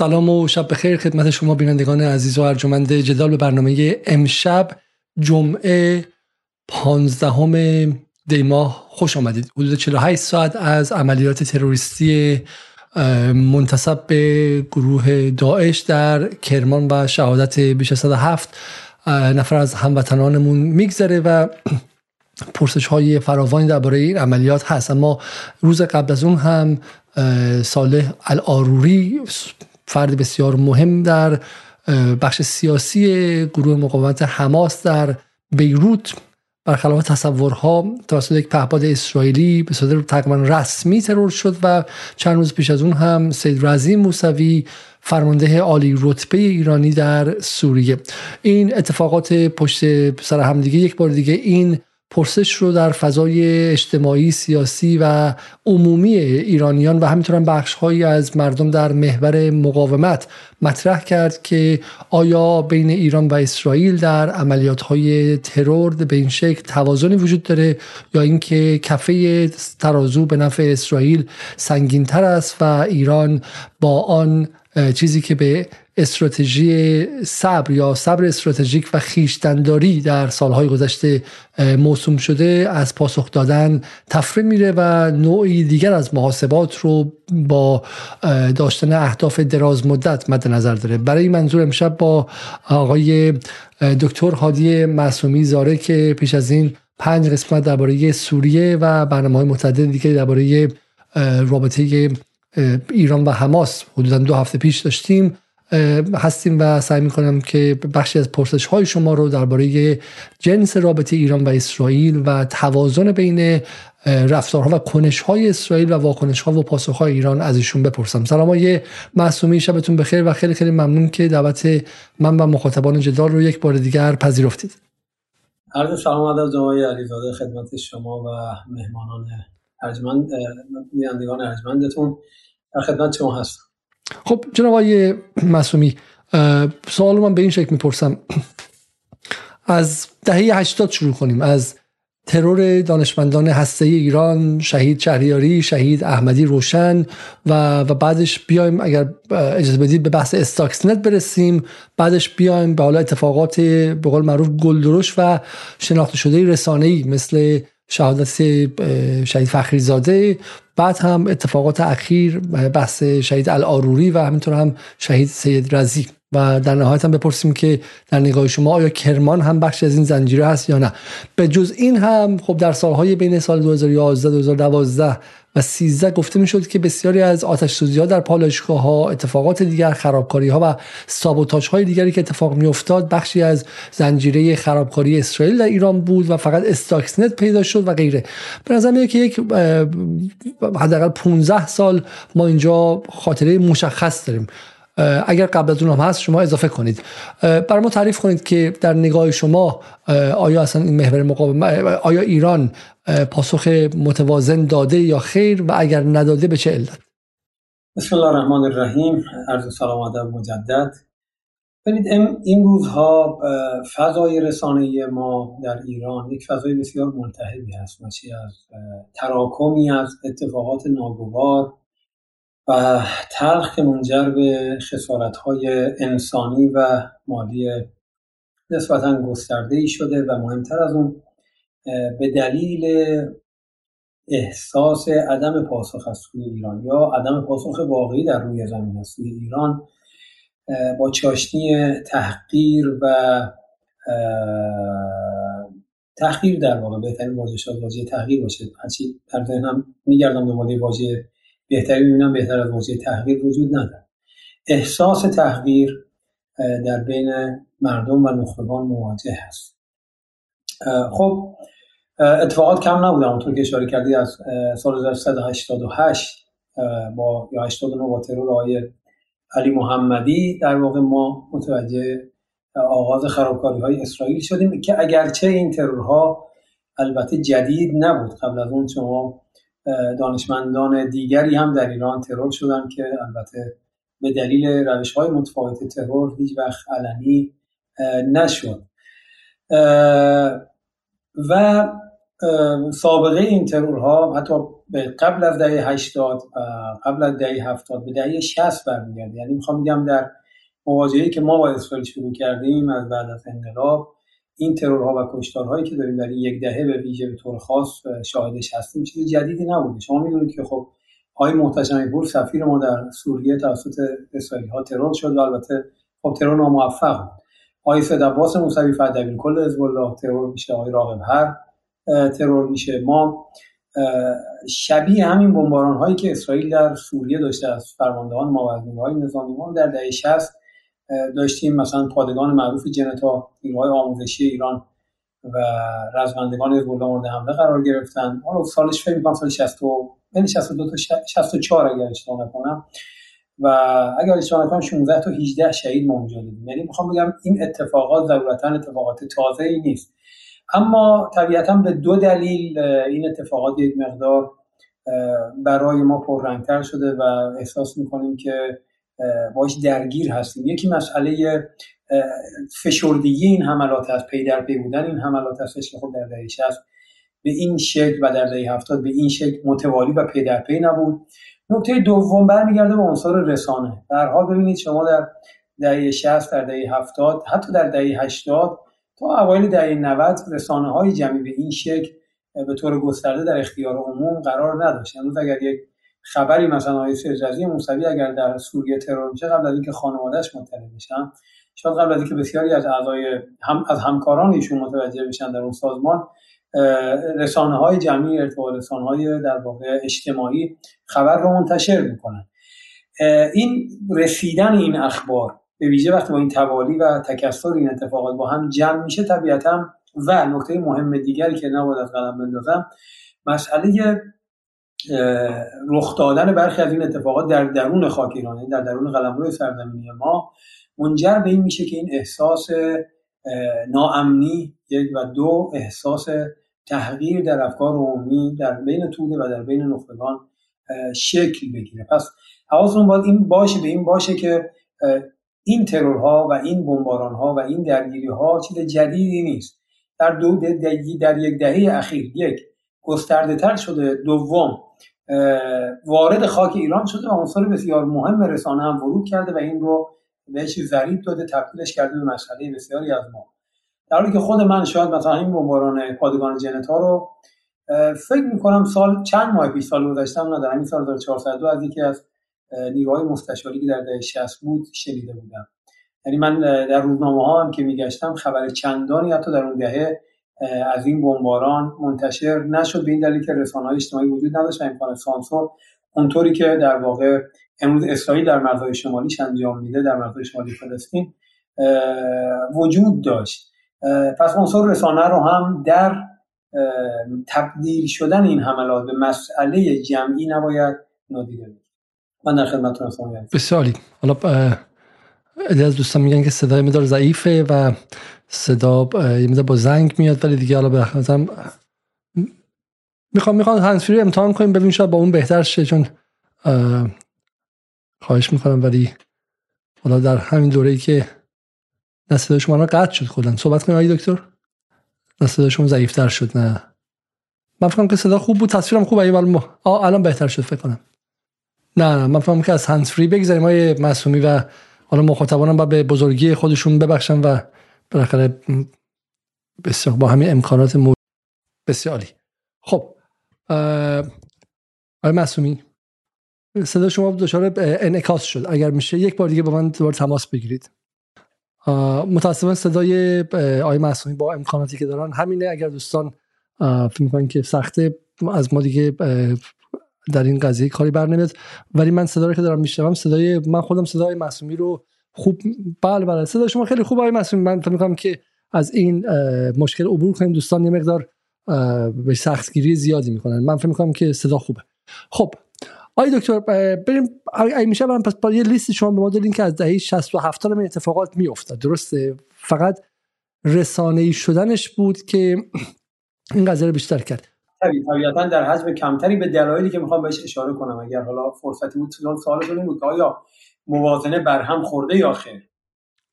سلام و شب بخیر خدمت شما بینندگان عزیز و ارجمند جدال به برنامه امشب جمعه 15 دی ماه. خوش آمدید. حدود 48 ساعت از عملیات تروریستی منتصب به گروه داعش در کرمان و شهادت بیش از 107 نفر از هموطنانمون میگذره و پرسش های فراوانی درباره این عملیات هست. اما روز قبل از اون هم صالح الاروری فرد بسیار مهم در بخش سیاسی گروه مقاومت حماس در بیروت. برخلاف تصورها توسط یک پهپاد اسرائیلی به صورت تقریبا رسمی ترور شد و چند روز پیش از اون هم سید رزی موسوی فرمانده عالی رتبه ایرانی در سوریه. این اتفاقات پشت سر همدیگه یک بار دیگه این پرسش رو در فضای اجتماعی سیاسی و عمومی ایرانیان و همینطور هم بخش هایی از مردم در محور مقاومت مطرح کرد که آیا بین ایران و اسرائیل در عملیات های ترور به این شکل توازنی وجود داره یا اینکه کفه ترازو به نفع اسرائیل سنگین تر است و ایران با آن چیزی که به استراتژی صبر یا صبر استراتژیک و خیشتنداری در سالهای گذشته موسوم شده از پاسخ دادن تفره میره و نوعی دیگر از محاسبات رو با داشتن اهداف دراز مدت مد نظر داره. برای منظور امشب با آقای دکتر هادی معصومی زاره که پیش از این پنج قسمت درباره سوریه و برنامه های متعدد دیگه درباره رابطه ایران و حماس حدودا دو هفته پیش داشتیم. هستیم و سعی می‌کنم که بخشی از پرسش های شما رو درباره جنس رابطه ایران و اسرائیل و توازن بین رفتارها و کنش های اسرائیل و واکنش ها و پاسخ های ایران از ایشون بپرسم. سلام های معصومی شبتون بخیر و خیلی خیلی ممنون که دعوت من و مخاطبان جدال رو یک بار دیگر پذیرفتید. عرض سلام از جناب علیزاده خدمت شما و مهمانان ارجمند بینندگان ارجمندتون. در خدمت شما هستم. خب جناب آقای مسومی سوال من به این شکل می‌پرسم. از دهه 80 شروع کنیم. از ترور دانشمندان هسته ایران شهید شهریاری شهید احمدی روشن و, و بعدش بیایم اگر اجازه بدید به بحث استاکسنت برسیم. بعدش بیایم به حالا اتفاقات به قول معروف گلدرش و شناخته شده رسانه‌ای مثل شهادت شهید فخری زاده بعد هم اتفاقات اخیر بحث شهید الاروری و همینطور هم شهید سید رزی و در نهایت هم بپرسیم که در نگاه شما آیا کرمان هم بخشی از این زنجیره هست یا نه. به جز این هم خب در سالهای بین سال 2011 2012 و 13 گفته می‌شد که بسیاری از آتش سوزی ها در پالایشگاه ها اتفاقات دیگر خرابکاری ها و سابوتاژ های دیگری که اتفاق می افتاد بخشی از زنجیره خرابکاری اسرائیل در ایران بود و فقط استاکسنت پیدا شد و غیره. به نظر که یک حداقل 15 سال ما اینجا خاطره مشخص داریم. اگر قبل از اون هم هست شما اضافه کنید. برای ما تعریف کنید که در نگاه شما آیا اصلا این محور مقاومت آیا ایران پاسخ متوازن داده یا خیر؟ و اگر نداده به چه علت؟ بسم الله الرحمن الرحیم. عرض سلام ادب مجدد. ببینید این روزها فضای رسانه ما در ایران یک فضای بسیار ملتهبی هست مچی از تراکمی از اتفاقات ناگوار و تلخ که منجر به خسارت های انسانی و مالی نسبتا گسترده ای شده و مهمتر از اون به دلیل احساس عدم پاسخ از سوی ایران یا عدم پاسخ واقعی در روی زمین از سوی ایران با چاشنی تحقیر و تحقیر در واقع بهترین واژه شاید واژه تحقیر باشه. هرچی در ذهنم میگردم دنبال واژه بهتری می‌بینم بهتر از واژه تحقیر وجود نداره. احساس تحقیر در بین مردم و نخبگان مواجه هست. خب اتفاقات کم نبوده همونطور که اشاره کردی از سال 1988 با یا 89 با ترور آقای علی محمدی در واقع ما متوجه آغاز خرابکاری های اسرائیل شدیم که اگرچه این ترورها البته جدید نبود. قبل از اون شما دانشمندان دیگری هم در ایران ترور شدن که البته به دلیل روش های متفاوت ترور هیچ وقت علنی نشد. و سابقه این ترورها حتی قبل از دهه 80 قبل از دهه 70 به دهه 60 برمیگرده. یعنی می‌خوام بگم در مواجهه که ما با اسرائیل شروع کردیم از بعد از انقلاب این ترورها و کشتارهایی که داریم در این یک دهه به ویژه به طور خاص شاهدش هستیم چیز جدیدی نبوده. شما می‌دونید که خب آقای محتشم پور سفیر ما در سوریه توسط اسرائیلی ها ترور شد و البته خب ترور ناموفق بود. آقای سید عباس موسوی دبیر کل حزب الله ترور میشه آقای راغب هر ترور میشه ما. شبیه همین بمباران هایی که اسرائیل در سوریه داشته از فرماندهان های نظامی ما در دهه 60 داشتیم مثلا پادگان معروف جنتا نیروهای آموزشی ایران و رزمندگان حزب مورد حمله قرار گرفتن. حالا سالش فکر می‌کنم سال 60 بین 62 تا 64 اگر اشتباه نکنم. و اگر اشتباه نکنم 16 تا 18 شهید ما اونجا دیدیم. یعنی می‌خوام بگم این اتفاقات ضرورتا اتفاقات تازه ای نیست. اما طبیعتا به دو دلیل این اتفاقات یک مقدار برای ما پررنگتر شده و احساس می‌کنیم که باش درگیر هستیم. یکی مسئله فشردگی این حملات هست پی در پی بودن این حملات هستش که خب در دهه 60 به این شکل و در دهه 70 به این شکل متوالی و پی در پی نبود. نکته دوم برمیگرده به عنصر رسانه. به هر حال ببینید شما در دهه 60 در دهه 70 حتی در دهه 80 تا اوایل دهه 90 رسانه های جمعی به این شکل به طور گسترده در اختیار عموم قرار نداشت. امروز اگر یک خبری مثلا آقای سرجزی موسوی اگر در سوریه ترور میشه قبل از اینکه خانوادهش مطلع بشن شاید قبل از اینکه بسیاری از اعضای هم از همکاران ایشون متوجه بشن در اون سازمان رسانه های جمعی ارتباط رسانه های در واقع اجتماعی خبر رو منتشر می‌کنن. این رسیدن این اخبار به ویژه وقتی با این توالی و تکثر این اتفاقات با هم جمع میشه طبیعتا و نکته مهم دیگری که نباید از قدم بندازم مسئله رخ دادن برخی از این اتفاقات در درون خاک ایران یعنی در درون قلمرو سرزمینی ما منجر به این میشه که این احساس ناامنی یک و دو احساس تحقیر در افکار عمومی در بین توده و در بین نخبگان شکل بگیره. پس حواستون باید این باشه به این باشه که این ترورها و این بمبارانها و این درگیری ها چیز جدیدی نیست. در دو در یک دهه اخیر یک گسترده تر شده دوم وارد خاک ایران شده و عنصر بسیار مهم رسانه هم ورود کرده و این رو بهش ضریب داده تبدیلش کرده به مسئله بسیاری از ما. در حالی که خود من شاید مثلا این بمباران پادگان جنتا رو فکر می‌کنم سال چند ماه پیش سال گذشتم ندارم این سال 1402 از یکی از نیروهای مستشاری که در دهه 60 بود شنیده بودم. یعنی من در روزنامه ها هم که میگشتم خبر چندانی حتی در اون دهه از این بمباران منتشر نشد به این دلیل که رسانه های اجتماعی وجود نداشت و امکان سانسور اونطوری که در واقع امروز اسرائیل در مرزهای شمالیش انجام میده در مرزهای شمالی فلسطین وجود داشت. پس عنصر رسانه رو هم در تبدیل شدن این حملات به مسئله جمعی نباید نادیده بگیریم من در خدمتتون هستم. بسیاری. حالا از دوستان میگن که صدای مدار ضعیفه و صدا یه با زنگ میاد ولی دیگه حالا به می‌خوام می‌خوام هنسفری امتحان کنیم ببین شاید با اون بهتر شه چون خواهش می‌کنم ولی حالا در همین دوره ای که نه صدا شما قطع شد خودن صحبت کنیم آقای دکتر؟ نه صدا شما ضعیفتر شد نه. من فکرم که صدا خوب بود تصویرم خوب ولی الان بهتر شد فکر کنم. نه نه من فکرم که از هنس فری بگذاریم های معصومی و حالا مخاطبانم با به بزرگی خودشون ببخشن و بالاخره بسیار با همین امکانات مو... بسیاری. خب آقای معصومی صدا شما دچار انعکاس شد. اگر میشه یک بار دیگه با من دوباره تماس بگیرید. متاسفانه صدای آقای معصومی با امکاناتی که دارن همینه. اگر دوستان فکر می‌کنن که سخته از ما دیگه در این قضیه کاری بر نمیاد ولی من صدا رو که دارم میشنوم صدای من خودم صدای معصومی رو خوب بله بله صدا شما خیلی خوب آقای معصومی. من فکر می‌کنم که از این مشکل عبور کنیم دوستان یه مقدار به سختگیری زیادی می‌کنن. من فکر می‌کنم که صدا خوبه. خب آقای دکتر بریم اگه میشه من پس یه لیست شما به ما که از دهه 60 و 70 این اتفاقات میافتاد. درسته؟ فقط رسانه ای شدنش بود که این قضیه رو بیشتر کرد. طبیعتا در حجم کمتری به دلایلی که می‌خوام بهش اشاره کنم. اگر حالا فرصتی بود سوال این بود که آیا موازنه بر هم خورده یا خیر؟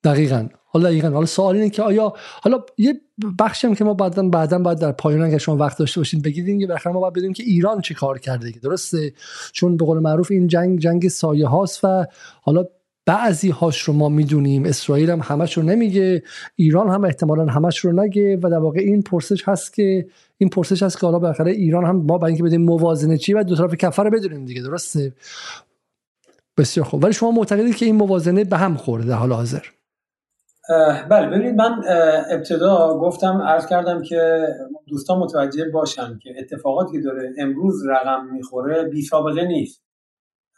دقیقا. حالا دقیقا. حالا سوال اینه که آیا حالا یه بخشی هم که ما بعدا بعدا باید در پایان اگه شما وقت داشته باشین بگید اینکه بالاخره ما باید بدونیم که ایران چی کار کرده. که درسته؟ چون به قول معروف این جنگ جنگ سایه هاست و حالا بعضی هاش رو ما می‌دونیم. اسرائیل هم همش رو نمیگه. ایران هم احتمالا همش رو نگه و در واقع این پرسش هست که این پرسش هست که حالا بالاخره ایران هم ما برای اینکه بدیم موازنه چی و دو طرف کفر رو بدونیم دیگه درسته؟ بسیار خوب. ولی شما معتقدید که این موازنه به هم خورده حال حاضر؟ بله. ببینید من ابتدا گفتم عرض کردم که دوستان متوجه باشن که اتفاقاتی که داره امروز رقم می‌خوره بی سابقه نیست.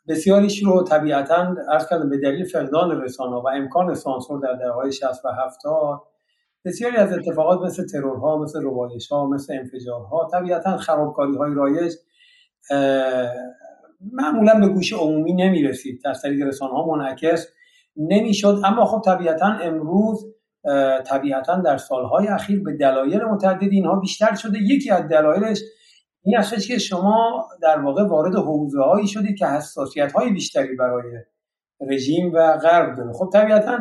بسیاریش رو طبیعتا عرض کردم به دلیل فقدان رسانه و امکان سانسور در دهه‌های 60 و 70 بسیاری از اتفاقات مثل ترورها مثل روایش ها مثل انفجارها طبیعتا خرابکاری های رایج معمولا به گوش عمومی نمی‌رسید. از طریق رسانه ها منعکس نمی‌شد. اما خب طبیعتا امروز طبیعتا در سالهای اخیر به دلایل متعدد اینها بیشتر شده. یکی از دلایلش این هستش که شما در واقع وارد حوزه هایی شدید که حساسیت های بیشتری برای رژیم و غرب داره. خب طبیعتا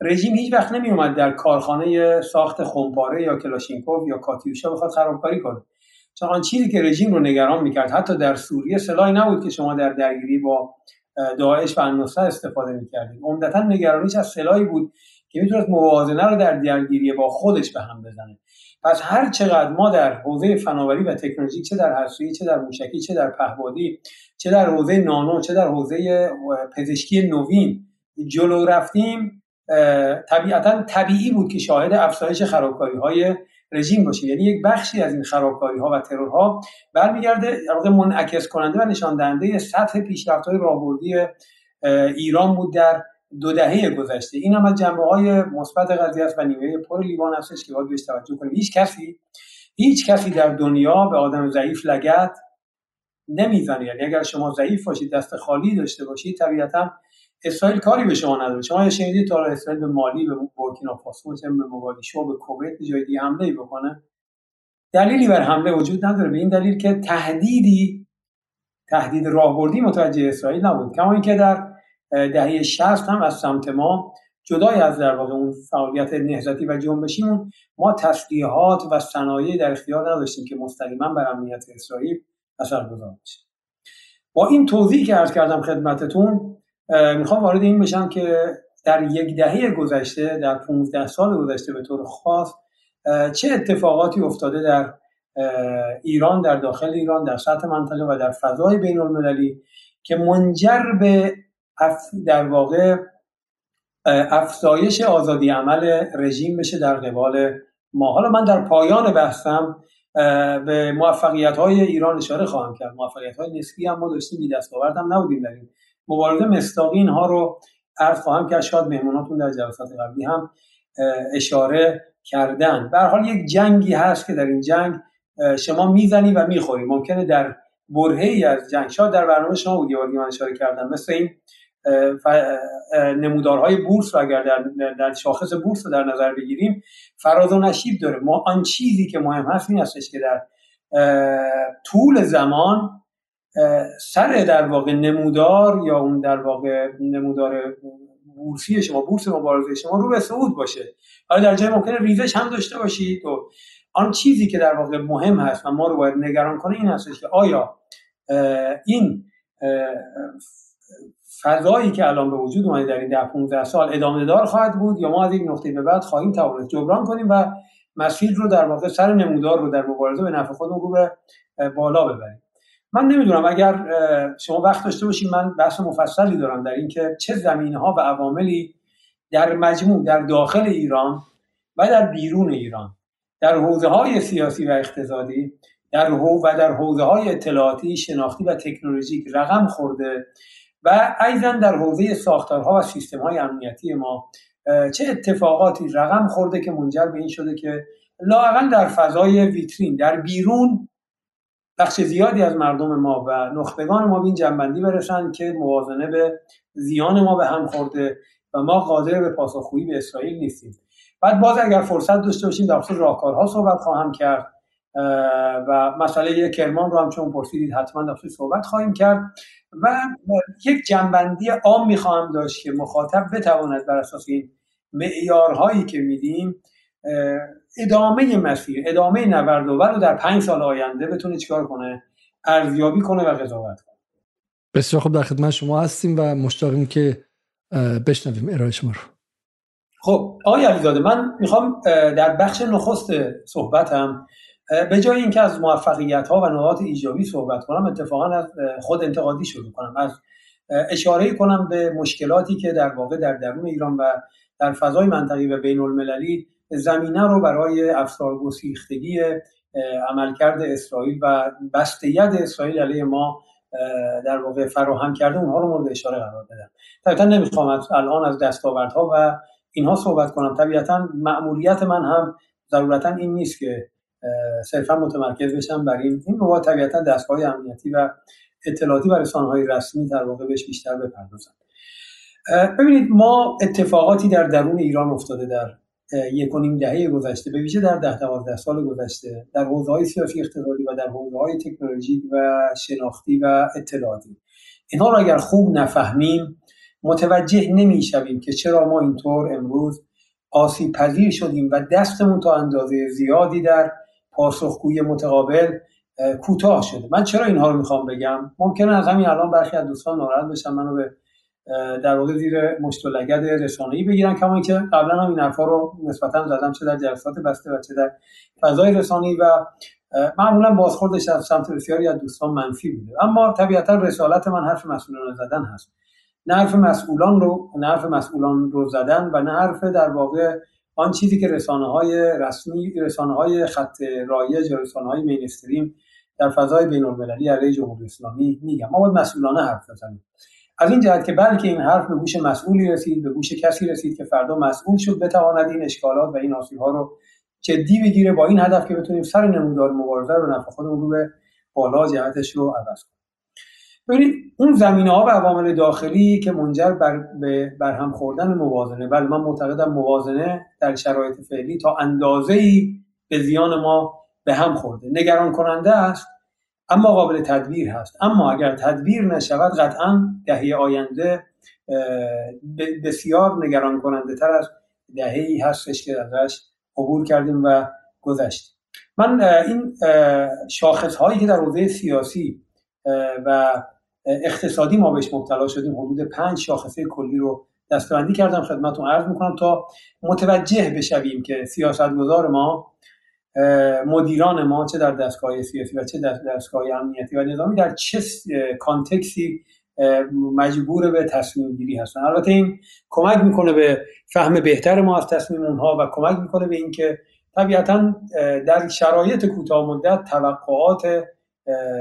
رژیم هیچ وقت نمی اومد در کارخانه ساخت خمپاره یا کلاشینکوف یا کاتیوشا بخواد خرابکاری کنه. چون آن چیزی که رژیم رو نگران می‌کرد حتی در سوریه سلاحی نبود که شما در درگیری با داعش و النصره استفاده می‌کردید. عمدتا نگرانیش از سلاحی بود که می‌تونست موازنه رو در درگیری با خودش به هم بزنه. پس هر چقدر ما در حوزه فناوری و تکنولوژی چه در هسته‌ای چه در موشکی چه در پهبادی چه در حوزه نانو چه در حوزه پزشکی نوین جلو رفتیم طبیعتا طبیعی بود که شاهد افزایش خرابکاری های رژیم باشه. یعنی یک بخشی از این خرابکاری ها و ترورها برمیگرده منعکس کننده و نشان دهنده سطح پیشرفت های راهبردی ایران بود در دو دهه گذشته. این هم از جنبه های مثبت قضیه است و نیمه پر لیوان هستش که باید بهش توجه کنیم. هیچ کسی هیچ کسی در دنیا به آدم ضعیف لگت نمی‌زنه. یعنی اگر شما ضعیف باشید دست خالی داشته باشید طبیعتا اسرائیل کاری به شما نداره. شما شنیدید تا اسرائیل به مالی به بورکینافاسو به موگادیشو به کویت به جای دیگه حمله بکنه؟ دلیلی بر حمله وجود نداره. به این دلیل که تهدیدی تهدید راهبردی متوجه اسرائیل نبود. کما اینکه در دهه 60 هم از سمت ما. جدای از در واقع اون فعالیت نهضتی و جنبشیمون ما تسلیحات و صنایع در اختیار نداشتیم که مستقیما بر امنیت اسرائیل اثر گذار با این توضیح که عرض کردم خدمتتون می‌خوام وارد این بشم که در یک دهه گذشته در 15 سال گذشته به طور خاص چه اتفاقاتی افتاده در ایران در داخل ایران در سطح منطقه و در فضای بین المللی که منجر به در واقع افزایش آزادی عمل رژیم بشه در قبال ما. حالا من در پایان بحثم به موفقیت های ایران اشاره خواهم کرد. موفقیت های نسبی هم ما داشتیم بی دستاورد هم نبودیم در این. مبارزه مستاقی اینها رو عرض خواهم کرد. شاید مهموناتون در جلسات قبلی هم اشاره کردن. به حال یک جنگی هست که در این جنگ شما می‌زنی و می‌خوری. ممکنه در برهه ای از جنگ شاید در برنامه شما بود من اشاره کردم. مثل این نمودارهای بورس رو اگر در, در شاخص بورس رو در نظر بگیریم فراز و نشیب داره. ما آن چیزی که مهم هست این هستش که در طول زمان سر در واقع نمودار یا اون در واقع نمودار بورسی شما بورس مبارزه شما رو به صعود باشه. حالا در جای ممکنه ریزش هم داشته باشید. و آن چیزی که در واقع مهم هست و ما رو باید نگران کنه این هستش که آیا این فضایی که الان به وجود اومده در این ده 15 سال ادامه دار خواهد بود یا ما از یک نقطه به بعد خواهیم توانست جبران کنیم و مسیر رو در واقع سر نمودار رو در مبارزه به نفع خودمون رو به بالا ببریم. من نمی‌دونم اگر شما وقت داشته باشید من بحث مفصلی دارم در اینکه چه زمینه ها و عواملی در مجموع در داخل ایران و در بیرون ایران در حوزه های سیاسی و اقتصادی در و در حوزه های اطلاعاتی شناختی و تکنولوژیک رقم خورده و ایضا در حوزه ساختارها و سیستم های امنیتی ما چه اتفاقاتی رقم خورده که منجر به این شده که لاقل در فضای ویترین در بیرون بخش زیادی از مردم ما و نخبگان ما به این جنبندی برسند که موازنه به زیان ما به هم خورده و ما قادر به پاسخگویی به اسرائیل نیستیم. بعد باز اگر فرصت داشته باشیم در خصوص راهکارها صحبت خواهم کرد و مسئله کرمان رو هم چون پرسیدید حتما در صحبت خواهیم کرد. و یک جنبندی عام می‌خواهم داشت که مخاطب بتواند بر اساس این معیارهایی که میدیم ادامه مسیر ادامه نورد و در پنج سال آینده بتونه چیکار کنه؟ ارزیابی کنه و قضاوت کنه. بسیار خوب در خدمت شما هستیم و مشتاقیم که بشنویم ارائه شما رو. خب آقای علیزاده من می‌خوام در بخش نخست صحبتم به جای اینکه از موفقیت ها و نقاط ایجابی صحبت کنم اتفاقا از خود انتقادی شروع کنم. از اشاره کنم به مشکلاتی که در واقع در درون ایران و در فضای منطقی و بین المللی زمینه رو برای افسار گسیختگی عملکرد اسرائیل و بستیت اسرائیل علیه ما در واقع فراهم کرده اونها رو مورد اشاره قرار بدم طبیعتا نمی‌خوام الان از دستاوردها و اینها صحبت کنم. طبیعتا مأموریت من هم ضرورتا این نیست که صرفا متمرکز بشم بر این. این رو طبیعتا دستگاه امنیتی و اطلاعاتی و های رسمی در واقع بهش بیشتر بپردازم ببینید ما اتفاقاتی در درون ایران افتاده در یک و نیم دهه گذشته به ویژه در ده دوازده سال گذشته در حوزه های سیاسی اقتصادی و در حوزه های تکنولوژی و شناختی و اطلاعاتی. اینها را اگر خوب نفهمیم متوجه نمی‌شویم که چرا ما اینطور امروز آسیب پذیر شدیم و دستمون تا اندازه زیادی در پاسخگوی متقابل کوتاه شده. من چرا اینها رو می‌خوام بگم؟ ممکنه از همین الان برخی از دوستان ناراحت بشن منو به در واقع زیر مشت و رسانه‌ای بگیرن کما که قبلا هم این حرفا رو نسبتا زدم چه در جلسات بسته و چه در فضای رسانه‌ای و معمولا بازخوردش از سمت بسیاری از دوستان منفی بوده. اما طبیعتا رسالت من حرف مسئولان زدن هست. نه حرف مسئولان رو نه حرف مسئولان رو زدن و نه حرف در واقع آن چیزی که رسانه های رسمی رسانه های خط رایج یا رسانه های مینستریم در فضای بین المللی علیه جمهوری اسلامی میگم. ما باید مسئولانه حرف بزنیم. از این جهت که بلکه این حرف به گوش مسئولی رسید به گوش کسی رسید که فردا مسئول شد بتواند این اشکالات و این آسیب ها رو جدی بگیره با این هدف که بتونیم سر نمودار مبارزه رو نفع خودمون رو به بالا جهتش رو عوض کنیم. ببینید اون زمینه ها و عوامل داخلی که منجر بر به برهم خوردن موازنه. ولی من معتقدم موازنه در شرایط فعلی تا اندازه ای به زیان ما به هم خورده. نگران کننده است اما قابل تدبیر هست. اما اگر تدبیر نشود قطعا دهه آینده بسیار نگران کننده تر از دهه هستش که ازش عبور کردیم و گذشتیم من این شاخص هایی که در حوزه سیاسی و اقتصادی ما بهش مبتلا شدیم. حدود پنج شاخصه کلی رو دستبندی کردم. خدمتتون عرض می‌کنم تا متوجه بشویم که سیاستگزار ما مدیران ما چه در دستگاه سیاسی و چه در دستگاه امنیتی و نظامی در چه کانتکسی مجبور به تصمیم گیری هستن. البته این کمک می‌کنه به فهم بهتر ما از تصمیم اونها و کمک می‌کنه به اینکه طبیعتا در شرایط کوتاه مدت توقعات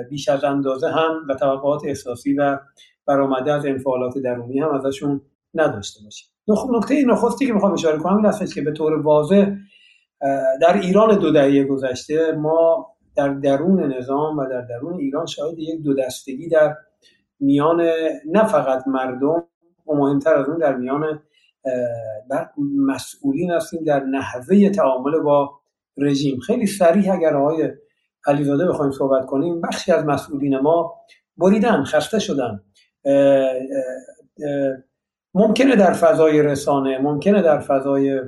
بیش از اندازه هم و توقعات احساسی و برآمده از انفعالات درونی هم ازشون نداشته باشیم. نکته نخستی که می‌خوام اشاره کنم این است که به طور واضح در ایران دو دهه گذشته ما در درون نظام و در درون ایران شاهد یک دو دستگی در میان نه فقط مردم و مهمتر از اون در میان مسئولین هستیم در نحوه تعامل با رژیم. خیلی سریع اگر آقای علیزاده بخوایم صحبت کنیم بخشی از مسئولین ما بریدن خسته شدن. ممکنه در فضای رسانه ممکنه در فضای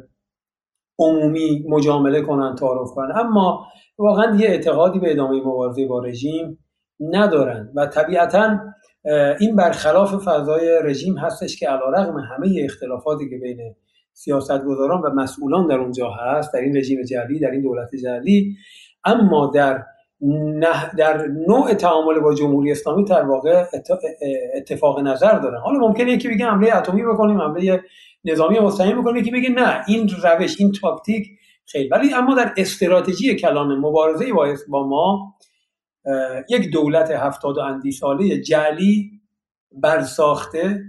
عمومی مجامله کنن تعارف کنن اما واقعا یه اعتقادی به ادامه مبارزه با رژیم ندارن و طبیعتا این برخلاف فضای رژیم هستش که علیرغم همه اختلافاتی که بین سیاستگزاران و مسئولان در اونجا هست در این رژیم جعلی در این دولت جعلی اما در نه در نوع تعامل با جمهوری اسلامی در واقع اتفاق نظر دارن حالا ممکنه یکی بگه حمله اتمی بکنیم حمله نظامی مستقیم بکنیم یکی بگه نه این روش این تاکتیک خیلی ولی اما در استراتژی کلان مبارزه با ما یک دولت هفتاد و اندی ساله جعلی برساخته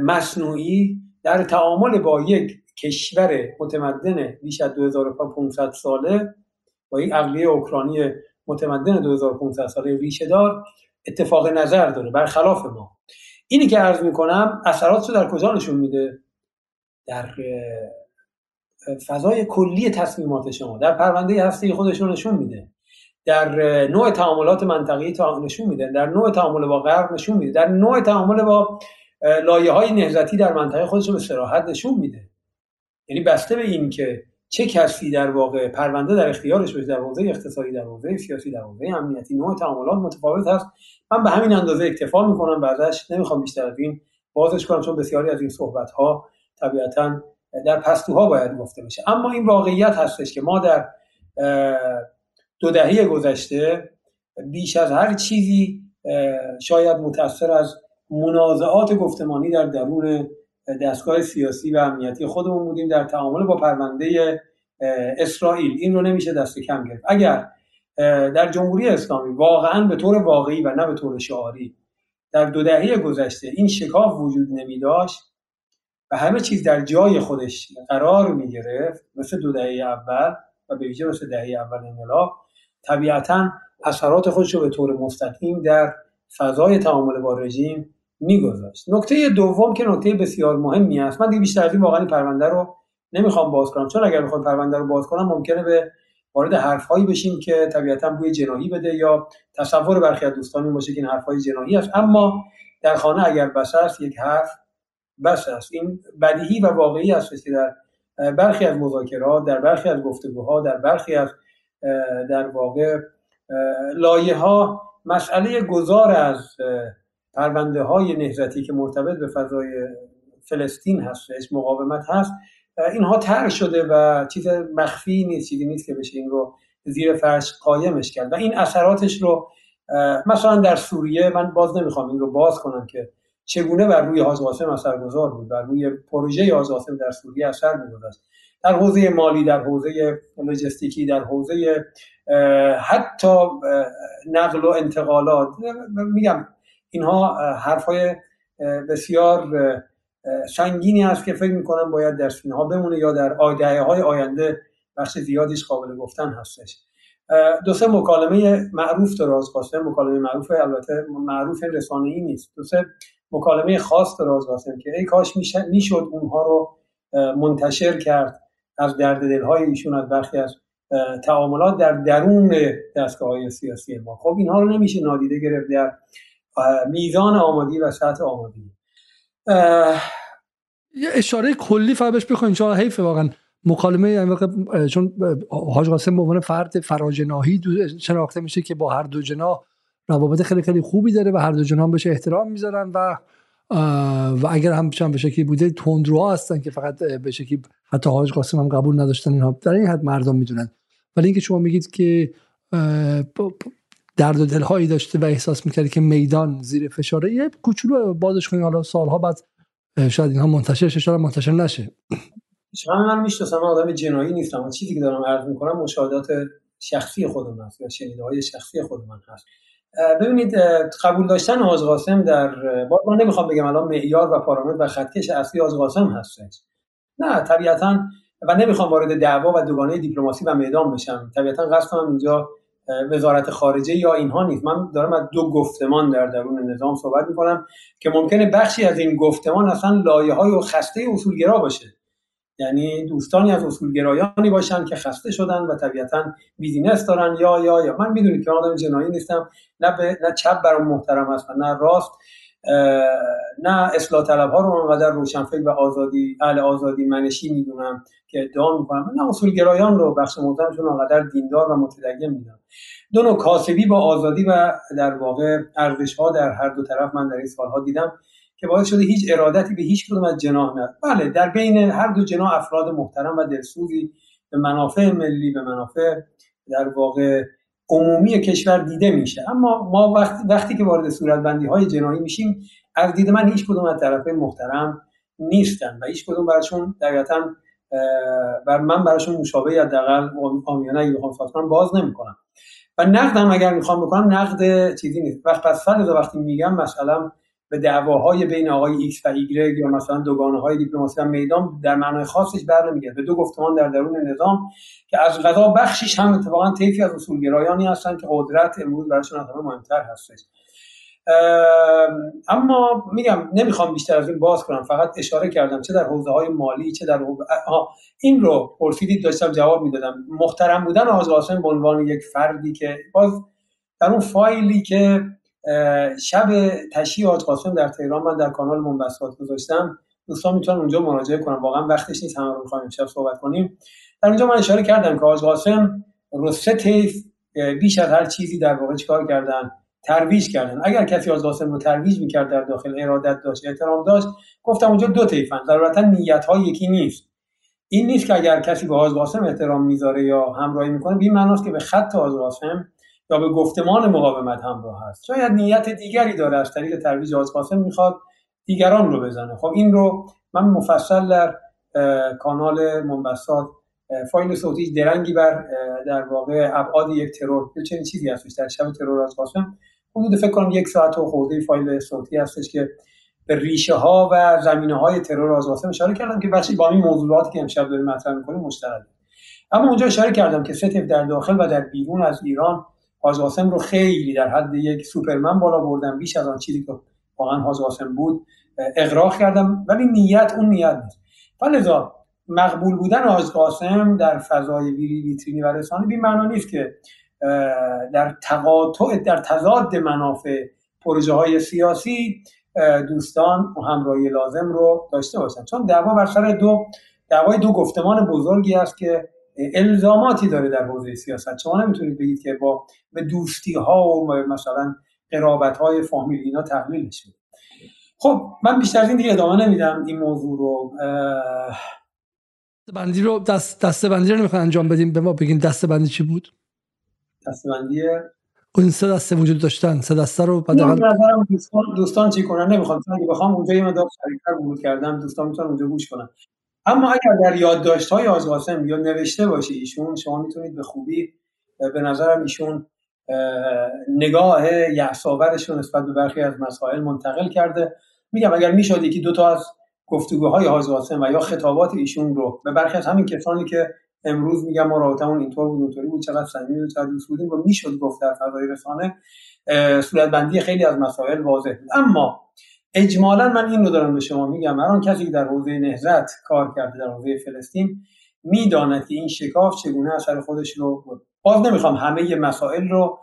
مصنوعی در تعامل با یک کشور متمدن بیش از 2500 ساله با یک عقلیه اوکراینی متمدن 2500 ساله ریشه دار اتفاق نظر داره برخلاف ما. اینی که عرض می‌کنم اثرات رو در کجا نشون میده؟ در فضای کلی تصمیمات شما در پرونده هسته خودشون نشون میده. در نوع تعاملات منطقی نشون میده. در نوع تعامل با غرب نشون میده. در نوع تعامل با لایه های نهزتی در منطقه خودش به صراحت نشون میده. یعنی بسته به این که چه کسی در واقع پرونده در اختیارش باشه در حوزه اقتصادی در حوزه سیاسی در حوزه امنیتی نوع تعاملات متفاوت هست. من به همین اندازه اکتفا می‌کنم بعدش نمی‌خوام بیشتر از این بازش کنم چون بسیاری از این صحبت ها طبیعتا در پستوها باید گفته بشه. اما این واقعیت هستش که ما در دو دهه گذشته بیش از هر چیزی شاید متاثر از منازعات گفتمانی در درون دستگاه سیاسی و امنیتی خودمون بودیم در تعامل با پرونده اسرائیل. این رو نمیشه دست کم گرفت. اگر در جمهوری اسلامی واقعا به طور واقعی و نه به طور شعاری در دو دهه گذشته این شکاف وجود نمی داشت و همه چیز در جای خودش قرار می گرفت مثل دو دهه اول و به ویژه مثل دهه اول انقلاب طبیعتا اثرات خودش رو به طور مستقیم در فضای تعامل با رژیم میگذاشت. نکته دوم که نکته بسیار مهمی است. من دیگه بیشتر از این واقعا پرونده رو نمی‌خوام باز کنم. چون اگر بخوام پرونده رو باز کنم ممکنه به وارد حرفهایی بشیم که طبیعتا بوی جنایی بده یا تصور برخی از دوستان باشه که این حرفهای جنایی است. اما در خانه اگر بس است یک حرف بس است. این بدیهی و واقعی است که در برخی از مذاکرات در برخی از گفتگوها در برخی از در واقع لایه ها مسئله گذار از پرونده های نهزتی که مرتبط به فضای فلسطین هستش مقاومت هست اینها تر شده و چیز مخفی نیست چیزی نیست که بشه این رو زیر فرش قایمش کرد. و این اثراتش رو مثلا در سوریه من باز نمی‌خوام این رو باز کنم که چگونه بر روی حاج قاسم اثرگذار بود بر روی پروژه حاج قاسم در سوریه اثر میگذاشت. در حوزه مالی در حوزه لوجستیکی در حوزه حتی نقل و انتقالات میگم اینها حرفای بسیار سنگینی است که فکر می‌کنم باید در سینه ها بمونه یا در آیده های آینده بخش زیادیش قابل گفتن هستش. دو سه مکالمه معروف دراز قاسم مکالمه معروف البته معروف رسانه ای نیست. دو سه مکالمه خاص دراز قاسم که ای کاش می‌شد اونها رو منتشر کرد از درد دلهای ایشون از برخی از تعاملات در درون دستگاه های سیاسی ما. خب اینها رو نمیشه نادیده گرفت در میزان آمادی و سطح آمادی یه اشاره کلی فقط بهش بخواین چون حیف واقعا. مکالمه یعنی چون حاج قاسم به عنوان فرد فراجناهی شناخته میشه که با هر دو جناح روابط خیلی خیلی خوبی داره و هر دو جناح بهش احترام می‌ذارن و و اگر هم به شکلی بوده تندروها هستن که فقط به شکلی حتی حاج قاسم هم قبول نداشتن اینها. در این حد مردم می‌دونن. ولی اینکه شما میگید که درد و دلهایی داشته و احساس می‌کردی که میدان زیر فشاره. یه کوچولو بازش کنیم. حالا سالها بعد شاید اینها منتشر شاید منتشر نشه. شما من می‌شناسم آدم جنایی نیستم. چیزی که دارم عرض می‌کنم مشاهدات شخصی خودم هست یا شنیده های شخصی خود من هست. ببینید قبول داشتن آز قاسم در باز من نمی‌خوام بگم الان معیار و پارامتر و خطکش اصلی آز قاسم هستش. نه طبیعتا و نمی‌خوام وارد دعوا و دوگانه دیپلماسی و میدان بشم. طبیعتا قصدم اینجا وزارت خارجه یا اینها نیست. من دارم از دو گفتمان در درون نظام صحبت می‌کنم که ممکنه بخشی از این گفتمان اصلا لایه های و خسته اصولگرا باشه. یعنی دوستانی از اصولگرایانی باشن که خسته شدن و طبیعتا بیزینس دارن یا یا یا. من می‌دونید که آدم جنایی نیستم. نه به نه چپ برام محترم هست نه راست. نه اصلاح طلب ها رو انقدر روشنفکر و آزادی اهل آزادی منشی می‌دونم که ادعا می‌کنم. نه اصول گرایان رو بخش محترمشون انقدر دیندار و متدین می‌دونم. دو نوع کاسبی با آزادی و در واقع ارزش ها در هر دو طرف من در این سالها دیدم که باعث شده هیچ ارادتی به هیچ کدوم از جناح نه. بله در بین هر دو جناح افراد محترم و دلسوزی به منافع ملی به منافع در واقع عمومی کشور دیده میشه. اما ما وقتی, وقتی که وارد صورتبندی های جنایی میشیم از دید من هیچ کدوم از طرفین محترم نیستن و هیچ کدوم براشون دقیقا بر من براشون مشابه حداقل آمیانه اگه بخوام کنم باز نمی‌کنم. و نقدم اگر می‌خوام بکنم نقد چیزی نیست. وقت پس وقتی میگم مثلا به دعواهای بین آقای ایکس و ایگرگ یا مثلا دوگانه های دیپلماسی میدان در معنای خاصش بر نمیگرد به دو گفتمان در درون نظام که از غذا بخشیش هم اتفاقا طیفی از اصولگرایانی هستن که قدرت امروز براشون از همه مهمتر هستش. اما میگم نمی‌خوام بیشتر از این باز کنم. فقط اشاره کردم چه در حوزه های مالی چه در حوزه این رو پرسیدید داشتم جواب می‌دادم. محترم بودن آقای قاسم به عنوان یک فردی که باز در اون فایلی که شب تشییع آج قاسم در تهران. من در کانال منبسات گذاشتم. دوستان می‌تونن اونجا مراجعه کنن. واقعا وقتش نیست همه رو امشب صحبت کنیم. در اونجا من اشاره کردم که آج قاسم رو سه طیف بیش از هر چیزی در واقع چیکار کردن؟ ترویج کردن. اگر کسی از قاسم رو ترویج می‌کرد در داخل ارادت داشت احترام داشت گفتم اونجا دو طیفن ضرورتا نیت ها یکی نیست. این نیست که اگر کسی به آز قاسم احترام می‌ذاره یا همراهی می‌کنه به این معناست که به خط آز قاسم یا به گفتمان مقاومت همراه هست. شاید نیت دیگری داره از طریق ترویج آز قاسم می‌خواد دیگران رو بزنه. خب این رو من مفصل در کانال منبسات فایل صوتی درنگی بر در واقع ابعاد یک ترور چه چیزی هستش در شب ترور از قاسم حدود فکر کنم یک ساعت و خورده فایل صوتی هستش که به ریشه ها و زمینه های ترور از قاسم اشاره کردم که بخشی با این موضوعاتی که امشب داریم مطرح می‌کنیم مشترک اما اونجا اشاره کردم که ستف در داخل و در بیرون از ایران حاج رو خیلی در حد یک سوپرمن بالا بردن بیش از آن چیزی که واقعا حاج بود اقراق کردم ولی نیت اون نیت نیست. ولذا مقبول بودن حاج قاسم در فضای ویری ویترینی و رسانه بی معنا نیست که در تقاطع در تضاد منافع پروژه های سیاسی دوستان و همراهی لازم رو داشته باشن چون دعوا بر سر دو دعوای دو گفتمان بزرگی است که الزاماتی داره در حوزه سیاست. شما نمی‌تونید بگید که با به دوستی ها و مثلا قرابت های فامیلی اینا تحلیل میشه. خب من بیشتر از این دیگه ادامه نمیدم این موضوع رو. بندی رو دست دسته بندی رو نمی‌خوان انجام بدیم؟ به ما بگین دسته بندی چی بود؟ دسته بندی اون سه دسته وجود داشتن. سه دسته رو بعد دوستان, دوستان چی کنن؟ نمی‌خوام. اگه بخوام اونجا یه مقدار سریعتر ورود کردم دوستان می‌تونن اونجا گوش کنن. اما اگر در یادداشت های یا نوشته باشه ایشون شما می‌تونید به خوبی به نظرم ایشون نگاه یحساورش رو نسبت به برخی از مسائل منتقل کرده. میگم اگر می‌شد یکی دو تا از گفتگوهای حاج و یا خطابات ایشون رو به برخی از همین کسانی که امروز میگم ما رابطمون اینطور بود اونطوری بود چقدر صمیمی و چقدر دوست بودیم رو می‌شد گفت در فضای رسانه صورتبندی خیلی از مسائل واضح بود. اما اجمالا من این رو دارم به شما میگم. هر کسی که در حوزه نهضت کار کرده در حوزه فلسطین می‌داند که این شکاف چگونه اثر خودش رو بود. باز نمی‌خوام همه مسائل رو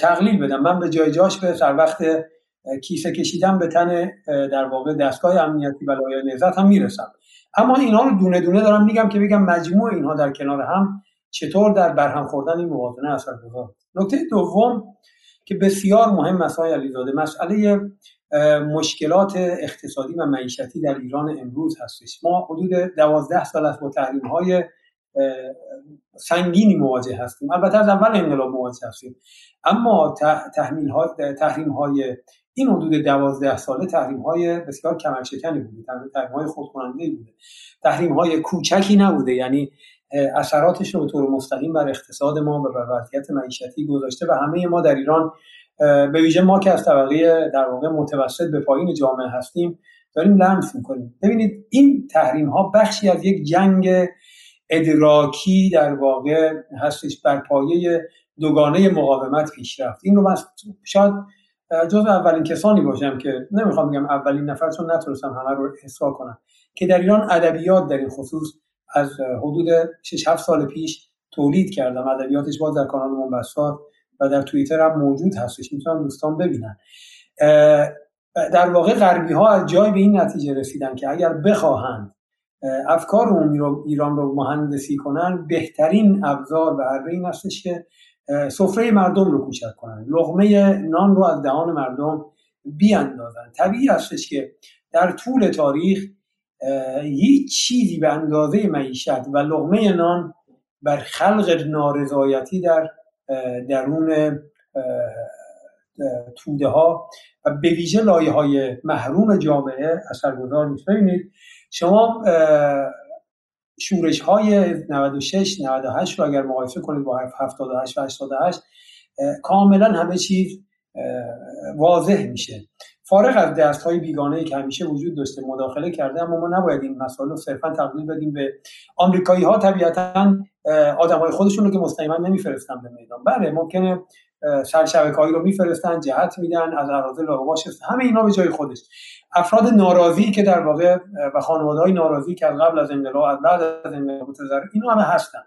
تقلیل بدم. من به جای جاش به سر وقت کیسه کشیدم به تن در واقع دستگاه امنیتی و لایه نهضت هم می‌رسم. اما اینا رو دونه دونه دارم میگم که بگم مجموع اینها در کنار هم چطور در برهم خوردن این موازنه اثرگذار نکته دوم که بسیار مهم مسائل علیزاده مسئله مشکلات اقتصادی و معیشتی در ایران امروز هستش. ما حدود دوازده سال است با تحریم های سنگینی مواجه هستیم. البته از اول انقلاب مواجه هستیم. اما تحریم های, تحریم های این حدود دوازده ساله تحریم های بسیار کمرشکنی بوده. تحریم های خودکننده بوده. تحریم های کوچکی نبوده. یعنی اثراتش رو به طور مستقیم بر اقتصاد ما و بر وضعیت معیشتی گذاشته و همه ما در ایران به ویژه ما که از طبقه در واقع متوسط به پایین جامعه هستیم داریم لمس می‌کنیم. ببینید این تحریم ها بخشی از یک جنگ ادراکی در واقع هستش بر پایه دوگانه مقاومت پیش رفت. این رو من شاید جز اولین کسانی باشم که نمی‌خوام بگم اولین نفر چون نتونستم همه رو احسا کنم که در ایران ادبیات در این خصوص از حدود 6 7 سال پیش تولید کردم. ادبیاتش باز در کانال منبسات و در توییتر هم موجود هستش می‌تونن دوستان ببینن. در واقع غربی ها از جای به این نتیجه رسیدن که اگر بخواهند افکار عمومی رو ایران رو مهندسی کنن بهترین ابزار و اره این هستش که سفره مردم رو کوچک کنن. لغمه نان رو از دهان مردم بیاندازن. طبیعی هستش که در طول تاریخ هیچ چیزی به اندازه معیشت و لغمه نان بر خلق نارضایتی در درون توده ها و به ویژه لایه های محروم جامعه اثرگذار نیست. ببینید شما شورش های 96 98 رو اگر مقایسه کنید با 78 و 88 کاملا همه چیز واضح میشه. فارغ از دست های بیگانه که همیشه وجود داشته مداخله کرده اما ما نباید این مسائل رو صرفا تقلیل بدیم به آمریکایی ها طبیعتا آدم های خودشون رو که مستقیما نمیفرستن به میدان. بله ممکنه سرشبکه هایی رو میفرستن جهت میدن از اراضی لاغباش همه اینا به جای خودش. افراد ناراضی که در واقع و خانواده های ناراضی که از قبل از انقلاب از بعد از انقلاب اینا همه هستن.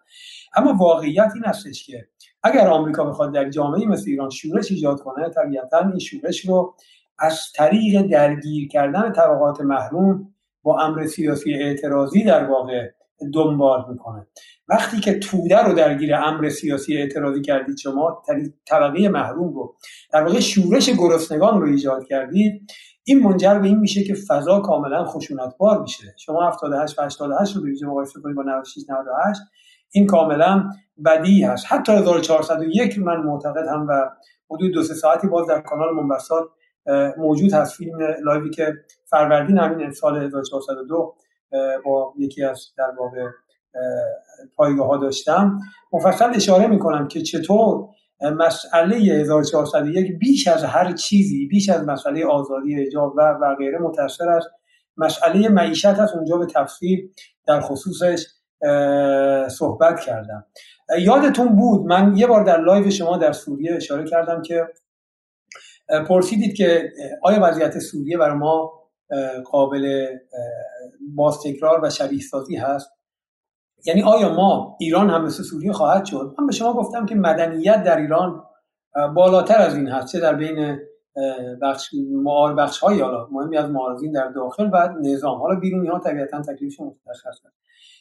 اما واقعیت این هستش که اگر آمریکا بخواد در جامعه مثل ایران شورش ایجاد کنه طبیعتا این شورش رو از طریق درگیر کردن طبقات محروم با امر سیاسی اعتراضی در واقع دنبال می‌کنه. وقتی که توده رو درگیر امر سیاسی اعتراضی کردید شما طبقه محروم رو در واقع شورش گرسنگان رو ایجاد کردید این منجر به این میشه که فضا کاملا خشونتبار میشه. شما 78 و 88 رو ببینید مقایسه کنید با 96 98 این کاملا بدی هست. حتی 1401 من معتقد هم و حدود دو سه ساعتی باز در کانال منبسات موجود هست. فیلم لایوی که فروردین همین سال 1402 با یکی از در واقع پایگاه ها داشتم. مفصل اشاره می‌کنم که چطور مسئله 1401 بیش از هر چیزی بیش از مسئله آزادی حجاب و و غیره متأثر است. مسئله معیشت هست اونجا به تفصیل در خصوصش صحبت کردم. یادتون بود من یه بار در لایو شما در سوریه اشاره کردم که پرسیدید که آیا وضعیت سوریه برای ما قابل باز تکرار و شبیه سازی هست؟ یعنی آیا ما ایران هم مثل سوریه خواهد شد؟ من به شما گفتم که مدنیت در ایران بالاتر از این هست. چه در بین بخش معار بخش های حالا مهمی از معارضین در داخل و نظام حالا بیرونی ها طبیعتا تکلیفشون مشخص است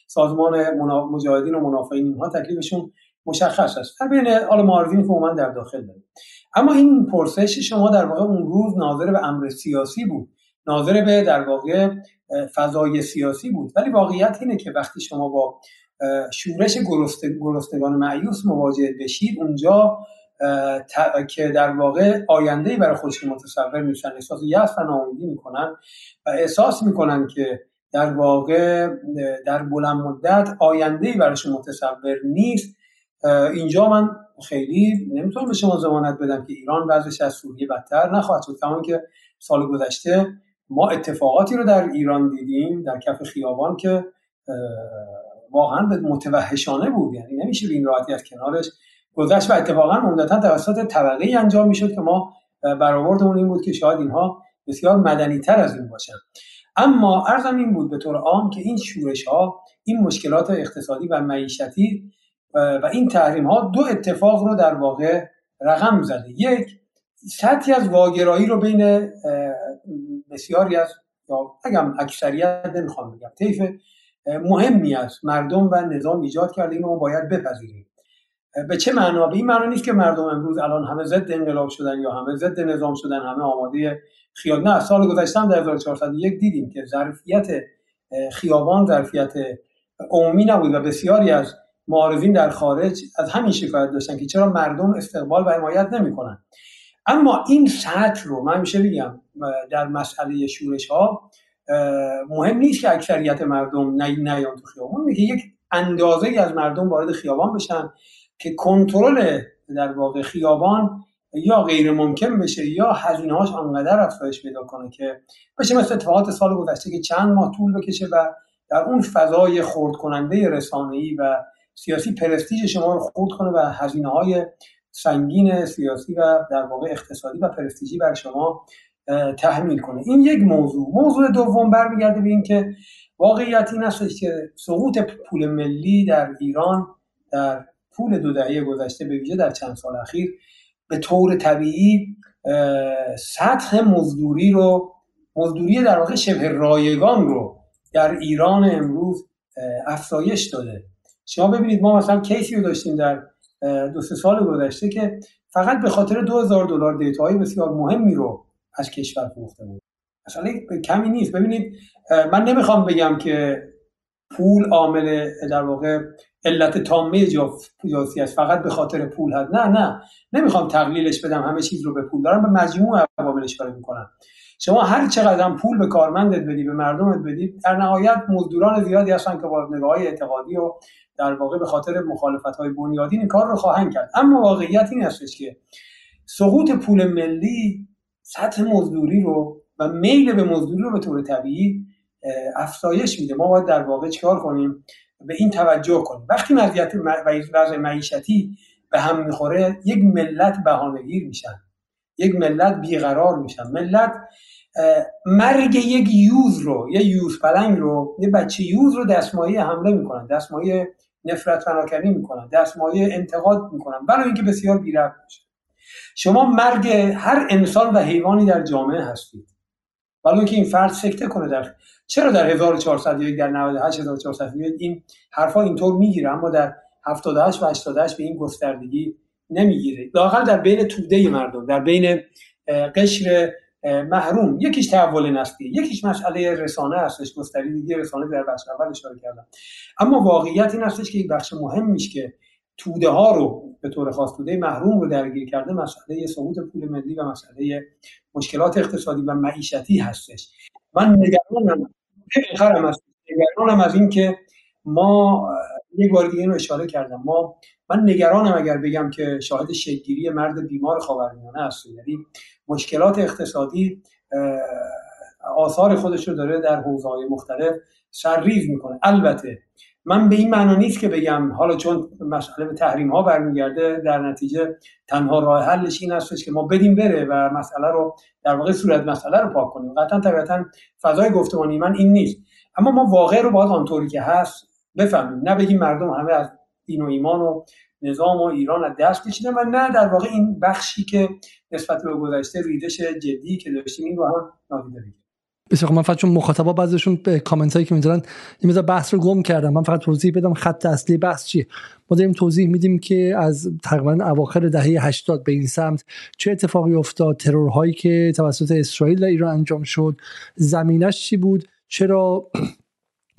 سازمان مجاهدین و منافعین اینها تکلیفشون مشخص است در بین حالا معارضین که در داخل داریم. اما این پرسش شما در واقع اون روز ناظر به امر سیاسی بود. ناظر به در واقع فضای سیاسی بود. ولی واقعیت اینه که وقتی شما با شورش گرستگان معیوس مواجه بشید اونجا که در واقع آینده برای خودشون متصور میشن احساس یأس و ناامیدی می‌کنن و احساس می‌کنن که در واقع در بلند مدت آینده برایشون متصور نیست. اینجا من خیلی نمی‌تونم به شما زمانت بدم که ایران وضعش از سوریه بدتر نخواهد شد. کمان که سال گذشته ما اتفاقاتی رو در ایران دیدیم در کف خیابان که واقعا به متوحشانه بود. یعنی نمیشه به این راحتی از کنارش گذشت و اتفاقا عمدتا توسط طبقه ای انجام می‌شد که ما برآوردمون این بود که شاید اینها بسیار مدنی تر از این باشن. اما ارزم این بود به طور عام که این شورش ها این مشکلات اقتصادی و معیشتی و این تحریم ها دو اتفاق رو در واقع رقم زده. یک سطحی از واگرایی رو بین بسیاری از یا اگم اکثریت نمی‌خوام بگم طیف مهمی از مردم و نظام ایجاد کرده. اینو ما باید بپذیریم. به چه معنا؟ به این معنا نیست که مردم امروز الان همه ضد انقلاب شدن یا همه ضد نظام شدن همه آماده خیال نه سال گذشته در 1401 دیدیم که ظرفیت خیابان ظرفیت عمومی نبود و بسیاری از معارضین در خارج از همین شکایت داشتن که چرا مردم استقبال و حمایت نمی‌کنن. اما این سطح رو من میشه بگم در مسئله شورش ها مهم نیست که اکثریت مردم نیان تو خیابان. که یک اندازه از مردم وارد خیابان بشن که کنترل در واقع خیابان یا غیر ممکن بشه یا هزینه هاش آنقدر افزایش پیدا کنه که بشه مثل اتفاقات سال گذشته که چند ماه طول بکشه و در اون فضای خورد کننده رسانه‌ای و سیاسی پرستیژ شما رو خورد کنه و هزینه های سنگین سیاسی و در واقع اقتصادی و پرستیژی بر شما تحمیل کنه. این یک موضوع. موضوع دوم برمیگرده به اینکه واقعیت این است که سقوط پول ملی در ایران در پول دو دهه گذشته به ویژه در چند سال اخیر به طور طبیعی سطح مزدوری رو مزدوری در واقع شبه رایگان رو در ایران امروز افزایش داده. شما ببینید ما مثلا کیسی رو داشتیم در دو سه سال گذشته که فقط به خاطر 2000 دلار دیتاهای بسیار مهمی رو از کشور فروخته بود مثلا کمی نیست. ببینید من نمی‌خوام بگم که پول عامل در واقع علت تامه جاسی است. فقط به خاطر پول هست. نه نه. نمی‌خوام تقلیلش بدم. همه چیز رو به پول دارم. به مجموع عواملش اشاره می‌کنم. شما هر چقدر پول به کارمندت بدی به مردمت بدی در نهایت مزدوران زیادی هستن که با نگاه اعتقادی و در واقع به خاطر مخالفت های بنیادین این کار رو خواهند کرد. اما واقعیت این هستش که سقوط پول ملی سطح مزدوری رو و میل به مزدوری رو به طور طبیعی افزایش میده. ما باید در واقع چیکار کنیم؟ به این توجه کنیم. وقتی وضعیت وضع معیشتی به هم می‌خوره یک ملت بهانهگیر میشن. یک ملت بیقرار میشن. ملت مرگ یک یوز رو یه یوز پلنگ رو یه بچه یوز رو دستمایه حمله می‌کنن. دستمایه نفرت فناکنی می‌کنن دستمایه انتقاد می‌کنن برای اینکه بسیار بیرفت میشه شما مرگ هر انسان و حیوانی در جامعه هستید. ولی که این فرد سکته کنه در چرا در 1401 در 98400 این حرفا اینطور می‌گیره اما در 78 و 88 به این گستردگی نمی‌گیره. لاقل در بین توده مردم در بین قشر محروم. یکیش تحول نسلی یکیش مسئله رسانه هستش گستریدگی رسانه در بخش اول اشاره کردم. اما واقعیت این هستش که یک بخش مهمیش که توده ها رو به طور خاص توده محروم رو درگیر کرده مسئله سقوط پول ملی و مسئله مشکلات اقتصادی و معیشتی هستش. من نگرانم. نگرانم از این که ما یک بار دیگه اینو اشاره کردم. ما من نگرانم اگر بگم که شاهد شکلگیری مرد بیمار خاورمیانه هستیم یعنی مشکلات اقتصادی آثار خودش رو داره در حوزه‌های مختلف سرریز می‌کنه. البته من به این معنا نیست که بگم حالا چون مسئله به تحریم ها برمیگرده در نتیجه تنها راه حلش این هستش که ما بدیم بره و مسئله رو در واقع صورت مسئله رو پاک کنیم. قطعا طبیعتا فضای گفتمانی من این نیست. اما ما واقع رو باید آنطوری که هست بفهمیم. نه بگیم مردم همه از دین و ایمان و نظام و ایران از دست کشیدن و نه در واقع این بخشی که نسبت به گذشته ریدش جدی که داشتیم این رو هم نادیده بگیریم. بسیار من فقط چون مخاطبا بعضیشون به کامنت هایی که می‌ذارن این مثلا بحث رو گم کردم. من فقط توضیح بدم خط اصلی بحث چیه. ما داریم توضیح میدیم که از تقریبا اواخر دهه 80 به این سمت چه اتفاقی افتاد ترورهایی که توسط اسرائیل در ایران انجام شد زمینش چی بود چرا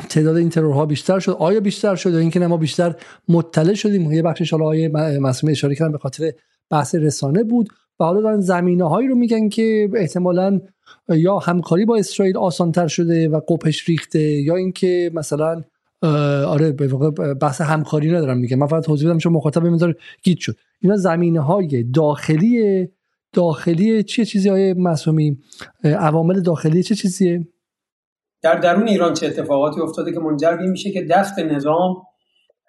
تعداد این ترورها بیشتر شد. آیا بیشتر شد یا اینکه ما بیشتر مطلع شدیم؟ یه بخشش حالا آیه مسئله اشاره کردن به خاطر بحث رسانه بود و حالا دارن زمینه هایی رو میگن که احتمالا یا همکاری با اسرائیل آسانتر شده و قپش ریخته یا اینکه مثلا آره به واقع بحث همکاری ندارم میگه من فقط توضیح بدم چون مخاطب می‌ذاره گیت شد. اینا زمینه های داخلی داخلی چیه چیزی های مسئومی عوامل داخلی چه چیزیه؟ در درون ایران چه اتفاقاتی افتاده که منجر به میشه که دست نظام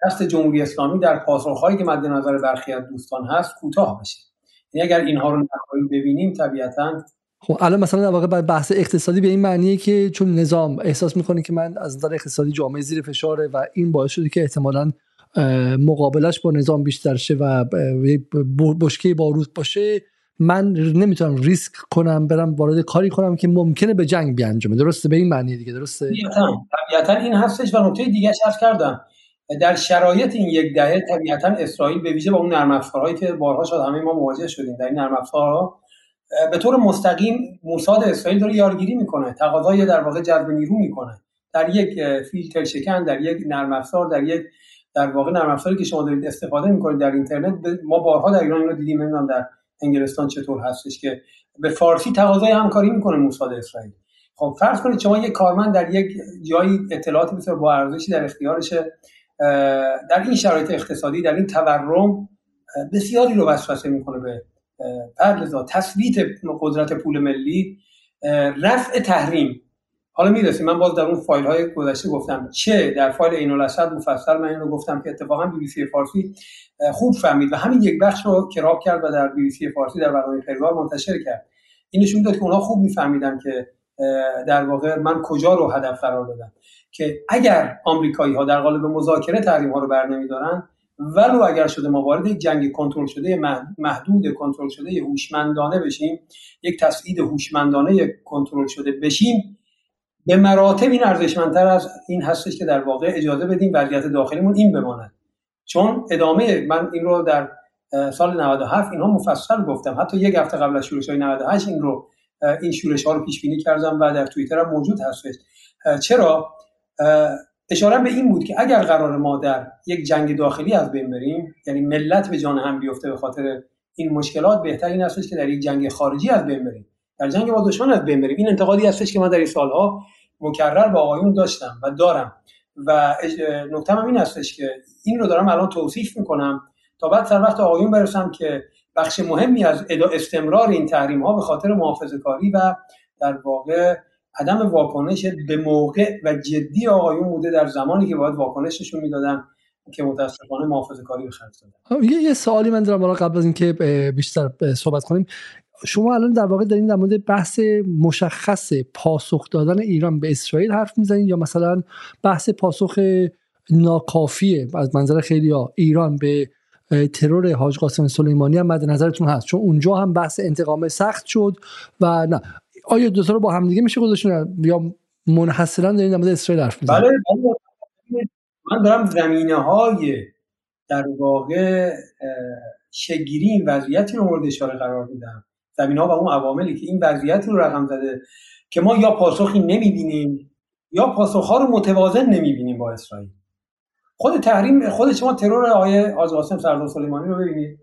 دست جمهوری اسلامی در پاسخهایی که مد نظر برخی از دوستان هست کوتاه بشه. یعنی اگر اینها رو ببینیم طبیعتا خب الان مثلا در واقع بحث اقتصادی به این معنیه که چون نظام احساس می‌کنه که من از نظر اقتصادی جامعه زیر فشاره و این باعث شده که احتمالا مقابلش با نظام بیشتر شه و بشکه باروت باشه من نمی‌تونم ریسک کنم برم وارد کاری کنم که ممکنه به جنگ بیانجامه. درسته؟ به این معنی دیگه درسته؟ طبیعتا این هستش و نکته دیگه از کردم. در شرایط این یک دهه طبیعتا اسرائیل به ویژه با اون نرم افزارهایی که بارها شد همه ما مواجه شدیم در این نرم افزارها به طور مستقیم موساد اسرائیل داره یارگیری می‌کنه تقاضای در واقع جذب نیرو می‌کنه. در یک فیلتر شکن در یک نرم افزار در یک در واقع نرم افزاری که شما دارید استفاده می‌کنید در اینترنت ما بارها در ایران اینو دیدیم نمی‌دونم در انگلستان چطور هستش که به فارسی تقاضای همکاری می‌کنه موساد اسرائیل خب فرض کنید شما یک کارمند در یک جایی اطلاعاتی بسیار با ارزشی در اختیارشه در این شرایط اقتصادی در این تورم بسیاری رو وسوسه می‌کنه به پردازا تثبیت قدرت پول ملی رفع تحریم. حالا می‌رسیم من باز در اون فایل های گذشته گفتم چه؟ در فایل عین الاسد مفصل من اینو گفتم که اتفاقا بی بی سی فارسی خوب فهمید و همین یک بخش رو کراب کرد و در بی بی سی فارسی در برنامه پرگار منتشر کرد. این نشون داد که اونها خوب میفهمیدن که در واقع من کجا رو هدف قرار دادم. که اگر آمریکایی ها در قالب مذاکره تحریم ها رو برنمیدارن ولو اگر شده ما وارد یک جنگ کنترل شده محدود کنترل شده هوشمندانه بشیم یک تسعید هوشمندانه کنترل شده بشیم به مراتب این ارزشمندتر از این هستش که در واقع اجازه بدیم وضعیت داخلیمون این بماند. چون ادامه من این رو در سال 97 اینها مفصل گفتم. حتی یک هفته قبل از شورش های 98 این رو این شورش ها رو پیش بینی کردم و در توییتر هم موجود هستش. چرا؟ اشاره به این بود که اگر قرار ما در یک جنگ داخلی از بین بریم یعنی ملت به جان هم بیفته به خاطر این مشکلات بهتر این هستش که در یک جنگ خارجی از بین بریم. در جنگ با دشمن از بین بریم. این انتقادی هستش که من در این سالها مکرر با آقایون داشتم و دارم. و نکته هم این هستش که این رو دارم الان توصیف می‌کنم تا بعد سر وقت آقایون برسم که بخش مهمی از استمرار این تحریم ها به خاطر محافظه کاری و در واقع عدم واکنش به موقع و جدی آقایون بوده در زمانی که باید واکنششون می‌دادن که متاسفانه محافظه کاری به خرج دادن. یه سوالی من دارم قبل از اینکه بیشتر صحبت کنیم. شما الان در واقع دارین در مورد بحث مشخص پاسخ دادن ایران به اسرائیل حرف می‌زنید یا مثلا بحث پاسخ ناکافیه از منظر خیلی ها ایران به ترور حاج قاسم سلیمانی هم مد نظرتون هست؟ چون اونجا هم بحث انتقام سخت شد و نه. آیا دو رو با هم دیگه میشه گذاشتن یا منحصرا دارین در مورد اسرائیل حرف بله, بله. من دارم زمینه های در واقع شگیری این وضعیتی رو مورد اشاره قرار میدم زمین ها و اون عواملی که این وضعیت رو رقم زده که ما یا پاسخی نمی‌بینیم یا پاسخ ها رو متوازن نمی‌بینیم با اسرائیل. خود تحریم خود شما ترور آیه حاج قاسم سردار سلیمانی رو ببینید.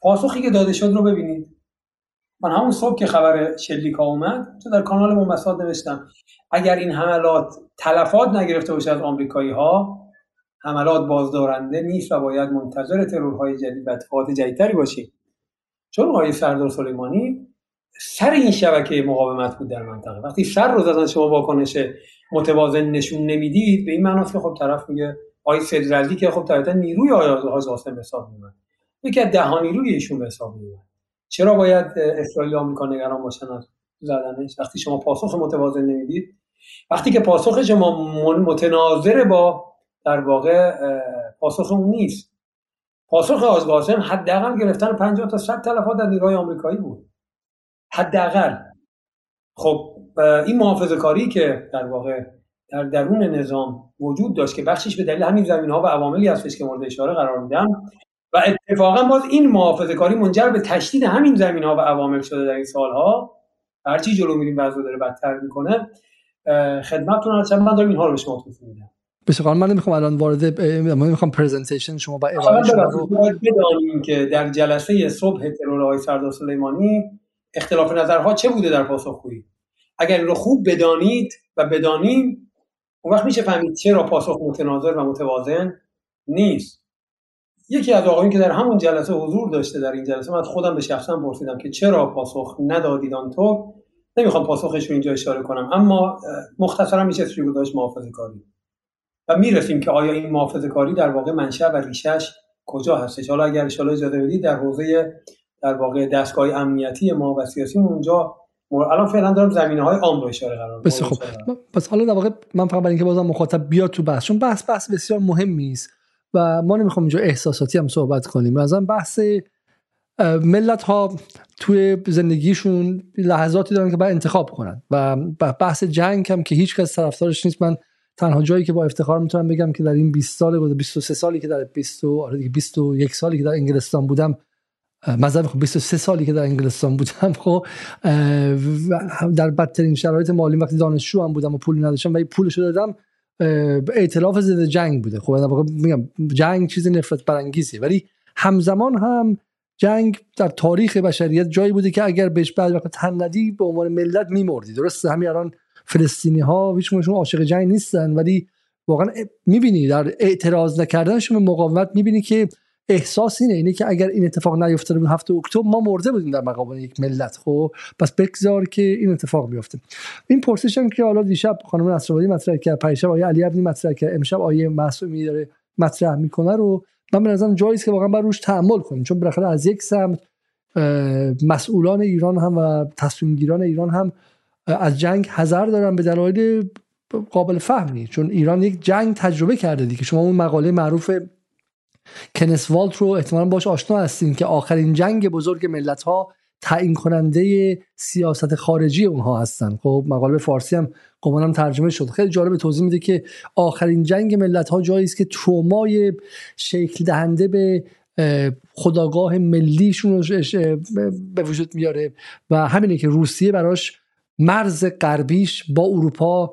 پاسخی که داده شد رو ببینید. من همون صبح که خبر شلیکا اومد تو در کانال مساد نوشتم اگر این حملات تلفات نگرفته باشه از آمریکایی ها حملات بازدارنده نیست و باید منتظر ترورهای جدید و اتفاقات جدیدتری باشیم. چون آقای سردار سلیمانی سر این شبکه مقاومت بود در منطقه. وقتی سر رو زدن شما واکنش متوازن نشون نمی‌دید به این معناست که خب طرف میگه آقای سدرلدی که خب طبیعتا نیروی آقای قاسم حساب میومد یکی از ده نیروی ایشون حساب میومد چرا باید اسرائیل آمریکا نگران باشن از زدنش؟ وقتی شما پاسخ متوازن نمی‌دید. وقتی که پاسخ شما متناظر با در واقع پاسخ اون نیست. پاسخ آز قاسم حداقل گرفتن 50 تا 100 تلفات در نیروهای آمریکایی بود. حداقل. خب این محافظه کاری که در واقع در درون نظام وجود داشت که بخشش به دلیل همین زمین ها و عواملی هستش که مورد اشاره قرار میدم و اتفاقا باز این محافظه کاری منجر به تشدید همین زمین ها و عوامل شده در این سالها. هرچی جلو میریم وضع داره بدتر می‌کنه. خدمتتون هستم من دارم اینها رو به شما توضیح میدم. بسیار من نمی‌خوام الان وارد من می‌خوام پرزنتیشن شما با ارائه شما رو بدانیم که در جلسه صبح ترور آقای سردار سلیمانی اختلاف نظرها چه بوده در پاسخگویی؟ اگر رو خوب بدانید و بدانیم اون وقت میشه فهمید چرا پاسخ متناظر و متوازن نیست. یکی از آقایون که در همون جلسه حضور داشته در این جلسه من خودم به شخصا پرسیدم که چرا پاسخ ندادید آنطور؟ نمی‌خوام پاسخش رو اینجا اشاره کنم اما مختصرا میشه روی گذاشت محافظه کاری و می‌رسیم که آیا این محافظه کاری در واقع منشأ و ریشش کجا هستش. حالا اگر ان اجازه بدید در حوزه در واقع دستگاه امنیتی ما و سیاسی اونجا الان فعلا دارم زمینه های عام رو اشاره قرار بسیار خب پس حالا در واقع من فقط برای اینکه بازم مخاطب بیاد تو بحث چون بحث بحث بسیار مهمی است و ما نمی‌خوام اینجا احساساتی هم صحبت کنیم. مثلا بحث ملت ها توی زندگیشون لحظاتی دارن که باید انتخاب کنن و بحث جنگ هم که هیچ کس طرفدارش نیست. من تنها جایی که با افتخار می‌تونم بگم که در این 20 سال 23 سالی که در 20 آره 21 سالی که در انگلستان بودم مثلا خب 23 سالی که در انگلستان بودم خب در بدترین شرایط مالی وقتی دانشجو هم بودم و پولی نداشتم و پولشو دادم ائتلاف ضد جنگ بوده. خب میگم جنگ چیز نفرت برانگیزه. ولی همزمان هم جنگ در تاریخ بشریت جایی بوده که اگر بهش بعد وقت تن ندی به عنوان ملت میمردی. درسته همین الان فلسطینی ها هیچ عاشق جنگ نیستن ولی واقعا می‌بینی در اعتراض نکردنشون به مقاومت می‌بینی که احساس اینه اینه که اگر این اتفاق نیفتاده بود هفته اکتبر ما مرده بودیم در مقابل یک ملت خب؟ پس بگذار که این اتفاق بیفته. این پرسش هم که حالا دیشب خانم نصرآبادی مطرح کرد پریشب آیه علی عبدی مطرح کرد امشب آیه معصومی داره مطرح می‌کنه رو. من به نظرم جایی که واقعا بر روش تحمل کنیم چون بالاخره از یک سمت مسئولان ایران هم و تصمیم گیران ایران هم از جنگ حذر دارن به دلایل قابل فهمی چون ایران یک جنگ تجربه کرده دیگه. شما اون مقاله معروف کنس والت رو احتمالا باش آشنا هستین که آخرین جنگ بزرگ ملت ها تعیین کننده سیاست خارجی اونها هستن. خب مقاله به فارسی هم هم ترجمه شد. خیلی جالب توضیح میده که آخرین جنگ ملت ها جایی است که ترومای شکل دهنده به خداگاه ملیشون رو به وجود میاره و همینه که روسیه براش مرز غربیش با اروپا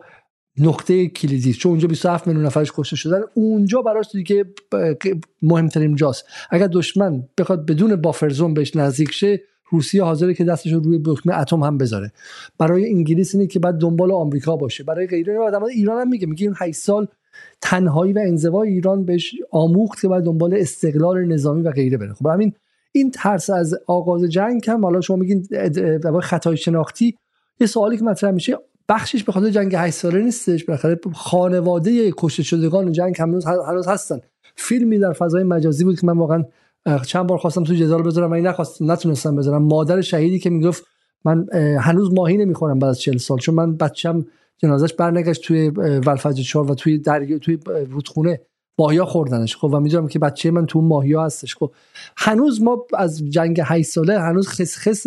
نقطه کلیدی چون اونجا 27 میلیون نفرش کشته شدن. اونجا براش دیگه مهمترین جاست اگر دشمن بخواد بدون بافرزون بهش نزدیک شه روسیه حاضره که دستش رو روی دکمه اتم هم بذاره. برای انگلیس اینه که بعد دنبال آمریکا باشه. برای غیره و ایران هم میگه. میگه این 8 سال تنهایی و انزوای ایران بهش آموخت که بعد دنبال استقلال نظامی و غیره بره. خب همین این ترس از آغاز جنگ هم حالا شما میگین خطای شناختی یه سوالی که مطرح میشه بخشش به خاطر جنگ 8 ساله نیستش بالاخره خانواده کشته شدگان جنگ هنوز هنوز هستن. فیلمی در فضای مجازی بود که من واقعا چند بار خواستم تو جدال بذارم ولی نخواستم نتونستم بذارم. مادر شهیدی که می‌گفت من هنوز ماهی نمی‌خورم بعد از 40 سال چون من بچم جنازش برنگشت توی ولفج 4 و توی دریا توی رودخونه ماهیا خوردنش. خب و می‌دونم که بچه من تو ماهیا هستش. خب هنوز ما از جنگ 8 ساله هنوز خس خس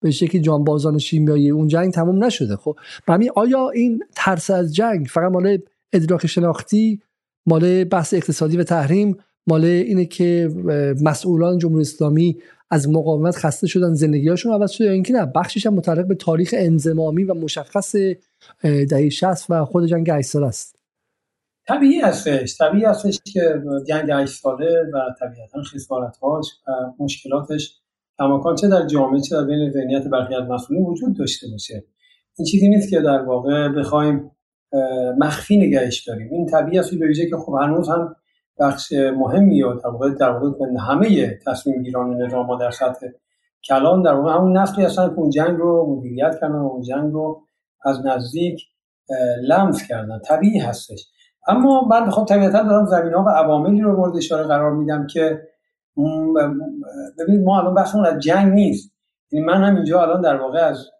به شکلی جانبازان شیمیایی اون جنگ تموم نشده. خب همین آیا این ترس از جنگ فقط مال ادراک شناختی مال بحث اقتصادی و تحریم مال اینه که مسئولان جمهوری اسلامی از مقاومت خسته شدن زندگیهاشون عوض شده اینکه نه؟ بخشش هم متعلق به تاریخ انزمامی و مشخص دهه 60 و خود جنگ 8 ساله است. طبیعی هستش. طبیعی هستش که جنگ 8 ساله و طبیعتا خسارت‌هاش و مشکلاتش کماکان چه در جامعه چه در بین ذهنیت برخی از مسئولین وجود داشته باشه. این چیزی نیست که در واقع بخوایم مخفی نگهش داریم. این طبیعی است به ویژه که خب هنوز هم بخش مهمی در واقع در واقع همه تصمیم گیران نظام در سطح کلان در واقع همون نسلی هستن که اون جنگ رو مدیریت کردن و اون جنگ رو از نزدیک لمس کردن. طبیعی هستش. اما من خب طبیعتا دارم زمین ها و عواملی رو مورد اشاره قرار میدم که ببینید ما الان بحثمون از جنگ نیست. یعنی من هم اینجا الان در واقع از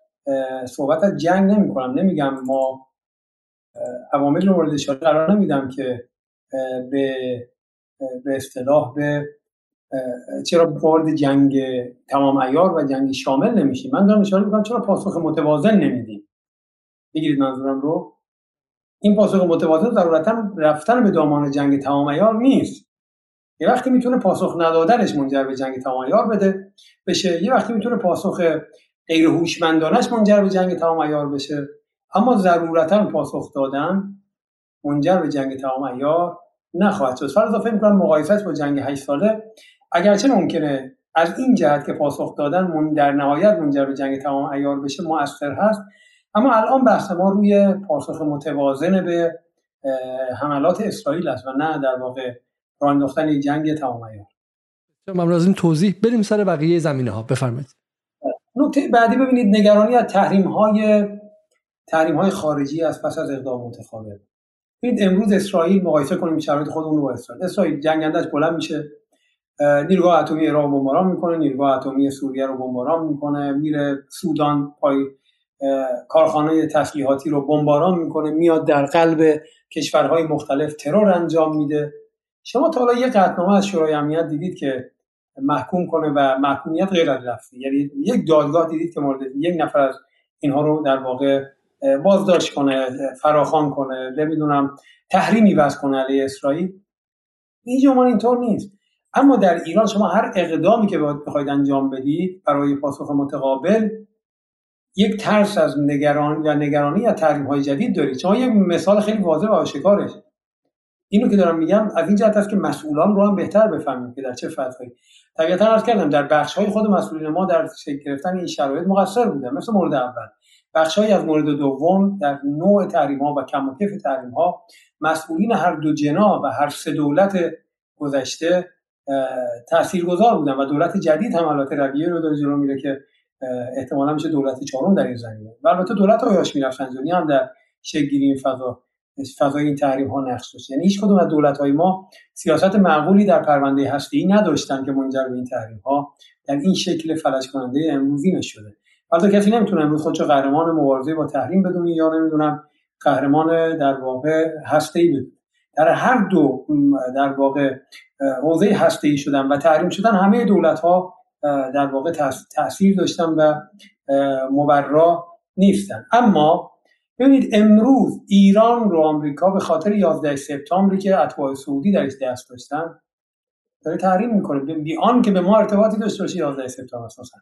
صحبت از جنگ نمی کنم نمیگم ما عواملی رو مورد اشاره قرار نمیدم که به به اصطلاح به چرا وارد جنگ تمام ایار و جنگ شامل نمیشیم. من دارم اشاره می‌کنم چرا پاسخ متوازن نمیدیم. می‌گیرید منظورم رو. این پاسخ متوازن ضرورتا رفتن به دامان جنگ تمام ایار نیست. یه وقتی می‌تونه پاسخ ندادنش منجر به جنگ تمام ایار بده بشه. یه وقتی می‌تونه پاسخ غیر هوشمندانش منجر به جنگ تمام بشه. اما ضرورتا پاسخ دادن منجر به جنگ تمام ایار نخواهد شد. فرض اضافه می‌کنم مقایسش با جنگ 8 ساله. اگرچه ممکنه از این جهت که پاسخ دادن من در نهایت منجر به جنگ تمام ایار بشه مؤثر هست. اما الان بحث ما روی پاسخ متوازن به حملات اسرائیل است و نه در واقع راه انداختن جنگ تمام ایار من این توضیح. بریم سر بقیه زمینه ها بفرمایید. نکته بعدی ببینید نگرانی از تحریم های تحریم های خارجی است پس از اقدام متخابر ببینید امروز اسرائیل مقایسه کنیم شرایط خودمون رو با اسرائیل. اسرائیل جنگندش بلند میشه. نیروگاه اتمی ایران بمباران می‌کنه نیروگاه اتمی سوریه رو بمباران می‌کنه میره سودان پای کارخانه تسلیحاتی رو بمباران می‌کنه میاد در قلب کشورهای مختلف ترور انجام میده. شما تا حالا یه قطعنامه از شورای امنیت دیدید که محکوم کنه و محکومیت غیر از یعنی یک دادگاه دیدید که مورد یک نفر از اینها رو در واقع بازداشت کنه فراخوان کنه نمی‌دونم تحریمی وضع کنه علیه اسرائیل. هیچ اینطور نیست. اما در ایران شما هر اقدامی که بخواید انجام بدید برای پاسخ متقابل یک ترس از نگران یا نگرانی یا تحریم های جدید دارید. شما یک مثال خیلی واضح و آشکارش. اینو که دارم میگم از این جهت است که مسئولان رو هم بهتر بفهمیم که در چه فضایی طبیعتا عرض کردم در بخش های خود مسئولین ما در شکل گرفتن این شرایط مقصر بودن مثل مورد اول. بخش های از مورد دوم در نوع تحریم ها و کم و کیف تحریم ها مسئولین هر دو جناح و هر سه دولت گذشته تاثیرگذار بودن و دولت جدید البته رویه رو داره جلو میره که احتمالا میشه دولت چهارم در این زمینه. و البته دولت های هاشمی رفسنجانی هم در شگیری این فضا. فضای این تحریم ها نقش داشت. یعنی هیچ کدوم از دولت های ما سیاست معقولی در پرونده هستی نداشتن که منجر به این تحریم ها در این شکل فلج کننده امروزی نشده البته کسی نمی‌تونه امروز خودشو قهرمان مبارزه با تحریم بدونی یا نمی‌دونم قهرمان در واقع هسته ای بدونه. در هر دو در واقع حوزه هسته ای شدن و تحریم شدن همه دولت ها در واقع تاثیر داشتن و مبرا نیستن. اما ببینید امروز ایران رو آمریکا به خاطر 11 سپتامبری که اتباع سعودی درش دست داشتن داره تحریم می‌کنه. بی آن که به ما ارتباطی داشته باشه 11 سپتامبر اساسا.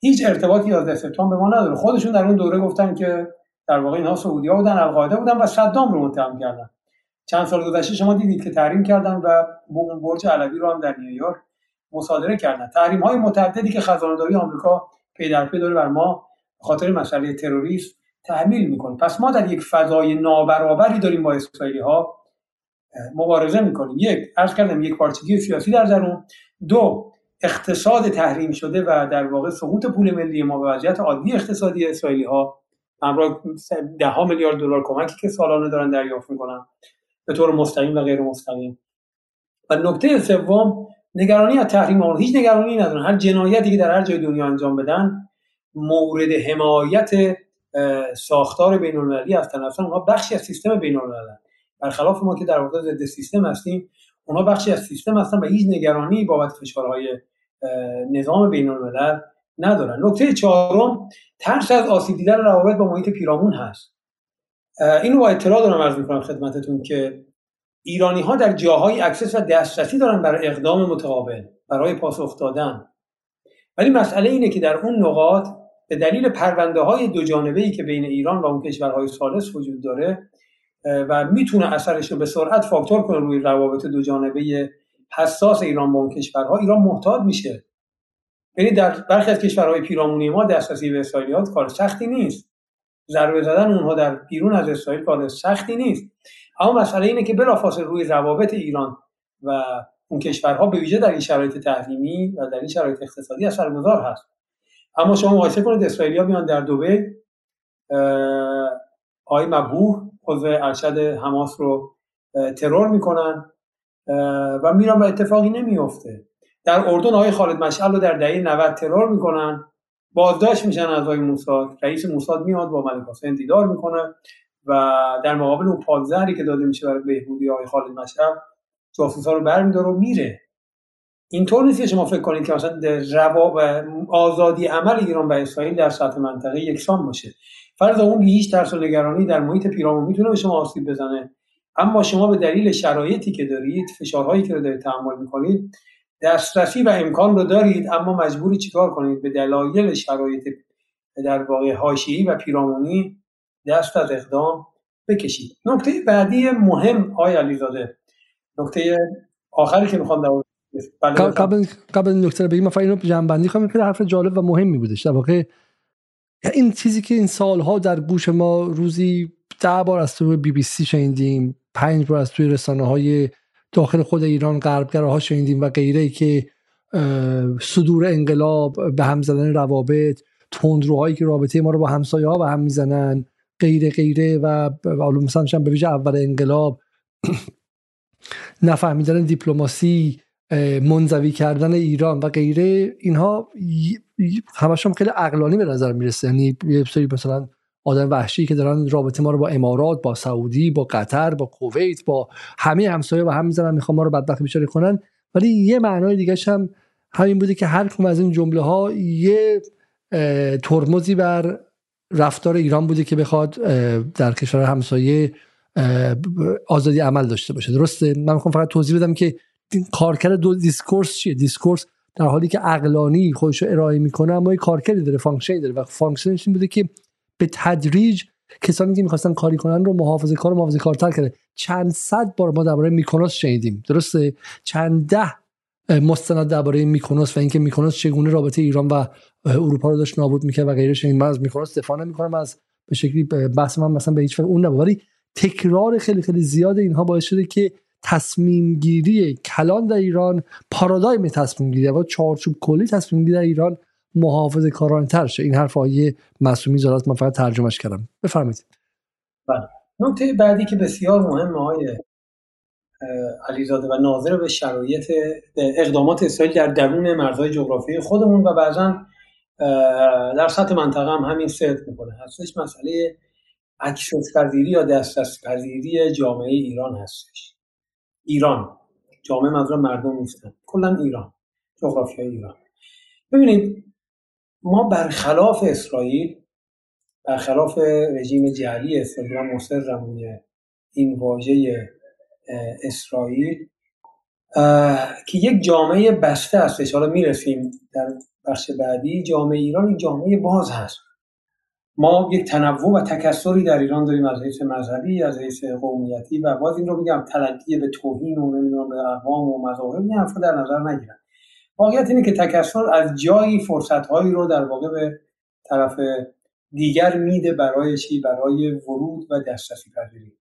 هیچ ارتباطی 11 سپتامبر به ما نداره. خودشون در اون دوره گفتن که در واقع اینها سعودی ها بودن القاعده بودن و صدام رو متهم کردن. چند سال گذشته شما دیدید که تحریم کردن و اون برج علوی رو هم در نیویورک مصادره کردن. تحریم های متعددی که خزانه آمریکا پی در پی داره بر ما خاطر مسئله تروریسم تحمیل می‌کنه. پس ما در یک فضای نابرابری داریم با اسرائیلی ها مبارزه می‌کنیم. یک عرض کردم یک پارچگی سیاسی در درون دو اقتصاد تحریم شده و در واقع سقوط پول ملی ما به وضعیت عادی اقتصادی اسرائیلی ها همراه ده میلیارد دلار کمکی که سالانه دارن دریافت می‌کنن. به طور مستقیم و غیر مستقیم. و نکته سوم نگرانی از تحریم ها هیچ نگرانی ندارن. هر جنایتی که در هر جای دنیا انجام بدن مورد حمایت ساختار بین المللی هستن اصلا اونها بخشی از سیستم بین برخلاف ما که در واقع ضد سیستم هستیم اونها بخشی از سیستم هستن و هیچ نگرانی بابت فشارهای نظام بین الملل ندارن. نکته چهارم ترس از آسیب دیدن روابط با محیط پیرامون هست. اینو با اطلاع دارم عرض می‌کنم خدمتتون که ایرانی ها در جاهای access و دسترسی دارن برای اقدام متقابل برای پاسخ دادن. ولی مسئله اینه که در اون نقاط به دلیل پرونده های دو جانبه ای که بین ایران و اون کشورهای ثالث وجود داره و می‌تونه اثرش رو به سرعت فاکتور کنه روی روابط دو جانبه حساس ایران با اون کشورها ایران محتاط میشه. یعنی در برخی از کشورهای پیرامونی ما دسترسی به اسرائیلیات کار سختی نیست. ضربه زدن اونها در بیرون از اسرائیل کار سختی نیست. اما مسئله اینه که بلافاصله روی روابط ایران و اون کشورها به ویژه در این شرایط تحریمی و در این شرایط اقتصادی اثرگذار هست. اما شما مقایسه کنید اسرائیلیا میان در دبی آقای مبهوح عضو ارشد حماس رو ترور می‌کنن و میرن و اتفاقی نمیفته در اردن آقای خالد مشعل رو در دهه 90 ترور می‌کنن. بازداشت میشن از آقای موساد رئیس موساد میاد با ملک حسین دیدار می‌کنه و در مقابل اون پادزهری که داده میشه برای بهبودی آقای خالد مشعل جاسوسا رو برمیداره و میره. اینطور نیست که شما فکر کنید که مثلا روا آزادی عمل ایران و اسرائیل در سطح منطقه یکسان باشه. فرض اون هیچ ترس و نگرانی در محیط پیرامون می‌تونه به شما آسیب بزنه. اما شما به دلیل شرایطی که دارید فشارهایی که رو دارید تحمل می‌کنید دسترسی و امکان رو دارید اما مجبوری چیکار کنید؟ به دلایل شرایط در واقع حاشیه‌ای و پیرامونی دست از اقدام بکشید. نکته بعدی مهم آقای علیزاده. نکته آخری که می‌خوام در قبل قبل نکته بگیم من فقط اینو جنبندی کنم. که حرف جالب و مهمی بودش. در واقع این چیزی که این سالها در گوش ما روزی ده بار از توی بی بی سی شنیدیم پنج بار از توی رسانه های داخل خود ایران ها شنیدیم و غیره که صدور انقلاب به هم زدن روابط تندروهایی که رابطه ما رو با همسایه ها به هم می‌زنن غیره غیره و مثلا به ویژه اول انقلاب نفهمیدن دیپلماسی منزوی کردن ایران و غیره اینها همشون خیلی عقلانی به نظر می‌رسه. یعنی یه سری مثلا آدم وحشی که دارن رابطه ما رو با امارات با سعودی با قطر با کویت با همه همسایه و هم می‌زنن می‌خوان ما رو بدبخت بیچاره کنن. ولی یه معنای دیگه هم همین بوده که هر کم از این جمله ها یه ترمزی بر رفتار ایران بوده که بخواد در کشور همسایه آزادی عمل داشته باشه. درسته؟ من می‌خوام فقط توضیح بدم که کارکرد دو discourse چیه؟ discourse در حالی که عقلانی خودش رو ارائه می‌کنه اما یه کارکردی داره function ی داره و function ش این بوده که به تدریج کسانی که می‌خواستن کاری کنن رو محافظه کار محافظه کارتر کرده. چند صد بار ما درباره میکنوس شنیدیم درسته؟ چند ده مستند درباره میکنوس و اینکه میکنوس چگونه رابطه ایران و اروپا رو داشت نابود می‌کرد و غیره شنیدیم من از میکنوس دفاع نمی‌کنم از به شکلی بحث من مثلا به هیچ اون نبود. تکرار خیلی خیلی زیاد اینها باعث شده که تصمیم گیری کلان در ایران پارادایم تصمیم گیری و چارچوب کلی تصمیم گیری در ایران محافظه کارانه تر شه. این حرف های معصومی زارعه من فقط ترجمهش کردم. بفرمایید. بله. نکته بعدی که بسیار مهم آقای علیزاده و ناظر به شرایط اقدامات اسرائیل در درون مرزهای جغرافیایی خودمون و بعضا در سطح منطقه هم همین صدق می‌کنه. هستش مسئله access پذیری یا دسترس پذیری جامعه ایران هستش. ایران. جامعه منظور مردم نیستن. کلا ایران. جغرافی ایران. ببینید ما برخلاف اسرائیل برخلاف رژیم جعلی اسرائیل من مصرم این واژه اسرائیل که یک جامعه بسته هستش. حالا می‌رسیم در بخش بعدی. جامعه ایران یک جامعه باز هست. ما یک تنوع و تکسری در ایران داریم از حیث مذهبی از حیث قومیتی و باز این رو میگم تلقی به توهین و نمی‌دونم به اقوام و مذاهب این حرفا در نظر نگیرن. واقعیت اینه که تکسر از جایی فرصتهایی رو در واقع به طرف دیگر میده برای چی؟ برای ورود و دسترسی پذیری.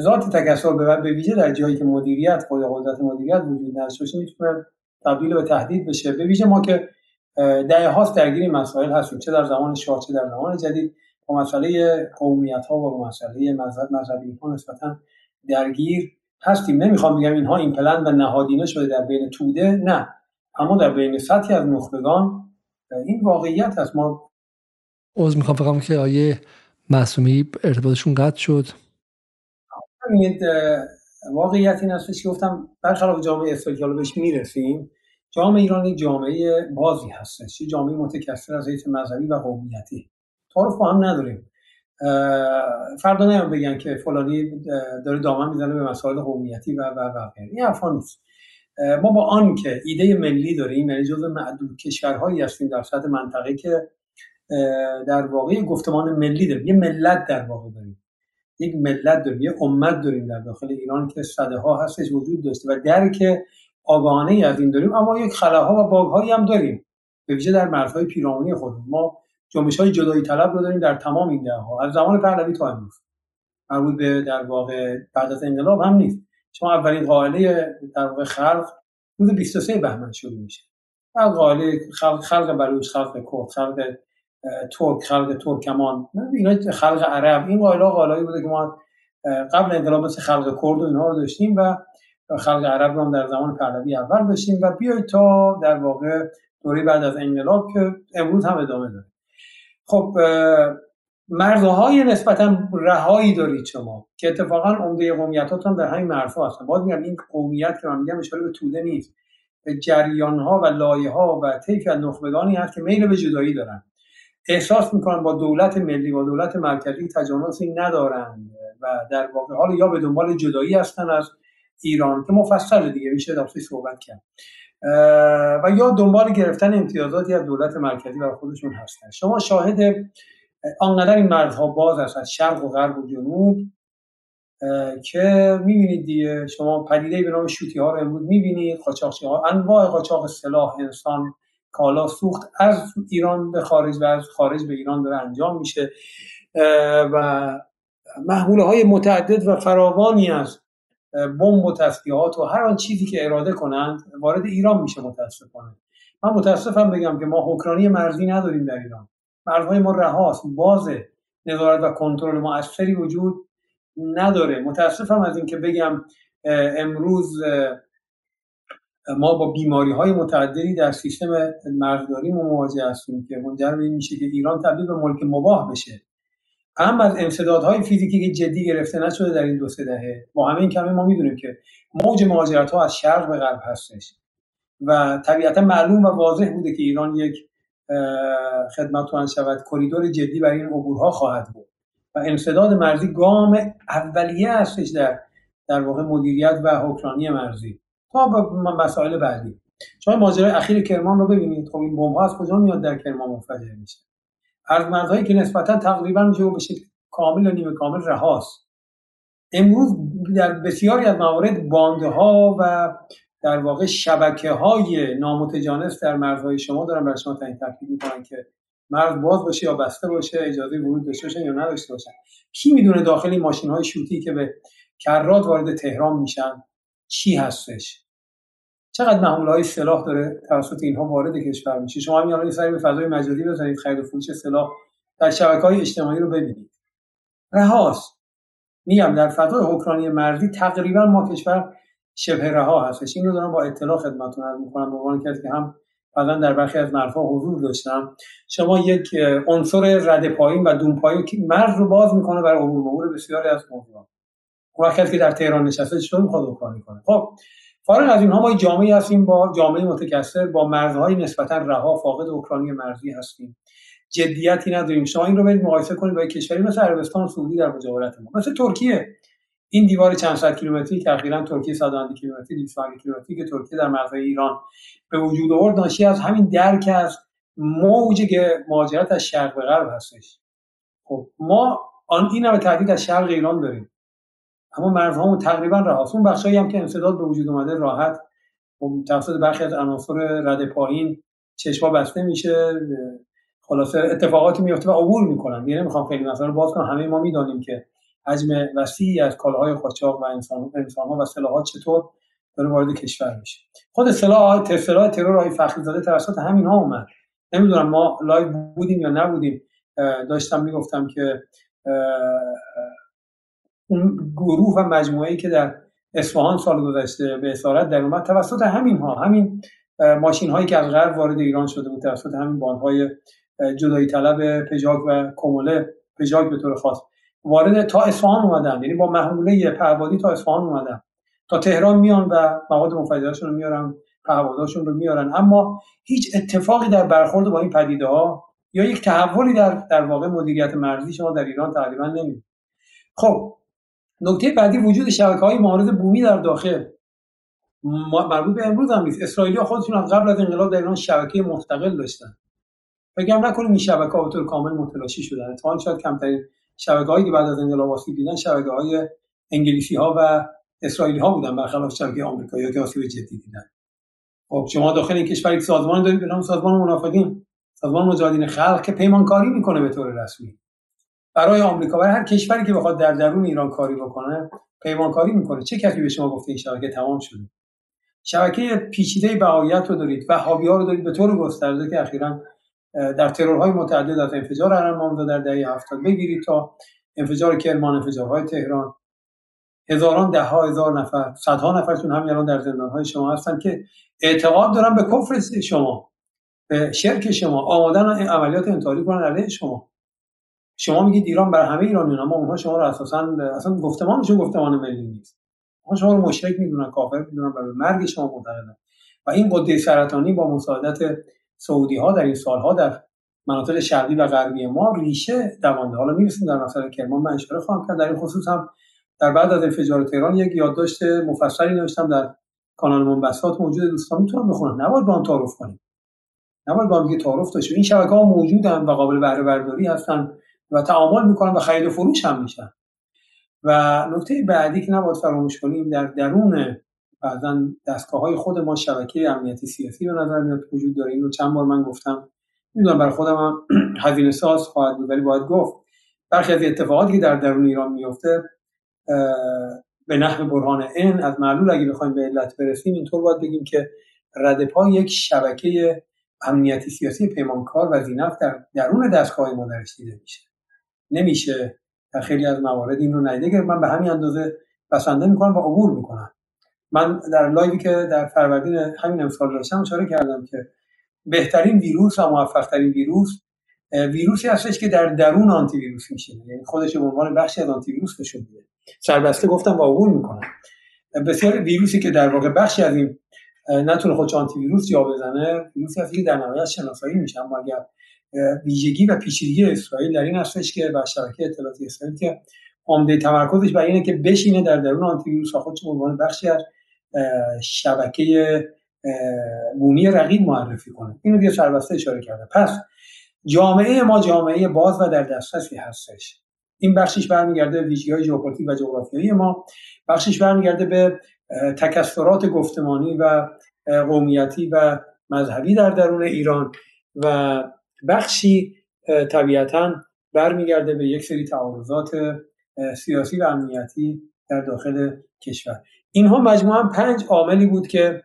ذات تکسر به ویژه در جایی که مدیریت خود قدرت مدیریت وجود نداشته می‌تونه تبدیل به تهدید بشه. به ویژه ما که دهه هاست درگیر مسائل هستیم چه در زمان شاه چه در زمان جدید. با مسئله قومیت ها و با مسئله مذهب مذهبی ها نسبتا درگیر هستیم. نمی‌خوام بگم اینها این پلن و نهادینه شده در بین توده نه. اما در بین سطحی از نخبگان این واقعیت هست ما عوض می‌خوام فقط که آیه معصومی ارتباطشون قطع شد. واقعیت این هستش که گفتم؟ برخلاف جامعه استقلال بهش می‌رسیم. جامعه ایران یک جامعه بازی هستش یک جامعه متکثر از حیث مذهبی و قومیتی. تعارف با هم نداریم. فردا نیام بگن که فلانی داره دامن می‌زنه به مسائل قومیتی و و و این حرفا نیست. ما با آن که ایده ملی داریم یعنی جزو معدود کشورهایی هستیم در سطح منطقه که در واقع گفتمان ملی داریم یه ملت در واقع داریم. یک ملت داریم یه امت داریم در داخل ایران که صده ها هستش وجود داشته و درک آگاهانه از این داریم اما یک خلاها و باگهایی هم داریم. به ویژه در مرزهای پیرامونی خودمون. ما جنبش های جدایی طلب رو داریم در تمام این ده ها از زمان پهلوی تا امروز. مربوط به در واقع بعد از انقلاب هم نیست. شما اولین قائله در واقع خلق روز 23 بهمن شروع میشه. بعد قائله خلق خلق بلوچ خلق کرد خلق ترک خلق ترکمان. اینا خلق عرب. این قائله قائلایی بوده که ما قبل انقلاب مثل خلق کرد و اینها رو داشتیم و خلق عرب رو هم در زمان پهلوی اول داشتیم و بیاید تا در واقع دوره بعد از انقلاب که امروز هم ادامه داره. خب مرزهای نسبتا رهایی دارید شما که اتفاقا عمده قومیتاتون در همین مرزها هستن. باز میگم این قومیت که من میگم اشاره به توده نیست. به جریان ها و لایه ها و طیف از نخبگانی هست که میل به جدایی دارن. احساس می‌کنن با دولت ملی و دولت مرکزی تجانسی ندارند و در واقع حال یا به دنبال جدایی هستن از ایران که مفصل دیگه میشه در صحبت کرد. و یا دنبال گرفتن امتیازاتی از دولت مرکزی برای خودشون هستن. شما شاهد آنقدر این مرزها باز است از شرق و غرب و جنوب که می‌بینید دیگه. شما پدیده به نام شوتی ها رو امروز می‌بینید. قاچاقچی ها انواع قاچاق سلاح انسان کالا سوخت از ایران به خارج و از خارج به ایران داره انجام میشه. و محموله های متعدد و فراوانی از بمب و تسلیحات و هر آن چیزی که اراده کنند وارد ایران میشه متاسفانه من متاسفم بگم که ما حکرانی مرزی نداریم در ایران. مرزهای ما رهاست بازه نظارت و کنترل مؤثری وجود نداره. متاسفم از اینکه بگم امروز ما با بیماری های متعددی در سیستم مرزداری مواجه هستیم که منجر به این میشه که ایران تبدیل به ملک مباه بشه. هم از امتدادهای فیزیکی که جدی گرفته نشده در این دو سه دهه. با همه این کمی ما می‌دونیم که موج مهاجرت ها از شرق به غرب هستش. و طبیعتا معلوم و واضح بوده که ایران یک خدمتتون شود کریدور جدی برای این عبورها خواهد بود. و امتداد مرزی گام اولیه هستش در در واقع مدیریت و حکمرانی مرزی. تا به مسائل بعدی. شما ماجرای اخیر کرمان رو ببینید. خب این بمب از کجا میاد در کرمان منفجر میشه؟ مرزهایی که نسبتا تقریبا میشه به شکل کامل و نیمه کامل رهاست. امروز در بسیاری از موارد بانده ها و در واقع شبکه های نامتجانس در مرزهای شما دارن برای شما تعیین تکلیف می‌کنن که مرز باز باشه یا بسته باشه اجازه ورود داشته باشن یا نداشته باشن. کی می‌دونه داخل این ماشین های شوتی که به کرات وارد تهران میشن چی هستش؟ چقدر محموله های سلاح داره توسط اینها وارد کشور میشه؟ شما همین الان سری به فضای مجازی بزنید خرید و فروش سلاح در شبکه های اجتماعی رو ببینید. رهاست. میگم در فضای حکرانی مرزی تقریبا ما کشور شبه رها هستش. این رو دارم با اطلاع خدمتتون عرض می‌کنم به عنوان کسی که هم بعدا در برخی از مرزها حضور داشتم. شما یک عنصر رد پایین و دون پایین که مرز رو باز می‌کنه برای عبور مرور بسیاری از موضوعات کسی که در تهران نشسته چطور می‌خواد اوکراینی کنه؟ خب فارغ از اینها ما جامعه هستیم با جامعه متکثر با مرزهای نسبتا رها فاقد اوکراینی مرزی هستیم. جدیتی نداریم. شما این رو برید مقایسه کنید با کشوری مثل عربستان سعودی در مجاورت ما. مثل ترکیه. این دیوار چند صد کیلومتری که اخیرا ترکیه 100 کیلومتری 200 کیلومتری که ترکیه در مرزهای ایران به وجود آورد ناشی از همین درک از موج مهاجرت از شرق به غرب هستش. خب ما آن این همه تهدید از شرق ایران داریم. اما مرزهامون تقریبا رهاست. اون بخشایی هم که انسداد به وجود اومده راحت. توسط برخی از عناصر رده پایین چشما بسته میشه. خلاصه اتفاقاتی میفته و عبور می‌کنن. یعنی نمی‌خوام خیلی مثلا باز کنم. همه ما می‌دانیم که حجم وسیعی از کالاهای قاچاق و انسان ها و سلاحات چطور داره وارد کشور میشه. خود سلاح سلاح ترور های فخری زاده توسط همین ها اومد. نمی‌دونم ما لایو بودیم یا نبودیم. داشتم می‌گفتم که اون گروه و مجموعه که در اصفهان سال گذشته به اسارت در اومد توسط همین ها همین ماشین هایی که از غرب وارد ایران شده بود توسط همین باندهای جدایی طلب پژاک و کموله پژاک به طور خاص وارد تا اصفهان اومدن. یعنی با محموله پروادی تا اصفهان اومدن. تا تهران میان و مواد مفجرشون رو میارن پهپادهاشون رو میارن. اما هیچ اتفاقی در برخورد با این پدیده ها یا یک تحولی در در واقع مدیریت مرزی شما در ایران تقریبا نمید خب نکته بعدی وجود شبکه های معارض بومی در داخل. مربوط به امروز هم نیست. اسرائیلی خودشون از قبل از انقلاب در ایران شبکه مستقل داشتن. بگم نکنیم این شبکه ها طور کامل متلاشی شدن اتفاقا شاید کمترین شبکه هایی که بعد از انقلاب آسیب دیدن شبکه های انگلیسی ها و اسرائیلی ها بودن برخلاف شبکه آمریکایی که آسیب جدی دیدن. خب شما داخل این کشور یک سازمان دارید به نام سازمان منافقین. سازمان مجاهدین خلق که پیمانکاری می‌کنه به طور رسمی. برای آمریکا برای هر کشوری که بخواد در درون ایران کاری بکنه پیمانکاری می‌کنه. چه کسی به شما گفته این شبکه تمام شده؟ شبکه پیچیده بهاییت رو دارید و ها رو دارید به طور گسترده که اخیرا در ترورهای متعدد از انفجار حرم در دهه 70 بگیرید تا انفجار کرمان انفجارهای تهران. هزاران ده ها هزار نفر صدها نفرتون همین الان در زندان های شما هستن که اعتقاد دارن به کفر شما به شرک شما آمادن عملیات انتحاری کنن علیه شما. شما میگید ایران بر همه ایرانیان اما اونها شما رو اساسا اصلا گفتمانشون گفتمان ملی نیست. اونها شما رو مشرک می‌دونن کافر می‌دونن و به مرگ شما معتقدن. و این قده سرطانی با مساعدت سعودی ها در این سالها در مناطق شرقی و غربی ما ریشه دوانده. حالا می‌رسیم در مسئله کرمان. من اشاره خواهم کرد. در این خصوص هم در بعد از انفجار تهران یک یادداشت مفصلی نوشتم در کانال منبسات موجود دوستان می‌تونم بخونم نباید با هم تعارف کنیم. نباید با هم تعارف داشته این شبکه ها موجودن و قابل بهره برداری هستن. و تعامل می‌کنن و خرید و فروش هم میشن. و نکته بعدی که نباید فراموش کنیم در درون بعضا دستگاه های خود ما شبکه امنیتی سیاسی به نظر میاد وجود داره. اینو چند بار من گفتم. می‌دونم برای خودم هم هزینه ساز خواهد بود ولی باید گفت برخی از اتفاقاتی که در درون ایران میفته به نحو برهان ان از معلول اگه بخوایم به علت برسیم اینطور باید بگیم که ردپا یک شبکه امنیتی سیاسی پیمانکار و زینف در درون دستگاه ما درش دیده میشه. نمیشه در خیلی از موارد این رو ندیده. من به همین اندازه بسنده می‌کنم و عبور می‌کنم. من در لایوی که در فروردین همین امسال داشتم اشاره کردم که بهترین ویروس و موفقترین ویروس ویروسی هستش که در درون آنتی ویروس میشه یعنی خودش به عنوان بخشی از آنتی ویروس نشون میده. سربسته گفتم با عبور می‌کنم. بسیار ویروسی که در واقع بخشی از این نتونه خودش آنتی ویروس جا بزنه ویروسی هستی که در نهایت شناسایی میشه. اما اگر ویژگی و پیچیدگی اسرائیل در این هستش که بر شبکه اطلاعاتی اسرائیل که عمده تمرکزش بر اینه که بشینه در درون آنتی ویروس خودش به عنوان بخشی از شبکه بومی رقیب معرفی کنه. اینو دیگه سربسته اشاره کرده. پس جامعه ما جامعه باز و در دسترسی هستش. این بخشش برمیگرده ویژگی های ژئوپلیتیک و جغرافیایی ما. بخشش برمیگرده به تکثرات گفتمانی و قومیتی و مذهبی در درون ایران و بخشی طبیعتا برمیگرده به یک سری تعارضات سیاسی و امنیتی در داخل کشور. اینها مجموعا پنج عاملی بود که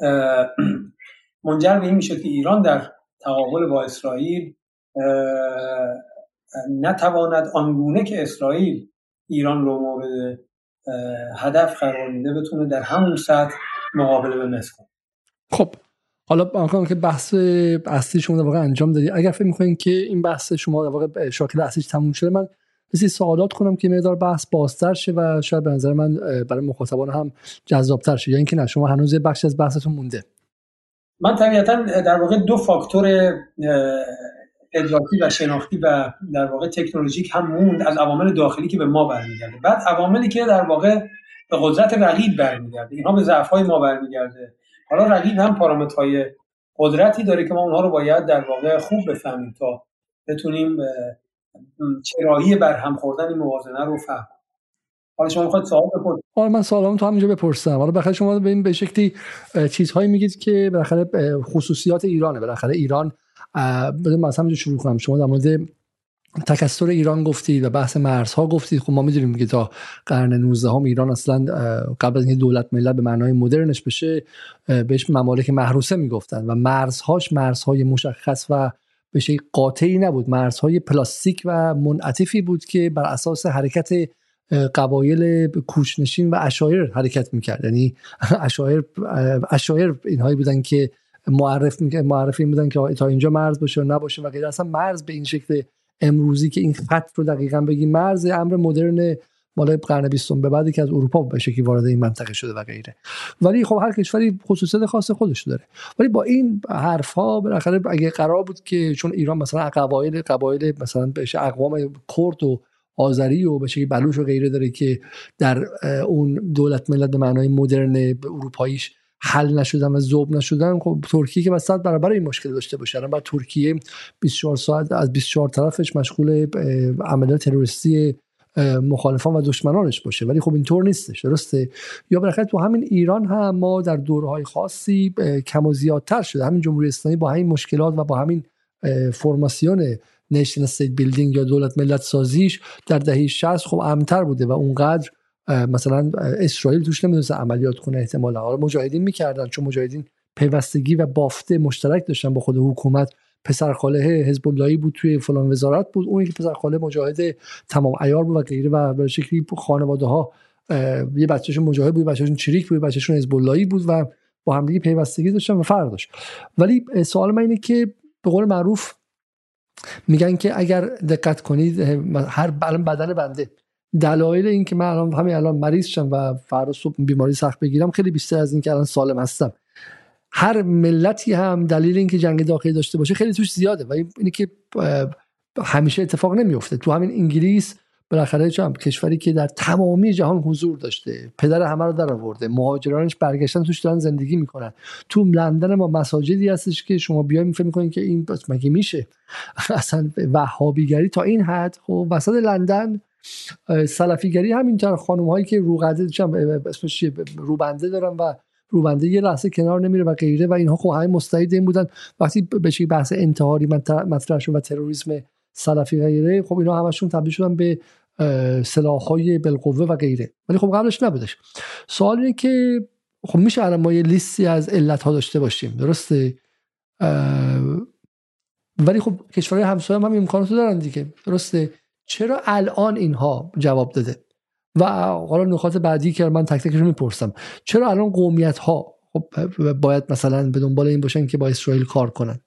منجر به این می‌شد که ایران در تقابل با اسرائیل نتواند آنگونه که اسرائیل ایران رو مورد هدف قرار میده بتونه در همون سطح مقابله به مصر خب حالا که بحث اصلی شما در واقع انجام دادی. اگر فکر می‌کنین که این بحث شما در واقع شاکل اصلیش تموم شده من بسی سوالات کنم که مقدار بحث بازتر شه و شاید به نظر من برای مخاطبان هم جذابتر شه. یا اینکه نه شما هنوز بخش از بحثتون مونده. من طبیعتا در واقع دو فاکتور ادراکی و شناختی و در واقع تکنولوژیک هم موند از عوامل داخلی که به ما برمیگرده. بعد عواملی که در واقع به قدرت رقیب برمیگرده. اینها به ضعف ما برمیگرده. حالا رقیب هم پارامترهای قدرتی داره که ما اونها رو باید در واقع خوب بفهمیم تا بتونیم چرایی بر هم خوردن این موازنه رو فهم حالا شما می‌خواید سوال بپرسید؟ حالا من سوالام تو همینجا بپرسم. حالا بخاطر شما به این به شکلی چیزهایی میگید که بالاخره خصوصیات ایرانه. بالاخره ایران مثلا شروع کنم. شما در مورد تکستر ایران گفتید و بحث مرزها گفتید خب ما می‌دونیم که تا قرن 19 هم ایران اصلا قبل از اینکه دولت ملت به معنای مدرنش بشه بهش ممالک محروسه می‌گفتن و مرزهاش مرزهای مشخص و به شکل قاطعی نبود. مرزهای پلاستیک و منعطفی بود که بر اساس حرکت قبایل کوچنشین و اشایر حرکت می‌کرد. یعنی اشایر اشایر اینهایی بودن که معرف معرفی بودن که تا اینجا مرز باشه و نباشه و غیره. اصلا مرز به این شکل امروزی که این خط رو دقیقا بگی مرز امر مدرن مال قرن بیستم به بعدی که از اروپا به شکلی وارد این منطقه شده و غیره. ولی خب هر کشوری خصوصیت خاص خودش داره. ولی با این حرف ها بالاخره اگه قرار بود که چون ایران مثلا قبایل قبایل مثلا بهش اقوام کرد و آذری و به شکلی بلوش و غیره داره که در اون دولت ملت به معنای مدرن اروپاییش حل نشدن و ذوب نشدن خب ترکیه که مثلا برابر این مشکل داشته باشه. الان ترکیه 24 ساعت از 24 طرفش مشغول عملیات تروریستی مخالفان و دشمنانش باشه. ولی خب اینطور نیستش. درسته؟ یا بالاخره تو همین ایران هم ما در دورهای خاصی کم و زیادتر شده. همین جمهوری اسلامی با همین مشکلات و با همین فرماسیون nation state building یا دولت ملت سازیش در دهه 60 خب کمتر بوده و اونقدر مثلا اسرائیل توش نمی‌تونست عملیات کنه احتمالا. حالا مجاهدین می‌کردن چون مجاهدین پیوستگی و بافت مشترک داشتن با خود حکومت. پسرخاله حزب اللهی بود توی فلان وزارت بود. اون که پسرخاله مجاهد تمام عیار بود و غیره و به شکلی خانواده ها یه بچهشون مجاهد بود بچهشون چریک بود بچهشون حزب اللهی بود و با همدیگه پیوستگی داشتن و فرق داشت. ولی سوال من اینه که به قول معروف میگن که اگر دقت کنید هر بدن بنده. دلایل این که من الان همین الان مریض شم و فردا صبح بیماری سخت بگیرم خیلی بیشتر از این که الان سالم هستم. هر ملتی هم دلیل اینکه جنگ داخلی داشته باشه خیلی توش زیاده و اینه که همیشه اتفاق نمیفته تو همین انگلیس بالاخره چون کشوری که در تمامی جهان حضور داشته پدر همه رو در آورده مهاجرانش برگشتن توش دارن زندگی می‌کنن. تو لندن ما مساجدی هستش که شما بیایم فکر می‌کنین که این مگه میشه؟ اصلا وهابیگری تا این حد خب وسط لندن سلفیگری همینطور خانم هایی که روغنده اسمش روبنده دارن و روبنده یه لحظه کنار نمیره و غیره و اینها. خب همه مستعد این بودن. وقتی به بحث انتحاری مطرح شد و تروریسم سلفی غیره خب اینا همشون تبدیل شدن به سلاح های بالقوه و غیره. ولی خب قبلش نبودش. سوال اینه که خب میشه الان ما یه لیستی از علت ها داشته باشیم. درسته؟ ولی خب کشورهای همسایه هم, هم امکانات دارن دیگه. درسته؟ چرا الان اینها جواب داده؟ و حالا نکات بعدی که من تک تکش می‌پرسم. چرا الان قومیت ها خب باید مثلا به دنبال این باشن که با اسرائیل کار کنن؟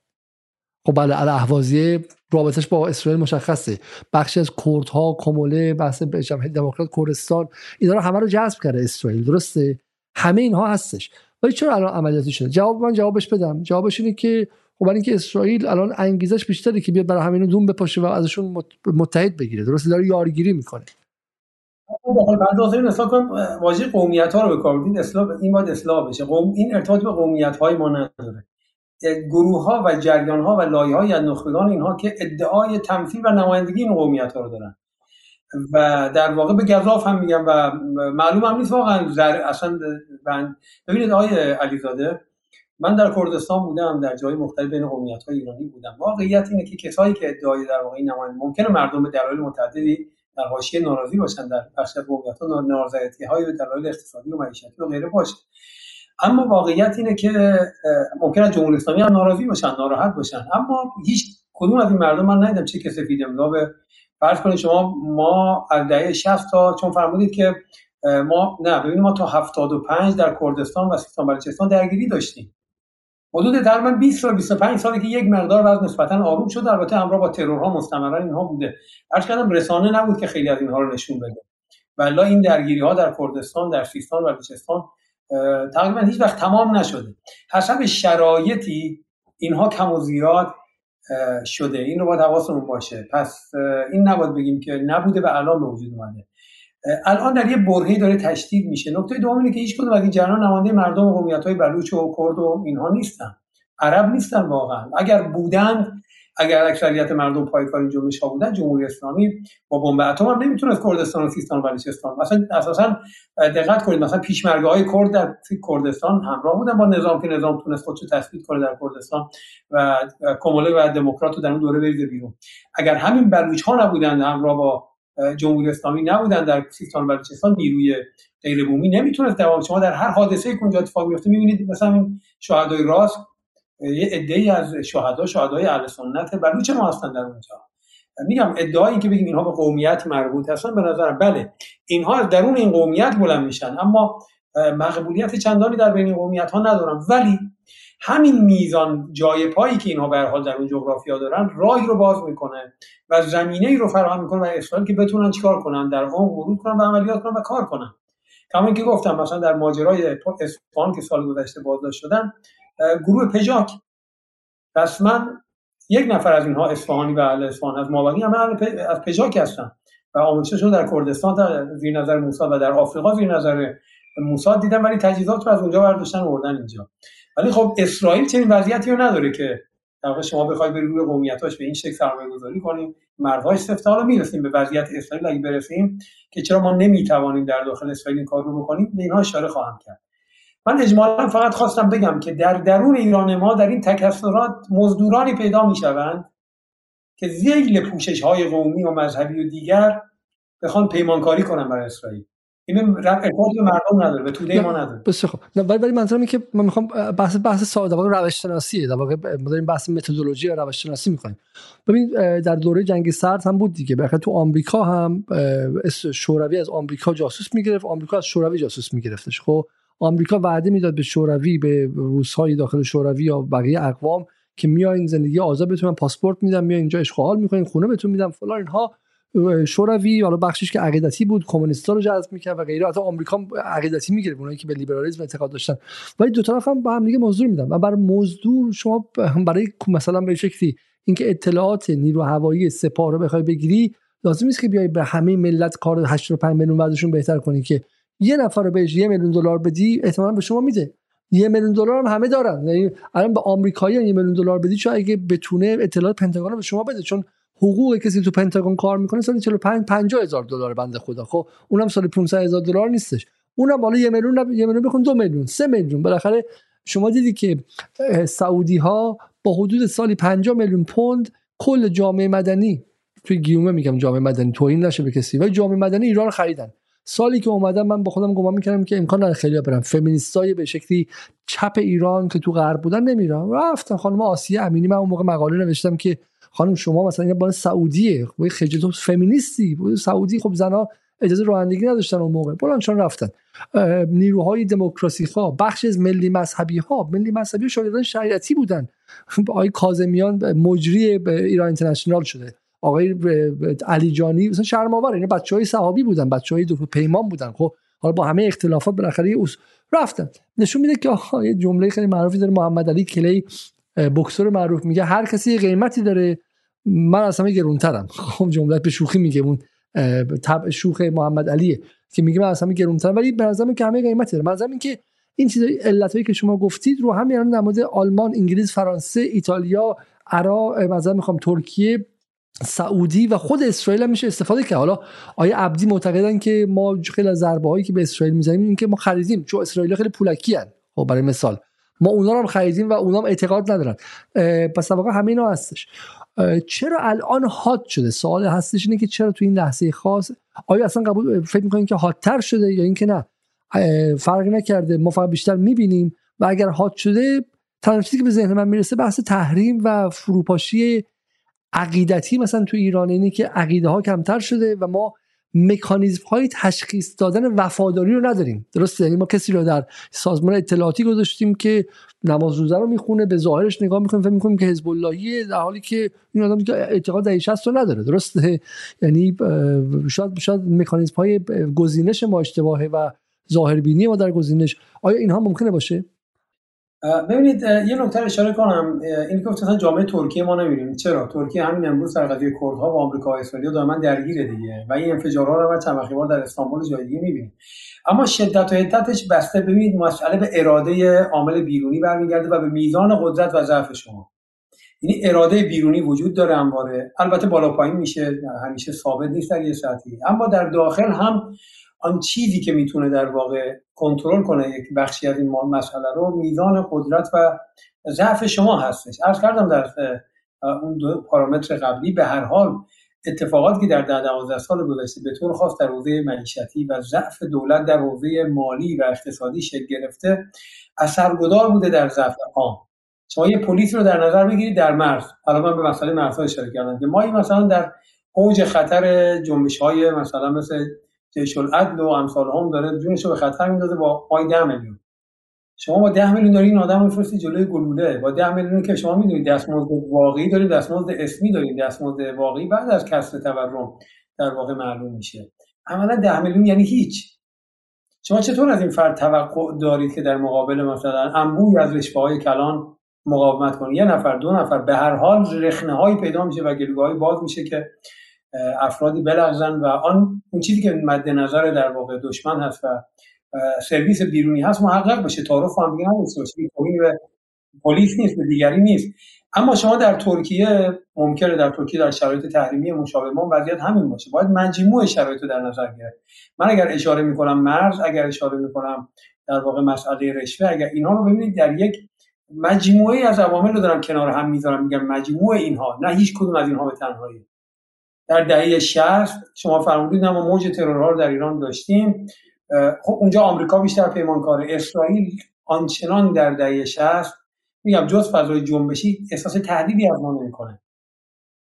خب بله الاهوازی رابطش با اسرائیل مشخصه. بخشی از کردها کموله بحث دموکرات کردستان اینا رو همه رو جذب کرده اسرائیل درسته؟ همه اینها هستش. ولی چرا الان عملیاتی شده؟ جواب من جوابش بدم. جوابش اینه که خب برای اینکه اسرائیل الان انگیزش بیشتره که بیاد برای همینو دون بپاشه و ازشون متحد بگیره. درسته داره یارگیری می‌کنه. بعد اصلاح کنم واژه قومیت ها رو به کار اصلاح این باید اصلاح بشه. قوم این ارتباط به قومیت های ما نداره. گروه ها و جریان ها و لایه های از نخبگان اینها که ادعای تمثیل و نمایندگی این قومیت ها رو دارن. و در واقع به گذاف هم میگم و معلوم هم نیست واقعا اصلا ببینید آقای علیزاده من در کردستان بودم در جای مختلف بین قومیت های ایرانی بودم. واقعیت اینه که کسایی که ادعای در واقع نماینده ممکنه مردم به دلایل متعددی در حاشیه ناراضی باشن در بخش قومیت ها نارضایتی های به دلایل اقتصادی و معیشتی و غیره باشه اما واقعیت اینه که ممکن جمهوری اسلامی هم ناراضی باشن ناراحت باشن. اما هیچ کدوم از این مردم من ندیدم چه که سفید امضا به فرض کنید شما ما از دهه 60 تا چون فرمودید که ما نه ببینید ما تا 75 در کردستان و سیستان بلوچستان درگیری داشتیم. حدود تقریبا 20 سال 25 سالی که یک مقدار وضع نسبتا آروم شده البته همراه با ترورها مستمرا اینها بوده. هر کردم رسانه نبود که خیلی از اینها رو نشون بده. ولی این درگیری ها در کردستان در سیستان و بلوچستان تقریبا هیچ وقت تمام نشده. حسب شرایطی اینها کم و زیاد شده. این رو باید حواسمون باشه. پس این نباید بگیم که نبوده و الان به وجود اومده. الان در یه برهه‌ای داره تشدید میشه. نکته دوم اینه که هیچ کدوم از این جریان نماینده مردم و قومیت‌های بلوچ و کرد و اینها نیستن. عرب نیستن واقعا. اگر بودند اگر اکثریت مردم پایکار جنبش ها بودن جمهوری اسلامی با بمب اتم هم نمی‌تونست کردستان و سیستان و بلوچستان. مثلا اساسا دقت کنید مثلا پیشمرگه های کرد در کردستان همراه بودن با نظام که نظام تونست خودشو تثبیت کنه در کردستان و کموله و دموکرات در اون دوره بریزه بیرون. اگر همین بلوچ ها نبودن همراه با جمهوری اسلامی نبودن در سیستان و بلوچستان نیروی غیر بومی نمی‌تونست دوام شما در هر حادثه کنجا اتفاق میفته می‌بینید مثلا این شهدای راست یه عده از شهدا شهدای اهل سنت بلوچ ما هستن در اونجا. میگم ادعایی که بگیم اینها به قومیت مربوط هستن به نظر بله اینها از درون این قومیت بلند میشن. اما مقبولیت چندانی در بین قومیت ها ندارن ولی همین میزان جای پایی که اینها به حال در اون جغرافیا دارن راهی رو باز می‌کنه و زمینه ای رو فراهم می‌کنه برای اسرائیل که بتونن چیکار کنن در اون ورود کنن و عملیات کنن و کار کنن. کما که گفتم مثلا در ماجرای اصفهان که سال گذشته بازداشت شدن گروه پژاک رسما یک نفر از اینها اصفهانی و اهل اصفهان از مابقی همه از پژاک هستن و آموزش شده در کردستان در زیر نظر موساد و در آفریقا زیر نظر موساد دیدن ولی تجهیزات رو از اونجا برداشتن و بردن اینجا. ولی خب اسرائیل چنین وضعیتی رو نداره که در شما بخواید بری روی قومیتاش به این شکل سرمایه گذاری کنیم مردهای سفته حالا می‌رسیم به وضعیت اسرائیل. اگه برسیم که چرا ما نمی‌توانیم در داخل اسرائیل این کار رو بکنیم به اینها اشاره خواهم کرد. من اجمالا فقط خواستم بگم که در درون ایران ما در این تکثرات مزدورانی پیدا می‌شوند که زیل پوشش های قومی و مذهبی و دیگر بخوان پیمانکاری کنن برای اسرائیل. این ارتباط به مردم نداره به توده ما نداره. بسیار خوب نه ولی منظورم که من می‌خوام بحث بحث ساده واقع روش شناسیه در واقع ما داریم بحث متدولوژی و روش شناسی می‌کنیم ببین در دوره جنگ سرد هم بود دیگه. بخاطر تو آمریکا هم شوروی از آمریکا جاسوس می‌گرفت. آمریکا از شوروی جاسوس میگرفتش. خب آمریکا وعده می‌داد به شوروی به روسهای داخل شوروی یا بقیه اقوام که میاین زندگی آزاد بتونن پاسپورت میدن میاین اینجا اشغال می‌کنین خونه بهتون میدن فلان اینها. شوروی حالا بخشش که عقیدتی بود کمونیستا رو جذب می‌کرد و غیره. حتی آمریکا عقیدتی می‌گیره اونایی که به لیبرالیسم اعتقاد داشتن. ولی دو طرف هم با هم دیگه مزدور میدن. و برای مزدور شما برای مثلا به شکلی اینکه اطلاعات نیرو هوایی سپاه رو بخوای بگیری لازم نیست که بیای به همه ملت کار 85 میلیون بعدشون بهتر کنی که یه نفر رو بهش یه میلیون دلار بدی احتمالاً به شما میده. یه میلیون دلار هم همه دارن. یعنی الان به آمریکایی یه میلیون دلار بدی چون اگه بتونه اطلاعات پنتاگون رو به شما بده. چون حقوق کسی تو پنتاگون کار می‌کنه سال 45 50 هزار دلار بنده خدا. خب اونم سال 500 هزار دلار نیستش. اونم بالا یه میلیون یه میلیون بخون دو میلیون سه میلیون. بالاخره شما دیدی که سعودی ها با حدود سالی 50 میلیون پوند کل جامعه مدنی توی گیومه میگم جامعه مدنی توهین نشه به کسی ولی جامعه مدنی ایران خریدن. سالی که اومدم من با خودم گمان می‌کردم که امکان نداره خیلی برم فمینیستای به شکلی چپ ایران که تو غرب بودن نمیرم رفتن خانم آسیه امینی من اون موقع مقاله نوشتم که خانم شما مثلا یه بان سعودیه خب تو فمینیستی سعودی خب زنا اجازه رانندگی نداشتن اون موقع بلان چون رفتن. نیروهای دموکراسی ها بخش از ملی مذهبی ها ملی مذهبی شاگردان شریعتی بودن. آقای کاظمیان مجری ایران اینترنشنال شده. آقای علی جانی مثلا شرم آور اینا بچهای صحابی بودن بچهای دو پیمان بودن. خب حالا با همه اختلافات بالاخره رفتن. نشون میده که یه جمله خیلی معروفی داره محمد علی کلی بکسور معروف میگه هر کسی قیمتی داره من از همه گرونترم. خب جمله به شوخی میگه اون طبع شوخ محمد علیه که میگه من از گرونترم ولی به نظرم که همه قیمتی داره. من که این چیزای علتایی که شما گفتید رو هم یعنی نماد آلمان انگلیس فرانسه ایتالیا عراق مثلا می‌خوام ترکیه سعودی و خود اسرائیل هم میشه استفاده که حالا آیا عبدی معتقدن که ما خیلی از ضربه هایی که به اسرائیل می‌زنیم این که ما خریدیم چون اسرائیل خیلی پولکی هن. خب برای مثال. ما اونا رو هم خریدیم و اونا هم اعتقاد ندارن. پس واقعا همه اینا هستش. چرا الان هات شده؟ سوال هستش اینه که چرا تو این لحظه خاص؟ آیا اصلا قبول فکر می‌کنین که هاتتر شده یا اینکه نه؟ فرق نکرده. ما فقط بیشتر می‌بینیم و اگر هات شده تنها که به ذهن من می‌رسه بحث تحریم و فروپاشی عقیدتی مثلا تو ایران اینه که عقیده ها کمتر شده و ما مکانیزم های تشخیص دادن وفاداری رو نداریم. درسته؟ یعنی ما کسی رو در سازمان اطلاعاتی گذاشتیم که نماز روزه رو می‌خونه به ظاهرش نگاه می‌کنیم فکر می‌کنیم که حزب اللهیه در حالی که این آدم که اعتقاد هست رو نداره. درسته؟ یعنی شاید شاید مکانیزم های گزینش ما اشتباهه و ظاهربینی ما در گزینش. آیا اینها ممکنه باشه؟ ببینید یه نکته اشاره کنم. این که مثلا جامعه ترکیه ما نمی‌بینیم چرا؟ ترکیه همین امروز در قضیه کردها و آمریکا و اسرائیل دائما درگیره دیگه. و این انفجارها رو ما چند در استانبول جای دیگه می‌بینیم. اما شدت و حدتش بسته. ببینید مسئله به اراده عامل بیرونی برمیگرده و به میزان قدرت و ضعف شما. یعنی اراده بیرونی وجود داره همواره البته بالا پایین میشه. همیشه ثابت نیست در یه سطحی. اما در داخل هم آن چیزی که می‌تونه در واقع کنترل کنه یک بخشی از این مسئله رو میزان قدرت و ضعف شما هستش. عرض کردم در اون دو پارامتر قبلی به هر حال اتفاقاتی که در ده دوازده سال گذشته به طور خاص در حوزه معیشتی و ضعف دولت در حوزه مالی و اقتصادی شکل گرفته اثرگذار بوده در ضعف عام. شما یه پلیس رو در نظر بگیرید در مرز. حالا من به مسئله مرزها اشاره کردم که ما مثلا در اوج خطر جنبش های مثلا مثل جیش العدل و امثال هم داره جونش رو به خطر میندازه با پای 10 میلیون. شما با 10 میلیون داری این آدم میفرستی جلوی گلوله. با 10 میلیون که شما می‌دونید دستمزد واقعی دارید دستمزد اسمی دارید دستمزد واقعی بعد از کسر تورم در واقع معلوم میشه. عملا 10 میلیون یعنی هیچ. شما چطور از این فرد توقع دارید که در مقابل مثلا انبوهی از رشوه های کلان مقاومت کنه؟ یه نفر دو نفر به هر حال رخنه پیدا میشه و گلوگاهی باز میشه که افرادی بلغزن و آن اون چیزی که مد نظر در واقع دشمن هست و سرویس بیرونی هست محقق بشه. تعارف هم دیگه نمیشه به پلیس نیست به دیگری نیست. اما شما در ترکیه ممکنه در ترکیه در شرایط تحریمی مشابه ما وضعیت همین باشه. باید مجموع شرایط در نظر گرفت. من اگر اشاره می‌کنم مرز اگر اشاره می‌کنم در واقع مسئله رشوه اگر اینها رو ببینید در یک مجموعه از عوامل رو دارم کنار هم می‌ذارم میگم مجموعه اینها. نه هیچ کدوم از اینها به تنهایی. در دهه 60 شما فرمودید ما موج ترورها رو در ایران داشتیم. خب اونجا آمریکا بیشتر پیمانکار اسرائیل آنچنان در دهه 60 میگم جز فضای جنبشی احساس تهدیدی از ما نمی‌کنه.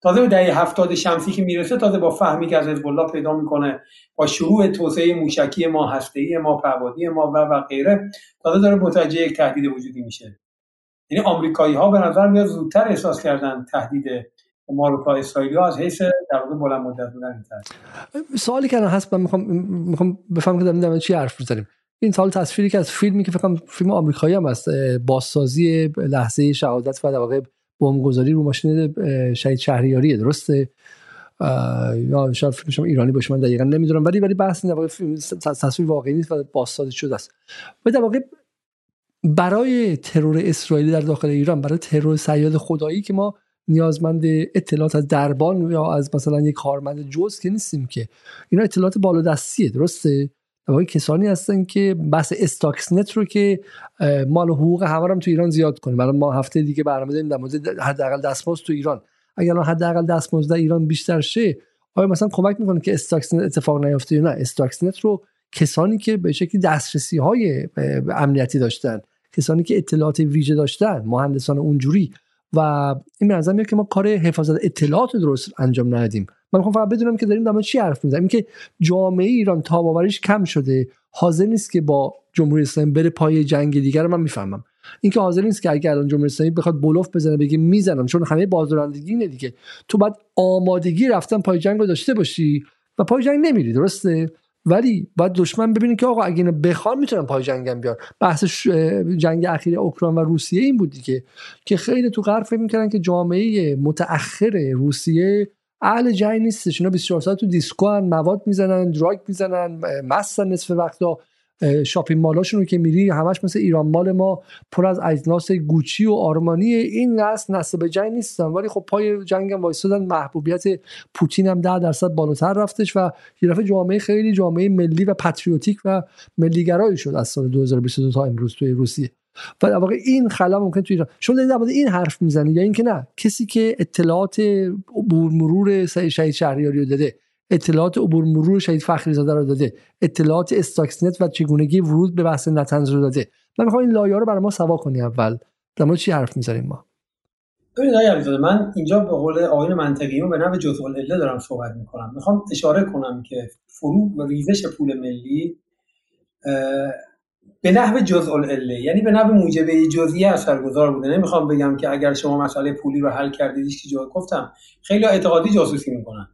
تازه به دهه هفتاد شمسی که می‌رسه تازه با فهمی که از حزب الله پیدا می‌کنه با شروع توسعه موشکی ما هسته ما پهبادی ما و و غیره تازه داره متوجه یک تهدید وجودی میشه. یعنی آمریکایی ها به نظر میاد زودتر احساس کردن تهدید تا اسرائیلی از حیث در واقع بلند مدت بودن سوالی که هست من می‌خوام می‌خوام بفهمم که داریم چی حرف می‌زنیم. این سال تصویری که از فیلمی که فکر فیلم آمریکایی هم است بازسازی لحظه شهادت و در واقع بمبگذاری رو ماشین شهید شهریاریه درسته؟ یا شاید فیلمش ایرانی باشه من دقیقا نمی‌دونم. ولی ولی بحث فیلم تصویر واقعی نیست و بازسازی شده است. و در واقع برای ترور اسرائیلی در داخل ایران برای ترور سیاد خدایی که ما نیازمند اطلاعات از دربان یا از مثلا یک کارمند جز که نیستیم که. اینا اطلاعات بالا دستیه درسته واقعا کسانی هستن که بحث استاکسنت رو که مال حقوق همه هم تو ایران زیاد کنیم برای ما هفته دیگه برنامه داریم در مورد حداقل دستمزد تو ایران. اگر حداقل دستمزد در ایران بیشتر شه آیا مثلا کمک می‌کنه که استاکسنت اتفاق نیفته یا نه؟ استاکسنت رو کسانی که به شکلی دسترسی های امنیتی داشتن کسانی که اطلاعات ویژه داشتن مهندسان اونجوری و این به میاد که ما کار حفاظت اطلاعات درست انجام ندادیم. من می‌خوام فقط بدونم که داریم در چی حرف می‌زنیم. که جامعه ایران تاباوریش کم شده حاضر نیست که با جمهوری اسلامی بره پای جنگ دیگر من می‌فهمم. اینکه حاضر نیست که اگر الان جمهوری اسلامی بخواد بلوف بزنه بگه می‌زنم چون همه بازدارندگی اینه دیگه. تو بعد آمادگی رفتن پای جنگ رو داشته باشی و پای جنگ نمیری درسته؟ ولی باید دشمن ببینید که آقا اگه اینو بخوان می‌تونن پای جنگم بیان. بحث جنگ اخیر اوکراین و روسیه این بود دیگه که خیلی تو غرب فکر می‌کردن که جامعه متأخر روسیه اهل جنگ نیستش. اینا 24 ساعت تو دیسکو مواد می‌زنن drug می‌زنن مستن نصف وقتا. shopping mall اشون رو که میری همش مثل ایران مال ما پر از اجناس گوچی و آرمانی. این نسل نسل به جنگ نیستن ولی خب پای جنگ هم وایسادن محبوبیت پوتین هم 10 درصد بالاتر رفتش و یه جامعه خیلی جامعه ملی و پاتریوتیک و ملیگرایی شد از سال 2022 تا امروز توی روسیه. و در واقع این خلا ممکن تو ایران. شما در این حرف می‌زنی یا اینکه نه؟ کسی که اطلاعات مرور شهید شهریاری رو داده اطلاعات عبور مرور شهید فخری زاده رو داده. اطلاعات استاکسنت و چگونگی ورود به بحث نتنز رو داده. من می‌خوام این لایه رو برای ما سوا کنی اول. در چی حرف می‌زنیم ما؟ ببینید من اینجا به قول آقایون منطقیون به نوع جزء العله دارم صحبت می‌کنم. می‌خوام اشاره کنم که فروغ و ریزش پول ملی به نحو جزء العله یعنی به نحو موجبه جزئی اثرگذار بوده. نمی‌خوام بگم که اگر شما مسئله پولی رو حل کردید که جا گفتم خیلی اعتقادی جاسوسی می‌کنن.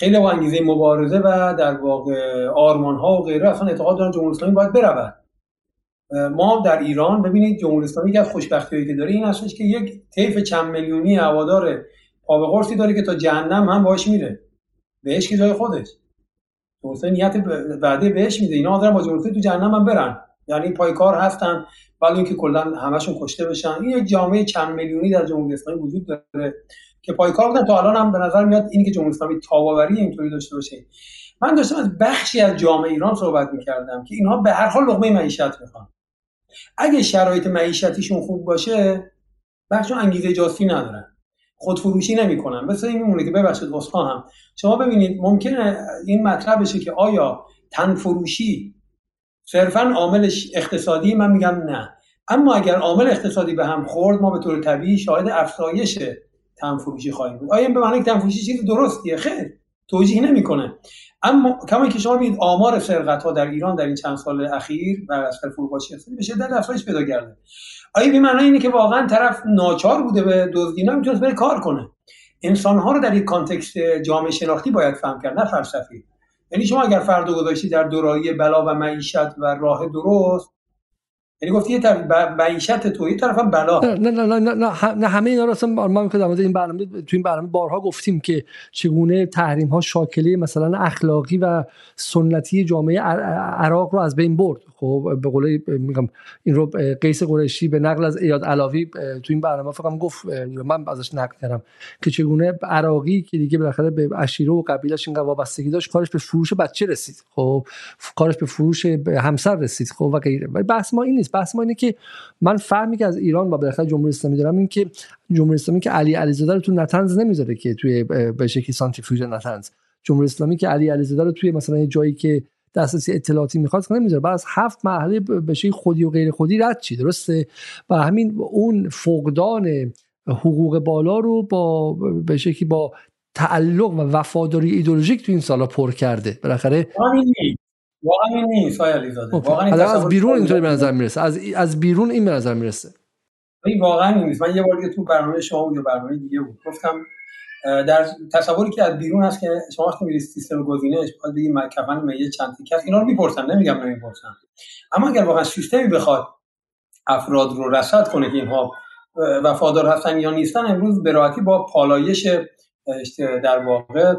خیلی با انگیزه مبارزه و در واقع آرمان ها و غیره اصلا اعتقاد دارن جمهوری اسلامی باید برود. ما در ایران ببینید جمهوری اسلامی که از خوشبختی که داره این هستش که یک طیف چند میلیونی هوادار قرصی داره که تا جهنم هم باش میره. بهش که جای خودش. جمهوری نیت وعده بهش میده. اینا دارن با جمهوری تو جهنم هم برن. یعنی پایکار هستن. ولی اینکه کلا همشون کشته بشن. این یک جامعه چند میلیونی در جمهوری اسلامی وجود داره. که پایکار بودن. تا الان هم به نظر میاد اینی که جمهوری اسلامی تاباوری اینطوری داشته باشه. من داشتم از بخشی از جامعه ایران صحبت می‌کردم که اینها به هر حال لقمه معیشت می‌خوان. اگه شرایط معیشتیشون خوب باشه بخشون انگیزه جاستی ندارن. خودفروشی نمی‌کنن. مثل این میمونه که ببخشید هم. شما ببینید ممکنه این مطلب بشه که آیا تنفروشی صرفا عاملش اقتصادی؟ من میگم نه. اما اگر عامل اقتصادی به هم خورد ما به طور طبیعی شاهد افزایش تنفروشی خواهیم بود. آیا به معنی تنفروشی چیز درستیه؟ خیر توجیه نمی‌کنه. اما کما که شما می‌دید آمار سرقت ها در ایران در این چند سال اخیر بر اثر فروپاشی به شدت افزایش پیدا کرده. آیا به معنی اینه که واقعا طرف ناچار بوده به دزدی نمی‌تونست بره کار کنه. انسان ها رو در یک کانتکست جامعه شناختی باید فهم کرد نه فلسفی. یعنی شما اگر فرد گذاشتی در دورایی بلا و معیشت و راه درست یعنی گفتی یه معیشت تو یه طرف بلا. نه نه نه نه, نه, همه اینا رو اصلا ما که در این برنامه تو این برنامه بارها گفتیم که چگونه تحریم ها شاکله مثلا اخلاقی و سنتی جامعه عراق رو از بین برد. خب به قول میگم این رو قیس قریشی به نقل از ایاد علاوی تو این برنامه فقط گفت من ازش نقل کردم که چگونه عراقی که دیگه بالاخره به عشیره و قبیلش اینقدر وابستگی داشت کارش به فروش بچه رسید. خب کارش به فروش همسر رسید. خب و غیره. بحث ما این نیست. بحث ما اینه که من فهمی که از ایران و بالاخره جمهوری اسلامی دارم این که جمهوری اسلامی که علی علیزاده رو تو نتنز نمی‌ذاره که توی به شکلی سانتریفیوژ نتنز. جمهوری اسلامی که علی علیزاده رو توی مثلا جایی که دسترسی اطلاعاتی می‌خواست نمی‌ذاره بعد از هفت مرحله بشه خودی و غیر خودی رد چی؟ درسته؟ و همین اون فقدان حقوق بالا رو با به شکلی با تعلق و وفاداری ایدولوژیک تو این سالا پر کرده. بالاخره واقعا نیست. خب، واقعا از بیرون اینطوری به نظر می‌رسه. از از بیرون این به نظر می‌رسه. این واقعا نیست. من یه بار تو برنامه شما بود برنامه دیگه بود. گفتم در تصوری که از بیرون هست که شما وقتی میرید سیستم گزینش باید بگید کفن میه چند تیکه اینا رو می‌پرسن نمیگم نمی‌پرسن. اما اگر واقعا سیستمی بخواد افراد رو رصد کنه که اینها وفادار هستن یا نیستن امروز به راحتی با پالایش در واقع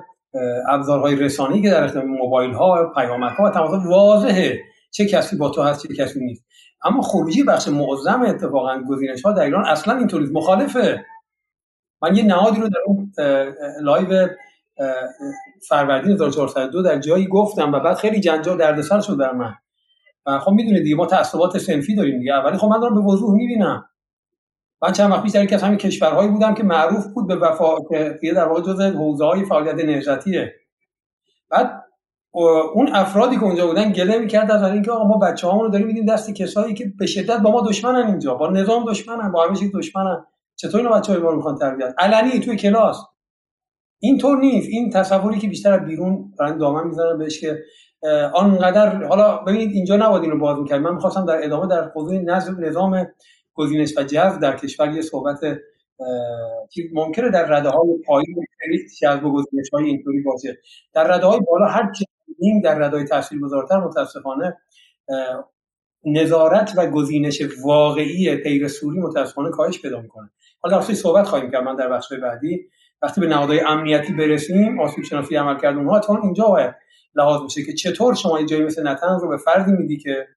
ابزارهای رسانه‌ای که در اختیار موبایل ها پیامک ها و تمام واضحه چه کسی با تو هست چه کسی نیست. اما خروجی بخش معظم اتفاقا گزینش ها در ایران اصلا اینطوری مخالفه. من یه نهادی رو در اون لایو فروردین 1402 در جایی گفتم و بعد خیلی جنجال دردسر شد در من. و خب می‌دونید دیگه ما تعصبات سنفی داریم دیگه. ولی خب من دارم به وضوح می‌بینم. من چند وقت پیش در از همین کشورهایی بودم که معروف بود به وفا که در واقع جزء حوزه های فعالیت نهضتیه. بعد اون افرادی که اونجا بودن گله می‌کرد از اینکه آقا ما بچه رو داریم میدیم دست کسایی که به شدت با ما دشمنن اینجا با نظام دشمنن با همه دشمنن. چطور اینا بچه‌ها ما رو می‌خوان تربیت علنی توی کلاس. اینطور نیست. این تصوری که بیشتر از بیرون دارن دامن می‌زنن بهش که آنقدر حالا ببینید اینجا نباید اینو باز می‌کرد من می‌خواستم در ادامه در حوزه نظام گزینش و جذب در کشور یه صحبت که ممکنه در رده های پایین جذب و گزینش های اینطوری باشه. در رده های بالا هر چی در رده های تاثیرگذارتر متاسفانه نظارت و گزینش واقعی غیر سوری متاسفانه کاهش پیدا می‌کنه. حالا در صحبت خواهیم کرد من در بخش بعدی. وقتی به نهادهای امنیتی برسیم آسیب شناسی عمل کرد اونها تا اینجا باید لحاظ بشه که چطور شما یه جایی مثل نتنز رو به فردی میدی که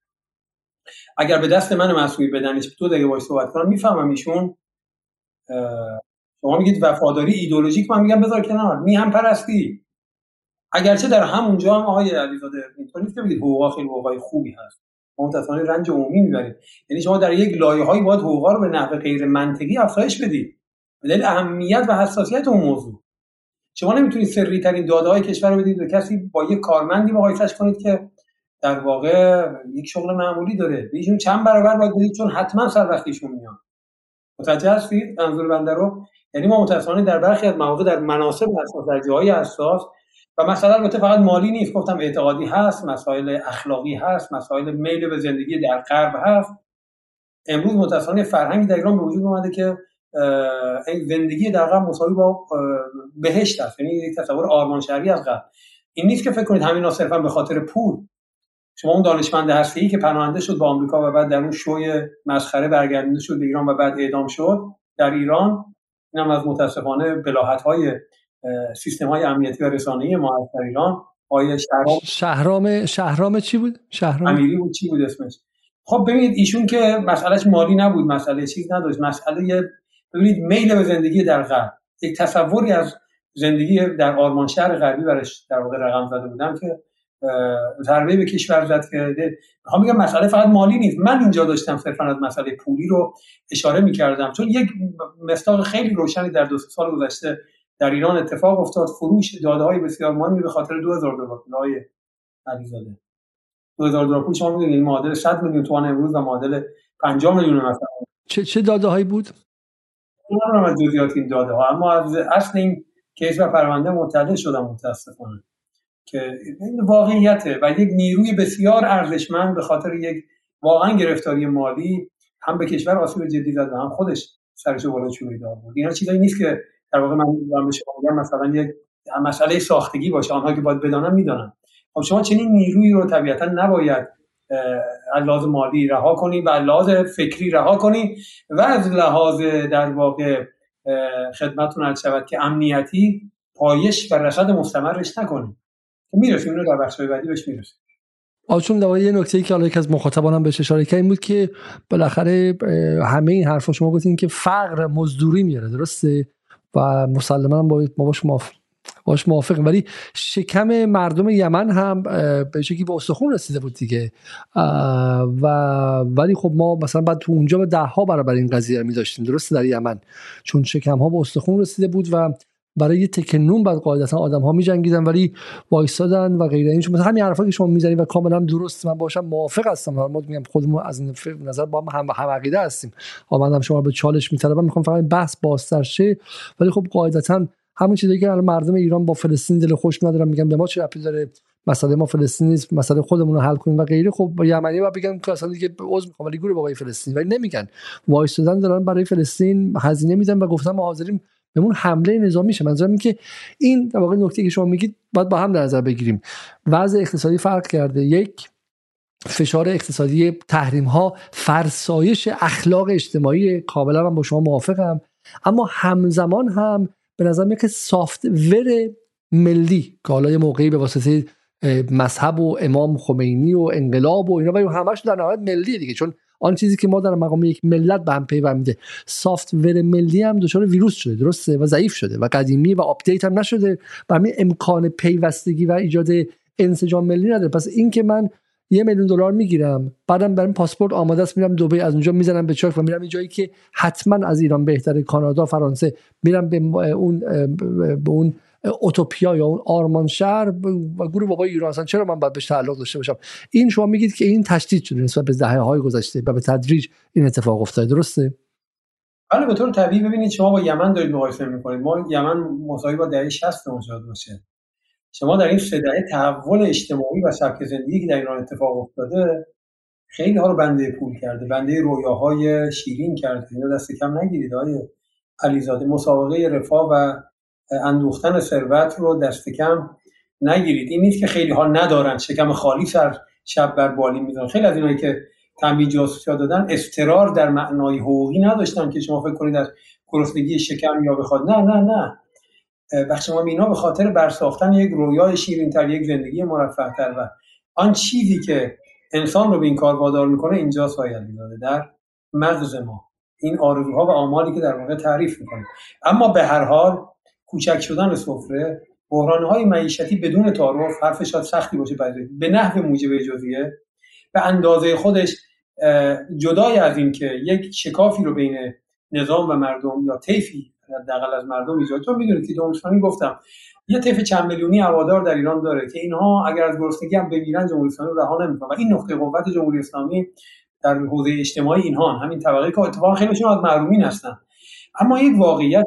اگر به دست من مسئولی بدنش تو دیگه باید صحبت کنم می‌فهمم ایشون شما میگید وفاداری ایدولوژیک من میگم بذار کنار می هم پرستی اگرچه در همونجا هم آقای علیزاده نیست که بگید حقوقا خیلی حقوقای خوبی هست. ما متأسفانه رنج عمومی می‌بریم. یعنی شما در یک لایه‌هایی باید حقوقا رو به نحو غیر منطقی افزایش بدید. دلیل اهمیت و حساسیت اون موضوع. شما نمی‌تونید سری ترین داده های کشور رو بدید به کسی با یک کارمندی مقایسش کنید که در واقع یک شغل معمولی داره. ایشون چند برابر باید بدید چون حتما سر وقتیشون میاد. متوجه هستید منظور بنده رو؟ یعنی ما متأسفانه در برخی از مواقع در مناسب حساس در جاهای حساس و مثلا البته فقط مالی نیست گفتم اعتقادی هست مسائل اخلاقی هست مسائل میل به زندگی در غرب هست. امروز متأسفانه فرهنگی در ایران به وجود اومده که این زندگی در غرب مساوی با بهشت است یعنی یک تصور آرمان شهری از غرب. این نیست که فکر کنید همینا صرفا به خاطر پول. شما اون دانشمند هستی که پناهنده شد به آمریکا و بعد در اون شوی مسخره برگردونده شد به ایران و بعد اعدام شد در ایران اینم از متاسفانه بلاحت های سیستم های امنیتی و رسانه‌ای ما در ایران آیه شهرام شهرام شهرام چی بود؟ شهرام امیری بود چی بود اسمش؟ خب ببینید ایشون که مسئلهش مالی نبود مسئله چیز نداشت مسئله ببینید میل به زندگی در غرب. یک تصوری از زندگی در آرمان شهر غربی برش در واقع رقم زده بودم که ضربه به کشور زد که می‌خوام میگم مسئله فقط مالی نیست. من اینجا داشتم صرفا از مسئله پولی رو اشاره می‌کردم. چون یک مستاق خیلی روشنی در دو سال گذشته در ایران اتفاق افتاد. فروش داده های بسیار مهمی به خاطر 2000 دلار پولای علیزاده. 2000 دلار پول شما می‌دونید معادل 100 میلیون تومان امروز و معادل 50 میلیون مثلا. چه چه داده هایی بود نمی‌دونم از جزئیات این داده ها اما از اصل این کیس و پرونده مطلع شدم متاسفانه که این واقعیته و یک نیروی بسیار ارزشمند به خاطر یک واقعا گرفتاری مالی هم به کشور آسیب جدی زد و هم خودش سرش بالا چوبی دار بود. اینا چیزایی نیست که در واقع من به شما مثلا یک مسئله ساختگی باشه آنها که باید بدانن می‌دانن. خب شما چنین نیرویی رو طبیعتا نباید از لحاظ مالی رها کنی و لحاظ فکری رها کنی و از لحاظ در واقع خدمتتون عرض شود که امنیتی پایش و رصد مستمرش نکنی. می‌رسیم اینو در بخش بعدی بهش می‌رسیم. آچون دوای یه نکته ای که حالا از مخاطبانم بهش اشاره کرد این بود که بالاخره همه این حرفا شما گفتین که فقر مزدوری میاره درسته؟ و مسلما با ما باش موافق باش موافقیم. ولی شکم مردم یمن هم به شکلی به استخون رسیده بود دیگه. و ولی خب ما مثلا بعد تو اونجا به ده ها برابر این قضیه می داشتیم درسته در یمن. چون شکم ها به استخون رسیده بود و برای یه تکنون بعد قاعدتا آدم ها میجنگیدن ولی وایسادن و غیره. این مثلا همین حرفا که شما می‌زنید و کاملا درست من باشم موافق هستم ما میگم خودمون از نظر با هم هم عقیده هستیم. آمدم شما به چالش میطلبم. می‌خوام فقط بحث بازتر شه. ولی خب قاعدتا همون چیزی که مردم ایران با فلسطین دل خوش ندارن میگن به ما چه ربطی داره مسئله ما فلسطین نیست مسئله خودمون رو حل کنیم و غیره. خب با یمنی و بگن که اصلا دیگه عذر می‌خوام ولی گوره بابای فلسطین. ولی نمیگن. وایسادن دارن برای فلسطین هزینه میدن و گفتن ما حاضریم بهمون حمله نظامی شه. منظورم این که این در واقع نکته که شما میگید باید با هم در نظر بگیریم. وضع اقتصادی فرق کرده. یک فشار اقتصادی تحریم ها فرسایش اخلاق اجتماعی کاملا من با شما موافقم. اما همزمان هم به نظر میاد که software ملی که حالا موقعی به واسطه مذهب و امام خمینی و انقلاب و اینا و همش در نهایت ملی دیگه. چون آن چیزی که ما در مقام یک ملت به هم پیوند میده. software ملی هم دچار ویروس شده درسته؟ و ضعیف شده و قدیمی و update هم نشده و امکان پیوستگی و ایجاد انسجام ملی نداره. پس این که من یه میلیون دلار می‌گیرم بعدم برم پاسپورت آماده است میرم دبی از اونجا می‌زنم به چاک و میرم این جایی که حتما از ایران بهتره کانادا فرانسه میرم به اون به اون اوتوپیا یا اون آرمان شهر و گروه بابای ایران هستن چرا من باید بهش تعلق داشته باشم؟ این شما میگید که این تشدید شده نسبت به دهه های گذشته و به تدریج این اتفاق افتاده درسته؟ بله به طور طبیعی. ببینید شما با یمن دارید مقایسه می‌کنید. ما یمن مساوی با دهه 60 مشاهده باشه. شما در این سه دهه تحول اجتماعی و سبک زندگی که در ایران اتفاق افتاده خیلی ها رو بنده پول کرده. بنده رویاهای شیرین کرده. اینا دست کم نگیرید های علیزاده. مسابقه رفاه و اندوختن ثروت رو دست کم نگیرید. این نیست که خیلی ها ندارن شکم خالی سر شب بر بالی می‌ذارن. خیلی از اینایی که تنبیه جاسوسی دادن افترار در معنای حقوقی نداشتن که شما فکر کنید از گرسنگی شکم یا بخواد. نه نه نه. بخش ما مینا به خاطر برساختن یک رویای شیرین تر یک زندگی مرفه تر و آن چیزی که انسان رو به این کار وادار می‌کنه اینجا ساید داده در مغز ما این آرزوها و آمالی که در واقع تعریف می‌کنه. اما به هر حال کوچک شدن سفره های معیشتی بدون تعارف حرف شاید سختی باشه به نحو موجب جزئیه به اندازه خودش جدای از این که یک شکافی رو بین نظام و مردم یا طیفی حداقل از مردم ایجاد تو می‌دونید که جمهوری گفتم یه طیف چند میلیونی هوادار در ایران داره که اینها اگر از گرسنگی هم بمیرن جمهوری اسلامی رها نمی‌کنه و این نقطه قوت جمهوری اسلامی در حوزه اجتماعی اینها همین طبقه که اتفاقا خیلیشون از محرومین هستن. اما یک واقعیت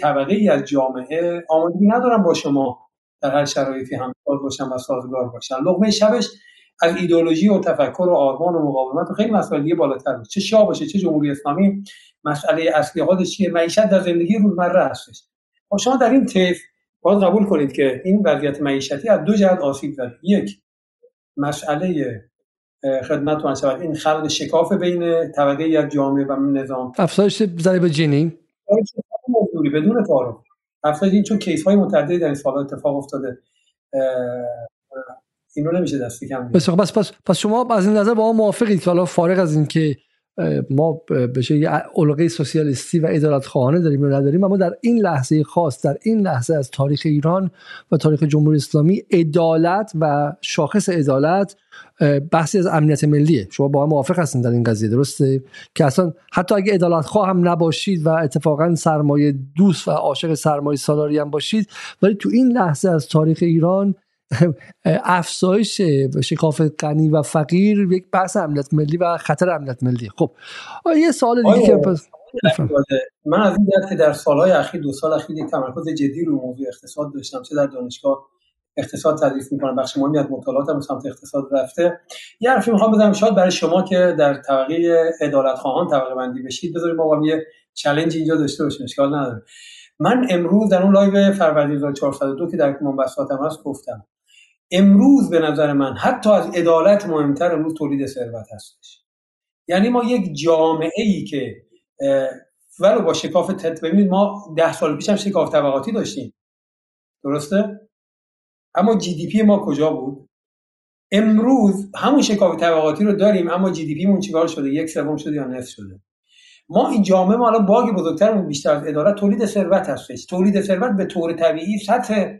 طبقه ای از جامعه آمادگی ندارن با شما در هر شرایطی همکار باشن و سازگار باشن لقمه شبش از ایدولوژی و تفکر و آرمان و مقاومت و خیلی مسائل دیگه بالاتر چه شاه باشه چه جمهوری اسلامی مسئله اصلی خودش چیه معیشت در زندگی روزمره هستش. خب شما در این طیف باید قبول کنید که این وضعیت معیشتی از دو جهت آسیب زده. یک مسئله خدمت و شود این خلق شکاف بین طبقه از جامعه و نظام. افزایش ضریب جینی موضوعی بدون تعارف. افزایش این چون کیس های متعددی در این سال اتفاق افتاده. اینو نمیشه دست کم پس پس پس شما از این نظر با ما موافقید که حالا فارغ از اینکه ما به یه علقه سوسیالیستی و ادارت خواهانه داریم یا نداریم اما در این لحظه خاص در این لحظه از تاریخ ایران و تاریخ جمهوری اسلامی عدالت و شاخص عدالت بحثی از امنیت ملیه. شما با هم موافق هستین در این قضیه درسته؟ که اصلا حتی اگه عدالت خواه هم نباشید و اتفاقا سرمایه دوست و عاشق سرمایه سالاری هم باشید ولی تو این لحظه از تاریخ ایران افزایش شکاف غنی و فقیر یک بحث امنیت ملی و خطر امنیت ملی. خب یه سوال دیگه که من از این که در سالهای اخیر دو سال اخیر یک تمرکز جدی رو موضوع اقتصاد داشتم چه در دانشگاه اقتصاد تدریس می‌کنم بخش مهمی از مطالعاتم سمت اقتصاد رفته. یه حرفی می‌خوام بزنم شاید برای شما که در طبقه عدالت خواهان طبقه بندی بشید بذارید ما یه چالش اینجا داشته باشیم اشکال نداره. من امروز در اون لایو فروردین 1402 که در منبسطاتم هست گفتم امروز به نظر من حتی از عدالت مهمتر امروز تولید ثروت هستش. یعنی ما یک جامعه ای که ولو با شکاف ببینید ما ده سال پیش هم شکاف طبقاتی داشتیم. درسته؟ اما GDP ما کجا بود؟ امروز همون شکاف طبقاتی رو داریم اما GDP مون چیکار شده؟ یک سوم شده یا نصف شده؟ ما این جامعه ما الان bug بزرگترمون بیشتر از اداره تولید ثروت هستش. تولید ثروت به طور طبیعی سطح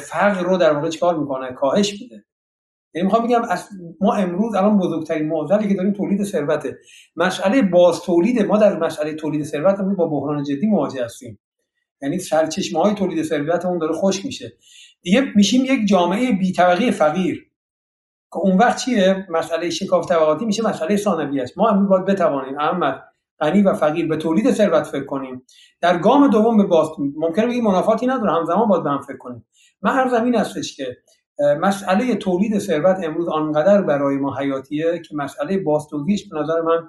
فقر رو در واقع چیکار می‌کنه؟ کاهش میده. یعنی می‌خوام بگم ما امروز الان بزرگترین معضلی که داریم تولید ثروته. مسئله باز تولید ما در مسئله تولید ثروت با بحران جدی مواجه هستیم. یعنی سرچشمه های تولید ثروتمون داره خشک میشه. دیگه میشیم یک جامعه بی طبقه فقیر. که اون وقت چیه؟ مسئله شکاف طبقاتی میشه مسئله ثانوی است. ما امروز باید بتوانیم احمد غنی و فقیر به تولید ثروت فکر کنیم. در گام دوم به باز ممکنه بگیم منافاتی نداره همزمان باید به هم فکر کنیم. من هر زمین هستش که مسئله تولید ثروت امروز آنقدر برای ما حیاتیه که مسئله بازتوزیعش به نظر من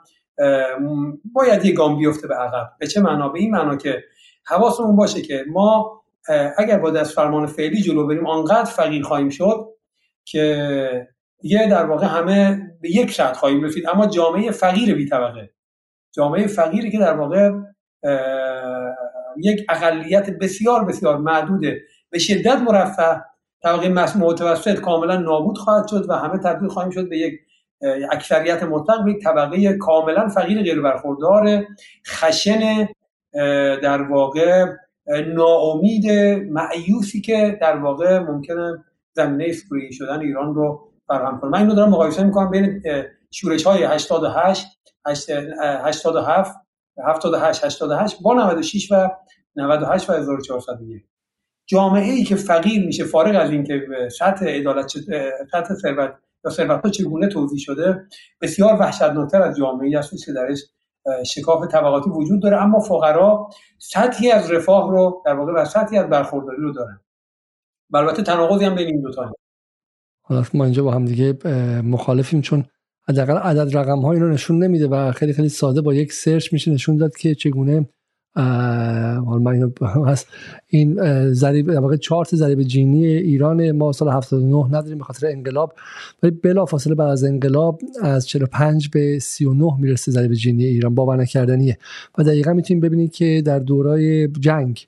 باید یه گام بیفته به عقب. به چه معنا؟ به این معنا که حواسمون باشه که ما اگر با دست فرمان فعلی جلو بریم آنقدر فقیر خواهیم شد که یه در واقع همه به یک سطح خواهیم رسید. اما جامعه فقیر بی طبقه. جامعه فقیری که در واقع یک اقلیت بسیار بسیار معدوده به شدت مرفه. طبقه متوسط کاملا نابود خواهد شد و همه تبدیل خواهیم شد به یک اکثریت مطلق. به یک طبقه کاملا فقیر غیر برخوردار خشن در واقع ناامید معیوسی که در واقع ممکنه زمینه سوریه شدن ایران رو فراهم کنه. من اینو دارم مقایسه می‌کنم بین شورش های 88 87 78 88 با 96 و 98 و 1401 جامعه ای که فقیر میشه فارغ از اینکه سطح عدالت سطح ثروت یا ثروت چگونه توضیح شده بسیار وحشتناکتر از جامعه ای است که درش شکاف طبقاتی وجود داره اما فقرا سطحی از رفاه رو در واقع و سطحی از برخورداری رو دارن. البته تناقضی هم بین این دو تا حالا ما اینجا با هم دیگه مخالفیم چون حداقل عدد رقم ها اینو نشون نمیده و خیلی خیلی ساده با یک سرچ میشه نشون داد که چگونه حالا هست این در واقع چارت ضریب جینی ایران ما سال 79 نداریم به خاطر انقلاب. ولی بلا فاصله بعد از انقلاب از 45 به 39 می‌رسه ضریب جینی ایران. باور نکردنیه. و دقیقا می‌تونیم ببینید که در دورای جنگ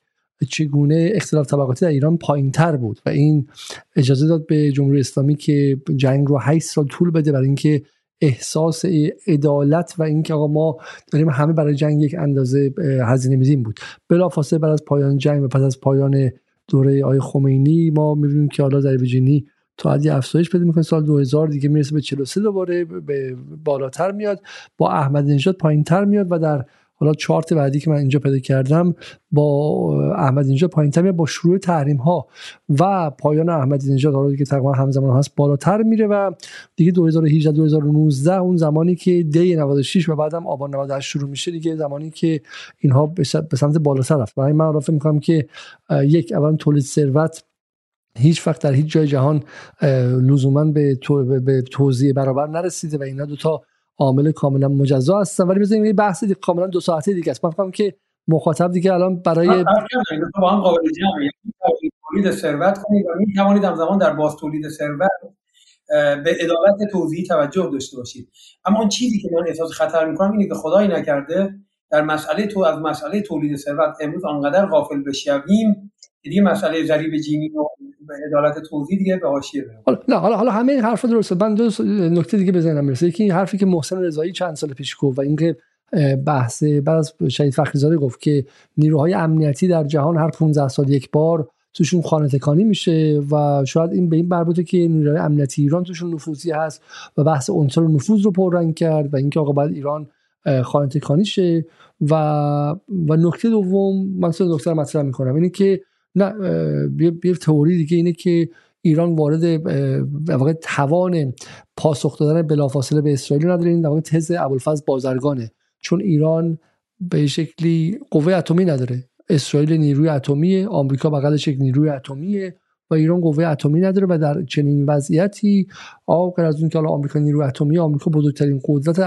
چگونه اختلاف طبقاتی در ایران پایین تر بود. و این اجازه داد به جمهوری اسلامی که جنگ رو 8 سال طول بده برای اینکه احساس عدالت و اینکه آقا ما داریم همه برای جنگ یک اندازه هزینه میزیم بود. بلافاصله بعد از پایان جنگ و پس از پایان دوره آی خمینی ما می‌بینیم که حالا در جینی تا حدی افزایش پیدا می‌کنه. سال 2000 دیگه می‌رسه به 43 دوباره به بالاتر میاد. با احمد نژاد پایینتر میاد و در حالا چارت بعدی که من اینجا پیدا کردم با احمد اینجا پایین تر با شروع تحریم ها و پایان احمد نژاد حالا که تقریبا همزمان هست بالاتر میره و دیگه 2018 2019 اون زمانی که دی 96 و بعدم آبان 98 شروع میشه دیگه زمانی که اینها به سمت بالاتر رفت. برای من فکر می‌کنم که یک اول تولید ثروت هیچ وقت در هیچ جای جهان لزوما به, تو به توضیح برابر نرسیده و اینا دوتا عامل کاملا مجزا هستن. ولی بزنیم یه بحث کاملا دو ساعته دیگه است. من فکرم که مخاطب دیگه الان برای با هم قابل جمعه تولید ثروت کنید و می توانید همزمان در باز تولید ثروت به عدالت توضیحی توجه داشته باشید. اما اون چیزی که من احساس خطر می‌کنم اینه که خدایی نکرده در مسئله تو از مسئله تولید ثروت امروز آنقدر غافل بشویم دیگه مسئله ضریب جینی و عدالت توضیح دیگه به حاشیه حالا نه حالا حالا همه این حرفا درسته. من دو نکته دیگه بزنم مرسه یکی این حرفی که محسن رضایی چند سال پیش گفت و اینکه بحث بعد از شهید فخریزاده گفت که نیروهای امنیتی در جهان هر 15 سال یک بار توشون خانه تکانی میشه و شاید این به این مربوطه که نیروهای امنیتی ایران توشون نفوذی هست و بحث عنصر نفوذ رو پررنگ کرد و اینکه آقا بعد ایران خانه تکانی شه. و و نکته دوم من سه نکته مطرح می‌کنم. اینه که نه یه تئوری دیگه اینه که ایران وارد واقع توان پاسخ دادن بلافاصله به اسرائیل نداره. این واقع تز ابوالفضل بازرگانه. چون ایران به شکلی قوه اتمی نداره. اسرائیل نیروی اتمی آمریکا بغلش یک نیروی اتمیه و ایران قوه اتمی نداره و در چنین وضعیتی آقا از اون که حالا آمریکا نیروی اتمی آمریکا بزرگترین قدرت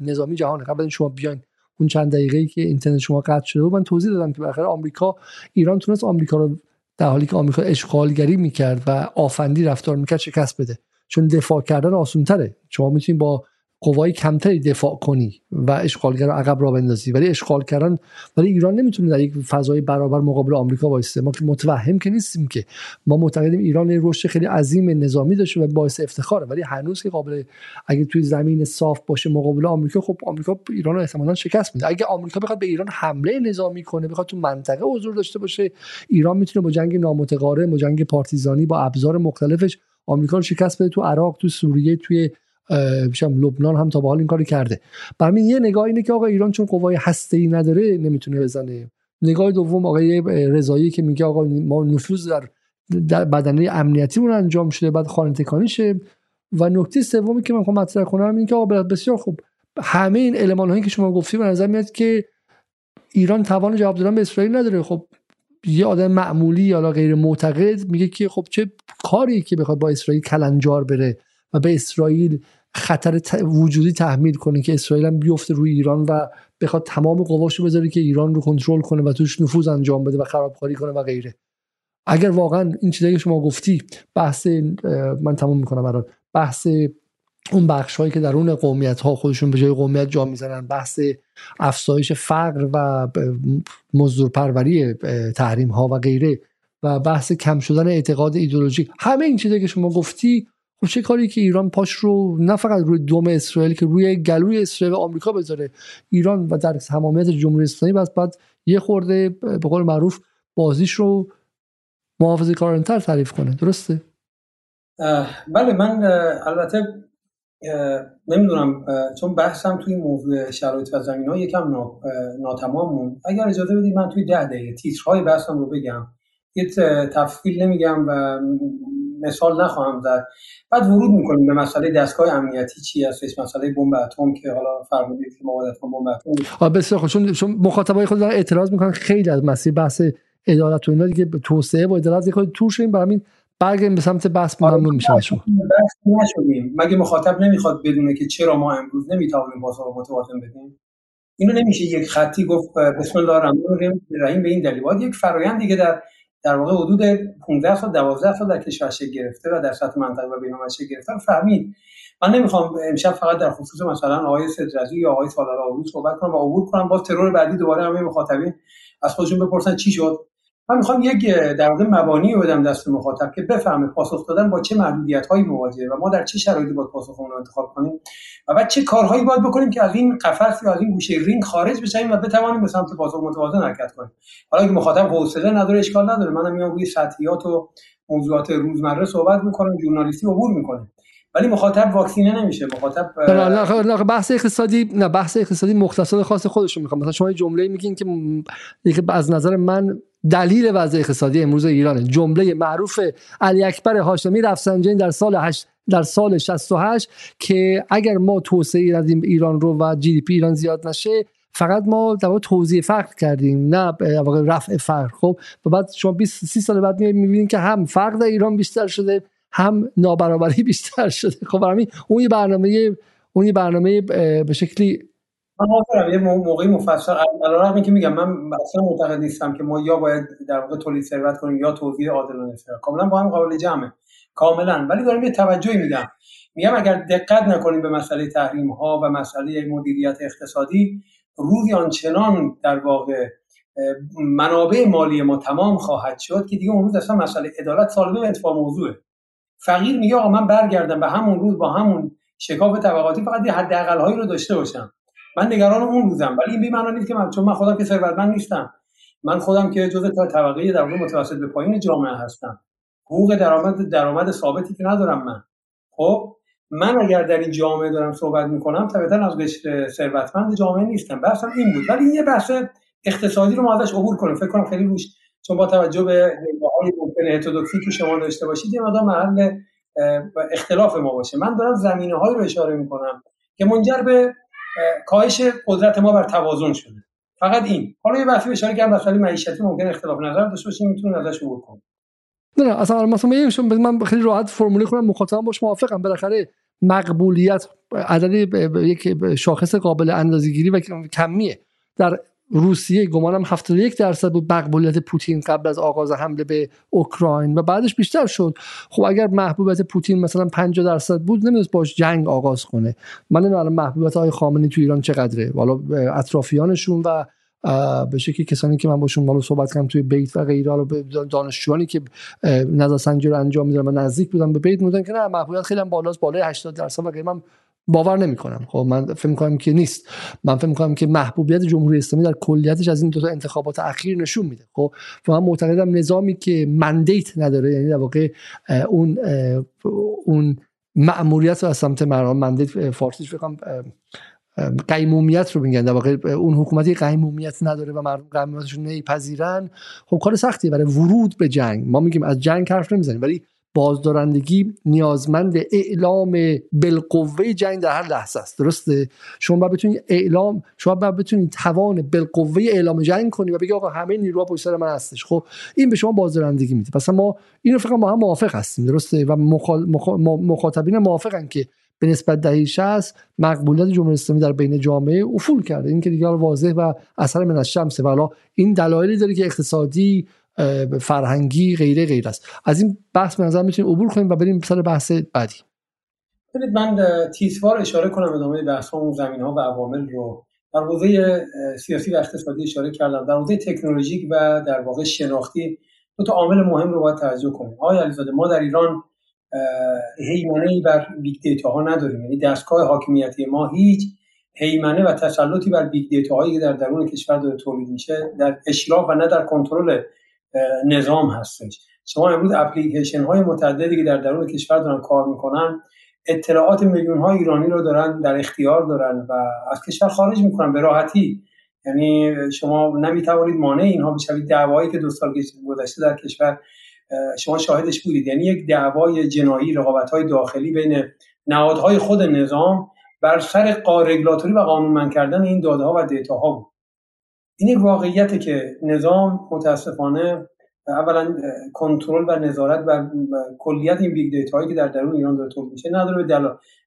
نظامی جهانه. قبل شما بیاین اون چند دقیقه‌ای که اینترنت شما قطع شده بود من توضیح دادم که بالاخره آمریکا ایران تونست آمریکا رو در حالی که آمریکا اشغالگری می‌کرد و آفندی رفتار می‌کرد شکست بده. چون دفاع کردن آسون تره شما می‌تونید با قوای کمتری دفاع کنی و اشغالگر عقب را بندازی. ولی اشغال کردن ولی ایران نمی‌تونه در یک فضای برابر مقابل آمریکا وایسته ما که متوهم که نیستیم که. ما معتقدیم ایران رشد خیلی عظیم نظامی داشته و باعث افتخاره. ولی هنوز که قابل اگه توی زمین صاف باشه مقابل آمریکا خب آمریکا ایران رو احتمالاً شکست میده. اگه آمریکا بخواد به ایران حمله نظامی کنه بخواد تو منطقه حضور داشته باشه ایران می‌تونه با جنگ نامتقارن با جنگ پارتیزانی با ابزار مختلفش آمریکا رو شکست بده تو عراق تو سوریه توی لبنان هم تا به حال این کاری کرده. برای یه نگاه اینه که آقا ایران چون قوای هسته ای نداره نمی‌تونه بزنه. نگاه دوم آقای رضایی که میگه آقا ما نفوذ در, در بدنه امنیتی اون انجام شده بعد خانه تکانی شه و نکته سومی که من خواهم مطرح کنم این که آقا بسیار خوب. همه این المان هایی که شما گفتی به نظر میاد که ایران توان جواب دادن به اسرائیل نداره. خب یه آدم معمولی یا غیر معتقد میگه که خب چه کاری که بخواد با اسرائیل کلنجار بره و به اسرائیل خطر وجودی تحمیل کنه که اسرائیل هم بیفته روی ایران و بخواد تمام قواشو بذاره که ایران رو کنترل کنه و توش نفوذ انجام بده و خرابکاری کنه و غیره. اگر واقعا این چیزی که شما گفتی بحث من تمام می‌کنم الان بحث اون بخش هایی که درون قومیت ها خودشون به جای قومیت جا می‌زنن بحث افزایش فقر و مزدور پروری تحریم ها و غیره و بحث کم شدن اعتقاد ایدولوژیک همه این چیزی که شما گفتی خب چه کاری که ایران پاش رو نه فقط روی دوم اسرائیل که روی گلوی اسرائیل و آمریکا بذاره. ایران و در تمامیت جمهوری اسلامی بس بعد یه خورده به قول معروف بازیش رو محافظه کارانتر تعریف کنه. درسته؟ بله من البته نمی‌دونم چون بحثم توی موضوع شرایط و زمین ها یکم ناتمام مون اگر اجازه بدید من توی ده دقیقه تیترهای بحثم رو بگم. یه تفصیل نمیگم و مثال نخواهم زد. بعد ورود می‌کنیم به مسئله دستگاه امنیتی چی هستش مسئله بمب اتم که حالا فرمودید که ما بمب اتم بسیار خوب. چون چون مخاطبای خود دارن اعتراض می‌کنن. خیلی از مسئله بحث عدالت و اینا دیگه توسعه و عدالت خود تور شدیم. برای همین برگردیم به سمت بحث. ممنون آره، میشم شما. نشدیم. مگه مخاطب نمی‌خواد بدونه که چرا ما امروز نمی‌توانیم پاسخ متوازن بدیم؟ اینو نمیشه یک خطی گفت بسم الله الرحمن الرحیم به این دلیل. باید یک فرایند دیگه در در واقع حدود 15 سال 12 سال در کشور شکل گرفته و در سطح منطقه و بین‌المللی شکل گرفته فهمید. من نمی‌خوام امشب فقط در خصوص مثلا آقای صدرزی یا آقای سالار آبود صحبت کنم و عبور کنم باز ترور بعدی دوباره همه مخاطبین از خودشون بپرسن چی شد. من می‌خوام یک در واقع مبانی بدم دست مخاطب که بفهمه پاسخ دادن با چه محدودیت هایی مواجهه و ما در چه شرایطی باید پاسخ اون رو انتخاب کنیم و بعد چه کارهایی باید بکنیم که از این قفس یا از این گوشه رینگ خارج بشیم و بتوانیم به سمت پاسخ متوازن حرکت کنیم. حالا که مخاطب حوصله نداره اشکال نداره. منم میام روی سطحیات و موضوعات روزمره صحبت می‌کنم ژورنالیستی عبور می‌کنم ولی مخاطب واکسینه نمیشه. مخاطب نه نه بحث اقتصادی نه بحث اقتصادی مختصر خاص خودشون می‌خوام. مثلا شما جمله میگین که از نظر من دلیل وضع اقتصادی امروز ایرانه. جمله معروف علی اکبر هاشمی رفسنجانی در سال 8 در سال 68 که اگر ما توسعه ندیم ایران رو و جی دی پی ایران زیاد نشه فقط ما در توضیح فقر کردیم نه واقع رفع فقر. خب و بعد شما 20 30 سال بعد می‌بینید که هم فقر در ایران بیشتر شده هم نابرابری بیشتر شده. خب همین اون برنامه اون برنامه به شکلی من یه موقعی مفصل. علیرغم که میگم من اصلا معتقد نیستم که ما یا باید در واقع تولید ثروت کنیم یا توزیع عادلانه ثروت. کاملا با هم قابل جمعه. کاملا. ولی دارم یه توجهی میدم. میگم اگر دقت نکنیم به مسئله تحریم ها و مسئله مدیریت اقتصادی روزی آنچنان در واقع منابع مالی ما تمام خواهد شد که دیگه اون روز اصلا مسئله عدالت سالبه به اتفاق موضوعه. فقیر میگه آقا من برگردم به همون روز با همون شکاف طبقاتی فقط یه حداقل هایی رو داشته باشم. من نگران اون روزم ولی این به نیست که من چون من خودم که ثروتمند نیستم. من خودم که جزء طبقه در متوسط به پایین جامعه هستم. حقوق درآمد درآمد ثابتی که ندارم من. خب من اگر در این جامعه دارم صحبت می‌کنم طبعا از قشر ثروتمند جامعه نیستم. بحثم این بود. ولی یه بحث اقتصادی رو ما ازش عبور کنیم. فکر کنم خیلی روش چون با توجه به نگاه‌های ممکن هترودوکسی که شما داشته باشید یه مقدار محل اختلاف ما باشه. من دارم زمینه رو اشاره می‌کنم که منجر به کاهش قدرت ما بر توازن شده. فقط این. حالا یه بحثی اشاره کردم مسئله معیشتی ممکن اختلاف نظر داشته باشیم می‌تونیم ازش عبور کنیم. نه اصلا مثلا من خیلی راحت فرموله کنم مخاطبم باش موافقم بالاخره مقبولیت عدد یک شاخص قابل اندازه‌گیری و کمیه. در روسیه گمانم 71 درصد بود مقبولیت پوتین قبل از آغاز حمله به اوکراین و بعدش بیشتر شد. خب اگر محبوبیت پوتین مثلا 50 درصد بود نمی‌دونست باش جنگ آغاز کنه. من نمی‌دونم محبوبیت های خامنه‌ای تو ایران چقدره. حالا اطرافیانشون و به شکلی کسانی که من باشون مالو صحبت کردم توی بیت و غیره رو دانشجوانی که نظر سنجی رو انجام میدن و نزدیک بودن به بیت بودن که نه محبوبیت خیلی هم بالاست بالای 80 درصد و غیره من باور نمی کنم خب من فکر کنم که نیست. من فکر کنم که محبوبیت جمهوری اسلامی در کلیتش از این دو تا انتخابات اخیر نشون میده. خب و من معتقدم نظامی که مندیت نداره یعنی در واقع اون اون مأموریت از سمت مردم مندیت فارسیش فکر قیمومیت رو میگن. در واقع اون حکومتی قیمومیت نداره و مردم قیمومیتشون نمیپذیرن خب کار سختیه. برای ورود به جنگ ما میگیم از جنگ حرف نمی‌زنیم. ولی بازدارندگی نیازمند اعلام بالقوه جنگ در هر لحظه است. درسته؟ شما باید بتونید اعلام شما باید بتونید توان بالقوه اعلام جنگ کنی و بگی آقا همه نیروها پشت سر من هستش. خب این به شما بازدارندگی میده. پس ما اینو فکر ما هم موافق هستیم درسته؟ و مخاطبین موافقن که به نسبت دهه 60 مقبولیت جمهوری اسلامی در بین جامعه افول کرده. این که دیگه واضح و اثر من از شمسه. ولی این دلایلی داره که اقتصادی فرهنگی غیره غیر است. از این بحث به نظر می‌تونیم عبور کنیم و بریم سر بحث بعدی. ببینید من تیزوار اشاره کنم ادامه بحث اون زمین ها و عوامل رو. در حوزه سیاسی و اقتصادی اشاره کردم. در حوزه تکنولوژیک و در واقع شناختی دو تا عامل مهم رو باید توجه کنیم. آقای علیزاده ما در ایران هیمنه بر big data ها نداریم. یعنی دستگاه حاکمیتی ما هیچ هیمنه و تسلطی بر big data هایی که در درون کشور داره تولید میشه در اشراف و نه در کنترل نظام هستش. شما امروز اپلیکیشن های متعددی که در درون کشور دارن کار می‌کنن اطلاعات میلیون های ایرانی رو دارن در اختیار دارن و از کشور خارج می‌کنن به راحتی. یعنی شما نمی‌توانید مانع اینها بشوید. دعوایی که دو سال گذشته در کشور شما شاهدش بودید. یعنی یک دعوای جناحی رقابت های داخلی بین نهادهای خود نظام بر سر رگولاتوری و قانونمند کردن این داده ها و data ها بود. این یک واقعیته که نظام متاسفانه اولا کنترل و نظارت بر کلیت این big data هایی که در درون ایران داره تولید میشه نداره به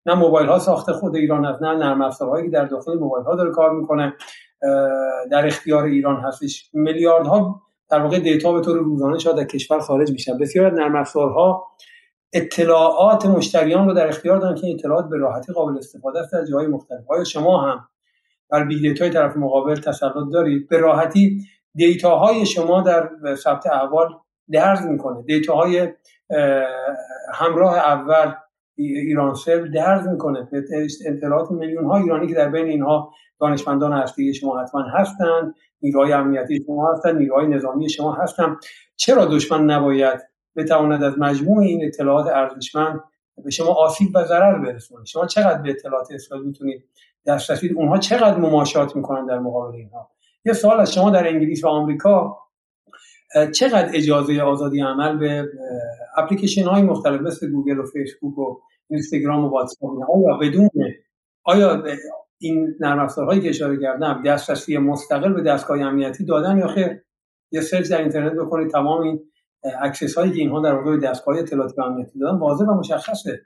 نه موبایل ها ساخته خود ایران هست نه نرم افزارهایی که در داخل موبایل ها داره کار می‌کنه. در اختیار ایران هستش. میلیاردها در واقع data به طور روزانه شاید در کشور خارج میشن. بسیار از نرم افزارها اطلاعات مشتریان رو در اختیار دارن که اطلاعات به راحتی قابل استفاده است در جاهای مختلف. آیا شما هم بر big data ی طرف مقابل تسلط دارید. به راحتی data های شما در ثبت احوال درز می‌کنه. data های همراه اول ایرانسل درز می‌کنه. اطلاعات میلیون ها ایرانی که در بین اینها دانشمندان هستی شما حتما هستند نیروهای امنیتی شما هستند نیروهای نظامی شما هستند چرا دشمن نباید بتواند از مجموع این اطلاعات ارزشمند به شما آسیب و ضرر برسونه؟ شما چقدر به اطلاعات اسرائیل می‌تونید دست اونها چقدر مماشات می‌کنن در مقابل اینها؟ یه سوال از شما در انگلیس و آمریکا چقدر اجازه آزادی عمل به اپلیکیشن های مختلف مثل گوگل و فیسبوک و اینستاگرام و واتساپ آیا بدون آیا این نرم افزارهایی که اشاره کردم دسترسی مستقل به دستگاه امنیتی دادن یا خیر؟ یه search در اینترنت بکنید تمام این access هایی که اینها در واقع دستگاه اطلاعاتی امنیتی دادن واضح و مشخصه.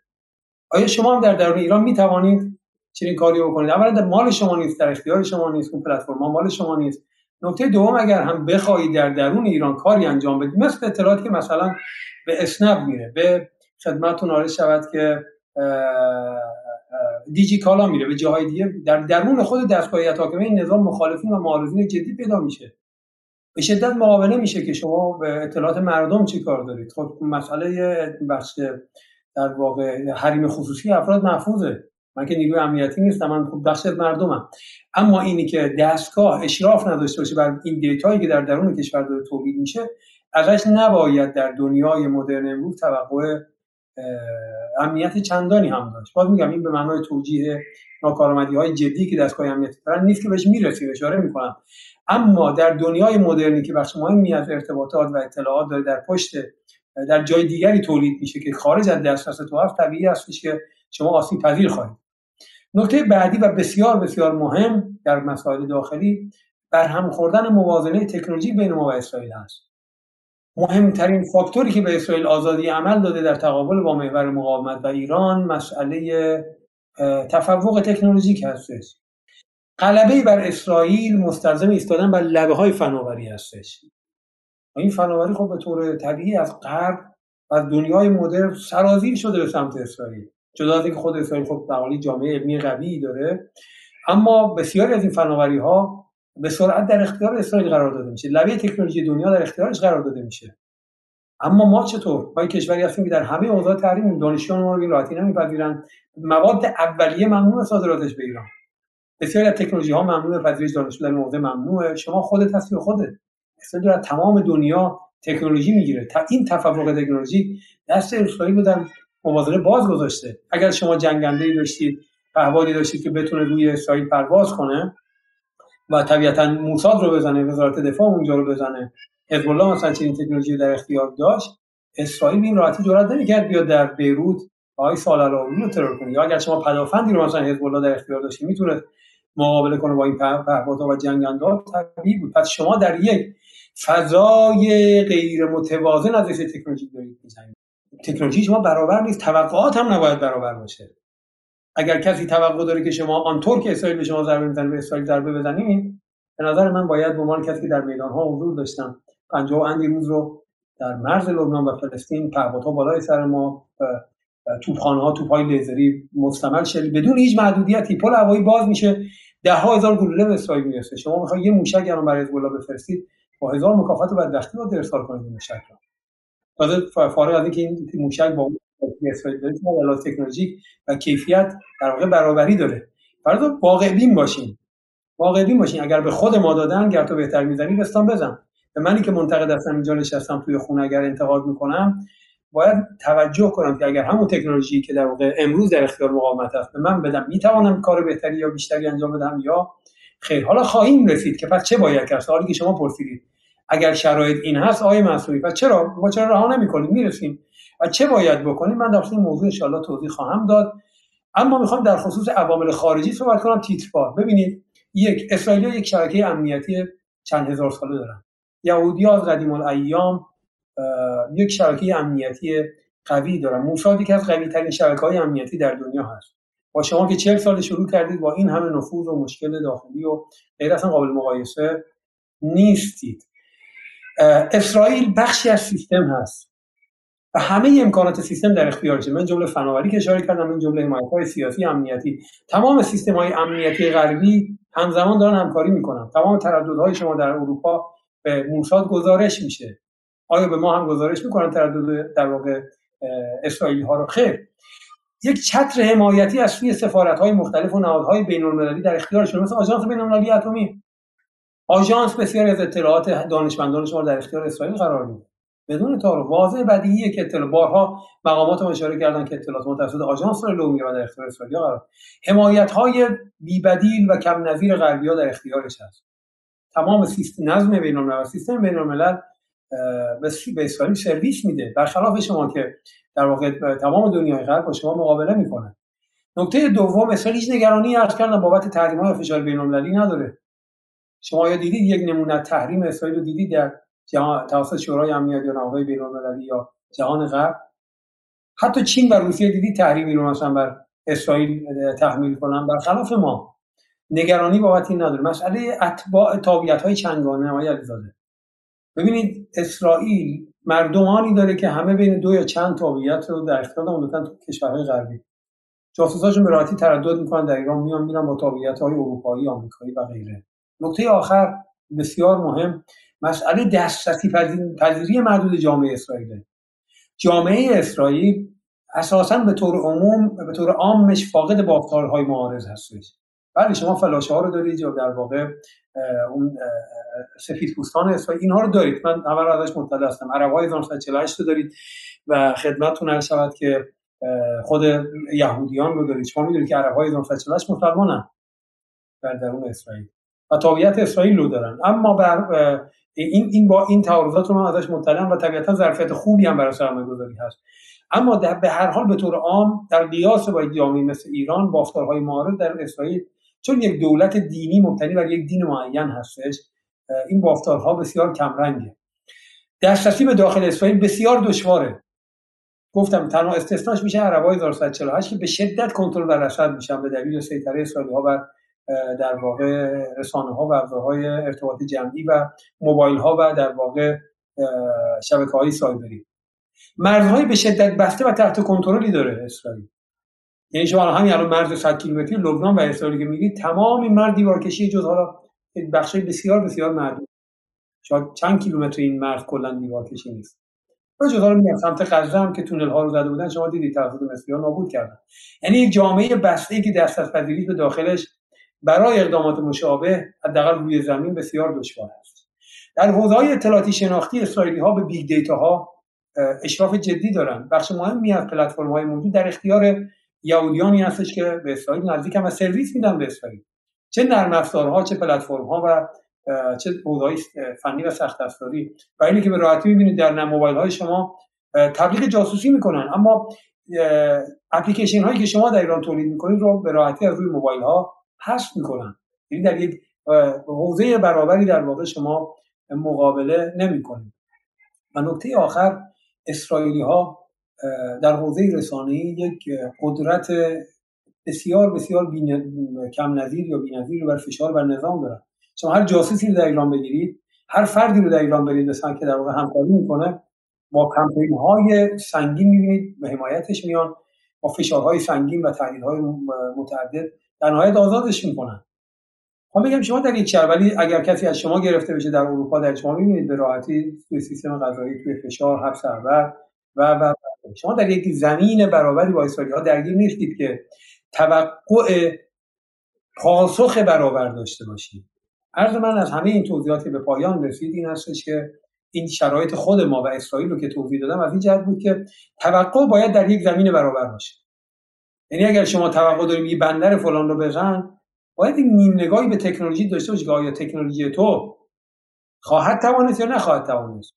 آیا شما هم در درون ایران می توانید چنین کاری بکنید. اولا در مال شما نیست در اختیار شما نیست اون پلتفرم مال شما نیست. نکته دوم اگر هم بخواهید در درون ایران کاری انجام بدید مثل اطلاعاتی که مثلا به اسنپ میره به خدمتتون آرز شود که دیجی کالا میره به جاهای دیگه در درون خود دستگاه حاکمه این نظام مخالفین و معارضین جدی پیدا میشه. به شدت مقابله میشه که شما به اطلاعات مردم چی کار دارید. خب مسئله بخش در واقع حریم خصوصی افراد محفوظه. من که نیروی امنیتی نیستم من خب بخش مردمم. اما اینی که دستگاه اشراف نداشته باشه بر این دیتایی که در درون کشور داره تولید میشه ازش نباید در دنیای مدرن امروز توقع امنیت چندانی هم داشت. باز میگم این به معنای توجیه ناکارآمدی های جدی که دستگاه امنیتی دارن نیست که بهش می‌رسیم اشاره می‌کنم. اما در دنیای مدرنی که بخش مهمی از ارتباطات و اطلاعات داره در پشت در جای دیگری تولید میشه که خارج از دسترس تو هست طبیعی هستش که شما آسیب پذیر خواهید نکته بعدی و بسیار بسیار مهم در مسائل داخلی برهم خوردن موازنه تکنولوژی بین ما و اسرائیل هست مهمترین فاکتوری که به اسرائیل آزادی عمل داده در تقابل با محور مقاومت و ایران مسئله تفوق تکنولوژیک هستش. غلبه بر اسرائیل مستلزم ایستادن بر لبه های فناوری هستش. این فناوری خب به طور طبیعی از غرب و دنیای مدرن سرازیر شده به سمت اسرائیل. جدا از اینکه خود اسرائیل خب در جامعه علمی قوی داره. اما بسیاری از این فناوری ها به سرعت در اختیار اسرائیل قرار داده میشه. لبه تکنولوژی دنیا در اختیارش قرار داده میشه. اما ما چطور؟ ما کشوری هستیم که در همه اوضاع تحریم دانشجویان ما رو به راحتی نمیپذیرن. مواد اولیه ممنوع صادراتش به ایران بسیاری از تکنولوژی ها ممنوع پذیرش دانشجو در موضع ممنوعه. شما خودت هستی خودت. اسرائیل در تمام دنیا تکنولوژی می‌گیره. تا این تفوق تکنولوژی دست اسرائیل رو در موازنه باز گذاشته. اگر شما جنگنده داشتید پهبادی داشتید که بتونه روی اسرائیل پرواز کنه و طبیعتا موساد رو بزنه وزارت دفاع اونجا رو بزنه حزب الله مثلا چنین تکنولوژی در اختیار داشت اسرائیل این راحتی جرأت نمی‌کرد بیاد در بیروت آقای سالالایی رو ترور کنه. یا اگر شما پدافندی رو مثلا حزب الله در اختیار داشتی می‌تونه مقابله کنه با این پهپادها و جنگنده طبیعی بود. پس شما در یک فضای غیر متوازن از تکنولوژی دارید می‌زنید تکنولوژی شما برابر نیست. توقعات هم نباید برابر باشه. اگر کسی توقع داره که شما آنطور که اسرائیل به شما ضربه می‌زنه به اسرائیل ضربه بزنید به نظر من باید به عنوان کسی که در میدان ها حضور داشتم 50 اندی روز رو در مرز لبنان و فلسطین پهپادها بالای سر ما توپخانه ها توپ های لیزری مستمر شدید بدون هیچ محدودیتی پل هوایی باز میشه. ده ها هزار گلوله به اسرائیل می‌رسه. شما می‌خواید یه موشک الان برای حزب الله بفرستید با هزار مکافات و بدبختی باید ارسال کنید این موشک رو. تازه فارغ از اینکه این موشک با داره تکنولوژیک و کیفیت در واقع برابری داره. فرض واقع بین باشین. واقع بین باشین. اگر به خود ما دادن گر تو بهتر می‌زنی بستان بزن. به منی که منتقد هستم اینجا نشستم توی خونه اگر انتقاد می‌کنم باید توجه کنم که اگر همون تکنولوژی که در واقع امروز در اختیار مقاومت است به من بدم می‌توانم کار بهتری یا بیشتری انجام بدم یا خیر. حالا خواهیم رسید که پس چه باید کرد؟ سوالی که شما پرسیدید. اگر شرایط این هست آیه مسئولی پس چرا؟ ما چرا رها نمی‌کنیم؟ می‌رسیم. و چه باید بکنیم؟ من در این موضوع ان توضیح خواهم داد. اما می‌خوام در خصوص عوامل خارجی صحبت کنم. تیتروار ببینید یک اسرائیل یک شبکه امنیتی چند هزار ساله دارن. یهودی از قدیم الایام یک شبکه امنیتی قوی دارن. موساد که از قوی ترین شبکه های امنیتی در دنیا هست. با شما که چهل سال شروع کردید با این همه نفوذ و مشکل داخلی و غیر اصلا قابل مقایسه نیستید. اسرائیل بخشی از سیستم هست. و همه امکانات سیستم در اختیارشه من جمله فناوری که اشاره کردم من جمله حمایت های سیاسی امنیتی. تمام سیستم های امنیتی غربی همزمان دارن همکاری می‌کنن. تمام ترددهای شما در اروپا به موساد گزارش میشه. آیا به ما هم گزارش می‌کنن تردد در واقع اسرائیلی ها رو؟ خیر. یک چتر حمایتی از سوی سفارت های مختلف و نهادهای بین المللی در اختیارشون مثل آژانس بین المللی اتمی. آژانس بسیاری از اطلاعات دانشمندان شما در اختیار اسرائیل قرار میده بدون تعارف واضح بدیهیه که اطلاع بارها مقامات هم اشاره کردن که اطلاعات متوسط آژانس رو میره و در اختیار اسرائیل قرار حمایت های بی بدیل و کم نظیر غربی ها در اختیارش هست تمام سیستم نظم بین الملل سیستم بین الملل به اسرائیل سرویس میده. برخلاف شما که در واقع تمام دنیای غرب با شما مقابله می‌کنه. نکته دوم اسرائیل هیچ نگرانی عرض کردن بابت تحریم های فشار بین نداره. شما یا دیدید یک نمونه تحریم اسرائیل رو دیدید در جهان توسط شورای امنیت یا نهادهای بین‌المللی یا جهان غرب؟ حتی چین و روسیه دیدید تحریمی رو مثلا بر اسرائیل تحمیل کنن؟ برخلاف ما. نگرانی بابت این نداره. مسئله اتباع تابعیت های چنگانه های علیزاده. ببینید اسرائیل مردمانی داره که همه بین دو یا چند تابعیت رو در اختیار انداختن تو کشورهای غربی. جاسوساشون به راحتی تردد می‌کنن در ایران میان میرن با تابعیت های اروپایی آمریکایی و غیره. نکته آخر بسیار مهم مسئله دسترسی پذیری محدود جامعه اسرائیل جامعه اسرائیل اساسا به طور عموم به طور عامش فاقد بافتارهای معارض هستش. بله شما فلاشه ها رو دارید یا در واقع اون سفید پوستان اسرائیل اینها رو دارید. من رو ازش مطلع هستم. عرب های 1948 رو دارید و خدمتتون عرض شود که خود یهودیان رو دارید. شما می‌دونید که عرب های 1948 مسلمانن در درون اسرائیل. و تابعیت اسرائیل رو دارن. اما بر این این با این تعارضات رو من ازش مطلعم و طبیعتا ظرفیت خوبی هم برای سرمایه گذاری هست. اما در به هر حال به طور عام در قیاس با جامعه مثل ایران بافتارهای معارض در اسرائیل چون یک دولت دینی مبتنی بر یک دین معین هستش این بافتارها بسیار کمرنگه. دسترسی به داخل اسرائیل بسیار دشواره. گفتم تنها استثناش میشه عربای 1148 که به شدت کنترل و رصد میشن به دلیل سیطره اسرائیلی ها بر در واقع رسانه ها و ابزارهای ارتباط جمعی و موبایل ها و در واقع شبکه های سایبری. مرزهای به شدت بسته و تحت کنترلی داره اسرائیل. یعنی شما همین الان مرز 100 کیلومتری لبنان و اسرائیل که میگید تمام این مرز دیوارکشی جز حالا بخشای بسیار بسیار محدود شاید چند کیلومتر این مرز کلا دیوارکشی نیست. و جدا رو میگم سمت غزه هم که تونل ها رو زده بودن شما دیدید توسط مصری ها نابود کردن. یعنی جامعه بسته که دست از به داخلش برای اقدامات مشابه حداقل روی زمین بسیار دشوار است. در حوزه های اطلاعاتی شناختی اسرائیلی ها به big data ها اشراف جدی دارن بخش مهمی از پلتفرم های موجود در اختیار یهودیانی هستش که به اسرائیل نزدیک هم سرویس میدن به اسرائیل. چه نرم افزارها چه پلتفرم ها و چه حوزه‌های فنی و سخت افزاری. و اینی که به راحتی می‌بینید در موبایل های شما تبلیغ جاسوسی می‌کنن. اما اپلیکیشن هایی که شما در ایران تولید می‌کنید رو به راحتی از روی موبایل ها حذف می‌کنن. یعنی در یک حوزه برابری در واقع شما مقابله نمی‌کنید. و نکته آخر اسرائیلی ها در حوزه رسانه‌ای یک قدرت بسیار بسیار کم نظیر یا بی‌نظیر بر فشار بر نظام دارن. شما هر جاسوسی رو در ایران بگیرید هر فردی رو در ایران برید مثلا که در واقع همکاری می‌کنه با کمپین های سنگین می‌بینید به حمایتش میان با فشارهای سنگین و تهدید های متعدد در نهایت آزادش می‌کنن. خب بگم شما در یک شهر ولی اگر کسی از شما گرفته بشه در اروپا در شما می‌بینید به راحتی توی سیستم غذایی توی فشار حبس سرور و و شما در یک زمین برابری با ها درگیر نیستید که توقع پاسخ برابر داشته باشید. عرض من از همه این توضیحاتی به پایان رسید این هستش که این شرایط خود ما و اسرائیل رو که توضیح دادم از این جهت بود که توقع باید در یک زمین برابر باشه. یعنی اگر شما توقع داریم یه بندر فلان رو بزن باید نیم نگاهی به تکنولوژی داشته باشی که آیا تکنولوژی تو خواهد توانست یا نخواهد توانست.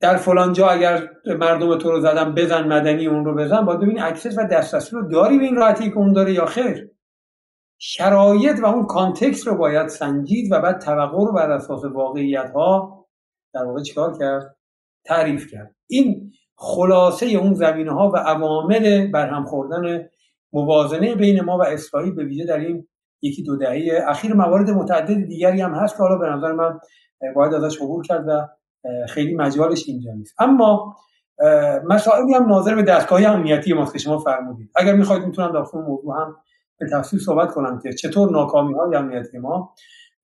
در فلان جا اگر مردم تو رو زدن بزن مدنی اون رو بزن باید ببینی access و دسترسی رو داری به این راحتی که اون داره یا خیر. شرایط و اون کانتکست رو باید سنجید و بعد توقع رو بر اساس واقعیت ها در واقع چیکار کرد؟ تعریف کرد. این خلاصه اون زمینه ها و عوامل برهم خوردن موازنه بین ما و اسرائیل به ویژه در این یکی دو دهه اخیر موارد متعدد دیگری هم هست که حالا به نظر من باید ازش عبور کرد و خیلی مجالش اینجا نیست. اما مسائلی هم ناظر به دستگاه امنیتی ماست که شما فرمودید. اگر می‌خواید می‌تونم در موضوع هم به تفصیل صحبت کنم که چطور ناکامی های امنیتی ما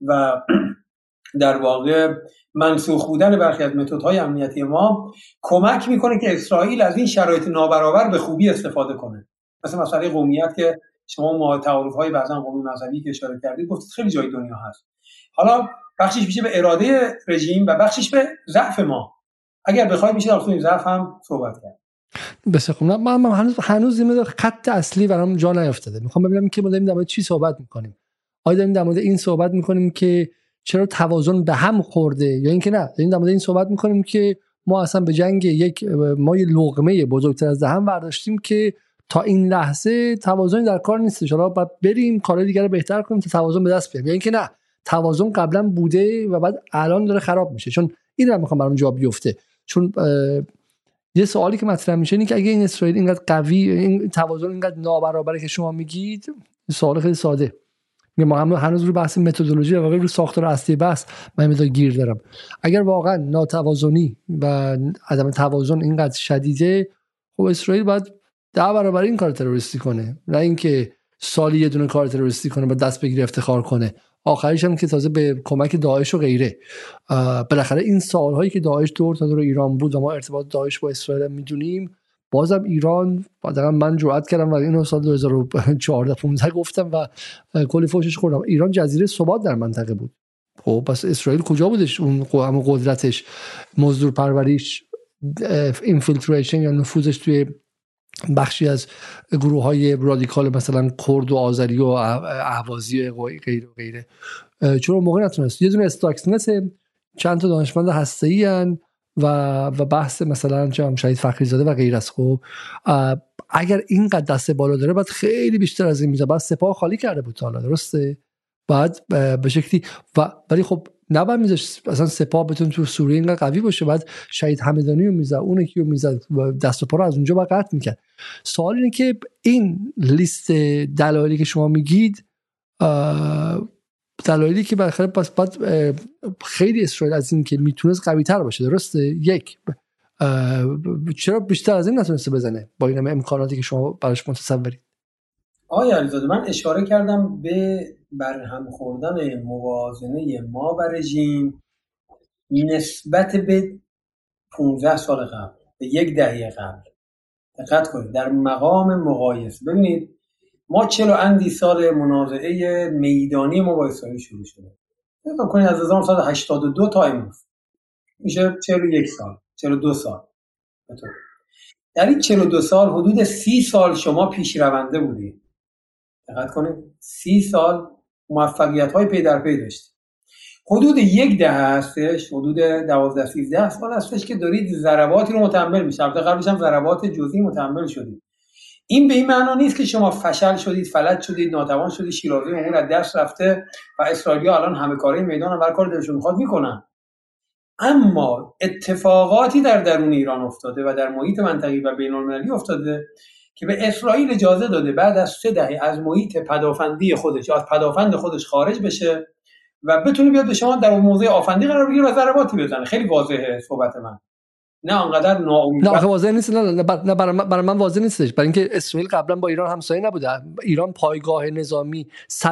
و در واقع منسوخ بودن برخی از های امنیتی ما کمک می‌کنه که اسرائیل از این شرایط نابرابر به خوبی استفاده کنه. مثل مسئله قومیت که شما ما تعارف های بعضا قومی مذهبی که اشاره کردید گفتید خیلی جای دنیا هست. حالا بخشش میشه به اراده رژیم و بخشش به ضعف ما. اگر بخواید میشه در ضعف هم صحبت کرد. بسیار خوب. من هنوز هنوز این خط اصلی برام جا نیافتاده می‌خوام ببینم که ما داریم در مورد چی صحبت می‌کنیم. آیا داریم در مورد این صحبت می‌کنیم که چرا توازن به هم خورده یا اینکه نه؟ داریم در مورد این صحبت می‌کنیم که ما اصلا به جنگ یک ما یه لقمه بزرگتر از هم برداشتیم که تا این لحظه توازن در کار نیستش. حالا باید بریم کار دیگر رو بهتر کنیم تا توازن به دست بیاریم. یا اینکه نه توازن قبلا بوده و بعد الان داره خراب میشه. چون این رو می‌خوام برام جا بیفته. چون یه سوالی که مطرح میشه اینه که اگه این اسرائیل اینقدر قوی این توازن اینقدر نابرابره که شما میگید سوال خیلی ساده. ما هم هنوز رو بحث متدولوژی و رو ساختار اصلی بحث من گیر دارم. اگر واقعا ناتوازنی و عدم توازن اینقدر شدیده خب اسرائیل باید ده برابر این کار تروریستی کنه نه اینکه سالی یه دونه کار تروریستی کنه با دست بگیره افتخار کنه. آخرش هم که تازه به کمک داعش و غیره. بالاخره این سالهایی که داعش دور تا دور ایران بود و ما ارتباط داعش با اسرائیل می‌دونیم بازم ایران بعدا من جرأت کردم و اینو سال 2014 15 گفتم و کلی فوشش خوردم. ایران جزیره ثبات در منطقه بود. خب پس اسرائیل کجا بودش؟ اون قدرتش مزدور پروریش اینفیلتریشن یا نفوذش توی بخشی از گروه های رادیکال مثلا کرد و آذری و اهوازی و غیره و غیره. چون موقع نتونست. یه دونه استاکسنس چند تا دانشمند هسته ای و و بحث مثلا جام شهید فخری زاده و غیر از خب اگر اینقدر دست بالا داره باید خیلی بیشتر از این میزه بعد سپاه خالی کرده بود حالا. درسته؟ بعد به شکلی و ولی خب نباید میذاش اصلا سپاه بتون تو سوریه اینقدر قوی باشه. بعد شهید همدانی رو می‌زد اون یکی رو می‌زد دست و پا رو از اونجا باید قطع می‌کرد. سوال اینه که این لیست دلایلی که شما میگید دلایلی که بالاخره پس بعد خیلی اسرائیل از این که می‌تونست قوی تر باشه درسته؟ یک چرا بیشتر از این نتونسته بزنه با این امکاناتی که شما براش متصورید؟ آیا علیزاده من اشاره کردم به برهم خوردن موازنه ما و رژیم نسبت به 15 سال قبل به یک دهه قبل. دقت کنید در مقام مقایسه. ببینید ما چلو اندی سال منازعه میدانی ما شروع شده. نگاه کنید از 1982 تا امروز. میشه 41 سال 42 سال. در این 42 سال حدود 30 سال شما پیش رونده بودید. دقت کنید 30 سال موفقیت های پی در پی داشتید حدود یک ده هستش حدود 12 13 سال هستش که دارید ضرباتی رو متحمل میشه. البته قبلش هم ضربات جزئی متحمل شدید این به این معنا نیست که شما فشل شدید فلج شدید ناتوان شدید شیرازی امور از دست رفته و اسرائیلیا الان همه کاری میدان و کار دلشون می‌خواد می‌کنن. اما اتفاقاتی در درون ایران افتاده و در محیط منطقی و بین افتاده که به اسرائیل اجازه داده بعد از سه دهه از محیط پدافندی خودش از پدافند خودش خارج بشه و بتونه بیاد به شما در موضع آفندی قرار بگیره و ضرباتی بزنه. خیلی واضحه صحبت من. نه انقدر ناامید نه واضح نیست نه, نه برای من, برای من واضح نیستش. برای اینکه اسرائیل قبلا با ایران همسایه نبوده. ایران پایگاه نظامی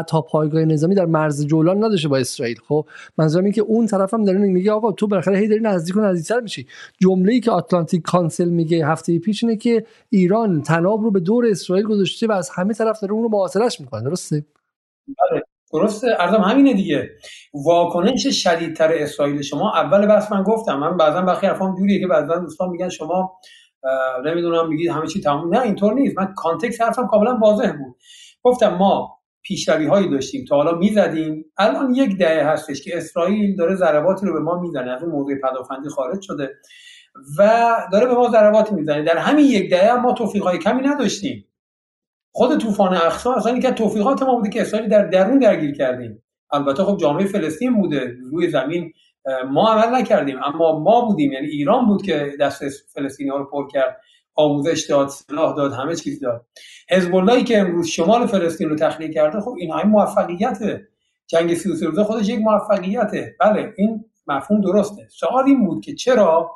تا پایگاه نظامی در مرز جولان نداشته با اسرائیل. خب منظورم این که اون طرف هم داره میگه آقا تو بالاخره هی داری نزدیک و نزدیکتر میشی. جمله‌ای که آتلانتیک کانسل میگه هفته پیش اینه که ایران طناب رو به دور اسرائیل گذاشته و از همه طرف داره اون رو محاصرهش می‌کنه. درسته؟ بله. درسته؟ عرضم همینه دیگه. واکنش شدیدتر اسرائیل. شما اول بحث من گفتم. من بعضا برخی حرفام جوریه که بعضا دوستان میگن شما نمی‌دونم میگید همه چی تموم. نه اینطور نیست. من context حرفم کاملا واضح بود. گفتم ما پیشروی هایی داشتیم. تا حالا می‌زدیم. الان یک دهه هستش که اسرائیل داره ضرباتی رو به ما می‌زنه. از اون موضوع پدافندی خارج شده. و داره به ما ضرباتی می‌زنه. در همین یک دهه ما توفیق های کمی نداشتیم. خود طوفان اقصا اصلا که توفیقات ما بوده که اسرائیل در درون درگیر کردیم. البته خب جامعه فلسطین بوده روی زمین ما عمل نکردیم اما ما بودیم. یعنی ایران بود که دست فلسطینی ها رو پر کرد آموزش داد سلاح داد همه چیز داد. حزب که امروز شمال فلسطین رو تخلیه کرده خب این های موفقیته. جنگ 33 روزه خودش یک موفقیته. بله این مفهوم درسته. سوال این بود که چرا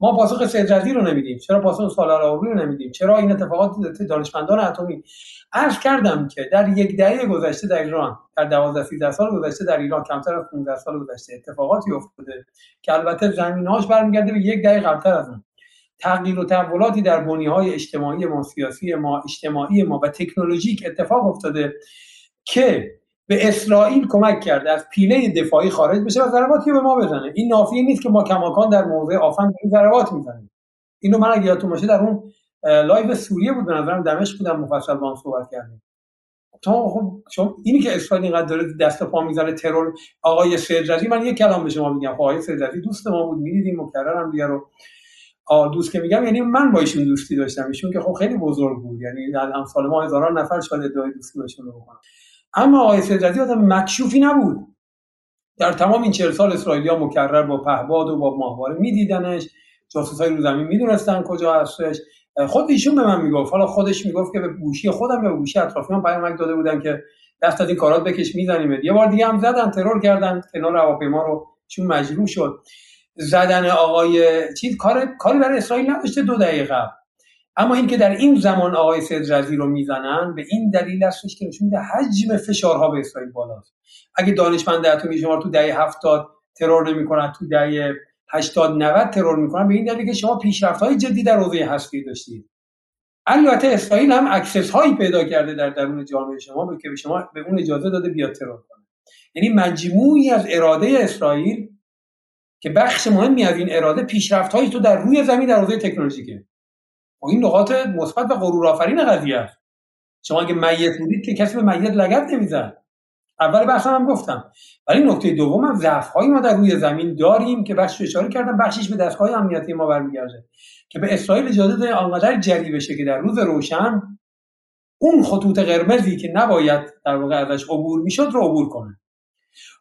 ما پاسخ سیدرزی رو نمیدیم؟ چرا پاسخ سالار رو نمیدیم؟ چرا این اتفاقات دانشمندان اتمی؟ عرض کردم که در یک دهه گذشته در ایران در 12 13 سال گذشته در ایران کمتر از 15 سال گذشته اتفاقاتی افتاده که البته زمینهاش برمیگرده به یک دهه قبلتر از اون. تغییر و تحولاتی در بنی های اجتماعی ما سیاسی ما اجتماعی ما و تکنولوژیک اتفاق افتاده که به اسرائیل کمک کرده از پیله دفاعی خارج بشه و ضرباتی به ما بزنه. این نافی نیست که ما کماکان در موضع آفند این ضربات می‌زنیم. اینو من اگه یادتون باشه در اون live سوریه بود به نظرم دمشق بودم مفصل با هم صحبت کردیم. تا خب شما اینی که اسرائیل اینقدر داره دست پا می‌زنه ترور آقای سید رضی من یک کلام به شما میگم. خب آقای سید رضی دوست ما بود می‌دیدیم مکررم دیگه رو دوست که میگم. یعنی من با ایشون دوستی داشتم. ایشون که خب خیلی بزرگ بود. یعنی در امثال ما هزاران نفر شاید ادعای دوستی باشون رو بکنم اما آقای سجدی آدم مکشوفی نبود. در تمام این چهل سال اسرائیلیا مکرر با پهباد و با ماهواره میدیدنش. جاسوسای رو زمین می‌دونستن کجا هستش. خود ایشون به من می‌گفت. حالا خودش می‌گفت که به گوشی خودم به گوشی اطرافیان پیامک داده بودن که دست از این کارات بکش می‌زنیم یه بار دیگه هم زدن ترور کردن کنار هواپیما رو چون مجروح شد. زدن آقای چیز کار کاری برای اسرائیل نداشته دو دقیقه اما اینکه در این زمان آقای سید رضی رو می‌زنن به این دلیل هستش که نشون میده حجم فشارها به اسرائیل بالاست. اگه دانشمند اتمی شما تو دهه 70 ترور نمی‌کنن تو دهه 80 90 ترور می‌کنن به این دلیل که شما پیشرفت های جدی در حوزه هسته‌ای داشتید. البته اسرائیل هم access هایی پیدا کرده در درون جامعه شما که به شما به اون اجازه داده بیاد ترور کنه. یعنی مجموعه‌ای از اراده اسرائیل که بخش مهمی از این اراده پیشرفت هایی تو در روی زمین در حوزه تکنولوژیکه. و این نقاط مثبت و غرور آفرین قضیه است. شما اگه میت بودید که کسی به میت لگد نمی‌زد. اول بحث هم گفتم. ولی نکته دوم هم ضعف ما در روی زمین داریم که بخش اشاره کردم بخشش به دستگاه امنیتی ما برمیگرده. که به اسرائیل اجازه ده آنقدر جری بشه که در روز روشن اون خطوط قرمزی که نباید در واقع ازش عبور می‌شد رو عبور کنه.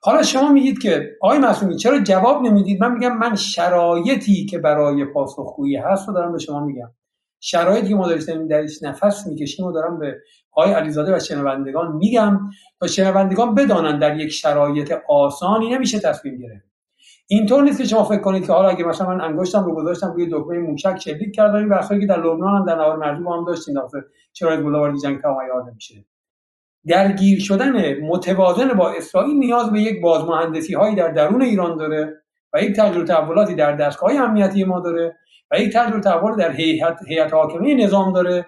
حالا شما میگید که آقای معصومی چرا جواب نمی‌دید؟ من میگم من شرایطی که برای پاسخگویی هست رو دارم به شما میگم. شرایطی که ما داریم درش نفس می‌کشیم و دارم به آقای علیزاده و شنوندگان میگم تا شنوندگان بدانن در یک شرایط آسانی نمیشه تصمیم گرفت. اینطور نیست که شما فکر کنید که حالا اگه مثلا من انگشتم رو گذاشتم روی دکمه موشک شلیک کردم این که در لبنان هم در نوار مرزی با هم داشتیم چرا وارد جنگ تمام نمیشه. درگیر شدن متوازن با اسرائیل نیاز به یک بازمهندسی هایی در درون ایران داره و یک تغییر تحولاتی در دستگاه امنیتی ما داره و یک تغییر تحول در هیئت هیئت حاکمه نظام داره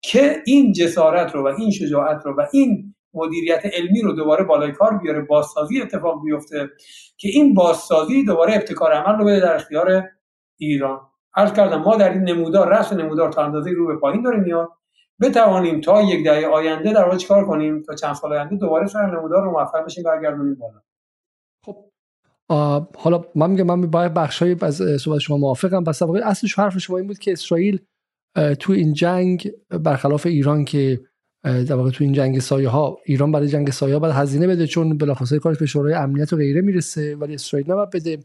که این جسارت رو و این شجاعت رو و این مدیریت علمی رو دوباره بالای کار بیاره بازسازی اتفاق بیفته که این بازسازی دوباره ابتکار عمل رو بده در اختیار ایران. عرض کردم ما در این نمودار رأس نمودار تا اندازه رو به پایین داره میاد بتوانیم تا یک دهه آینده در واقع چیکار کنیم تا چند سال آینده دوباره سر نمودار رو موفق بشیم برگردونیم بالا. خب حالا من میگم من باید بخشای از صحبت شما موافقم. پس اصلش حرف شما این بود که اسرائیل تو این جنگ برخلاف ایران که در واقع تو این جنگ سایه ها ایران برای جنگ سایه ها باید هزینه بده چون بلافاصله کارش به شورای امنیت و غیره می‌رسه ولی اسرائیل نباید بده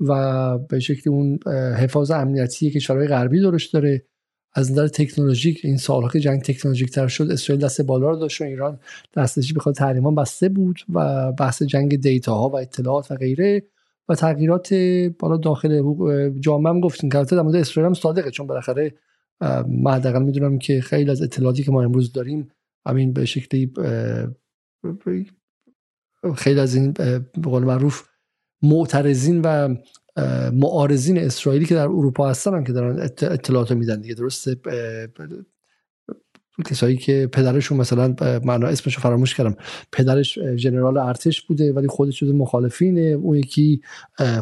و به شکلی اون حفاظ امنیتی که کشورهای غربی درش داره. از نظر تکنولوژیک این سالها که جنگ تکنولوژیک تر شد اسرائیل دست بالا رو داشت و ایران دستش بخواد تحریمان بسته بود و بحث جنگ دیتا ها و اطلاعات و غیره و تغییرات بالا داخل جامعه هم گفتیم که در مورد اسرائیل هم صادقه چون بالاخره من حداقل می‌دونم که خیلی از اطلاعاتی که ما امروز داریم همین به شکلی خیلی از این به قول معروف معترضین و معارضین اسرائیلی که در اروپا هستن هم که دارن اطلاعات میدن دیگه درسته؟ کسایی که پدرشون مثلا معنا اسمشو فراموش کردم پدرش ژنرال ارتش بوده ولی خودش شده مخالفینه. اون یکی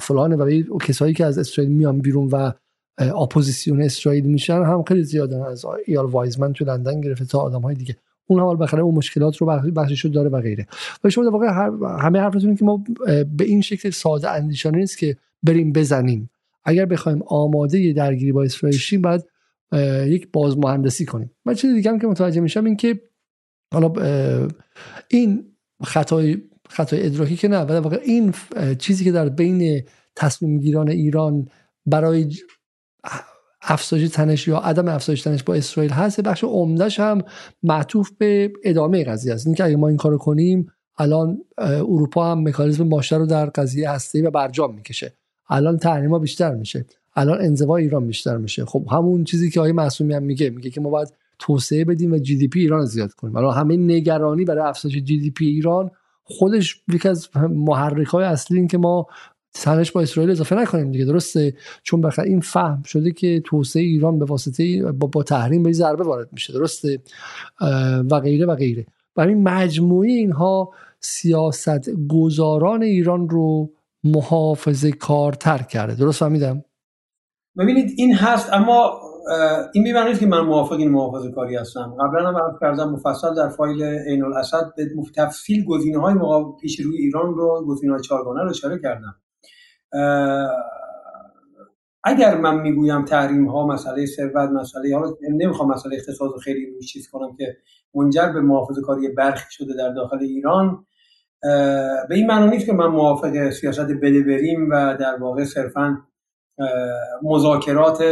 فلانه ولی کسایی که از اسرائیل میان بیرون و اپوزیسیون اسرائیل میشن هم خیلی زیادن از ایال وایزمن تو لندن گرفته تا آدم های دیگه. اون حال بخره اون مشکلات رو بخشش داره و غیره. و شما در واقع همه حرفتون که ما به این شکل ساده اندیشانه نیست که بریم بزنیم. اگر بخوایم آماده درگیری با اسرائیل شیم باید یک بازمهندسی کنیم. من چیز دیگه هم که متوجه میشم این که حالا این خطای خطای ادراکی که نه ولی واقع این چیزی که در بین تصمیم گیران ایران برای افزایش تنش یا عدم افزایش تنش با اسرائیل هست. بخش عمدهش هم معطوف به ادامه قضیه است. اینکه اگه ما این کارو کنیم الان اروپا هم مکانیزم ماشه رو در قضیه هسته و برجام می‌کشه. الان تحریما بیشتر میشه. الان انزوا ایران بیشتر میشه. خب همون چیزی که آقای معصومی هم میگه میگه که ما باید توسعه بدیم و جی دی پی ایران زیاد کنیم. الان همه نگرانی برای افزایش جی دی پی ایران خودش یکی از محرک های اصلی این که ما تنش با اسرائیل اضافه نکنیم دیگه درسته؟ چون بخاطر این فهم شده که توسعه ایران به واسطه با, با تحریم به ضربه وارد میشه درسته؟ و غیره و غیره. برای مجموعه اینها سیاست گذاران ایران رو محافظه کارتر کرده. درست فهمیدم؟ ببینید این هست اما این بیمعنی که من موافق این محافظه کاری هستم. قبلا هم عرض کردم مفصل در فایل عین الاسد به تفصیل گزینه های پیش روی ایران رو گزینه های چارگانه رو اشاره کردم. اگر من می‌گویم تحریم ها مسئله ثروت مسئله حالا نمی‌خوام مسئله اقتصاد خیلی روش چیز کنم که منجر به محافظه کاری برخی شده در داخل ایران به این معنی نیست که من موافق سیاست بده بریم و در واقع صرفا مذاکرات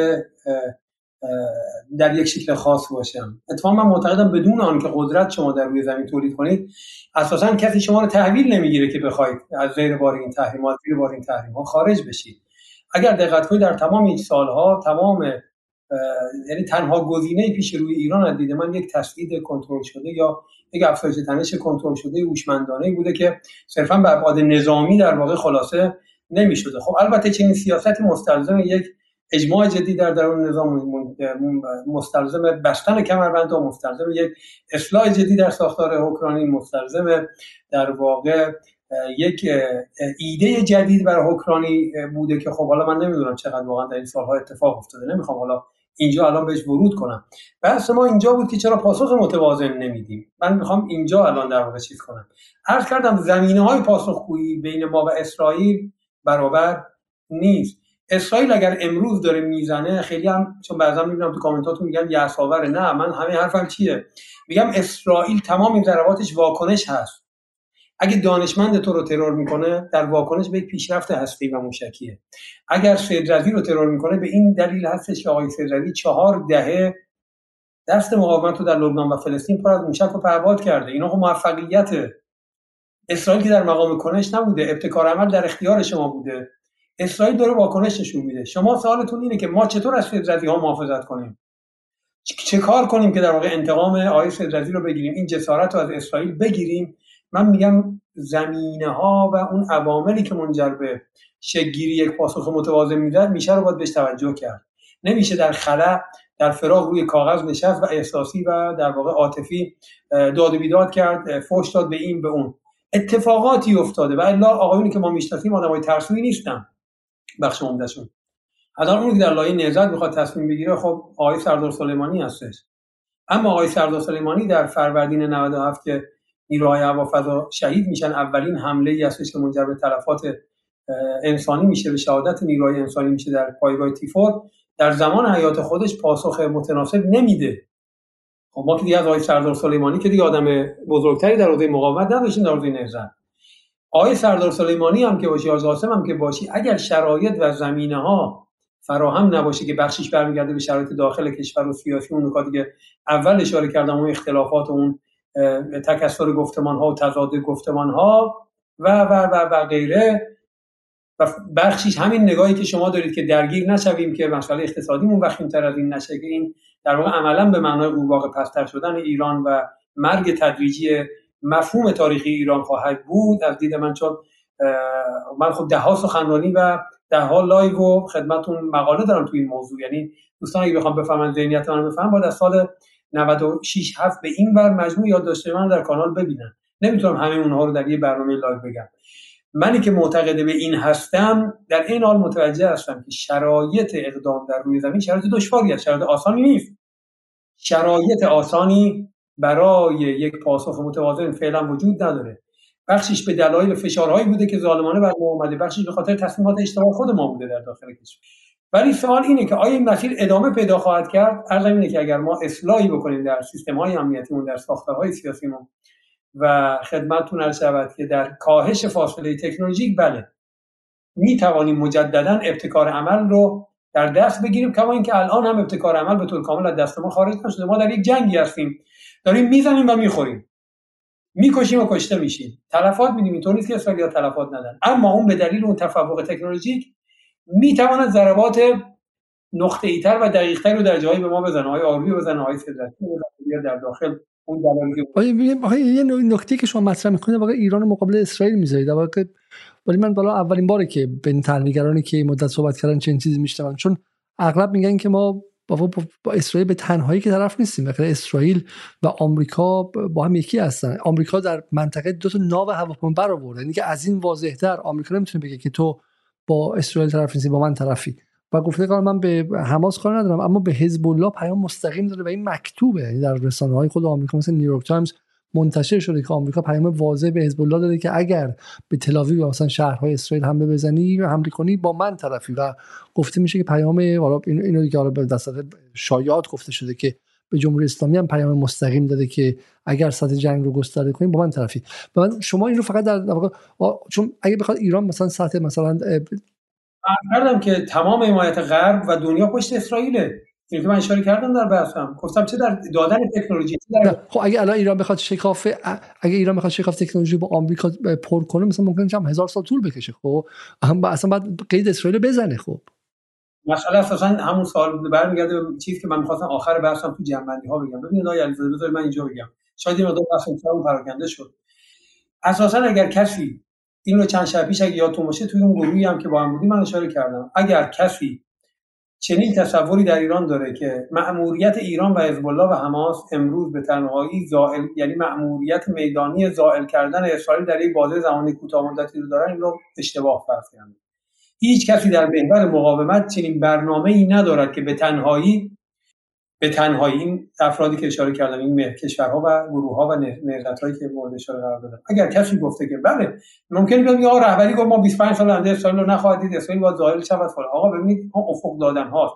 در یک شکل خاص باشم. اتفاقا من معتقدم بدون آنکه قدرت شما در روی زمین تولید کنید اساسا کسی شما رو تحویل نمی‌گیره که بخواید از غیر بار این تحریمات زیر بار این تحریمات خارج بشید. اگر دقت کنید در تمام این سالها تمام یعنی تنها گزینه پیش روی ایران از دید من یک تسدید کنترل شده یا یک افزایش تنش کنترل شده هوشمندانه بوده که صرفا به ابعاد نظامی در واقع خلاصه نمی‌شده. خب البته چنین سیاست مستلزم یک اجماع جدی در درون نظام مستلزم بستن کمربند و مستلزم یک اصلاح جدی در ساختار حکمرانی مستلزم در واقع یک ایده جدید برای حکمرانی بوده که خب حالا من نمی‌دونم چقدر واقعا در این سالها اتفاق افتاده. نمی‌خوام حالا اینجا الان بهش ورود کنم. بحث ما اینجا بود که چرا پاسخ متوازن نمیدیم. من می‌خوام اینجا الان در واقع چیز کنم. عرض کردم زمینه های پاسخگویی بین ما و اسرائیل برابر نیست. اسرائیل اگر امروز داره می‌زنه خیلی هم چون بعضا می‌بینم تو کامنتاتون میگن یساور نه من همه حرفم چیه؟ میگم اسرائیل تمام این ضرباتش واکنش هست. اگه دانشمند تو رو ترور می‌کنه در واکنش به پیشرفت هستی و موشکیه. اگر سیدرزی رو ترور می‌کنه به این دلیل هستش که آقای سیدرزی چهار دهه دست مقاومت رو در لبنان و فلسطین پر از موشک و پرباد کرده. اینا خب موفقیت. اسرائیل که در مقام کنش نبوده ابتکار عمل در اختیار شما بوده. اسرائیل داره واکنش میده. شما سوالتون اینه که ما چطور از سیدرزی ها محافظت کنیم؟ چه کار کنیم که در واقع انتقام آقای سیدرزی رو بگیریم؟ این جسارت رو از اسرائیل بگیریم. من میگم زمینه ها و اون عواملی که منجر به شگیری یک پاسخ متوازن میده میشه رو باید بهش توجه کرد. نمیشه در خلا در فراغ روی کاغذ نشست و احساسی و در واقع عاطفی داد و بیداد کرد فوش داد به این به اون. اتفاقاتی افتاده و الا آقایونی که ما می‌شناسیم آدمای ترسویی نیستن. بخش عمدهشون. الان اون که در لایه نهضت می‌خواد تصمیم بگیره خب آقای سردار سلیمانی هستش. اما آقای سردار سلیمانی در فروردین 97 که نیروهای هوافضا شهید میشن اولین حمله ای هستش که منجر به تلفات انسانی میشه به شهادت نیروهای انسانی میشه در پایگاه تیفور. در زمان حیات خودش پاسخ متناسب نمیده. خب ما که دیگه از آقای سردار سلیمانی که دیگه آدم بزرگتری در حوزه مقاومت نداشتیم در حوزه نهضت آقای سردار سلیمانی هم که باشی آقای هم که باشی اگر شرایط و زمینه ها فراهم نباشه که بخشش برمیگرده به شرایط داخل کشور و سیاسی اون نکاتی که اول اشاره کردم اون اختلافات و اون تکثر گفتمان ها و تضاد گفتمان ها و و و و غیره. و بخشیش همین نگاهی که شما دارید که درگیر نشویم که مسئله اقتصادیمون وخیمتر از این نشه که این در واقع عملا به معنای قورباغه پز‌تر شدن ایران و مرگ تدریجی مفهوم تاریخی ایران خواهد بود از دید من چون من خود ده ها سخنرانی و ده ها live و خدمتون مقاله دارم تو این موضوع. یعنی دوستان اگه بخوام بفهمن ذهنیت من بفهمن باید از سال 96 هفت به این ور مجموع یادداشت من در کانال ببینن. نمی‌تونم همه اونها رو در یه برنامه live بگم. منی که معتقد به این هستم در این حال متوجه هستم که شرایط اقدام در روی زمین شرایط دشواری است شرایط آسانی نیست. شرایط آسانی برای یک پاسخ متوازن فعلا وجود نداره. بخشش به دلایل فشارهایی بوده که ظالمانه بر ما اومده. بخشش به خاطر تصمیمات اشتباه خود ما بوده در داخل کشور. ولی سوال اینه که آیا این مسیر ادامه پیدا خواهد کرد؟ از اینه که اگر ما اصلاحی بکنیم در سیستم های امنیتیمون در ساختارهای سیاسیمون و خدمتتون عرض شود که در کاهش فاصله تکنولوژیک بله. می توانیم مجددا ابتکار عمل رو در دست بگیریم کما اینکه الان هم ابتکار عمل به طور کامل از دست ما خارج نشده. ما در یک جنگی هستیم. داریم می‌زنیم و می‌خوریم. می‌کشیم و کشته میشیم. تلفات میدیم اینطور نیست که اسرائیل تلفات ندن اما اون به دلیل اون تفوق تکنولوژیک می‌تواند ضربات نقطه ایتر و دقیقتر رو در جایی به ما بزنه. های آروی بزنه های در داخل اون یه نکته که شما مطرح می‌کنید واقعا ایران مقابل اسرائیل می‌ذارید. واقعا ولی من بالا اولین باره که بین تحلیلگرانی که مدت صحبت کردن چنین چیزی میشنوم. چون اغلب میگن که ما با, با, اسرائیل به تنهایی که طرف نیستیم. بخاطر اسرائیل و آمریکا با هم یکی هستن. آمریکا در منطقه دو تا ناو هواپیما برآورده یعنی که از این واضحتر آمریکا نمی‌تونه بگه که تو با اسرائیل طرف نیستی با من طرفی. و گفته که من به حماس کار ندارم اما به حزب الله پیام مستقیم داره و این مکتوبه. یعنی در رسانه های خود آمریکا مثل نیویورک تایمز منتشر شده که آمریکا پیام واضح به حزب الله داده که اگر به تلاویو و مثلا شهرهای اسرائیل حمله بزنی و حمله کنی با من طرفی. و گفته میشه که پیام حالا اینو دیگه حالا به دست شایعات گفته شده که به جمهوری اسلامی هم پیام مستقیم داده که اگر سطح جنگ رو گسترده کنیم با من طرفی. و شما این رو فقط در واقع چون اگه بخواد ایران مثلا سطح مثلا کردم که تمام حمایت غرب و دنیا پشت اسرائیله. این که من اشاره کردم در بحثم گفتم چه در دادن تکنولوژی در... خب اگه الان ایران بخواد شکاف اگه ایران بخواد شکاف تکنولوژی با آمریکا پر کنه مثلا ممکن چند هزار سال طول بکشه خب؟ هم اصلا بعد قید اسرائیل بزنه خب؟ مسئله اساسا همون سوال برمیگرده به چیزی که من می‌خواستم آخر بحثم تو جنبندی ها بگم. ببینید آقای علیزاده بذارید من اینجا بگم. شاید این مقدار بحث پراکنده شد. اساسا اگر کسی این رو چند شب پیش اگه یادتون باشه توی اون گروهی هم که با هم بودیم من اشاره کردم. اگر کسی چنین تصوری در ایران داره که مأموریت ایران و حزب الله و حماس امروز به تنهایی زائل یعنی مأموریت میدانی زائل کردن اسرائیل در یک بازه زمانی کوتاه مدتی رو دارن این رو اشتباه فرض کردن. هیچ کسی در محور مقاومت چنین برنامه ای ندارد که به تنهایی به تنهایی این افرادی که اشاره کردم این کشورها و گروه ها و نهضت هایی که مورد اشاره قرار دادن. اگر کسی گفته که بله ممکن بیاد آقا رهبری گفت ما 25 سال آینده اسرائیل رو نخواهد دید اسرائیل باید ظاهر شود فلان. آقا ببینید ها افق دادن ها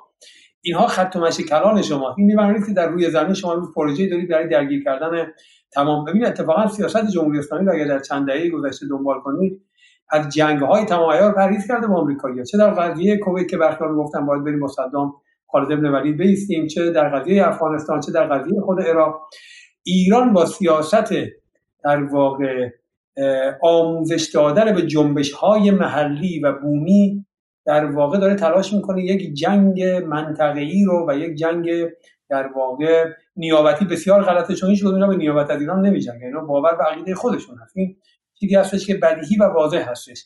اینها خط و کلان شما. این می‌برید که در روی زمین شما روز پروژه دارید برای درگیر کردن تمام. ببین اتفاقا سیاست جمهوری اسلامی اگر در چند دهه گذشته دنبال کنید از جنگ های تمام عیار پرهیز کرده با آمریکایی‌ها. چه در قضیه کویت که بخشی گفتم باید بریم با صدام خالد ابن ولید بیستیم چه در قضیه افغانستان چه در قضیه خود عراق. ایران با سیاست در واقع آموزش دادن به جنبش های محلی و بومی در واقع داره تلاش می‌کنه یک جنگ منطقه‌ای رو و یک جنگ در واقع نیابتی بسیار غلطه چون هیچ به نیابت از ایران نمیجنگه اینا باور به عقیده خودشون هست. این چیزی هستش که بدیهی و واضح هستش.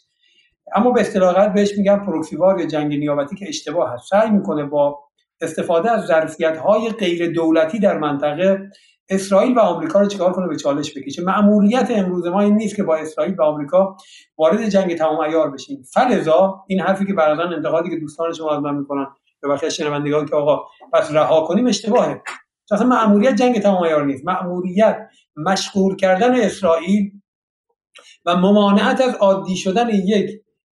اما به اصطلاح بهش میگن پروکسیوار یا جنگ نیابتی که اشتباه هست. سعی می‌کنه با استفاده از ظرفیت های غیر دولتی در منطقه اسرائیل و آمریکا رو چیکار کنه؟ به چالش بکشه. مأموریت امروز ما این نیست که با اسرائیل و آمریکا وارد جنگ تمام عیار بشیم. فلذا این حرفی که بعضا انتقادی که دوستان شما از من می‌کنن به بخش شنوندگان که آقا پس رها کنیم اشتباهه. اصلا مأموریت جنگ تمام عیار نیست. مأموریت مشغول کردن اسرائیل و ممانعت از عادی شدن یک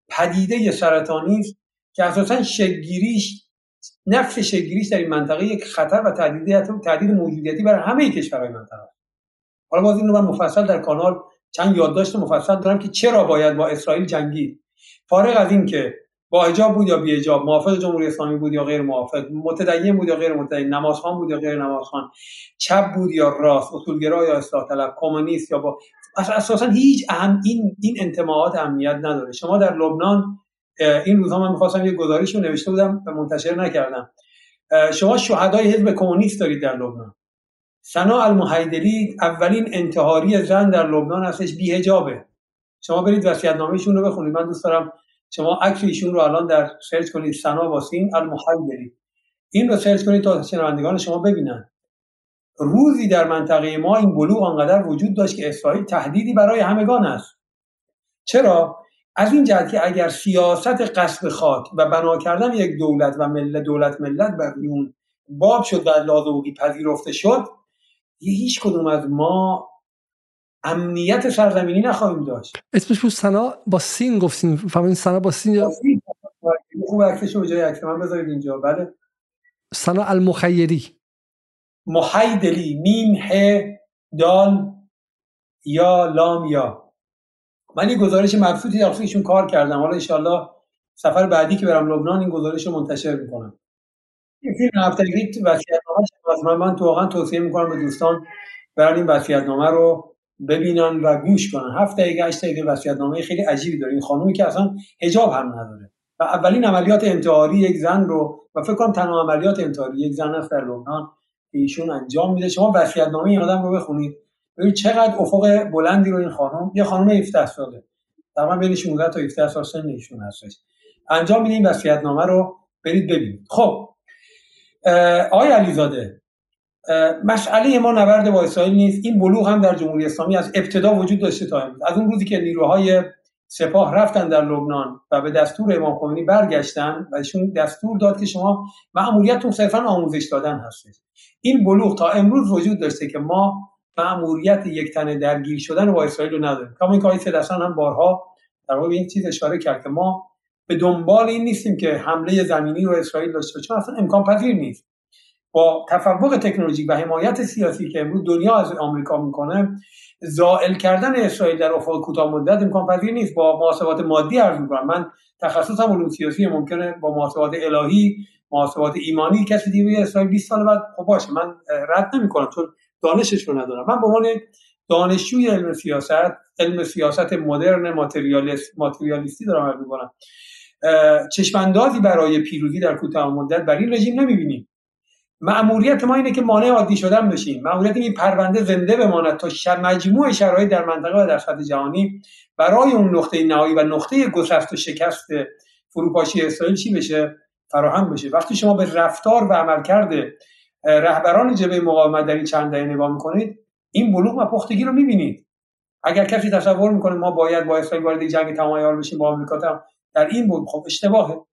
پدیده سرطانی است که اساسا شگیریش نفس شگیریش در این منطقه یک خطر و تهدید تهدید موجودیتی برای همه کشورهای منطقه حالا باز این من مفصل در کانال چند یادداشت مفصل دارم که چرا باید با اسرائیل جنگید. فارغ از این که با حجاب بود یا بی حجاب موافق جمهوری اسلامی بود یا غیر موافق متدین بود یا غیر متدین نمازخوان بود یا غیر نمازخوان چپ بود یا راست اصولگرا یا اصلاح طلب کمونیست یا با اساسا هیچ اهم این این انتماعات اهمیت نداره. شما در لبنان این روزها من می‌خواستم یه گزارش رو نوشته بودم و منتشر نکردم. شما شهدای حزب کمونیست دارید در لبنان. سنا المحیدری اولین انتحاری زن در لبنان هستش بیهجابه شما برید وصیت‌نامه‌شون رو بخونید. من دوست دارم شما عکس ایشون رو الان در سرچ کنید سنا باسین المحیدری. این رو سرچ کنید تا شنوندگان شما ببینن. روزی در منطقه ما این بلوغ آنقدر وجود داشت که اسرائیل تهدیدی برای همگان است. چرا؟ از این جهت که اگر سیاست قصد خاک و بنا کردن یک دولت و ملت دولت ملت بر اون باب شد و لازوگی پذیرفته شد یه هیچ کدوم از ما امنیت سرزمینی نخواهیم داشت. اسمش بود سنا با سین گفتین فهمین سنا با سین یا خوب عکسشو به جای عکس من بذارید اینجا. بله. سنا المخیری. محیدلی میم ه دال یا لام یا. من یه گزارش مبسوطی در ایشون کار کردم حالا انشالله سفر بعدی که برم لبنان این گزارش رو منتشر می‌کنم. این فیلم هفتگی وصیت‌نامه از من من تو واقعا توصیه می‌کنم به دوستان برن این وصیت‌نامه رو ببینن و گوش کنن. هفت دقیقه 8 دقیقه وصیت‌نامه خیلی عجیبی داره. این خانومی که اصلا حجاب هم نداره. و اولین عملیات انتحاری یک زن رو و فکر کنم تنها عملیات انتحاری یک زن است در لبنان ایشون انجام میده. شما وصیت‌نامه این آدم رو بخونید. ببین چقدر افق بلندی رو این خانم. یه خانم 17 ساله. تقریبا بین 16 تا 17 سال سن ایشون هستش. انجام میدیم وصیت‌نامه رو برید ببینید. خب آقای علیزاده مسئله ما نبرد با اسرائیل نیست. این بلوغ هم در جمهوری اسلامی از ابتدا وجود داشته تا امروز. از اون روزی که نیروهای سپاه رفتن در لبنان و به دستور امام خمینی برگشتن و ایشون دستور داد که شما مأموریتتون صرفا آموزش دادن هستید این بلوغ تا امروز وجود داشته که ما مأموریت یک تنه درگیر شدن با اسرائیل رو نداریم. کما این که هم بارها در واقع این چیز اشاره کرد که ما به دنبال این نیستیم که حمله زمینی رو اسرائیل داشته چون اصلا امکان پذیر نیست. با تفوق تکنولوژیک و حمایت سیاسی که امروز دنیا از آمریکا می‌کنه زائل کردن اسرائیل در افق کوتاه مدت امکان پذیر نیست. با محاسبات مادی عرض می‌کنم. من تخصصم علوم سیاسی ممکنه با محاسبات الهی محاسبات ایمانی کسی دیگه اسرائیل 20 سال بعد خب باشه. من رد نمی‌کنم. چون دانشش رو ندارم. من به عنوان دانشجوی علم سیاست علم سیاست مدرن ماتریالیست ماتریالیستی دارم عرض می‌کنم چشماندازی برای پیروزی در کوتاه مدت بر این رژیم نمی‌بینیم. مأموریت ما اینه که مانع عادی شدن بشیم. مأموریت این پرونده زنده بماند تا مجموع شرایط در منطقه و در سطح جهانی برای اون نقطه نهایی و نقطه گسست و شکست فروپاشی اسرائیل چی بشه؟ فراهم بشه. وقتی شما به رفتار و عملکرد رهبران جبهه مقاومت در این چند دهه نگاه می‌کنید این بلوغ و پختگی رو می‌بینید. اگر کسی تصور می‌کنه ما باید با اسرائیل وارد جنگ تمام بشیم با آمریکا در این بود خب اشتباهه.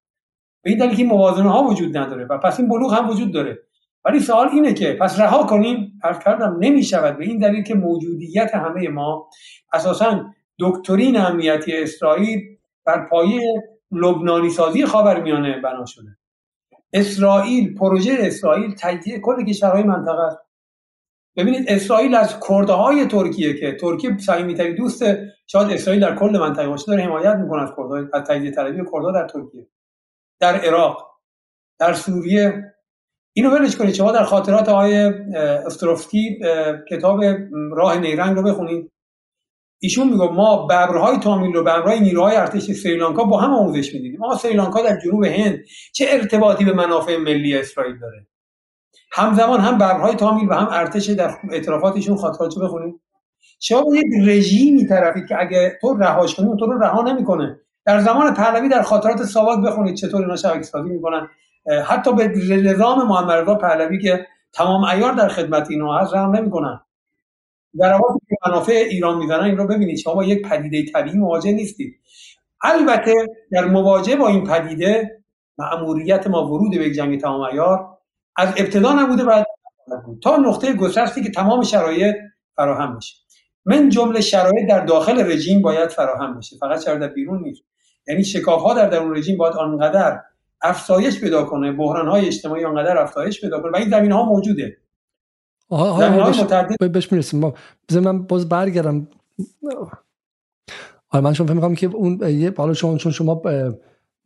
به این دلیل که موازنه ها وجود نداره و پس این بلوغ هم وجود داره. ولی سوال اینه که پس رها کنیم؟ عرض کردم نمی‌شود. به این دلیل که موجودیت همه ما اساسا دکترین امنیتی اسرائیل بر پایه لبنانی سازی خاورمیانه بنا شده. اسرائیل پروژه اسرائیل تجزیه کل کشورهای منطقه است. ببینید اسرائیل از کرده های ترکیه که ترکیه صمیمیترین دوست شاید اسرائیل در کل منطقه باشه داره حمایت می‌کنه از کرده از تجزیه طلبی کرده در ترکیه در عراق در سوریه. اینو ولش کنید شما در خاطرات آقای استروفسکی کتاب راه نیرنگ رو بخونید. ایشون میگه ما ببرهای تامیل رو ببرهای نیروهای ارتش سریلانکا با هم آموزش می‌دیدیم ما سریلانکا در جنوب هند چه ارتباطی به منافع ملی اسرائیل داره؟ همزمان هم ببرهای تامیل و هم ارتش در اعترافاتشون خاطراتشو بخونید شما یک رژیمی طرفید که اگه تو رهاش کنی تو رو رها نمی‌کنه. در زمان پهلوی در خاطرات ساواک بخونید چطور اینا شبکه سازی می‌کنن. حتی به نظام محمد رضا پهلوی که تمام ایار در خدمت اینا هست رحم نمی‌کنن. ضرباتی که منافع ایران می‌زنن این رو ببینید شما با یک پدیده طبیعی مواجه نیستید. البته در مواجهه با این پدیده مأموریت ما ورود به جنگ تمام ایار از ابتدا نبوده بعد تا نقطه گسستی که تمام شرایط فراهم بشه. من جمله شرایط در داخل رژیم باید فراهم بشه فقط شرایط در بیرون نیست. یعنی شکاف ها در درون رژیم باید آنقدر افزایش پیدا کنه بحران های اجتماعی آنقدر افزایش پیدا کنه و این زمین ها موجوده. آها بهش, بهش می‌رسیم. ما من باز برگردم. آره من شما فهم که اون یه حالا شما چون شما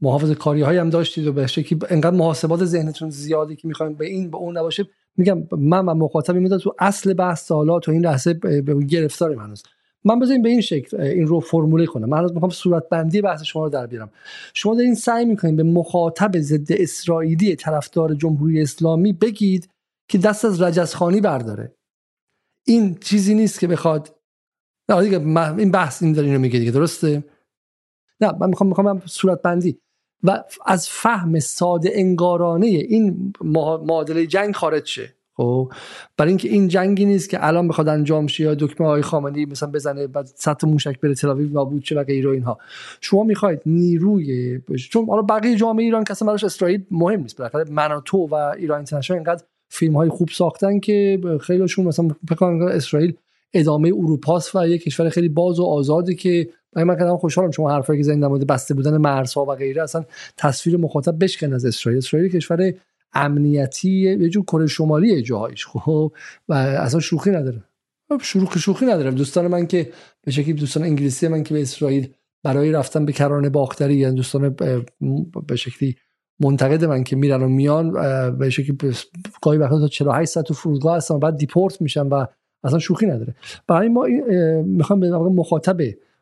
محافظ کاری هایی هم داشتید و به شکلی انقدر محاسبات ذهنتون زیادی که می‌خوایم به این به اون نباشه میگم من و مخاطبی می‌داد تو اصل بحث سالا تو این لحظه گرفتار هنوز. من بذاریم به این شکل این رو فرموله کنم. من می‌خوام صورت بندی بحث شما رو در بیارم. شما دارین سعی می‌کنین به مخاطب ضد اسرائیلی طرفدار جمهوری اسلامی بگید که دست از رجزخانی برداره. این چیزی نیست که بخواد نه دیگه این بحث این داره اینو میگه دیگه درسته؟ نه من می‌خوام می‌خوام صورت بندی و از فهم ساده انگارانه این معادله جنگ خارج شه. خب؟ برای اینکه این جنگی نیست که الان بخواد انجام شه یا دکمه های خامنه‌ای مثلا بزنه بعد سطح موشک بره تل آویو نابود شه و غیره اینها. شما می‌خواید نیروی چون حالا بقیه جامعه ایران اصلا براش اسرائیل مهم نیست بالاخره من و تو و ایران اینترنشنال اینقدر فیلم های خوب ساختن که خیلیشون مثلا فکر اسرائیل ادامه اروپاست و یک کشور خیلی باز و آزادی که من کردم خوشحالم شما حرفایی که زنده مورد بسته بودن مرزها و غیره اصلا تصویر مخاطب بشکن از اسرائیل. اسرائیل کشور امنیتی یه جور کره شمالی جاهایش خب؟ و اصلا شوخی نداره. شوخی شوخی نداره. دوستان من که به شکلی دوستان انگلیسی من که به اسرائیل برای رفتن به کرانه باختری یعنی دوستان به شکلی منتقد من که میرن و میان به شکلی گاهی وقتا تا 48 ساعت تو فرودگاه هستن و بعد دیپورت میشن و اصلا شوخی نداره. برای ما می‌خوام به مخاطب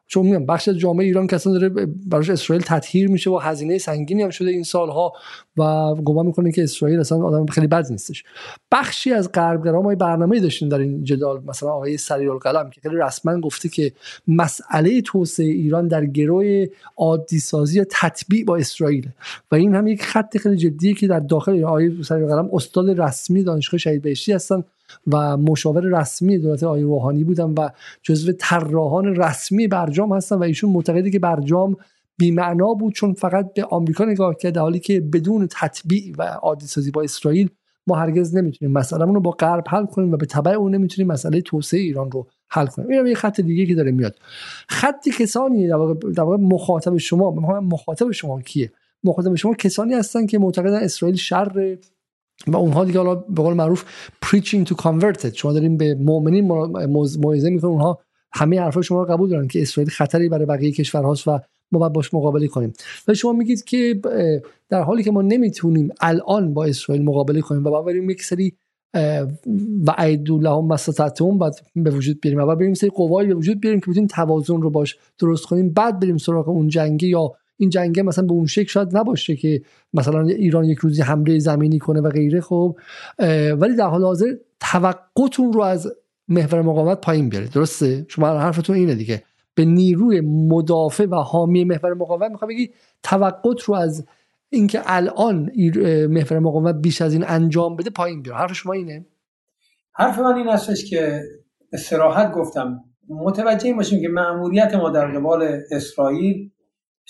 چون میگم بخش جامعه ایران که اصلا داره براش اسرائیل تطهیر میشه و هزینه سنگینی هم شده این سالها و گمان می‌کنه که اسرائیل اصلا آدم خیلی بد نیستش. بخشی از غربگرا ما برنامه داشتیم در این جدال مثلا آقای سریع القلم که خیلی رسما گفته که مسئله توسعه ایران در گروه عادی سازی یا تطبیع با اسرائیل. و این هم یک خط خیلی جدیه که در داخل آقای سریع القلم استاد رسمی دانشگاه شهید بهشتی هستن. و مشاور رسمی دولت آقای روحانی بودن و جزو طراحان رسمی برجام هستن و ایشون معتقده که برجام بیمعنا بود چون فقط به آمریکا نگاه کرد در حالی که بدون تطبیع و عادی سازی با اسرائیل ما هرگز نمی‌تونیم مسئله رو با غرب حل کنیم و به تبع اون نمی‌تونیم مسئله توسعه ایران رو حل کنیم. این یه خط دیگه که داره میاد. خط کسانی در واقع مخاطب شما مخاطب شما کیه؟ مخاطب شما کسانی هستن که معتقدن اسرائیل شر و اونها دیگه حالا به قول معروف preaching to converted شما داریم به مؤمنین موعظه می‌کنن اونها همه حرفای شما رو قبول دارن که اسرائیل خطری برای بقیه کشورهاست و ما باید باش مقابله کنیم. و شما میگید که در حالی که ما نمی‌تونیم الان با اسرائیل مقابله کنیم و باید بریم یک سری و عیدو لهم مساتتون بعد به وجود بیاریم. و بریم سری قوایی به وجود بیاریم که بتونیم توازن رو باش درست کنیم. بعد بریم سراغ اون جنگی یا این جنگ مثلا به اون شکل شاید نباشه که مثلا ایران یک روزی حمله زمینی کنه و غیره خب ولی در حال حاضر توقعتون رو از محور مقاومت پایین بیاره درسته؟ شما حرفتون اینه دیگه. به نیروی مدافع و حامی محور مقاومت می‌خوام بگی توقعت رو از اینکه الان محور مقاومت بیش از این انجام بده پایین بیاره حرف شما اینه؟ حرف من این هستش که به گفتم. متوجه این باشیم که مأموریت ما در قبال اسرائیل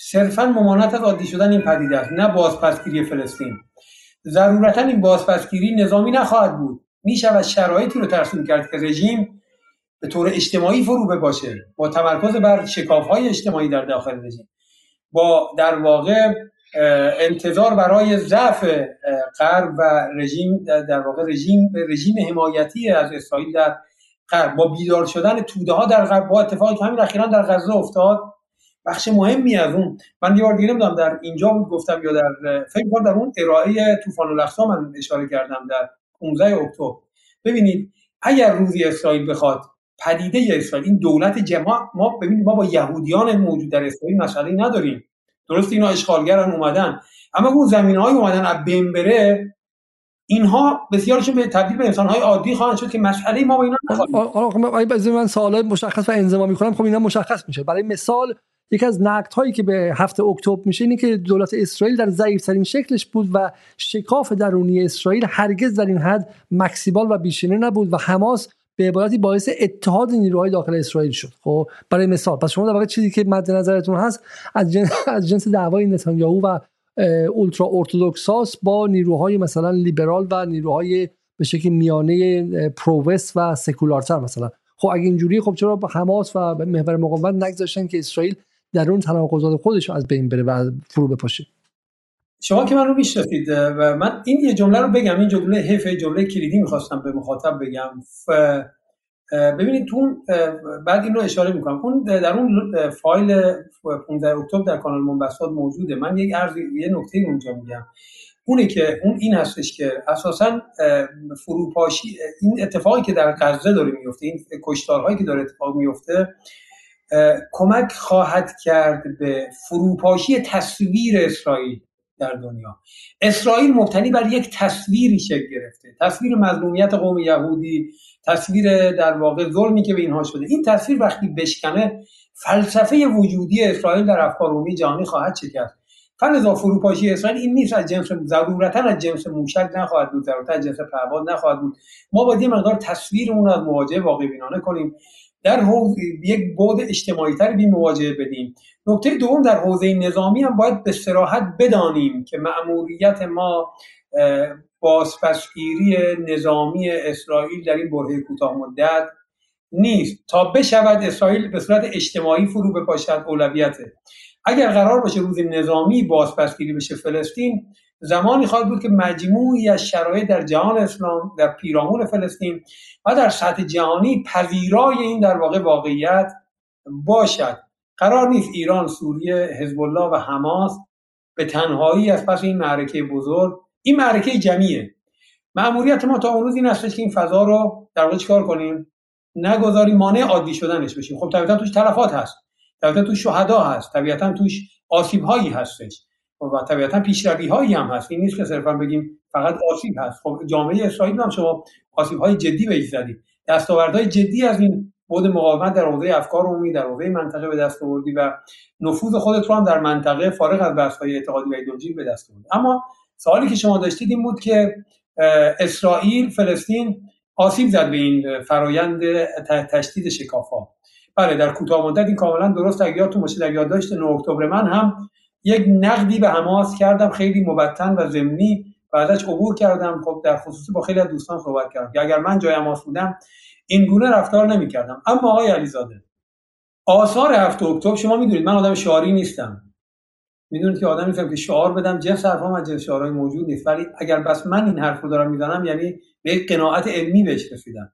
صرفا ممانعت از عادی شدن این پدیده است نه بازپسگیری فلسطین. ضرورتا این بازپسگیری نظامی نخواهد بود. می‌شود شرایطی رو ترسیم کرد که رژیم به طور اجتماعی فرو باشه با تمرکز بر شکاف های اجتماعی در داخل رژیم. با در واقع انتظار برای ضعف غرب و رژیم در واقع رژیم رژیم حمایتی از اسرائیل در غرب. با بیدار شدن توده ها در غرب با اتفاقی که همین اخیرا در غزه افتاد بخش مهمی از اون من یه بار دیگه نمی‌دونم در اینجا بود گفتم یا در فکر کنم در اون ارائه طوفان الاقصا من اشاره کردم در 15 اکتبر ببینید اگر روزی اسرائیل بخواد پدیده اسرائیل این دولت جماع ما ببینید ما با یهودیان موجود در اسرائیل مسئله نداریم درست اینا اشغالگران اومدن اما اون زمین های اومدن از بین بره اینها بسیارشون به تبدیل به انسان های عادی خواهند شد که مسئله ما با اینا نخواهیم من سوال مشخص و انزما کنم خب اینا مشخص میشه برای مثال یکی از نقد هایی که به هفته اکتبر میشه اینه که دولت اسرائیل در ضعیف ترین شکلش بود و شکاف درونی اسرائیل هرگز در این حد مکسیبال و بیشینه نبود و حماس به عبارتی باعث اتحاد نیروهای داخل اسرائیل شد. خب برای مثال پس شما در واقع چیزی که مد نظرتون هست از جنس, از جنس دعوای نتانیاهو و ultra-orthodox ها با نیروهای مثلا لیبرال و نیروهای به شکل میانه progressive و سکولارتر مثلا. خب اگه اینجوری خب چرا حماس و محور مقاومت نگذاشتن که اسرائیل در اون تناقضات خودش از بین بره و فرو بپاشه. شما که من رو می‌شناسید و من این یه جمله رو بگم این جمله حیف جمله کلیدی می‌خواستم به مخاطب بگم. ببینید تو بعد این رو اشاره می‌کنم. اون در اون فایل 15 اکتبر در کانال منبسات موجوده. من یک عرض یه نکته اونجا میگم. اونه که اون این هستش که اساسا فروپاشی این اتفاقی که در غزه داره میفته این کشتارهایی که داره اتفاق میفته کمک خواهد کرد به فروپاشی تصویر اسرائیل در دنیا. اسرائیل مبتنی بر یک تصویری شکل گرفته. تصویر مظلومیت قوم یهودی تصویر در واقع ظلمی که به اینها شده. این تصویر وقتی بشکنه فلسفه وجودی اسرائیل در افکار عمومی جهانی خواهد شکست. فلزا فروپاشی اسرائیل این نیست از جنس ضرورتا از جنس موشک نخواهد بود ضرورتا از جنس پرواز نخواهد بود. ما باید یه مقدار تصویرمون از مواجهه واقع بینانه کنیم. در حوزه یک بعد اجتماعی تر بی مواجهه بدیم. نکته دوم در حوزه نظامی هم باید به سراحت بدانیم که مأموریت ما بازپسگیری نظامی اسرائیل در این برهه کوتاه مدت نیست. تا بشود اسرائیل به صورت اجتماعی فرو بپاشد اولویته. اگر قرار باشه روز نظامی بازپسگیری بشه فلسطین زمانی خواهد بود که مجموعی از شرایط در جهان اسلام در پیرامون فلسطین و در سطح جهانی پذیرای این در واقع واقعیت باشد. قرار نیست ایران سوریه حزب الله و حماس به تنهایی از پس این معرکه بزرگ این معرکه جمعیه. مأموریت ما تا اون روز این هستش که این فضا رو در واقع چیکار کنیم؟ نگذاریم مانع عادی شدنش بشیم. خب طبیعتا توش تلفات هست طبیعتا توش شهدا هست طبیعتا توش آسیب هایی هستش. و طبیعتا پیشروی هایی هم هست. این نیست که صرفا بگیم فقط آسیب هست. خب جامعه اسرائیل هم شما آسیب های جدی بهش زدید. دستاوردهای جدی از این بود مقاومت در حوزه افکار عمومی در حوزه منطقه به دست آوردی و نفوذ خودت رو هم در منطقه فارغ از بحث های اعتقادی و ایدئولوژی به دست آوردی. اما سوالی که شما داشتید این بود که اسرائیل فلسطین آسیب زد به این فرایند تشدید شکافا بله در کوتاه مدت این کاملا درست. اگه یادتون باشه در یادداشت 9 اکتبر من هم یک نقدی به حماس کردم خیلی مبتن و ضمنی و ازش عبور کردم. خب در خصوصی با خیلی از دوستان صحبت کردم. که اگر من جای حماس بودم این گونه رفتار نمی‌کردم. اما آقای علیزاده آثار هفته اکتبر شما می‌دونید من آدم شعاری نیستم. می‌دونید که آدم نیستم که شعار بدم جنس حرفام از جنس شعارهای موجود نیست. ولی اگر بس من این حرف رو دارم می‌زنم یعنی به قناعت علمی بهش رسیدم.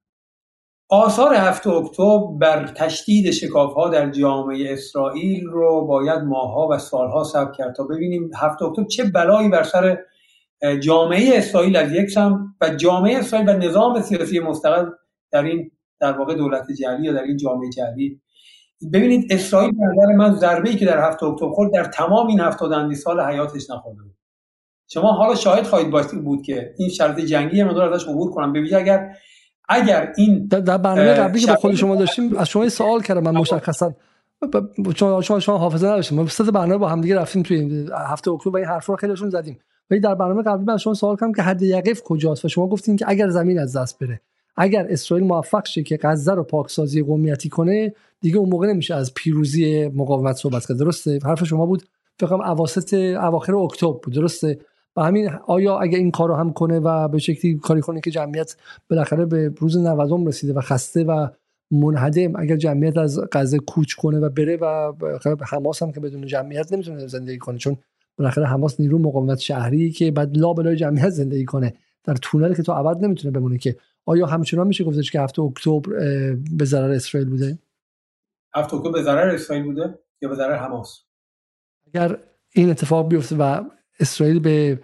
آثار هفته اکتبر بر تشدید شکاف ها در جامعه اسرائیل رو باید ماها و سالها ثبت کرد تا ببینیم هفته اکتبر چه بلایی بر سر جامعه اسرائیل از یک سم و جامعه اسرائیل و نظام سیاسی مستقل در این در واقع دولت جعلی یا در این جامعه جعلی. ببینید اسرائیل به نظر من ضربه ای که در هفته اکتبر خورد در تمام این هفتاد سال حیاتش نخورده بود. شما حالا شاهد خواهید بود که این شرط جنگی مقدار ازش عبور کنم. ببینید اگر اگر این در برنامه قبلی که با خود شما داشتیم از شما سوال کردم من مشخصا. شما شما شما حافظه نداشتیم ما سه برنامه با هم دیگه رفتیم توی هفته اکتبر و این حرفا رو خیلیشون زدیم. ولی در برنامه قبلی من شما سوال کردم که حد یقف کجاست؟ و شما گفتین که اگر زمین از دست بره اگر اسرائیل موفق شه که غزه رو پاکسازی قومیتی کنه دیگه اون موقع نمیشه از پیروزی مقاومت صحبت کرد. درسته؟ حرف شما بود. فکر کنم اواسط اواخر اکتبر بود. درسته؟ و همین آیا اگر این کارو هم کنه و به شکلی کاری کنه که جمعیت بالاخره به روز 90 رسیده و خسته و منهدم اگر جمعیت از غزه کوچ کنه و بره و حماس هم که بدون جمعیت نمی‌تونه زندگی کنه چون بالاخره حماس نیرو مقاومت شهری که بعد لا بلای جمعیت زندگی کنه در تونل که تو ابد نمی‌تونه بمونه که. آیا همچنان میشه گفتش که هفت اکتبر به ضرر اسرائیل بوده؟ هفت اکتبر به ضرر اسرائیل بوده یا به ضرر حماس؟ اگر این اتفاق بیفته و اسرائیل به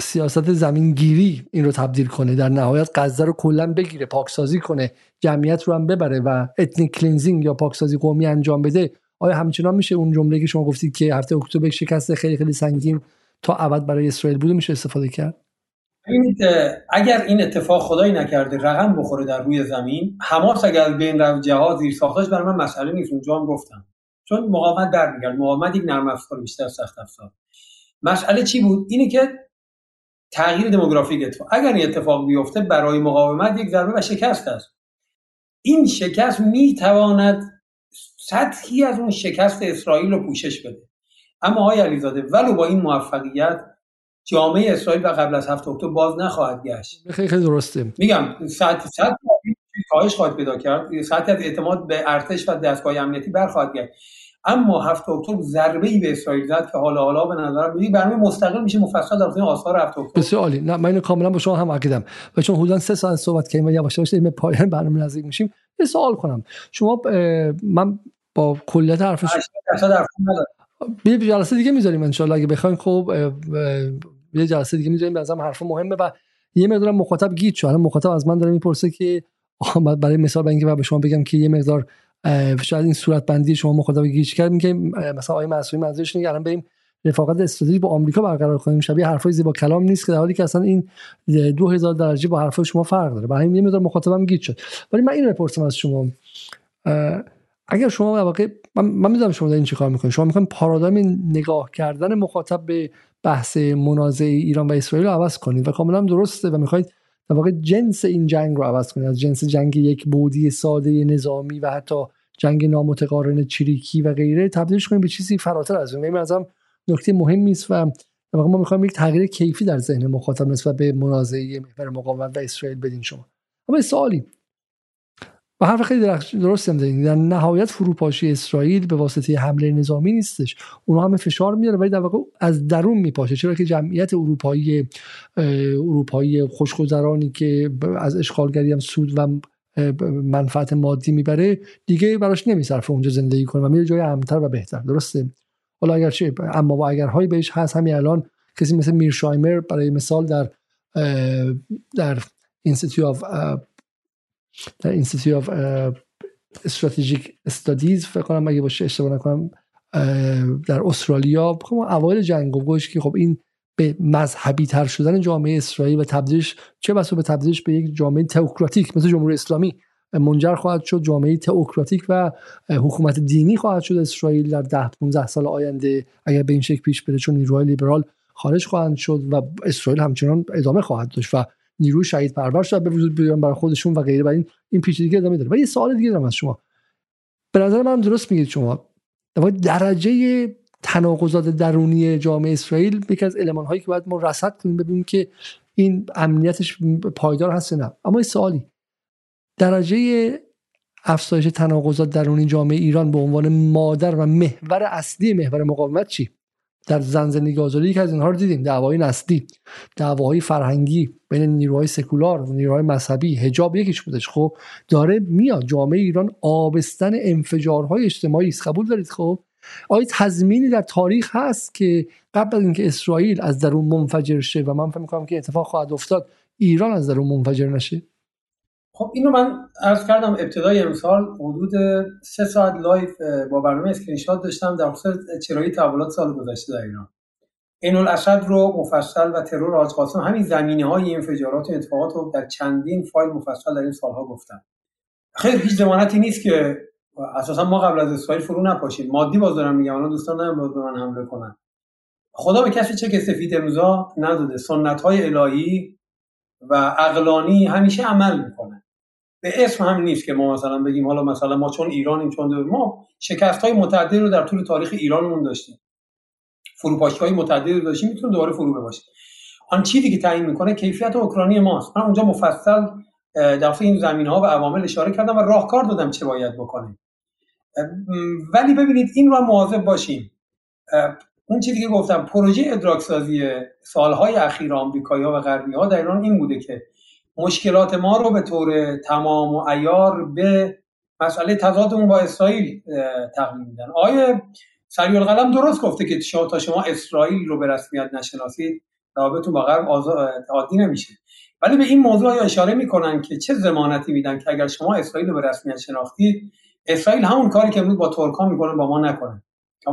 سیاست زمینگیری این رو تبدیل کنه. در نهایت غزه رو کلا بگیره پاکسازی کنه جمعیت رو هم ببره و ethnic cleansing یا پاکسازی قومی انجام بده. آیا همچنان میشه اون جمله که شما گفتید که هفت اکتبر شکست خیلی خیلی سنگین تا ابد برای اسرائیل بوده میشه استفاده کرد؟ اگر این اتفاق خدایی نکرده رقم بخوره در روی زمین حماس اگر بین رو جهاد زیر ساختش برای من مسئله نیست. اونجا هم گفتم. چون مقاومت در میگرد مقاومت یک نرم افزار بیشتر سخت افزار. مسئله چی بود؟ اینی که تغییر دموگرافیک اتفاق اگر این اتفاق بیفته برای مقاومت یک ضربه و شکست است. این شکست می‌تواند سطحی از اون شکست اسرائیل رو پوشش بده. اما آقای علیزاده ولو با این موفقیت جامعه اسرائیل و قبل از هفت اکتبر باز نخواهد گشت. خیلی خیلی درسته. میگم سطح سطح کاهش خواهد پیدا کرد. سطح از اعتماد به ارتش و دستگاه امنیتی برخواهد گشت. اما هفت اکتبر ضربه ای به اسرائیل زد که حالا حالا به نظر میاد برنامه مستقل میشه مفصل در آثار هفت اکتبر. بسیار عالی. نه من اینو کاملا با شما هم عقیدم. و چون حدودا سه ساعت صحبت کردیم و یواش یواش داریم پایان برنامه نزدیک میشیم یه سوال کنم. شما من با کلیت حرفش یه جلسه دیگه می‌ذاریم ان اگه بخواین خب یه جلسه دیگه می‌ذاریم. به حرف مهمه و یه مقدار مخاطب گیت شو الان مخاطب از من داره می‌پرسه که برای مثال به اینکه به شما بگم که یه مقدار شاید این صورت بندی شما مخاطب گیج کرد میگه مثلا آقای معصومی منظورش اینه الان بریم رفاقت استراتژی با آمریکا برقرار کنیم. شبیه حرفای زیبا کلام نیست که در حالی که اصلا این 2000 درجه با حرفای شما فرق داره. برای یه مقدار مخاطبم گیج شد. ولی من این بپرسم از شما. اگر شما واقع من, من می‌دونم شما این چیکار می‌کنید شما می‌خواین پارادایم نگاه کردن مخاطب به بحث منازعه ایران و اسرائیل رو عوض کنید و کاملا درسته و می‌خواید در واقع جنس این جنگ رو عوض کنید. از جنس جنگ یک بودی ساده نظامی و حتی جنگ نامتقارن چریکی و غیره تبدیلش کنید به چیزی فراتر از اون. این ازم نکته مهمی است و ما می‌خوایم یک تغییر کیفی در ذهن مخاطب نسبت به منازعه محور مقاومت و اسرائیل بدین شما. اما سوالی. و حرف خیلی درست هم در نهایت فروپاشی اسرائیل به واسطه حمله نظامی نیستش. اونها همه فشار میاره ولی در واقع از درون میپاشه. چرا که جمعیت اروپایی اروپایی خوشگذرانی که از اشغالگری هم سود و منفعت مادی می‌بره دیگه براش نمیصرفه اونجا زندگی کنه و میره جای امتر و بهتر درسته؟ حالا اگر چه اما با اگر هایی بهش هست همین الان کسی مثل میرشایمر برای مثال در در institute در Institute of Strategic Studies فکر کنم اگه باشه اشتباه نکنم در استرالیا خب اوایل جنگ گفت که خب این به مذهبی تر شدن جامعه اسرائیل و تبدیلش چه بسا به تبدیلش به یک جامعه تئوکراتیک مثل جمهوری اسلامی منجر خواهد شد جامعه تئوکراتیک و حکومت دینی خواهد شد اسرائیل در 10 15 سال آینده. اگر به این شکل پیش بره چون نیروهای لیبرال خارج خواهند شد و اسرائیل همچنان ادامه خواهد داشت و نیروی شهید پرور شد به وجود بیارن برای خودشون و غیره. و این این پیچیدگی ادامه داره. و یه سوال دیگه دارم از شما. به نظر من درست میگید شما. درجه تناقضات درونی جامعه اسرائیل یکی از المان هایی که باید ما رصد کنیم ببینیم که این امنیتش پایدار هست نه. اما یه سوالی. درجه افزایش تناقضات درونی جامعه ایران به عنوان مادر و محور اصلی محور مقاومت چی؟ در زن زندگی آزادی که از اینها رو دیدیم. دعوای نسلی دعواهای فرهنگی بین نیروهای سکولار و نیروهای مذهبی حجاب یکیش بودش. خب داره میاد. جامعه ایران آبستن انفجارهای اجتماعی است. قبول دارید؟ خب آیا تضمینی در تاریخ هست که قبل اینکه اسرائیل از درون منفجر شه و من فکر می‌کنم که اتفاق خواهد افتاد ایران از درون منفجر نشه. خب اینو من عرض کردم ابتدای امسال حدود سه ساعت live با برنامه اسکرین شات داشتم در خصوص چرایی تحولات سال گذشته در ایران. عین الاسد رو مفصل و ترور حاج قاسم همین زمینه های انفجارات و اتفاقات رو در چندین فایل مفصل در این سالها گفتم. خیلی هیچ ضمانتی نیست که اساسا ما قبل از اسرائیل فرو نپاشیم مادی باز دارم میگم الان دوستان نمیاد به من حمله کنن. خدا به کسی چه که سفید امضا نداده. سنت های الهی و عقلانی همیشه عمل می‌کنه. به اسم هم نیست که ما مثلا بگیم حالا مثلا ما چون ایرانیم چون ما شکست های متعددی رو در طول تاریخ ایرانمون داشتیم. فروپاشی های متعددی داشتیم می‌تونه دوباره فرو بباشه آن چیزی که تعیین می‌کنه کیفیت اوکراینی ماست. من اونجا مفصل در این زمین ها و عوامل اشاره کردم و راهکار دادم چه باید بکنیم. ولی ببینید این رو مواظب باشیم اون چیزی که گفتم پروژه ادراکسازی سالهای اخیر آمریکایی ها و غربی ها در ایران این بوده که مشکلات ما رو به طور تمام و ایار به مسئله تضادمون با اسرائیل تقلیل میدن. آیا سریع القلم درست گفته که شما تا شما اسرائیل رو به رسمیت نشناسید رابطتون با غرب عادی نمیشه. ولی به این موضوع اشاره می‌کنن که چه زمانتی میدن که اگر شما اسرائیل رو به رسمیت شناختید اسرائیل همون کاری که امروز با ترکا می‌کنه با ما نکنه.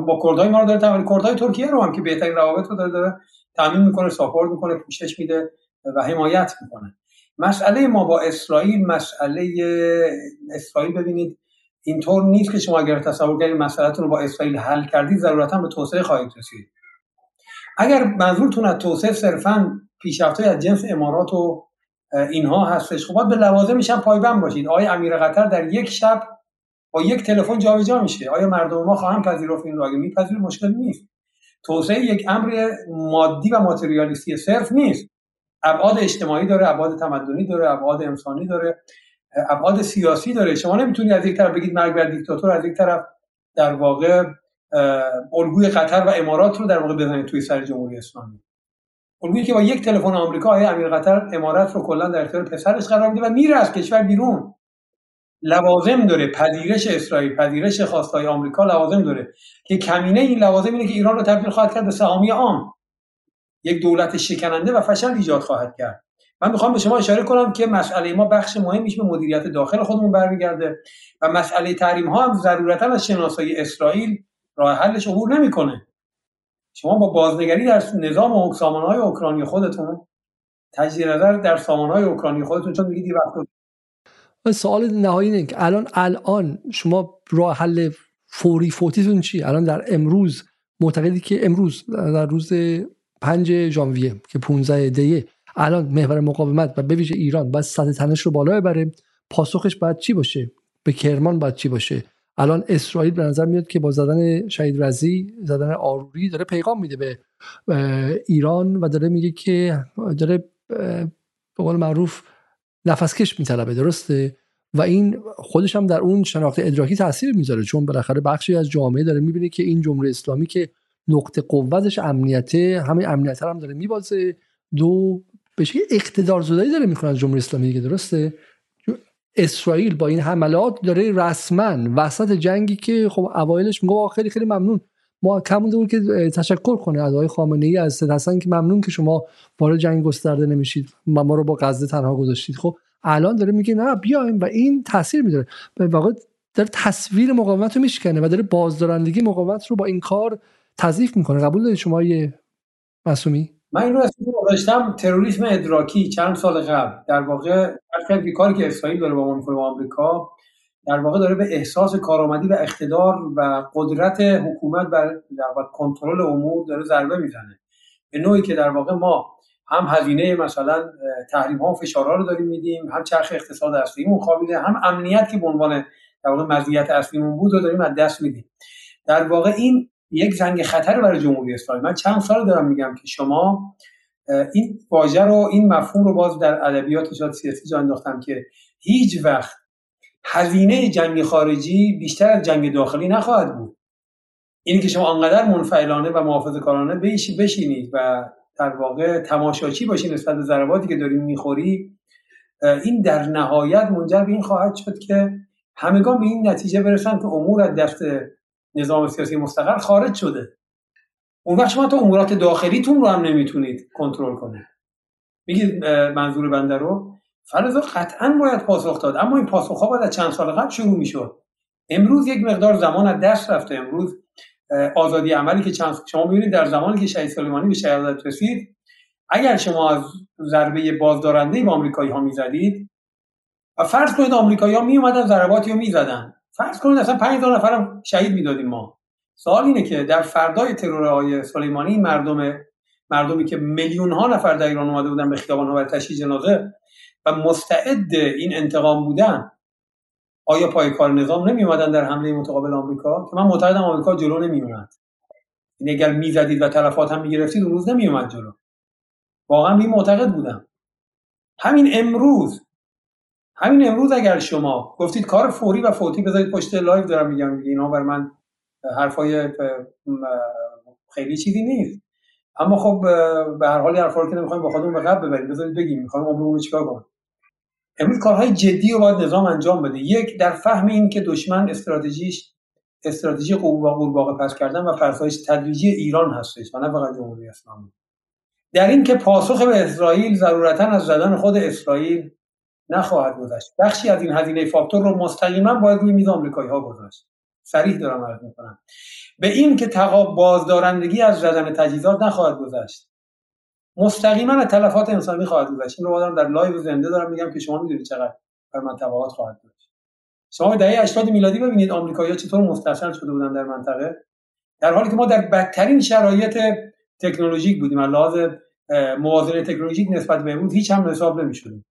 با کردهای ما رو داره تامین کردهای ترکیه رو هم که بهترین روابط رو داره داره تامین می‌کنه ساپورت می‌کنه پوشش میده و حمایت می‌کنه. مسئله ما با اسرائیل مسئله اسرائیل ببینید اینطور نیست که شما اگر تصور کنید مسئلهتون رو با اسرائیل حل کردید ضرورتا به توسعه خواهید رسید. اگر منظورتون از توسعه صرفا پیشرفت‌های از جنس امارات و اینها هستش خب به لوازمش هم پایبند باشید. آقای امیر قطر در یک شب با یک تلفن جابجا میشه. آیا مردم ما خواهند پذیرفت این رو؟ اگه میپذیرید مشکل نیست. توسعه یک امر مادی و ماتریالیستی صرف نیست. ابعاد اجتماعی داره ابعاد تمدنی داره ابعاد انسانی داره ابعاد سیاسی داره. شما نمی‌تونید از یک طرف بگید مرگ بر دیکتاتور از یک طرف در واقع الگوی قطر و امارات رو در واقع بزنید توی سر جمهوری اسلامی. الگویی که با یک تلفن آمریکا های امیر قطر امارات رو کلا در اختیار پسرش قرار میده و میره از کشور بیرون؟ لوازم داره پذیرش اسرائیل پذیرش خواستای آمریکا لوازم داره. که کمینه این لوازم اینه که ایران رو تبدیل خواهد کرد به سهامی عام. یک دولت شکننده و فشل ایجاد خواهد کرد. من می‌خوام به شما اشاره کنم که مسئله ما بخش مهمیش به مدیریت داخل خودمون برمیگرده و مسئله تحریم ها هم ضرورتا از شناسایی اسرائیل راه حلش عبور نمی‌کنه. شما با بازنگری در نظام و سامانهای اوکراینی خودتون تجدید نظر در سامانهای اوکراینی خودتون چون میگید سوال نهایی اینه که الان الان شما راه حل فوری فوتیتون چی الان در امروز معتقدی که امروز در روز 5 ژانویه که 15 دیه الان محور مقاومت و به ایران باید سطح تنش رو بالا ببره. پاسخش باید چی باشه؟ به کرمان باید چی باشه؟ الان اسرائیل به نظر میاد که با زدن شهید رزی زدن آروری داره پیغام میده به ایران و داره میگه که داره به قول معروف نفس کش میطلبه درسته؟ و این خودش هم در اون شناخت ادراکی تاثیر می‌ذاره چون بالاخره بخشی از جامعه داره می‌بینه که این جمهوری اسلامی که نقطه قوتش امنیته همین امنیت هم داره میبازه. دو به شکل اقتدار زدایی داره می‌کنه از جمهوری اسلامی دیگه درسته؟ اسرائیل با این حملات داره رسما وسط جنگی که خب اوایلش میگه خیلی خیلی ممنون. ما کم بود که تشکر کنه از آقای خامنه ای از حسن که ممنون که شما وارد جنگ گسترده نمیشید و ما رو با غزه تنها گذاشتید. خب الان داره میگه نه بیایم و این تاثیر میداره به واقع داره تصویر مقاومت رو میشکنه و داره بازدارندگی مقاومت رو با این کار تضعیف می‌کنه. قبول دارید شما یه مسئومی من این رو داشتم تروریسم ادراکی چند سال قبل. در واقع کاری که اسرائیل داره با با آمریکا در واقع داره به احساس کارآمدی و اقتدار و قدرت حکومت بر در کنترل امور داره ضربه می‌زنه. به نوعی که در واقع ما هم هزینه مثلا تحریم ها و فشارها رو داریم میدیم هم چرخ اقتصاد اصلیمون خوابیده هم امنیت که به عنوان در واقع مزیت اصلیمون بود رو داریم از دست میدیم. در واقع این یک زنگ خطر برای جمهوری اسلامی. من چند سال دارم میگم که شما این واژه رو این مفهوم رو باز در ادبیات سیاسی جا انداختم که هیچ وقت هزینه جنگ خارجی بیشتر از جنگ داخلی نخواهد بود. اینی که شما انقدر منفعلانه و محافظه کارانه بشینید و در واقع تماشاچی باشید نسبت به ضرباتی که داریم می‌خوری این در نهایت منجر به این خواهد شد که همگان به این نتیجه برسن که امور از دست نظام سیاسی مستقر خارج شده. اون وقت شما تو امورات داخلیتون رو هم نمی‌تونید کنترل کنید. میگید منظور بنده رو. فرض قطعا باید پاسخ داد. اما این پاسخ ها باید از چند سال قبل شروع می‌شد. امروز یک مقدار زمان از دست رفته. امروز آزادی عملی که چند شما می‌بینید در زمانی که شهید سلیمانی به شهادت رسید اگر شما از ضربه بازدارنده به آمریکایی ها می‌زدید و فرض کنید آمریکایی ها می اومدن ضرباتی رو می‌زدن. فرض کنید اصلا 5000 نفرم شهید می‌دادیم ما. سوال اینه که در فردای ترور های سلیمانی مردم مردمی که میلیون ها نفر در ایران اومده بودن به خیابان برای تشییع جنازه و مستعد این انتقام بودن. آیا پای کار نظام نمی اومدن در حمله متقابل آمریکا؟ که من معتقدم آمریکا جلو نمی اومد این یعنی اگر می‌زدید و تلفات هم می‌گرفتید اون روز نمیومد جلو. واقعا این معتقد بودم. همین امروز همین امروز اگر شما گفتید کار فوری و فوتی بذارید پشت live دارم میگم اینا بر من حرفای خیلی چیزی نیست. اما خب به هر حال حرفا رو که نمی‌خوایم با خودمون به قبل ببریم. بذارید بگیم. می‌خوایم عمرمون چیکار کنیم امروز کارهای جدی رو باید نظام انجام بده. یک در فهم این که دشمن استراتژیش استراتژی قورباغه پس کردن و فرسایش تدریجی ایران هستش و نه فقط جمهوری اسلامی. در این که پاسخ به اسرائیل ضرورتا از زدن خود اسرائیل نخواهد گذشت. بخشی از این هزینه فاکتور رو مستقیما باید روی میز آمریکایی ها گذاشت. صریح دارم عرض می‌کنم. به این که تعاقب بازدارندگی از زدن تجهیزات نخواهد گذشت. مستقیما تلفات انسانی خواهد گذشت. این رو در live زنده دارم میگم که شما می‌دونید چقدر بر من تبعات خواهد داشت. شما دهه 80 میلادی ببینید آمریکایی‌ها چطور مستأصل شده بودن در منطقه. در حالی که ما در بدترین شرایط تکنولوژیک بودیم از لحاظ موازنه تکنولوژیک نسبت به امروز هیچ هم حساب نمی‌شدیم.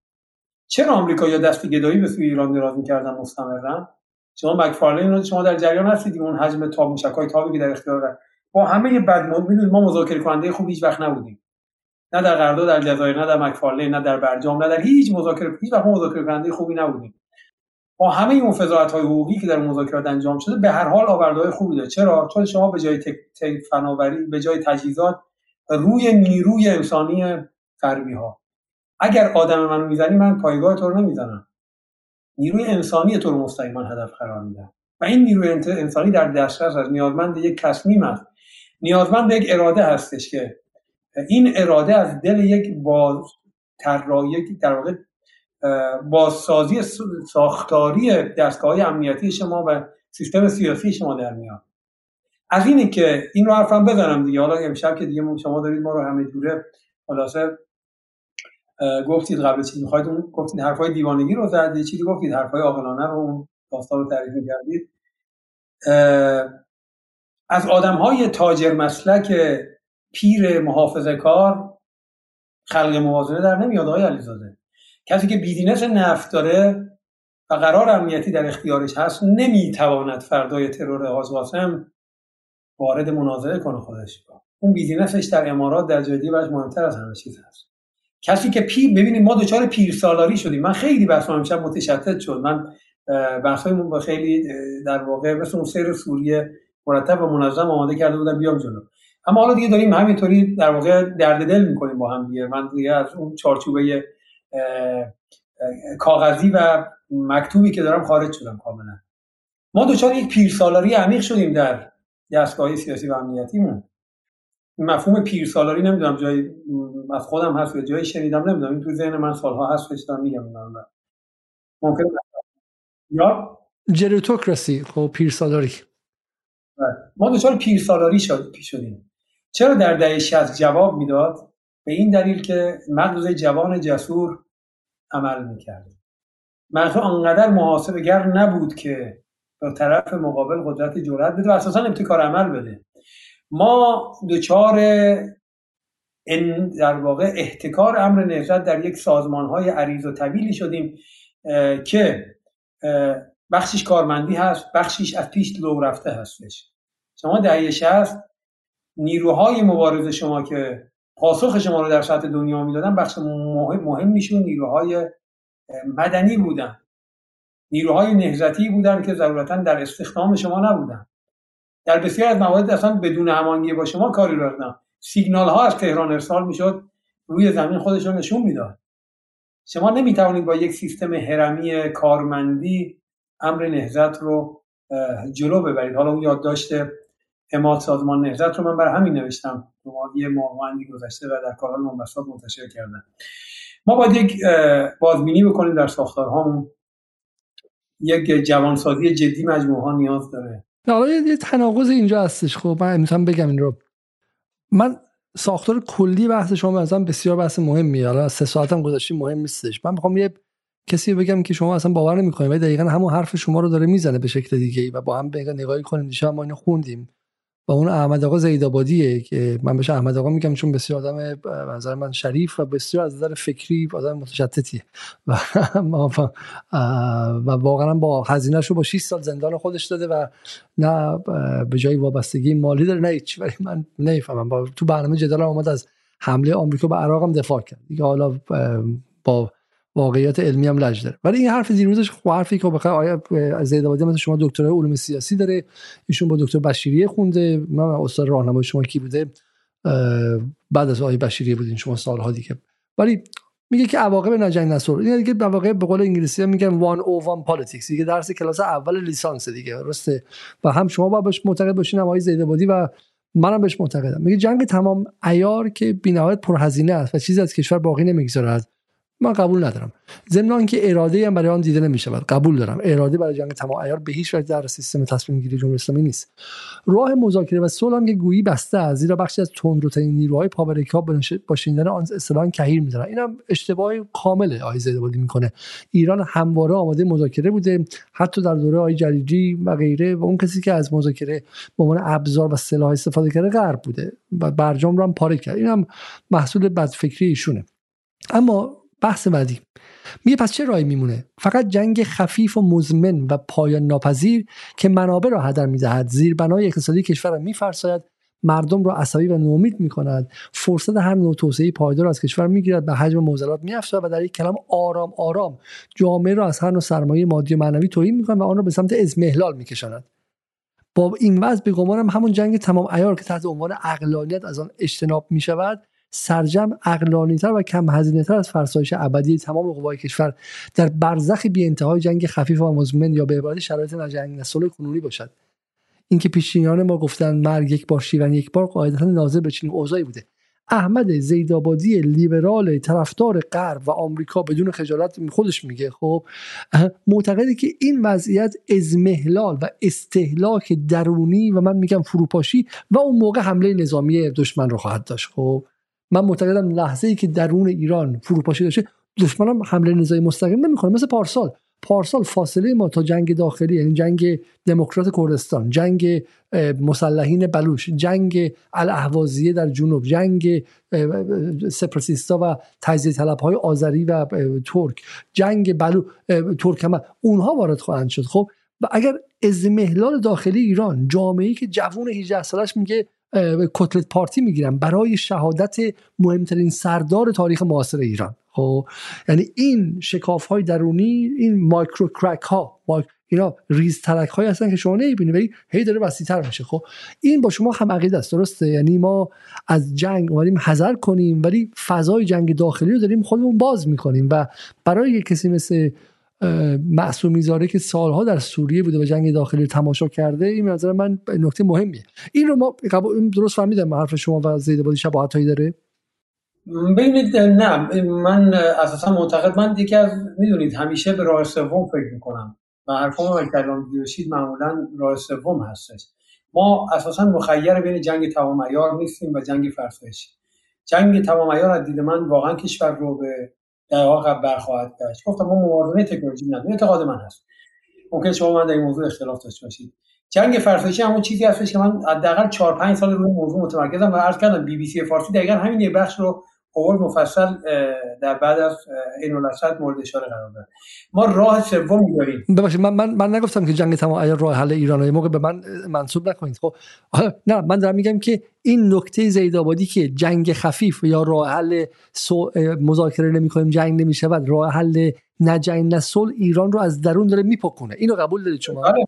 چرا آمریکایی‌ها دست گدایی به سوی ایران دراز می‌کردن مستمرا شما مکفارلین رو شما در جریان هستید اون حجم تاب موشک‌های تابی که در اختیار با همه بد می‌دونید ما مذاکره کننده خوب هیچ وقت نبودیم. نه در قرارداد در الجزایر نه در مکفارلین نه در برجام نه در هیچ مذاکره هیچ وقت مذاکره کننده خوبی نبودیم. با همه اون فضاحت های حقوقی که در مذاکرات انجام شده به هر حال آوردهای خوبی داره. چرا؟ چون شما به جای فناوری به جای تجهیزات روی نیروی انسانی غربی ها اگر آدم منو می‌زنی من پایگاه تو رو نمی‌زنم. نیروی انسانی تو رو مستقیما هدف قرار میدم و این نیروی انسانی در دسترس از نیازمند یک تصمیم است. نیازمند یک اراده هستش که این اراده از دل یک باز طراحی در واقع بازسازی ساختاری دستگاه امنیتی شما و سیستم سیاسی شما در میاد از اینه که این رو حرفم بزنم دیگه. حالا امشب که دیگه شما دارید ما رو همه جوره خلاصه گفتید قبل چیزی می‌خواید اون گفتید حرفای دیوانگی رو زد یه چیزی گفتید حرفای عاقلانه رو اون داستان رو تعریف می‌کردید. از آدم های تاجر مسلک پیر محافظه کار خلق موازنه در نمیاد آقای علیزاده. کسی که بیزینس نفت داره و قرار امنیتی در اختیارش هست نمی‌تواند فردای ترور آزواسم وارد مناظره کنه خودش. اون بیزینسش در امارات در جدی براش مهمتر از همه چیز هست. کسی که پیر ببینید ما دچار پیر سالاری شدیم. من خیلی بحث امشب متشتت شد. من بحثای با خیلی در واقع مثل اون سیر سوریه مرتب و منظم آماده کرده بودم بیام جلو. اما حالا دیگه داریم همینطوری در واقع درد دل می‌کنیم با هم دیگه. من دیگه از اون چارچوبه کاغذی و مکتوبی که دارم خارج شدم کاملا. ما دچار یک پیرسالاری عمیق شدیم در دستگاه سیاسی و امنیتیمون. مفهوم پیرسالاری نمی‌دونم جای از خودم هست یا جایی شنیدم نمی‌دونم. این تو ذهن من سالها هست دارم میگم ممکن یا؟ جروتوکراسی خب پیرسالاری. بله. ما دچار پیرسالاری شدیم. چرا در دهه 60 جواب می‌داد؟ به این دلیل که مغز جوان جسور عمل می‌کرد. مغز آنقدر محاسبگر نبود که به طرف مقابل قدرت جرأت بده و اساسا ابتکار عمل بده. ما دچار در واقع احتکار امر نهضت در یک سازمان های عریض و طویلی شدیم که بخشش کارمندی هست بخشش از پیش لو رفته هستش. شما دهه 60 نیروهای مبارز شما که پاسخ شما رو در سطح دنیا می‌دادن بخش مهم مهمیشون نیروهای مدنی بودن. نیروهای نهزتی بودن که ضرورتا در استخدام شما نبودن. در بسیار از موارد اصلا بدون هماهنگی با شما کاری رو دادن سیگنال ها از تهران ارسال می‌شد روی زمین خودش رو نشون می‌داد. شما نمی‌توانید با یک سیستم هرمی کارمندی امر نهزت رو جلو ببرید. حالا اون یادداشت اماد سازمان نهزت رو من برای همین نوشتم. یه ماهوندی گذشته و در کانال منبسات منتشر کردن. ما باید یک بازبینی بکنیم در ساختارهامون. یک جوانسازی جدی مجموعه ها نیاز داره. حالا یه تناقض اینجا هستش. خب من می‌تونم بگم این رو. من ساختار کلی بحث شما مثلا بسیار بحث مهمیه. حالا سه ساعتم گذاشتیم مهم نیستش. من می‌خوام یه کسی بگم که شما اصلا باور نمی‌کنید ولی دقیقا همون حرف شما رو داره می‌زنه به شکل دیگه ای و با هم بگم نگاهی کنیم. دیشب ما اینو خوندیم. و اون احمد آقا زیدآبادیه که من بهش احمد آقا میگم چون بسیار آدم نظر من شریف و بسیار از نظر فکری آدم متشتتیه. و و واقعا با هزینهش رو با 6 سال زندان خودش داده و نه به جای وابستگی مالی داره نه هیچ ولی من نمی‌فهمم. تو برنامه جدال اومد از حمله آمریکا به عراق هم دفاع کرد. دیگه حالا با واقعیت علمی هم لج داره. ولی این حرف دیروزش حرفی که بخواه آیا زیدآبادی مثل شما دکترای علوم سیاسی داره ایشون با دکتر بشیریه خونده من استاد راهنمای شما کی بوده؟ بعد از آقای بشیریه بودین شما سالها دیگه. ولی میگه که عواقب نه جنگ نه صلح. این دیگه واقع به قول انگلیسی ها میگن one o one politics دیگه درس کلاس اول لیسانس دیگه. درسته؟ و هم شما با بهش معتقد باشین هم آقای و منم بهش معتقدم. میگه جنگ تمام عیار که بی‌نهایت پرهزینه است و چیزی از کشور باقی نمی‌گذارد. من قبول ندارم. ضمن که اراده هم برای آن دیده نمی شود قبول دارم. اراده برای جنگ تمام عیار به هیچ وجه در سیستم تصمیم گیری جمهوری اسلامی نیست. راه مذاکره و صلح هم که گویی بسته است زیرا بخشی از تندروترین نیروهای پاورکا با شنیدن آن اصطلاحا کهیر میدارن اینم اشتباه کامل آقای زیدآبادی می‌کنه. ایران همواره آماده مذاکره بوده حتی در دوره آقای جلیلی و غیره و اون کسی که از مذاکره به عنوان ابزار و سلاح استفاده کرده غرب بوده و برجام رو هم پاره کرد. اینم محصول بدفکری ایشونه. اما بحث بعدی. میگه پس چه رای میمونه؟ فقط جنگ خفیف و مزمن و پایان ناپذیر که منابع را هدر می‌دهد. زیربنای اقتصادی کشور را میفرساید. مردم را عصبی و نومید می‌کند. فرصت هر نوع توسعه پایدار از کشور می‌گیرد به حجم موزلات میافزاید و در یک کلام آرام آرام جامعه را از هر نوع سرمایه مادی و معنوی توهین می‌کند و آن را به سمت ازمهلال میکشاند. با این وضع به همون جنگ تمام ایار که تحت عنوان اقلانیت از آن اجتناب می‌شود سرجم تر و کم هزینه تر از فرسایش ابدی تمام قوای کشور در برزخ بی انتهای جنگ خفیف و مزمن یا به عبارت شرایط نجنگ نسل کنونی باشد. اینکه پیشینیان ما گفتن مرگ یک بار شیون یک بار قاعدتا ناظر به چنین اوضاعی بوده. احمد زیدآبادی لیبرال طرفدار غرب و آمریکا بدون خجالت خودش میگه خب معتقده که این وضعیت ازمهلال و استهلاک درونی و من میگم فروپاشی و اون موقع حمله نظامی دشمن رو خواهد داشت خب. من معتقدم لحظه ای که درون ایران فروپاشی داشته دشمنم حمله نظامی مستقیم نمی‌کنه مثل پارسال. پارسال فاصله ما تا جنگ داخلی یعنی جنگ دموکرات کردستان جنگ مسلحین بلوش جنگ الاهوازیه در جنوب جنگ سپرسیستا و تجزیه طلب های آذری و ترک جنگ بلوچ و ترکمن. اونها وارد خواهند شد. خب و اگر اضمحلال داخلی ایران جامعه که جوون 18 سالش میگه کتلت پارتی می‌گیرن برای شهادت مهمترین سردار تاریخ معاصر ایران. خب یعنی این شکاف های درونی این micro crack ها اینا ریز ترک های هستن که شما نمی‌بینید ولی هی داره تر میشه. خب این با شما هم عقیده است درسته؟ یعنی ما از جنگ اومدیم حذر کنیم ولی فضای جنگ داخلی رو داریم خودمون باز می‌کنیم و برای کسی مثل معصومی زاره که سالها در سوریه بوده و جنگ داخلی تماشا کرده این نظر من نکته مهمیه. این رو ما درست فهمیدم حرف شما و زیده بادی شباهت هایی داره؟ ببینید نه من اساسا معتقد من دیگه از می‌دونید همیشه به راه سوم فکر می‌کنم. و من کلام دیوشید معمولا راه سوم هستش. ما اساسا مخیر بین جنگ تمام عیار نیستیم و جنگ فرسایشی. جنگ تمام عیار از دید من واقعا کشور رو به دقیقا برخواهد گشت. گفتم ما موازنه تکنولوژی نداریم اعتقاد من هست. ممکن شما من در این موضوع اختلاف داشته باشید. جنگ فرسایشی همون چیزی هستش که من حداقل 4 5 سال روی موضوع متمرکزم و عرض کردم بی بی سی فارسی دقیقا همین یه بخش رو اول مفصل در بعد از این مورد اشاره قرار داد ما راه سوم داریم. ببخشید من من من نگفتم که جنگ تمام راه حل ایران موقع به من منسوب نکنید. خب نه من دارم میگم که این نکته زیدآبادی که جنگ خفیف یا راه حل مذاکره نمی‌کنیم جنگ نمی‌شود راه حل نه جنگ نه ایران رو از درون داره میپکنه اینو قبول دارید شما؟ آره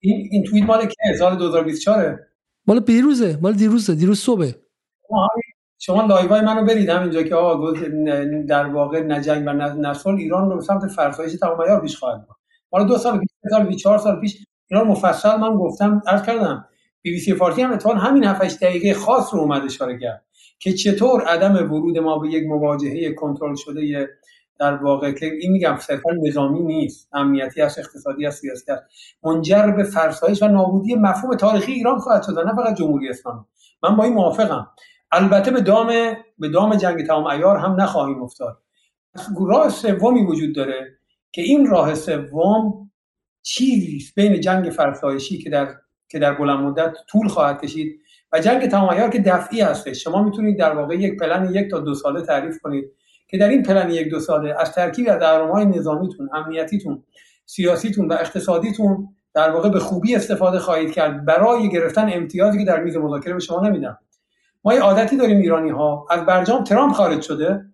این این توییت مال که سال 2024 مال بیروزه مال دیروزه دیروز صبح. شما لایوهای منو برید همینجا که آقا در واقع نه جنگ و نه ایران رو به سمت فرسایش تمام عیار پیش خواهد برد. مال دو سال پیش سال پیش چهار سال پیش اینا مفصل من گفتم عرض کردم بی بی سی فارسی هم اتفاقا همین 7 دقیقه خاص رو اومد اشاره کرد که چطور عدم ورود ما به یک مواجهه کنترل شده در واقع که این میگم صرفا نظامی نیست امنیتی است اقتصادی است سیاسی است منجر به فرسایش و نابودی مفهوم تاریخی ایران خواهد شد نه فقط جمهوری اسلامی. من با این موافقم. البته به دام به دام جنگ تمام ایار هم نخواهیم افتاد. راه سومی وجود داره که این راه سوم چیزی بین جنگ فرسایشی که در که در بلند مدت طول خواهد کشید و جنگ تمام که دفعی هستش. شما می‌تونید در واقع یک پلن یک تا دو ساله تعریف کنید که در این پلن یک دو ساله از ترکیب از های نظامیتون امنیتیتون سیاسیتون و اقتصادیتون در واقع به خوبی استفاده خواهید کرد برای گرفتن امتیازی که در میز مذاکره به شما نمیدن ما یه عادتی داریم ایرانی ها از برجام ترامپ خارج شده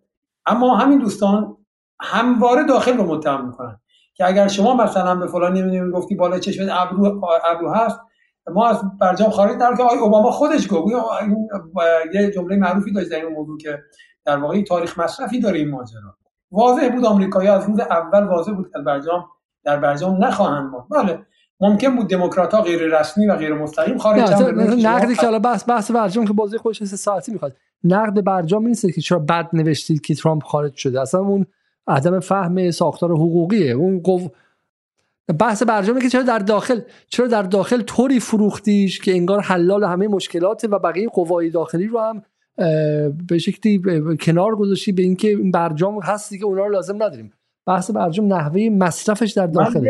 اما همین دوستان همواره داخل رو متهم می‌کنن که اگر شما مثلا به فلان نمی‌دونیم گفتی بالا چشمت ابرو ابرو هست ما از برجام خارج در که آقای اوباما خودش گفت. یه جمله معروفی داشت در این موضوع که در واقع تاریخ مصرفی داره این ماجرا. واضح بود آمریکایی از روز اول واضح بود که برجام در برجام نخواهند ما بله ممکن بود دموکرات ها غیر رسمی و غیر مستقیم خارج نقدی که حالا بحث بحث برجام که بازی خودش سه ساعتی می‌خواد. نقد برجام نیست که چرا بد نوشتید که ترامپ خارج شده. اصلا اون عدم فهم ساختار حقوقیه. اون قو... بحث برجامه که چرا در داخل چرا در داخل طوری فروختیش که انگار حلال همه مشکلات و بقیه قوای داخلی رو هم به شکلی کنار گذاشتی به اینکه این برجام هستی که اونا رو لازم نداریم. بحث برجام نحوه مصرفش در داخل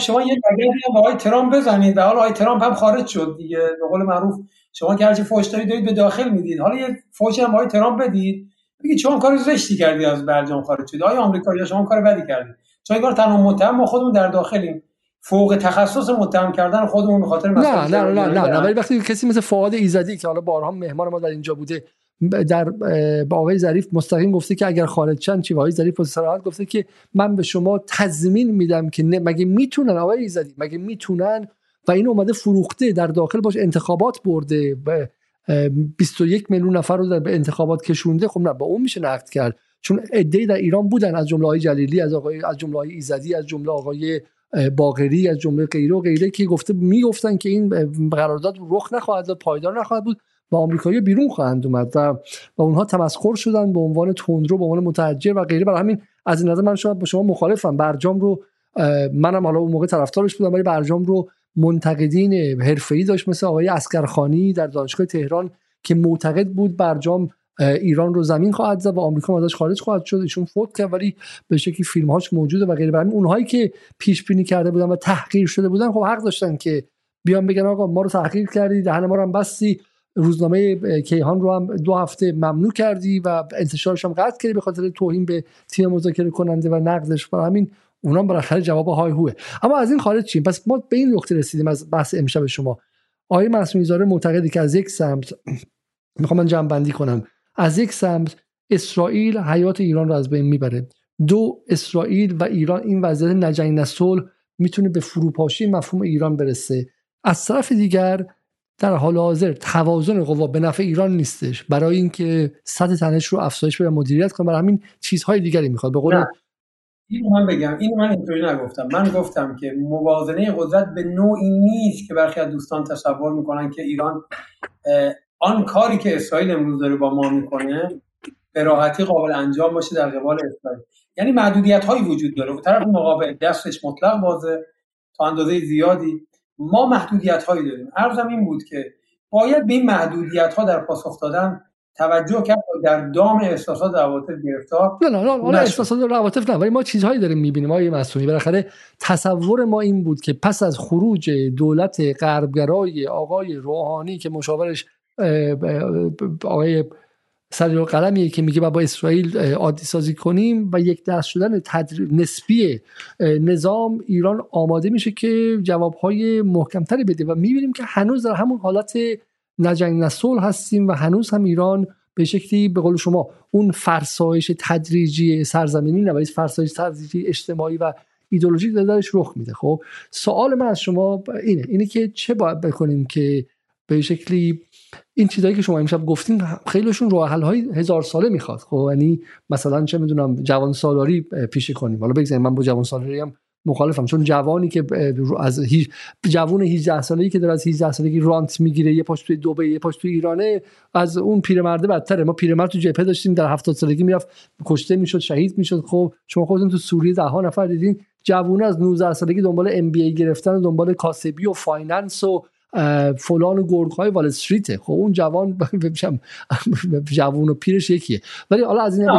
شما یه اگر با آقای ترامپ بزنید. و حالا آقای ترامپ هم خارج شد دیگه. به قول معروف شما که هرچی فوش دارید دارید به داخل می‌دید. حالا یه فوش هم آقای ترامپ بدید. بگید شما کار زشتی کردی از برجام خارج شد آقای آمریکا یا شما کار بدی کردید چون انگار تنها متهم ما خودمون در داخلیم. فوق تخصص متهم کردن خودمون به خاطر نه نه نه نه نه. ولی وقتی کسی مثل فواد ایزدی که حالا بارها مهمان ما در اینجا بوده در با آقای ظریف مستقیم گفته که اگر خارج چند چی؟ آقای ظریف صراحت گفته که من به شما تضمین میدم که مگه می‌تونن آقای ایزدی مگه می‌تونن؟ و این اومده فروخته در داخل باش انتخابات برده 21 میلیون نفر رو به انتخابات کشونده. خب نه با اون میشه نقد کرد. چون عده در ایران بودن از جمله های جلیلی از آقای از جمله های ایزدی از جمله آقای باقری از جمله غیره و غیره که گفته می‌گفتن که این قرارداد رخ نخواهد داد پایدار نخواهد بود. و آمریکایی بیرون خواهند اومد و و اونها تمسخر شدن به عنوان تندرو به عنوان متحجر و غیره. برای همین از این نظر من شاید با شما مخالفم. برجام رو منم حالا اون موقع طرفدارش بودم ولی برجام رو منتقدین حرفه‌ای داشت مثل آقای اسکرخانی در دانشگاه تهران که معتقد بود برجام ایران رو زمین خواهد زد و آمریکا ازش خارج خواهد شد. ایشون فوت کرد ولی به شکلی فیلم هاش موجوده و غیره. برای اونهایی که پیش بینی کرده بودن و تحقیر شده بودن خب حق داشتن که بیان بگن آقا ما رو تحقیر کردی دهن ما رو هم بستی. روزنامه کیهان رو هم دو هفته ممنوع کردی و انتشارش هم قطع کردی به خاطر توهین به تیم مذاکره کننده و نقدش. برای همین اونا بالاخره جواب های هوه. اما از این خارج چیم؟ پس ما به این نقطه رسیدیم از بحث امشب شما. آقای معصومی زاره معتقدی که از یک سمت می‌خوام من جمع بندی کنم. از یک سمت اسرائیل حیات ایران رو از بین می‌بره. دو اسرائیل و ایران این وضعیت نجنگ نسل می‌تونه به فروپاشی مفهوم ایران برسه. از طرف دیگر در حال حاضر توازن قوا به نفع ایران نیستش. برای اینکه سطح تنش رو افزایش بده مدیریت کنه برای همین چیزهای دیگری می‌خواد. به قول اینو من بگم. اینو من اینطوری نگفتم. من گفتم که موازنه قدرت به نوعی نیست که برخی از دوستان تصور می‌کنن که ایران آن کاری که اسرائیل امروز داره با ما می‌کنه به راحتی قابل انجام باشه در قبال اسرائیل. یعنی محدودیت هایی وجود داره. و طرف مقابل دستش مطلق بازه. تا اندازه زیادی ما محدودیت هایی داریم. عرضم این بود که باید به این محدودیت ها در پاسخ دادن توجه کرد در دام احساسات عواطف گرفتار نه نه نه, نه احساسات عواطف نه ولی ما چیزهایی داریم می‌بینیم. آقای مسئولی بالاخره تصور ما این بود که پس از خروج دولت غربگرای آقای روحانی که مشاورش آقای سر قلمیه که میگه با اسرائیل عادی سازی کنیم و یک دست شدن نسبی نظام ایران آماده میشه که جوابهای محکمتری بده و می‌بینیم که هنوز در همون حالت نجنگ نسل هستیم و هنوز هم ایران به شکلی به قول شما اون فرسایش تدریجی سرزمینی نه فرسایش تدریجی اجتماعی و ایدولوژیک درش رخ میده. خب سوال من از شما اینه اینه که چه باید بکنیم که به شکلی این چیزایی که شما امشب گفتین خیلیشون راه های هزار ساله می‌خواد. خب یعنی مثلا چه می‌دونم جوان سالاری پیشه کنیم. حالا بگذاریم من با جوان سالاری هم مخالفم. چون جوانی که از هیچ جوان 18 ساله‌ای که داره از 18 سالگی رانت می‌گیره یه پاش توی دبی یه پاش توی ایرانه از اون پیرمرده بدتره. ما پیرمرد تو جبهه داشتیم در 70 سالگی می‌رفت کشته می‌شد شهید می‌شد. خب شما خودتون تو سوریه ده ها نفر دیدین جوونه از 19 سالگی دنبال MBA گرفتن دنبال کاسبی و finance و فلان و گرگ های وال استریته. خب اون جوان جوان و پیرش یکیه. ولی حالا از این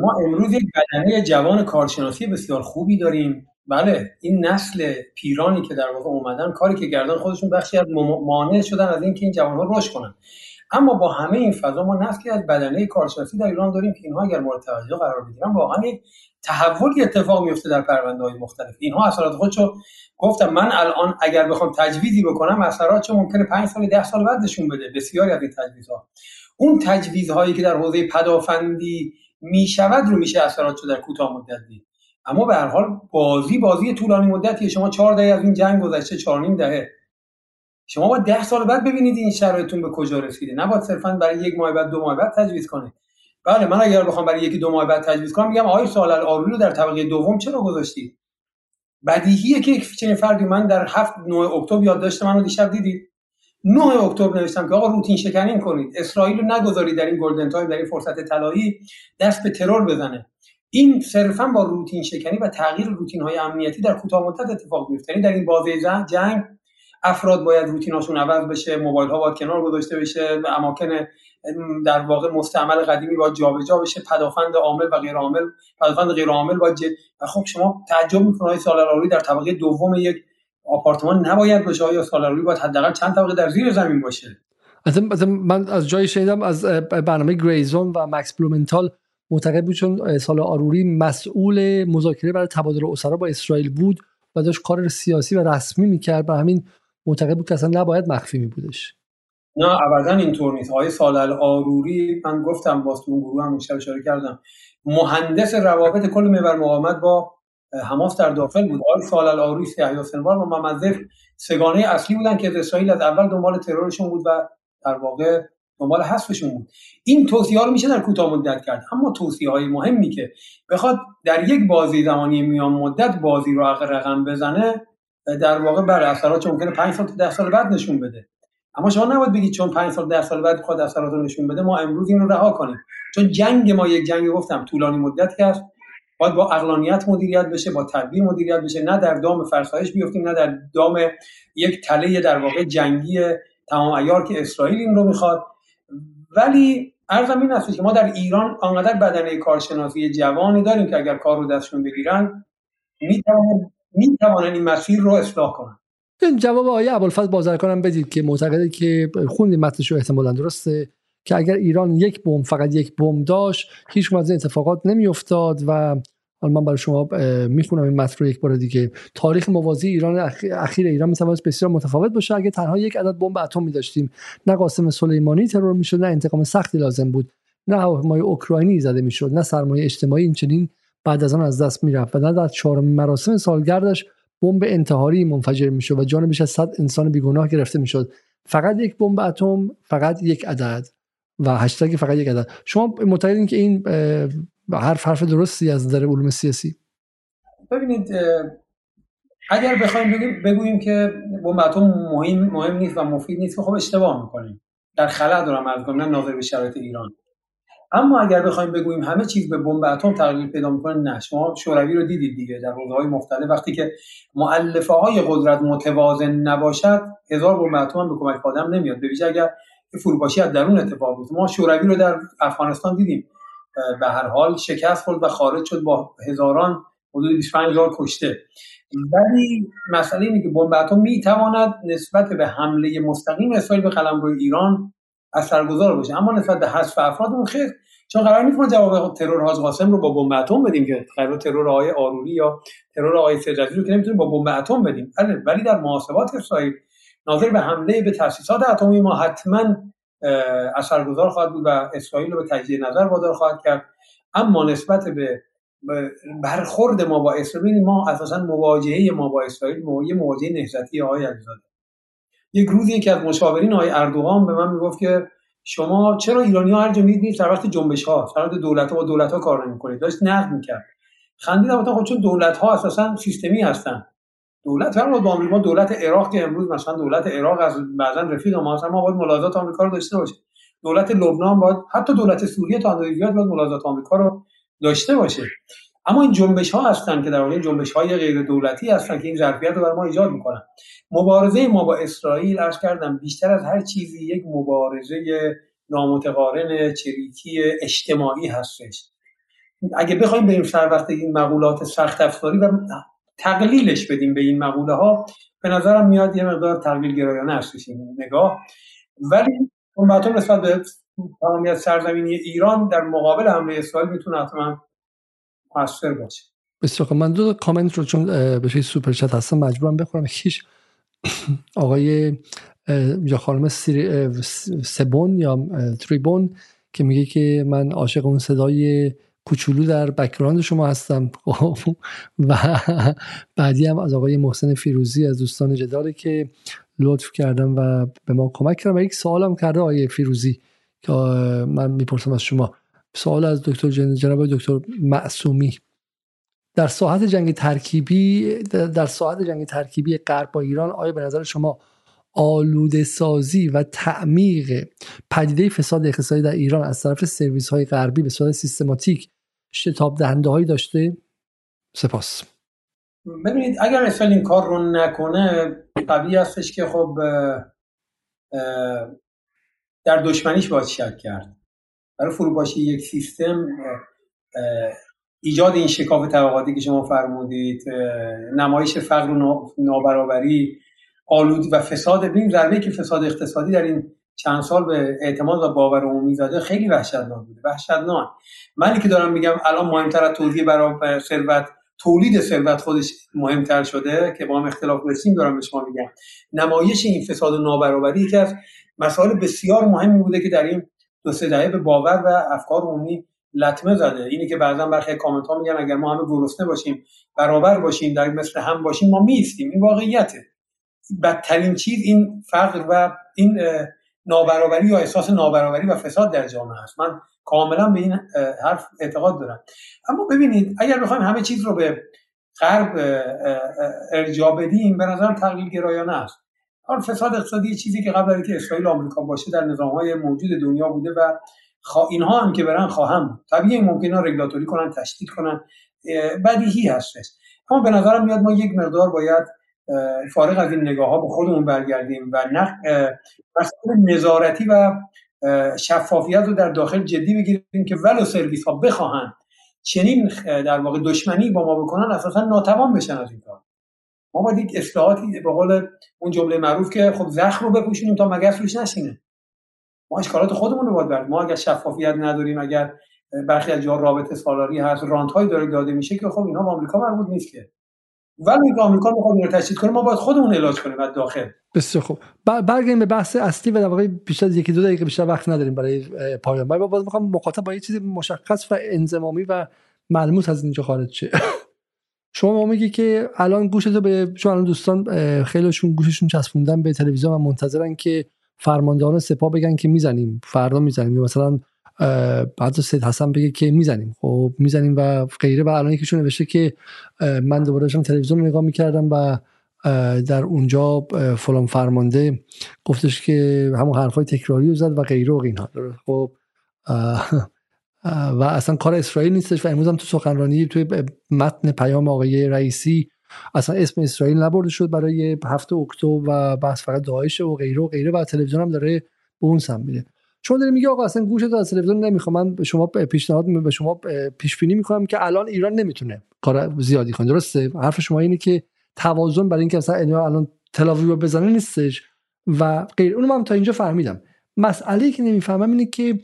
ما امروز یک بدنه جوان کارشناسی بسیار خوبی داریم. بله این نسل پیرانی که در واقع اومدن کاری که گردن خودشون بخشی از مانع شدن از اینکه این جوانها رشد کنن. اما با همه این فضا ما نسلی از بدنه کارشناسی در ایران داریم که اینها اگر مورد توجه قرار بگیرن واقعا یک تحولی اتفاق میفته در پرونده های مختلف. اینها اثرات خودشو گفتم. من الان اگر بخوام تجویزی بکنم اثرات چه ممکنه 5 سال 10 سال بعد نشون بده. بسیاری از این تجویزها. اون تجویزهایی که در حوزه پدافندی می‌شود رو میشه اثرات در کوتاه مدت دید. اما به هر حال بازی بازی طولانی مدتیه. شما 4 دهه از این جنگ گذشته 4 دهه. شما با 10 سال بعد ببینید این شرایطتون به کجا رسیده. نباید صرفا برای یک ماه بعد دو ماه بعد تجویز کنید. بله من اگر بخوام برای یکی دو ماه بعد تجویز کنم میگم آقای سوال آروری رو در طبقه دوم چرا گذاشتید بدیهیه که یک چنین فردی من در 7 9 اکتبر یادداشت منو دیشب دیدید. 9 اکتبر نوشتم که آقا روتین شکنی کنید. اسرائیل رو نگذارید در این golden time در این فرصت طلایی دست به ترور بزنه. این صرفا با روتین شکنی و تغییر روتین های امنیتی در کوتاه مدت اتفاق میفته یعنی در این بازه جنگ افراد باید روتیناشون عوض بشه موبایل ها باید کنار گذاشته بشه اماکن در واقع مستعمل قدیمی باید جابجا بشه پدافند عامل و غیر عامل پدافند غیر عامل باید جد... و خب شما تعجب می‌کنید های سالاری در طبقه دوم یک آپارتمان نباید باشه. آیا سالاری باید حداقل چند طبقه در زیر زمین باشه؟ من از جای شنیدم از برنامه گریزون و مکس بلومنتال معتقد بود چون صالح العاروری مسئول مذاکره برای تبادل اسرا با اسرائیل بود و داشت کار سیاسی و رسمی می‌کرد و همین معتقد بود که اصلا نباید مخفی می بودش نه ابدا اینطور نیست. آقای صالح العاروری من گفتم باز تو اون گروه هم اشاره کردم. مهندس روابط کل محور مقاومت با حماس در داخل بود. آقای سالل آروری یحیی سنوار و محمد سگانه اصلی بودن که اسرائیل از اول دنبال ترورشون بود و در واقع دنبال حذفشون بود. این توصیه ها رو میشه در کوتاه مدت کرد. اما توصیه های مهمی که بخواد در یک بازی زمانی میان مدت بازی رو رقم بزنه در واقع بر اثرات ممکنه 5 سال تا 10 سال بعد نشون بده. اما شما نباید بگید چون 5 سال 10 سال بعد خود اثرات رو نشون بده ما امروز این رو رها کنیم. چون جنگ ما یک جنگ گفتم طولانی مدتی است باید با اقلانیت مدیریت بشه با تدبیر مدیریت بشه. نه در دام فرسایش بیفتیم نه در دام یک تله در واقع جنگی تمام ایار که اسرائیل این رو می‌خواد. ولی ارزم این است که ما در ایران آنقدر بدنه کارشناسی جوانی داریم که اگر کار رو دستشون بگیرن می‌توانند می این مسیر رو اصلاح کنن. جواب آیه ابوالفضل بازرگانم بدید که معتقده که خوندیم متنش احتمالا درسته که اگر ایران یک بمب فقط یک بمب داشت هیچ از اتفاقات نمیافتاد و حالا من برای شما می‌خونم این متن رو یک بار دیگه. تاریخ موازی ایران اخیر ایران میتواست بسیار متفاوت باشه. اگه تنها یک عدد بمب اتم می داشتیم نه قاسم سلیمانی ترور می‌شد نه انتقام سختی لازم بود نه هواپیمای اوکراینی زده می‌شد نه سرمایه اجتماعی این چنین بعد از آن از دست می‌رفت و نه در چهارمین مراسم سالگردش بمب انتحاری منفجر می‌شد و جان بیش از 100 انسان بیگناه گرفته می‌شد. فقط یک بمب اتم فقط یک عدد و هشتگ فقط یک عدد. شما معتقدین که این حرف حرف درستی از نظر علوم سیاسی؟ ببینید اگر بخوایم بگوییم که بمب اتم مهم مهم نیست و مفید نیست خب اشتباه می‌کنیم. در خلا دارم از کنم ناظر به شرایط ایران. اما اگر بخوایم بگوییم همه چیز به بمب اتم تغییر پیدا می‌کنه نه. شما شوروی رو دیدید دیگه در های مختلف. وقتی که مؤلفه های قدرت متوازن نباشد هزار بمب اتم به کمک آدم نمیاد. به ویژه اگر فروپاشی از درون اتفاق بیفته. ما شوروی رو در افغانستان دیدیم. به هر حال شکست خورد و خارج شد با هزاران حدود 25 هزار کشته. ولی مسئله اینه که بمب اتم می‌تواند نسبت به حمله مستقیم اسرائیل به قلمرو ایران اثرگذار باشه. اما نسبت به حذف افراد اون خیر. چون قرار نیست ما جواب ترور حاج قاسم رو با بمب اتم بدیم که قرار ترور آقای آروری یا ترور آقای سجادی رو که نمی‌تونیم با بمب اتم بدیم. بله، ولی در محاسبات اسرائیل ناظر به حمله به تاسیسات اتمی ما حتما اثرگذار خواهد بود و اسرائیل رو به تجدید نظر وادار خواهد کرد. اما نسبت به برخورد ما با اسرائیل ما اساسا مواجهه ما با اسرائیل مواجهه نهضتی آقای علیزاده. یک روز یکی از مشاورین آقای اردوغان به من می‌گفت که شما چرا ایرانی ها هر جا می‌دید در وقت جنبش ها در دولت ها با دولت ها کار نمی‌کنید داشت نقد می‌کرد. خندیدم خب چون دولت ها اساسا سیستمی هستن. دولت فرق با آمریکا دولت عراق که امروز مثلا دولت عراق از بعضا رفیق ما هست ما باید ملاحظات آمریکا رو داشته باشیم. دولت لبنان باید حتی دولت سوریه تا اندازه باید ملاحظات آمریکا رو داشته باشه. اما این جنبش ها هستن که در واقع جنبش های غیر دولتی هستن که این ظرفیت رو بر ما ایجاد می‌کنن. مبارزه ما با اسرائیل عرض کردم بیشتر از هر چیزی یک مبارزه نامتقارن چریکی اجتماعی هستش. اگه بخوایم بریم سر وقت این مقولات سخت افزاری و تقلیلش بدیم به این مقوله ها به نظرم میاد یه مقدار تقلیل گرایانه هستش این نگاه. ولی اون نسبت به تمامیت سرزمینی ایران در مقابل حمله اسرائیل می‌تونه حتما موثر باشه. بسیار من دو کامنت رو چون به سوپر چت هستم مجبورم بخورم. هیچ آقای یا خانم سبون یا تریبون که میگه که من عاشق اون صدای کوچولو در background شما هستم. و بعدی هم از آقای محسن فیروزی از دوستان جداله که لطف کردن و به ما کمک کردن و یک سوالم کرده آقای فیروزی که من می‌پرسم از شما. سوال از دکتر جناب دکتر معصومی. در ساحت جنگ ترکیبی در ساحت جنگ ترکیبی غرب با ایران آیا به نظر شما آلوده سازی و تعمیق پدیده فساد اقتصادی در ایران از طرف سرویس های غربی به صورت سیستماتیک شتاب دهنده هایی داشته؟ سپاس. ببینید اگر اسرائیل این کار رو نکنه طبیعی هستش که خب در دشمنیش باید شک کرد. برای فروپاشی یک سیستم ایجاد این شکاف طبقاتی که شما فرمودید نمایش فقر و نابرابری آلود و فساد. بین ضربه که فساد اقتصادی در این چند سال به اعتماد و باور عمومی زده خیلی وحشتناک بوده وحشتناک. منی که دارم میگم الان مهمتر از توضیح برای ثروت تولید ثروت خودش مهمتر شده که با هم اختلاف داشتیم دارم به شما میگم. نمایش این فساد و نابرابری یکی از مسائل بسیار مهمی بوده که در این دو سه دهه به باور و افکار عمومی لطمه زده. اینی که بعضا برخی کامنت ها میگن اگر ما همه گرسنه باشیم برابر باشیم در مثل هم باشیم ما میستیم این واقعیته. بدترین چیز این فقر و این نابرابری یا احساس نابرابری و فساد در جامعه است. من کاملا به این حرف اعتقاد دارم. اما ببینید اگر بخوایم همه چیز رو به غرب ارجاع بدیم به نظرم تقلیل گرایانه است. حال فساد اقتصادی چیزی که قبل از اینکه اسرائیل آمریکا باشه در نظام های موجود دنیا بوده و اینها هم که برن خواهم طبیعی ممکنه رگولاتوری کنن تشدید کنن بدیهی هستش. اما به نظرم میاد ما یک مقدار باید فارغ از این نگاه ها به خودمون برگردیم و نخ مسئله نظارتی و شفافیت رو در داخل جدی بگیریم که ولو سرویس ها بخواهند چنین در واقع دشمنی با ما بکنن اساسا ناتوان بشن از این کار. ما باید یک اصلاحاتی به قول اون جمله معروف که خب زخم رو بپوشونیم تا مگس روش نشینه. ما اشکالات خودمون رو باید برد. ما اگر شفافیت نداریم اگر برخی از جا رابطه سالاری هست رانت های داره داده میشه که خب اینا با آمریکا مربوط نیست که. ولی اینکه آمریکا می‌خواد اینو تشدید کنه ما باید خودمون علاج کنیم از داخل. بسیار خوب. برگردیم به بحث اصلی و در واقع بیشتر از یکی دو دقیقه بیشتر وقت نداریم برای پایان. من باز می‌خوام مخاطب با یه چیزی مشخص و انضمامی و ملموس از اینجا خارج شه. شما ما میگی که الان گوشتو به چون الان دوستان خیلیشون گوششون چسبوندن به تلویزیون و منتظرن که فرماندهان سپاه بگن که می‌زنیم فردا می‌زنیم. مثلا بعد سید حسن بگه که می‌زنیم. خب می‌زنیم و غیره. و الان یکیشون نوشته که من دوباره داشتم تلویزیون رو نگاه می‌کردم و در اونجا فلان فرمانده گفتش که همون حرفای تکراری رو زد و غیره و اینها. خب و اصلا کار اسرائیل نیستش و امروز هم تو سخنرانی توی متن پیام آقای رئیسی اصلا اسم اسرائیل نبرده شد برای هفته اکتبر و بحث فقط داعش و غیره و غیره و تلویزیون هم داره به اون سمت میره. چون داره میگه آقا اصلا گوشت از تلویزیون نمی‌خوام. من به شما پیشنهاد به شما پیش بینی می‌کنم که الان ایران نمی‌تونه کار زیادی کنه. درسته؟ حرف شما اینه که توازن برای اینکه مثلا الان تلاویو رو بزنه نیستش و غیر اونم هم تا اینجا فهمیدم. مسئله که نمی‌فهمم اینه که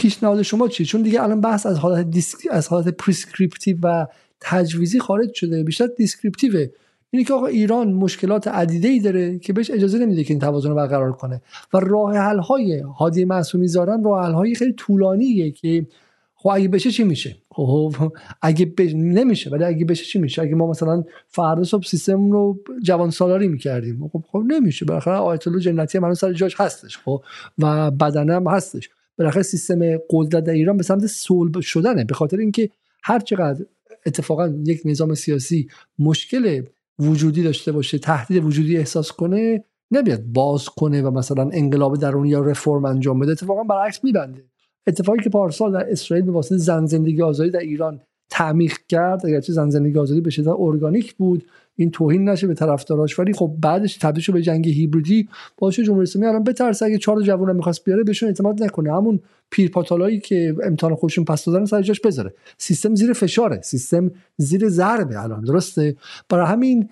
پیشنهاد شما چیه چون دیگه الان بحث از حالت desc... از حالت prescriptive و تجویزی خارج شده بیشتر descriptive ه اینه که آقا ایران مشکلات عدیده ای داره که بهش اجازه نمیده که این توازن رو برقرار کنه. و راه حل های هادی معصومی زارن راه حل های خیلی طولانیه که خب اگه بشه چی میشه؟ خب اگه بش... نمیشه ولی اگه بشه چی میشه؟ اگه ما مثلا فردا صبح سیستم رو جوان سالاری می‌کردیم خب خب نمیشه. بالاخره آیت الله جنتی هم سر جاش هستش خب و بدنه هم هستش. بالاخره سیستم قدرت در ایران به سمت صلب شدنه. به خاطر اینکه هر چقدر اتفاقا یک نظام سیاسی مشکل وجودی داشته باشه تهدید وجودی احساس کنه نمیاد باز کنه و مثلا انقلاب درونی یا رفرم انجام بده اتفاقا برعکس میبنده. اتفاقی که پارسال در اسرائیل به واسطه زن زندگی آزادی در ایران تعمیق کرد اگرچه زن زندگی آزادی به شدت ارگانیک بود این توهین نشه به طرفداراش. ولی خب بعدش تبدیل به جنگ هیبریدی. باشه جمهوری اسلامی الان بترسه. اگه چهار جوون می‌خواست بیاره بهشون اعتماد نکنه. همون پیرپاتالایی که امتحان خودشون پس دادن سر جاش بذاره. سیستم زیر فشاره. سیستم زیر ضربه الان. درسته؟ برای همین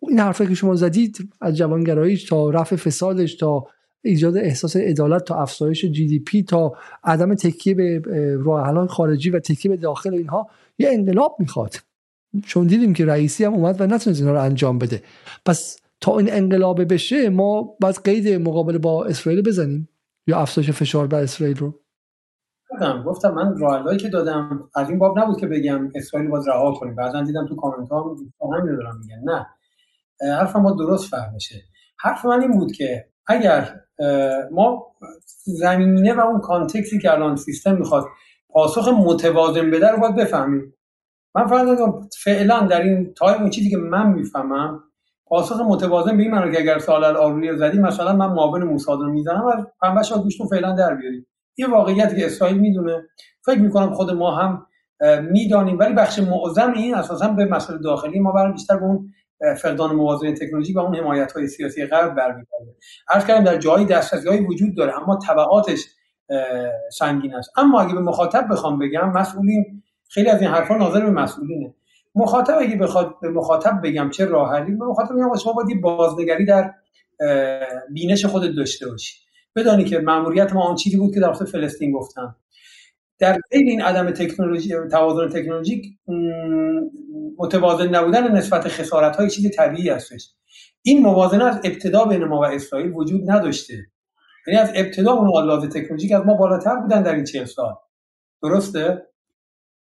این حرفی که شما زدید از جوانگراییش تا رفع فسادش تا ایجاد احساس عدالت تا افزایش جی دی پی تا عدم تکیه به راه خارجی و تکیه به داخل اینها یه انقلاب می‌خواد. چون دیدیم که رئیسی هم اومد و نتونست اینا رو انجام بده. پس تا این انقلاب بشه ما باید قید مقابله با اسرائیل بزنیم. یا افزایش فشار بر اسرائیل رو. گفتم گفتم من راه‌حل‌هایی که دادم از این باب نبود که بگم اسرائیل باز رها کنیم. بعضا دیدم تو کامنت ها همین دارم میگن. نه. حرف ما درست فهم بشه. حرف من این بود که اگر ما زمینه و اون context ی که الان سیستم می‌خواد پاسخ متوازن بده رو باید بفهمیم. من فقط فعلا در این time چیزی که من می‌فهمم پاسخ متوازن به این معنی که اگر صالح العاروری رو زدی مثلا من معاون موساد رو می‌زنم و پنبه‌ش گوشتون فعلا در بیاریم یه واقعیتی که اسرائیل می‌دونه. فکر می‌کنم خود ما هم می‌دانیم. ولی بخش معظم این اساسا به مسئله داخلی ما برای بیشتر به اون فقدان موازنه تکنولوژی و اون حمایت های سیاسی غرب برمیگرده. عرض کردم در جایی دسترسی وجود داره اما تبعاتش سنگین است. اما اگه به مخاطب بخوام بگم مسئولین خیلی از این حرفا ناظر به مسئولینه. مخاطب اگه بخواد به مخاطب بگم چه راه حلی به مخاطب میگم شما باید بازنگری در بینش خودت داشته باشی. بدانی که ماموریت ما آن چیزی بود که در فلسطین گفتم. در بین این عدم تکنولوژی توازن تکنولوژیک متوازن نبودن نسبت خسارت های چیز طبیعی هستش. این موازنه از ابتدا بین ما و اسرائیل وجود نداشته. یعنی از ابتدا اون آلاز تکنولوژیک از ما بالاتر بودن در این چهل سال. درسته؟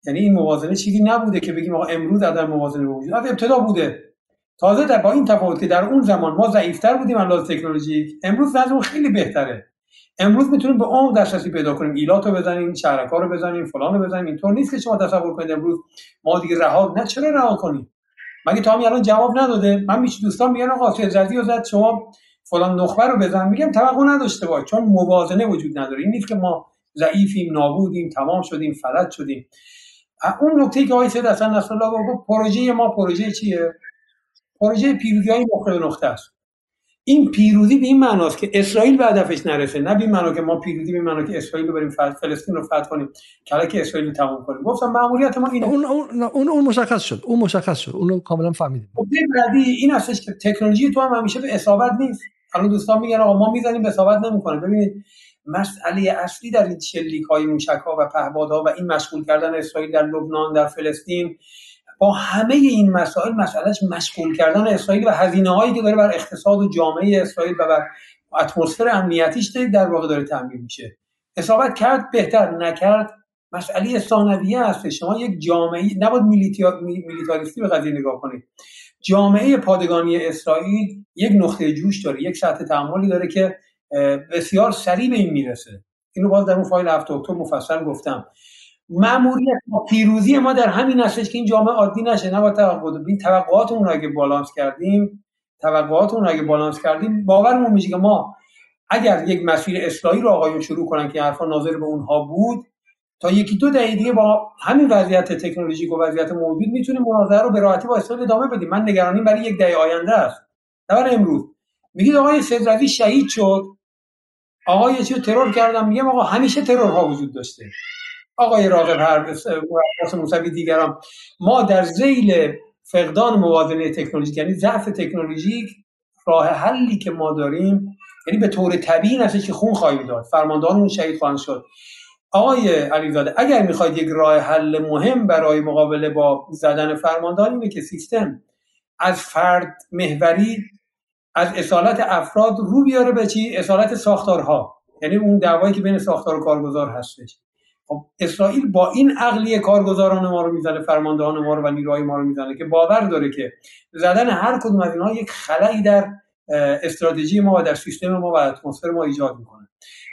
یعنی این موازنه چیزی نبوده که بگیم آقا امروز عدم موازنه وجود از ابتدا بوده. تازه در با این تفاوت که در اون زمان ما ضعیفتر بودیم از تکنولوژیک امروز وضع خیلی بهتره. امروز می‌تونیم به اون دسترسی پیدا کنیم. ایلات رو بزنیم شهرکار رو بزنیم فلان رو بزنیم. اینطور نیست که شما تصور کنید امروز ما دیگه رها نه چرا رها کنیم؟ مگه تا الان جواب نداده؟ من میشه دوستان میگن آقا چه زدی و زد شما فلان نخبه رو بزن. میگم توقع نداشته باش چون موازنه وجود نداره. این نیست که ما ضعیفیم نابودیم تمام شدیم فلج شدیم. اون نکته که آقای سید حسن نصرالله گفت پروژه ما پروژه چیه؟ پروژه پیروزی های نقطه به نقطه است. این پیروزی به این معناست که اسرائیل به هدفش نرسه نه به این معنا که ما پیروزی به این که اسرائیل رو بریم فلسطین رو فتح کنیم که اسرائیل رو تمام کنیم. گفتم ماموریت ما اینه. اون اون اون مشخص شد. اون مشخص شد. اون کاملا فهمیدیم. خب بعدی این هستش که تکنولوژی تو هم همیشه به اصابت نیست. الان دوستان میگن آقا ما می‌زنیم به اصابت نمی‌کنه. ببینید مسئله اصلی در این شلیک های موشک ها و پهپادها و این مشغول کردن اسرائیل در لبنان در فلسطین با همه این مسائل مسئلهش مشغول کردن اسرائیل و هزینه هایی که داره بر اقتصاد و جامعه اسرائیل و بر اتمسفر امنیتیش در واقع داره تعمیر میشه. اصابت کرد بهتر نکرد مسئله ثانویه هست شما یک جامعه نباید میلیتاریستی به قضیه نگاه کنید. جامعه پادگانی اسرائیل یک نقطه جوش داره یک سطح تعاملی داره که بسیار سریع به این می‌رسه. اینو باز در اون فایل هفته اکتبر مفصل گفتم. ماموریت ما پیروزی ما در همین هستش که این جامعه عادی نشه نه با توقع این توقعات اون اگه بالانس کردیم توقعات اون اگه بالانس کردیم باورمون میشه که ما اگر یک مسیر اصلاحی رو آقایون شروع کنن که حرفا ناظر به اونها بود تا یکی دو دقیقه دیگه با همین وضعیت تکنولوژیک و وضعیت موجود می‌تونیم مناظره رو به راحتی با اسرائیل ادامه بدیم. من نگرانیم برای یک دهه آینده است. نه برای امروز میگید آقای سدرزی شهید شد. آقای چی ترور کردم میگم آقا همیشه ترورها وجود داشته. آقای راغب هر موسوی دیگران. ما در زیل فقدان موازنه تکنولوژیک یعنی ضعف تکنولوژیک راه حلی که ما داریم یعنی به طور طبیعی نشه که خون خواهیم داد. فرماندهانمون شهید خواهند شد. آقای علیزاده اگر می‌خواید یک راه حل مهم برای مقابله با زدن فرماندهان اینه که سیستم از فرد محوری از اصالت افراد رو بیاره به چی؟ اصالت ساختارها. یعنی اون دعوایی که بین ساختار و کارگزار هستش. خب اسرائیل با این عقلی کارگزاران ما رو می‌زنه فرماندهان ما رو و نیروهای ما رو می‌زنه که باور داره که زدن هر کدوم از اینها یک خلایی در استراتژی ما و در سیستم ما و اتمسفر ما ایجاد می‌کنه.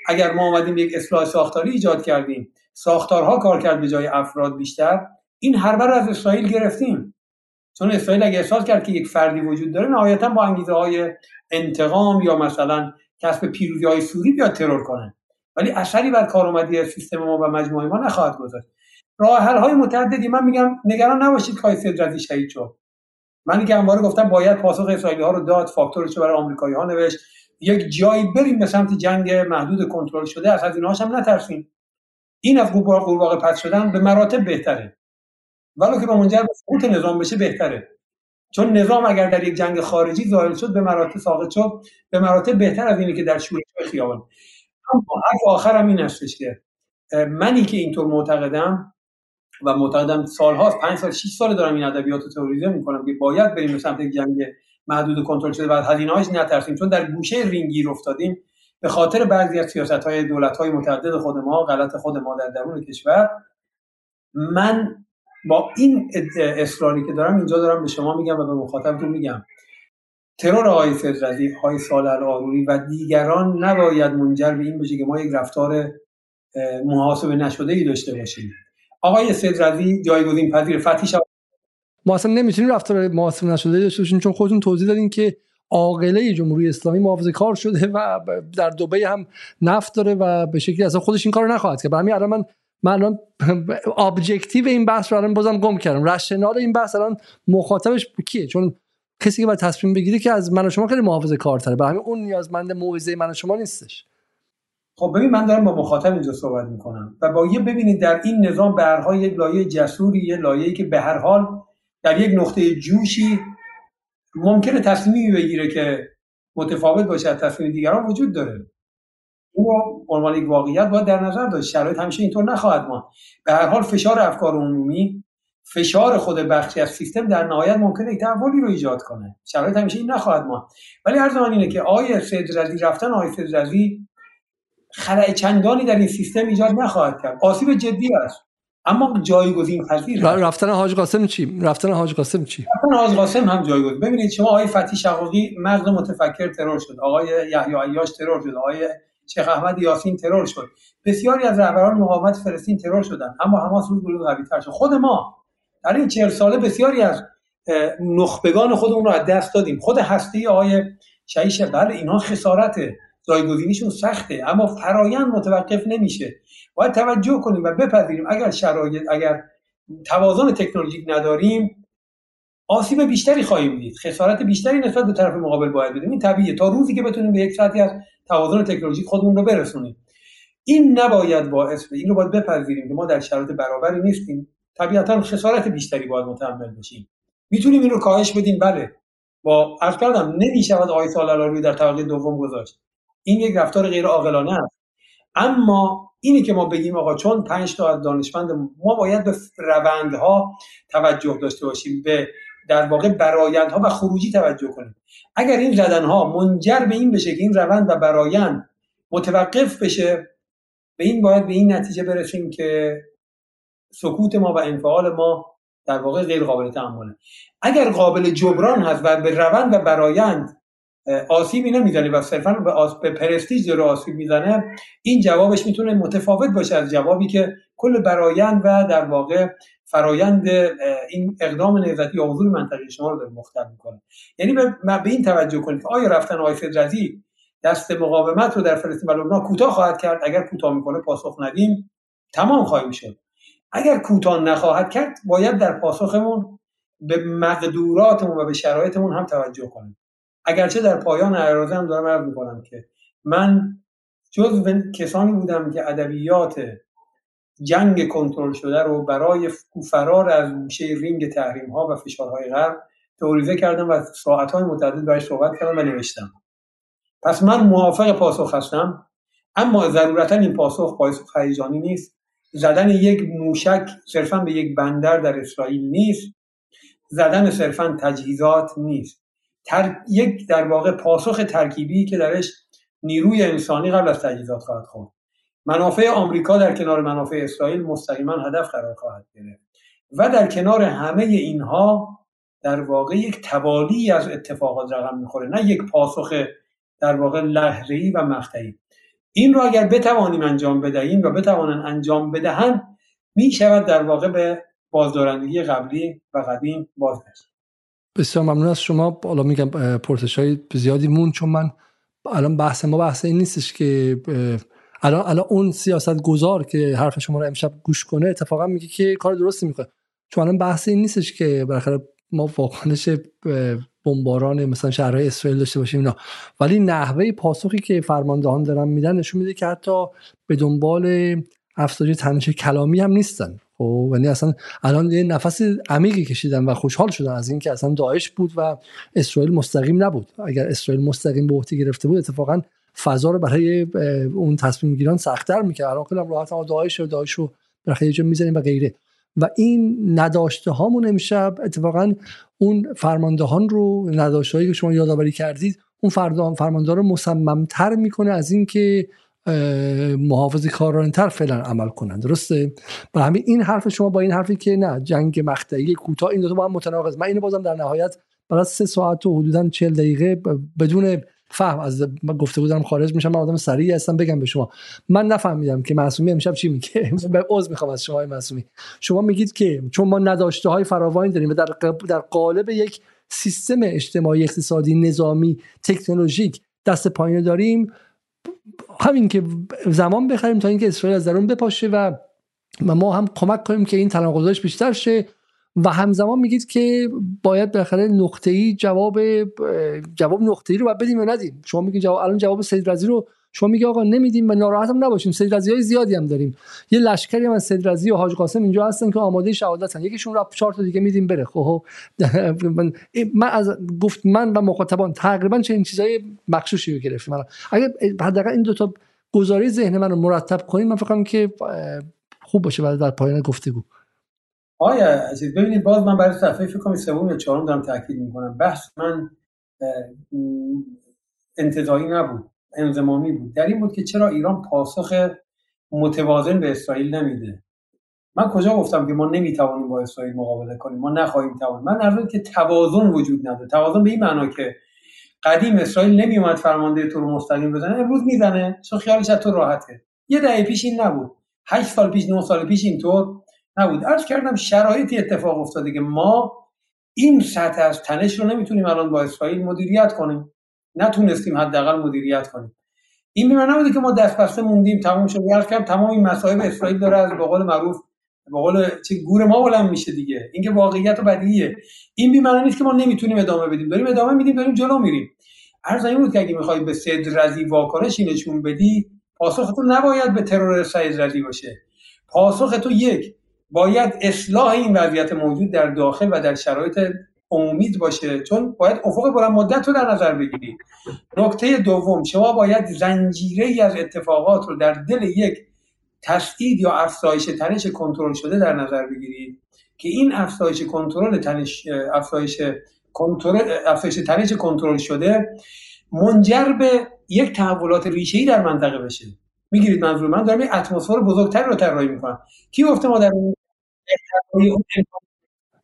اگر ما اومدیم یک اصلاح ساختاری ایجاد کردیم ساختارها کار کرد به جای افراد بیشتر این هر بر از اسرائیل گرفتیم. چون اسرائیل اگه احساس کرد که یک فردی وجود داره نهایتا با انگیزه های انتقام یا مثلا کسب پیروزی های سوری بیاد ترور کنه. ولی اثری بر کارآمدی سیستم ما و مجموعه ما نخواهد گذاشت. راه حل های متعددی من میگم نگران نباشید که رضی شهید شد. من که همواره گفتم باید پاسخ اسرائیلی ها رو داد فاکتورش رو برای آمریکایی ها نوشت. یک جایی بریم به سمت جنگ محدود کنترل شده از هزینه هم نترسیم. این از قورباغه پس شدن به مراتب بهتره. ولو که به منجر به سقوط نظام بشه بهتره. چون نظام اگر در یک جنگ خارجی ظاهر شد به مراتب ساقط شد به مراتب بهتر از اینه که در شورش خیابان. اما حرف آخرم این هستش که منی که اینطور معتقدم و معتقدم سالهاست پنج سال 6 سال دارم این ادبیات رو تئوریزه می‌کنم که باید بریم به سمت جنگ محدود کنترل شده و هزینه‌هاش نترسیم. چون در گوشه رینگیر افتادیم به خاطر بعضی از سیاست های دولت های متعدد خود ما غلط خود ما در درون کشور من با این اصراری که دارم اینجا دارم به شما میگم و به مخاطبتون میگم. ترور آقای فدرزی های سال آروری و دیگران نباید منجر به این بشه که ما یک رفتار محاسبه نشده ای داشته باشیم. آقای سدرزی جایگزین پذیر فتیش ما اصلا نمی‌تونیم رفتار محاسبه نشده داشته باشیم چون خودتون توضیح دادین که عاقله جمهوری اسلامی محافظه کار شده و در دبی هم نفت داره و به شکلی اصلا خودش این کار نخواهد کرد. برای الان من من الان objective این بحث رو الان بازم گم کردم. rationale این بحث الان مخاطبش کیه؟ چون کسی که باید تصمیم بگیره که از من و شما خیلی محافظه کارتره. به همین اون نیازمند موعظه من و شما نیستش. خب ببین من دارم با مخاطب اینجا صحبت می‌کنم و با یه ببینید در این نظام به هر حال یک لایه جسوری یه لایه‌ای که به هر حال در یک نقطه جوشی ممکنه تصمیمی بگیره که متفاوت باشه از تصمیم دیگران وجود داره. این رو عنوان یک واقعیت باید در نظر داشت. شرایط همیشه اینطور نخواهد ما به هر حال فشار افکار عمومی فشار خود بخشی از سیستم در نهایت ممکنه یک تحولی رو ایجاد کنه. شرایط همیشه این نخواهد ما ولی هر زمان اینه که آیه سید رفتن آیه سید رضی خلای چندانی در این سیستم ایجاد نخواهد کرد. آسیب جدی است. اما جایگزین پذیر رفتن حاج قاسم چی؟ رفتن حاج قاسم چی؟ رفتن حاج قاسم هم جایگزین. ببینید شما آقای فتی شقاقی مغز متفکر ترور شد. آقای یحیی عیاش ترور شد. آقای شیخ احمد یاسین ترور شد. بسیاری از رهبران مقاومت فلسطین ترور شدن. اما حماس روز به قوی تر شد. خود ما در این چهل ساله بسیاری از نخبگان خودمون رو از دست دادیم. خود هستی آقای شهیش بله اینها خسارته جایگزینیشون سخته اما فرایند متوقف نمیشه. باید توجه کنیم و بپذیریم. اگر شرایط اگر توازن تکنولوژیک نداریم آسیب بیشتری خواهیم دید. خسارت بیشتری نسبت به طرف مقابل باید بدیم. این طبیعیه. تا روزی که بتونیم به یک سطحی از توازن تکنولوژیک خودمون رو برسونیم. این نباید باعث این رو باید بپذیریم که ما در شرایط برابری نیستیم. طبیعتا خسارت بیشتری باید متحمل بشیم. می‌تونیم این رو کاهش بدیم؟ بله. با عرض کردم نمی‌شود آیت روی در طبقه دوم گذاشت. این یک رفتار غیر عاقلانه است. اما اینی که ما بگیم آقا چون پنج تا از دانشمند ما باید به روندها توجه داشته باشیم به در واقع برایندها و خروجی توجه کنیم. اگر این زدنها منجر به این بشه که این روند و برایند متوقف بشه به این باید به این نتیجه برسیم که سکوت ما و انفعال ما در واقع غیر قابل تحمله اگر قابل جبران هست و به روند و برایند آسیبی نمی‌زنه و صرفا به, آس... به پرستیج رو آسیب می‌زنه این جوابش می‌تونه متفاوت باشه از جوابی که کل برایند و در واقع فرایند این اقدام نهضتی یا حضور منطقه شما رو داره مختل می‌کنه. یعنی به, این توجه کنید که آیا رفتن آقای فدرتی دست مقاومت رو در فلسطین و لبنان کوتاه خواهد کرد؟ اگر کوتاه می‌کنه پاسخ ندیم تمام خواهیم شد. اگر کوتاه نخواهد کرد باید در پاسخمون به مقدوراتمون و به شرایطمون هم توجه کنیم. اگرچه در پایان عرضه هم دارم عرض می‌کنم که من جز کسانی بودم که ادبیات جنگ کنترل شده رو برای فرار از گوشه رینگ تحریم ها و فشارهای غرب توریزه کردم و ساعت های متعدد برای صحبت کردم و نوشتم. پس من موافق پاسخ هستم اما ضرورتا این پاسخ پاسخ هیجانی نیست. زدن یک موشک صرفا به یک بندر در اسرائیل نیست. زدن صرفا تجهیزات نیست. تر... یک در واقع پاسخ ترکیبی که درش نیروی انسانی قبل از تجهیزات خواهد خورد. منافع آمریکا در کنار منافع اسرائیل مستقیما هدف قرار خواهد گرفت و در کنار همه اینها در واقع یک توالی از اتفاقات رقم می‌خوره نه یک پاسخ در واقع لحظه‌ای و مقطعی. این رو اگر بتوانیم انجام بدهیم و بتوانند انجام بدهند می شود در واقع به بازدارندگی قبلی و قدیم بازگشت. بسیار ممنون از شما. حالا میگم پرسش های زیادی مون چون من الان بحث ما بحث این نیستش که الان الان اون سیاست گذار که حرف شما رو امشب گوش کنه اتفاقا میگه که کار درستی می‌کنه. چون الان بحث این نیستش که بالاخره ما واکنش بمباران مثلا شهرهای اسرائیل داشته باشیم اینا. ولی نحوه پاسخی که فرماندهان دارن میدن نشون میده که حتی به دنبال افزایش تنش کلامی هم نیستن. خب یعنی اصلا الان یه نفس عمیقی کشیدن و خوشحال شدن از اینکه اصلا داعش بود و اسرائیل مستقیم نبود. اگر اسرائیل مستقیم به عهده گرفته بود اتفاقا فضا رو برای اون تصمیم میگیران سختتر می‌کرد. الان خیلی راحت داعش و داعش رو بالاخره یه می‌زنیم و غیره. و این نداشته هامون امشب اتفاقا اون فرماندهان رو نداشته که شما یادآوری کردید اون فرمانده رو مصممتر می‌کنه از اینکه محافظ کارانتر فعلا عمل کنند درسته؟ برای همین این حرف شما با این حرفی که نه جنگ مقطعی کوتاه این دو با هم متناقض. من اینو بازم در نهایت برای سه ساعت و حدودا 40 دقیقه بدون فهم. از گفته بودم خارج میشم من آدم سریعی هستم بگم به شما. من نفهمیدم که معصومی امشب چی میگه. به عذر می‌خوام از شما معصومی. شما میگید که چون ما نداشته های فراوانی داریم و در در قالب یک سیستم اجتماعی اقتصادی نظامی تکنولوژیک دست پایین داریم همین که زمان بخریم تا اینکه اسرائیل از درون بپاشه و ما هم کمک کنیم که این تناقضش بیشتر شه. و همزمان میگید که باید بالاخره نقطه ای جواب جواب نقطه ای رو باید بدیم یا ندیم؟ شما میگید جواب الان جواب سید رضی رو شما میگی آقا نمیدیم و ناراحت هم نباشیم سید رضی های زیادی هم داریم. یه لشکری هم از سید رضی و حاج قاسم اینجا هستن که آماده شهادتن. یکیشون رو چهار تا دیگه میدیم بره. خب من از گفت من و مخاطبان تقریبا چه این چیزای مخشوشی رو گرفتیم. اگر حداقل این دو تا گزارش ذهن من رو مرتب کنیم من فکر که خوب باشه بعد در پایان گفتگو. آیا عزیز ببینید باز من برای صفحه فکر کنم سوم یا چهارم دارم تاکید می‌کنم. بحث من انتظاری نبود انضمامی بود. در این بود که چرا ایران پاسخ متوازن به اسرائیل نمیده. من کجا گفتم که ما نمی‌توانیم با اسرائیل مقابله کنیم؟ ما نخواهیم توان. من عرض که توازن وجود نداره. توازن به این معنا که قدیم اسرائیل نمیومد فرمانده تو رو مستقیم بزنه امروز می‌زنه. چون خیالش تو راحته. یه دهه پیش این نبود. هشت سال پیش نه سال پیش اینطور نبود. عرض کردم شرایطی اتفاق افتاده که ما این سطح از تنش رو نمی‌تونیم الان با اسرائیل مدیریت کنیم. نتونستیم حداقل مدیریت کنیم. این به نبوده که ما دست بسته موندیم تمام شد. عرض کردم تمام این مسائل اسرائیل داره از به قول معروف به قول چه گور ما بلند میشه دیگه. اینکه واقعیت و بدیهیه این بی نیست که ما نمی‌تونیم ادامه بدیم. داریم ادامه میدیم داریم جلو میریم. عرض این بود که اگه می‌خوای به صدر رضی واکنشی نشون بدی پاسخ تو نباید به ترور سید رضی باشه. پاسخ تو یک. باید اصلاح این وضعیت موجود در داخل و در شرایط امید باشه چون باید افق بلند مدت رو در نظر بگیرید نکته دوم شما باید زنجیره ای از اتفاقات رو در دل یک تسعید یا افزایش تنش کنترل شده در نظر بگیرید که این افزایش کنترل تنش افزایش کنترل افزایش تنش کنترل شده منجر به یک تحولات ریشه‌ای در منطقه بشه. می‌گیرید منظور من دارم یک اتمسفر بزرگتری رو طراحی می‌کنم. کی گفته ما در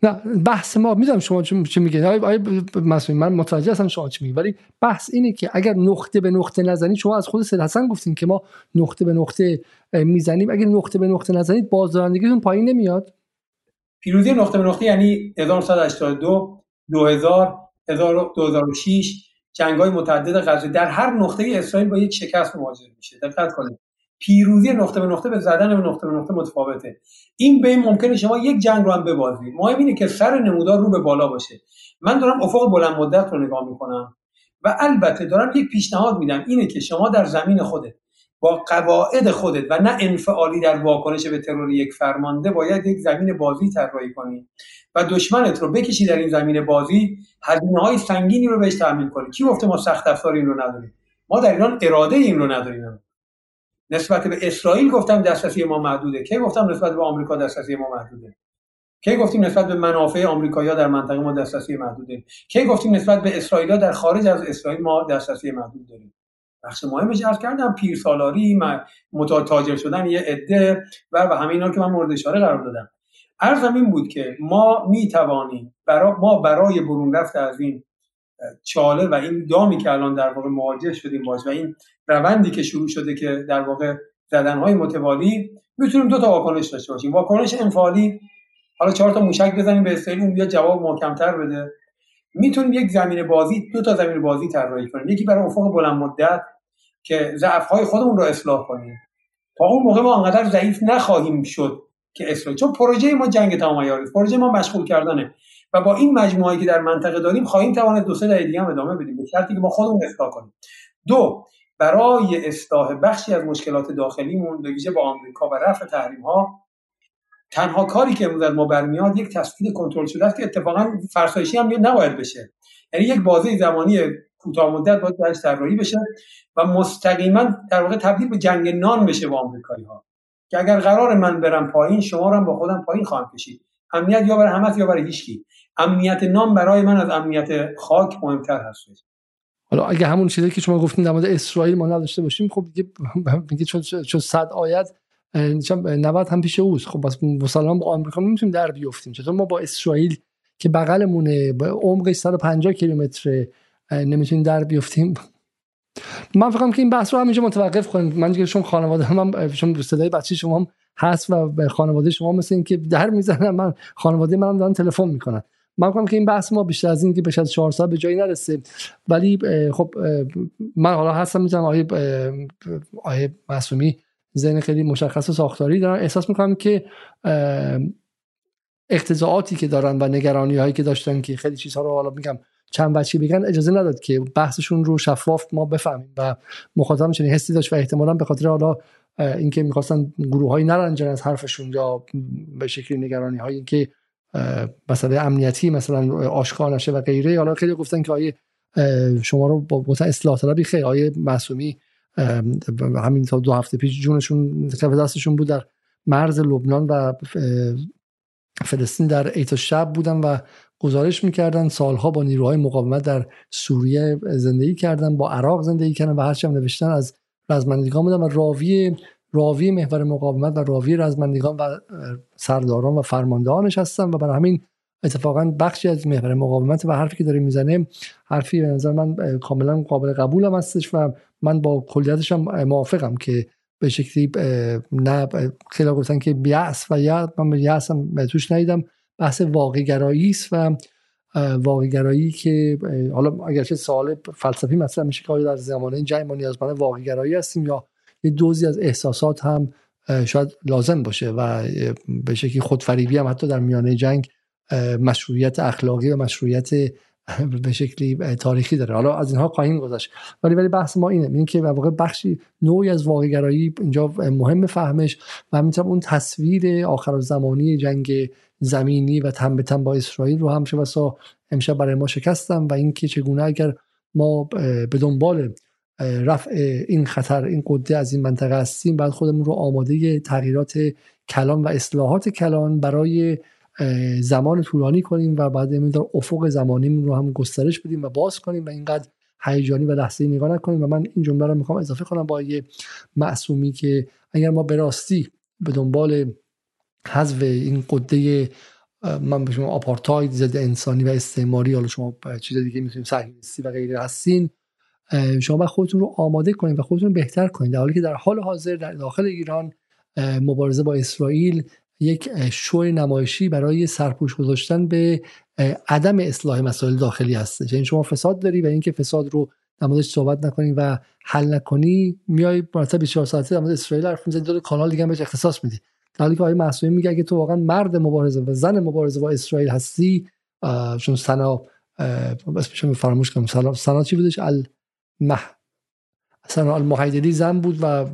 نه بحث ما می‌دونم شما چی میگه آیا من متوجه هستم شما چی میگه ولی بحث اینه که اگر نقطه به نقطه نزنید شما از خود سید حسن گفتین که ما نقطه به نقطه می‌زنیم. اگر نقطه به نقطه نزنید بازدارندگیتون پایین نمیاد. پیروزی نقطه به نقطه یعنی 1982 2000 2006 جنگ های متعدد غزه. در هر نقطه اسرائیل با یک شکست مواجه میشه. دقت کنید. پیروزی نقطه به نقطه به زدن به نقطه به نقطه متفاوته. این به ممکنه شما یک جنگ رو هم ببازید مهم اینه که سر نمودار رو به بالا باشه. من دارم افق بلند مدت رو نگاه می‌کنم و البته دارم یک پیشنهاد میدم. اینه که شما در زمین خودت با قواعد خودت و نه انفعالی در واکنش به ترور یک فرمانده باید یک زمین بازی طراحی کنی. و دشمنت رو بکشی در این زمین بازی هزینه های سنگینی رو بهش تحمیل کنی. کی گفته ما سخت افزار این رو نداریم؟ ما در ایران اراده این رو نداریم. نسبت به اسرائیل گفتم دسترسی ما محدوده. کی گفتم نسبت به آمریکا دسترسی ما محدوده؟ کی گفتیم نسبت به منافع آمریکایی‌ها در منطقه ما دسترسی محدوده؟ کی گفتیم نسبت به اسرائیل در خارج از اسرائیل ما دسترسی محدود داریم؟ بخش مهمش عرض کردم پیرسالاری تاجر شدن یه عده و و همه اینا که من مورد اشاره قرار دادم. عرضم این بود که ما می توانیم برای ما برای برون رفت از این چاله و این دامی که الان در واقع مواجه شدیم باش و این روندی که شروع شده که در واقع زدنهای متوالی می‌تونیم دو تا واکنش داشته باشیم. واکنش انفعالی حالا چهار تا موشک بزنیم به اسرائیل اون بیا جواب محکمتر بده. می‌تونیم یک زمین بازی دو تا زمین بازی طراحی کنیم. یکی برای افق بلند مدت که ضعف های خودمون رو اصلاح کنیم. تا اون موقع ما انقدر ضعیف نخواهیم شد. که اسرائیل چون پروژه ما جنگ تمام پروژه ما مشغول کردنه. و با این مجموعه‌ای که در منطقه داریم خواهیم توانید دو سه دهه دیگه هم ادامه بدیم. به شرطی که ما خودمون اصلاح کنیم. دو برای اصلاح بخشی از مشکلات داخلیمون به با آمریکا و رفع تحریم ها تنها کاری که امروز ما برمیاد یک تسدید کنترل شده است که اتفاقا فرسایشی هم نباید بشه. یعنی یک بازه زمانی کوتاه مدت باید درش طراحی بشه و مستقیما در واقع تبدیل به جنگ نان بشه با آمریکایی ها که اگر قرار من برم پایین شما رو هم با خودم پایین خواهم کشید. امنیت یا برای همه یا برای هیچکی. امنیت نام برای من از امنیت خاک مهمتر هست. حالا اگه همون چیزی که شما گفتین در مورد اسرائیل ما نداشته باشیم خب دیگه میگه چون چون صد آیت 90 هم پیش اوست. خب بس مسلمان با آمریکا نمی‌تونیم در بیفتیم چطور ما با اسرائیل که بغلمونه با عمقش 150 کیلومتر نمی‌تونیم در بیفتیم من فکرم که این بحث رو همینجا متوقف کنیم. من دیگه چون خانواده هم چون صدای بچه شما هست و به خانواده شما مثل اینکه در می‌زنن من خانواده منم دارن تلفن می‌کنن. من فکرم که این بحث ما بیشتر از این که بشه از 4 ساعت به جایی نرسه. ولی خب من حالا هستم می‌تونم آیه آیه معصومی ذهن خیلی مشخص و ساختاری دارن. احساس می‌کنم که اقتضاعاتی که دارن و نگرانی هایی که داشتن که خیلی چیزها رو حالا میگم چند بچی بگن اجازه نداد که بحثشون رو شفاف ما بفهمیم و مخاطب چنین حسی داشت و احتمالا به خاطر حالا اینکه می‌خواستن گروه های نرنجن از حرفشون یا به شکلی نگرانی هایی که مثلا امنیتی مثلا آشکار نشه و غیره. حالا خیلی گفتن که آیه شما رو با اصلاح طلبی خیلی آیه معصومی همین تا دو هفته پیش جونشون کف دستشون بود در مرز لبنان و فلسطین در ایتا شب بودن و گزارش می‌کردن سالها با نیروهای مقاومت در سوریه زندگی کردن با عراق زندگی کردن و هرچی هم نوشتن از رزمندگان بودن و راوی راوی محور مقاومت و راوی رزمندگان و سرداران و فرماندهانش هستن و برای همین اتفاقا بخشی از محور مقاومت و حرفی که داره می‌زنه حرفی به نظر من کاملا قابل قبولم هستش و من با کلیتش هم موافقم که به شکلی نه خیلی گفتن که بیاس و یا من بیاس هم توش ندیدم. بحث واقع گرایی است و واقع گرایی که حالا اگرچه سوال فلسفی مثلا میشه که در زمانه جنگ ما نیازمند واقع گرایی هستیم یا یه دوزی از احساسات هم شاید لازم باشه و به شکلی خودفریبی هم حتی در میانه جنگ مشروعیت اخلاقی و مشروعیت به شکلی تاریخی داره. حالا از اینها خواهیم گذشت. ولی ولی بحث ما اینه. این که واقع بخشی نوعی از واقعگرایی اینجا مهم فهمش و همینطور اون تصویر آخر زمانی جنگ زمینی و تن به تن با اسرائیل رو هم شبسا امشب برای ما شکستم و اینکه چگونه اگر ما به دنبال رفع این خطر این قده از این منطقه هستیم بعد خودمون رو آماده تغییرات کلان و اصلاحات کلان برای زمان طولانی کنیم و بعد در افق زمانیمون رو هم گسترش بدیم و باز کنیم و اینقدر هیجانی و لحظه‌ای نگاه نکنیم. و من این جمله رو می‌خوام اضافه کنم با یه معصومی که اگر ما به راستی به دنبال حذف این قده من به شما آپارتاید ضد انسانی و استعماری حالا شما چیز دیگه می‌تونیم صهیونیستی و غیره هستین شما باید خودتون رو آماده کنید و خودتون بهتر کنید در حالی که در حال حاضر در داخل ایران مبارزه با اسرائیل یک شو نمایشی برای سرپوش گذاشتن به عدم اصلاح مسائل داخلی هست یعنی شما فساد داری و اینکه فساد رو موردش صحبت نکنی و حل نکنی میای مرتب 24 ساعته در مورد اسرائیل حرف می‌زنی دو کانال دیگه بهش اختصاص میدی. در حالی که آقای معصومی میگه اگه تو واقعا مرد مبارزه و زن مبارزه با اسرائیل هستی چون سنا اسمش فراموش کنم سنا چی بودش؟ المح سنا المحیدری زن بود و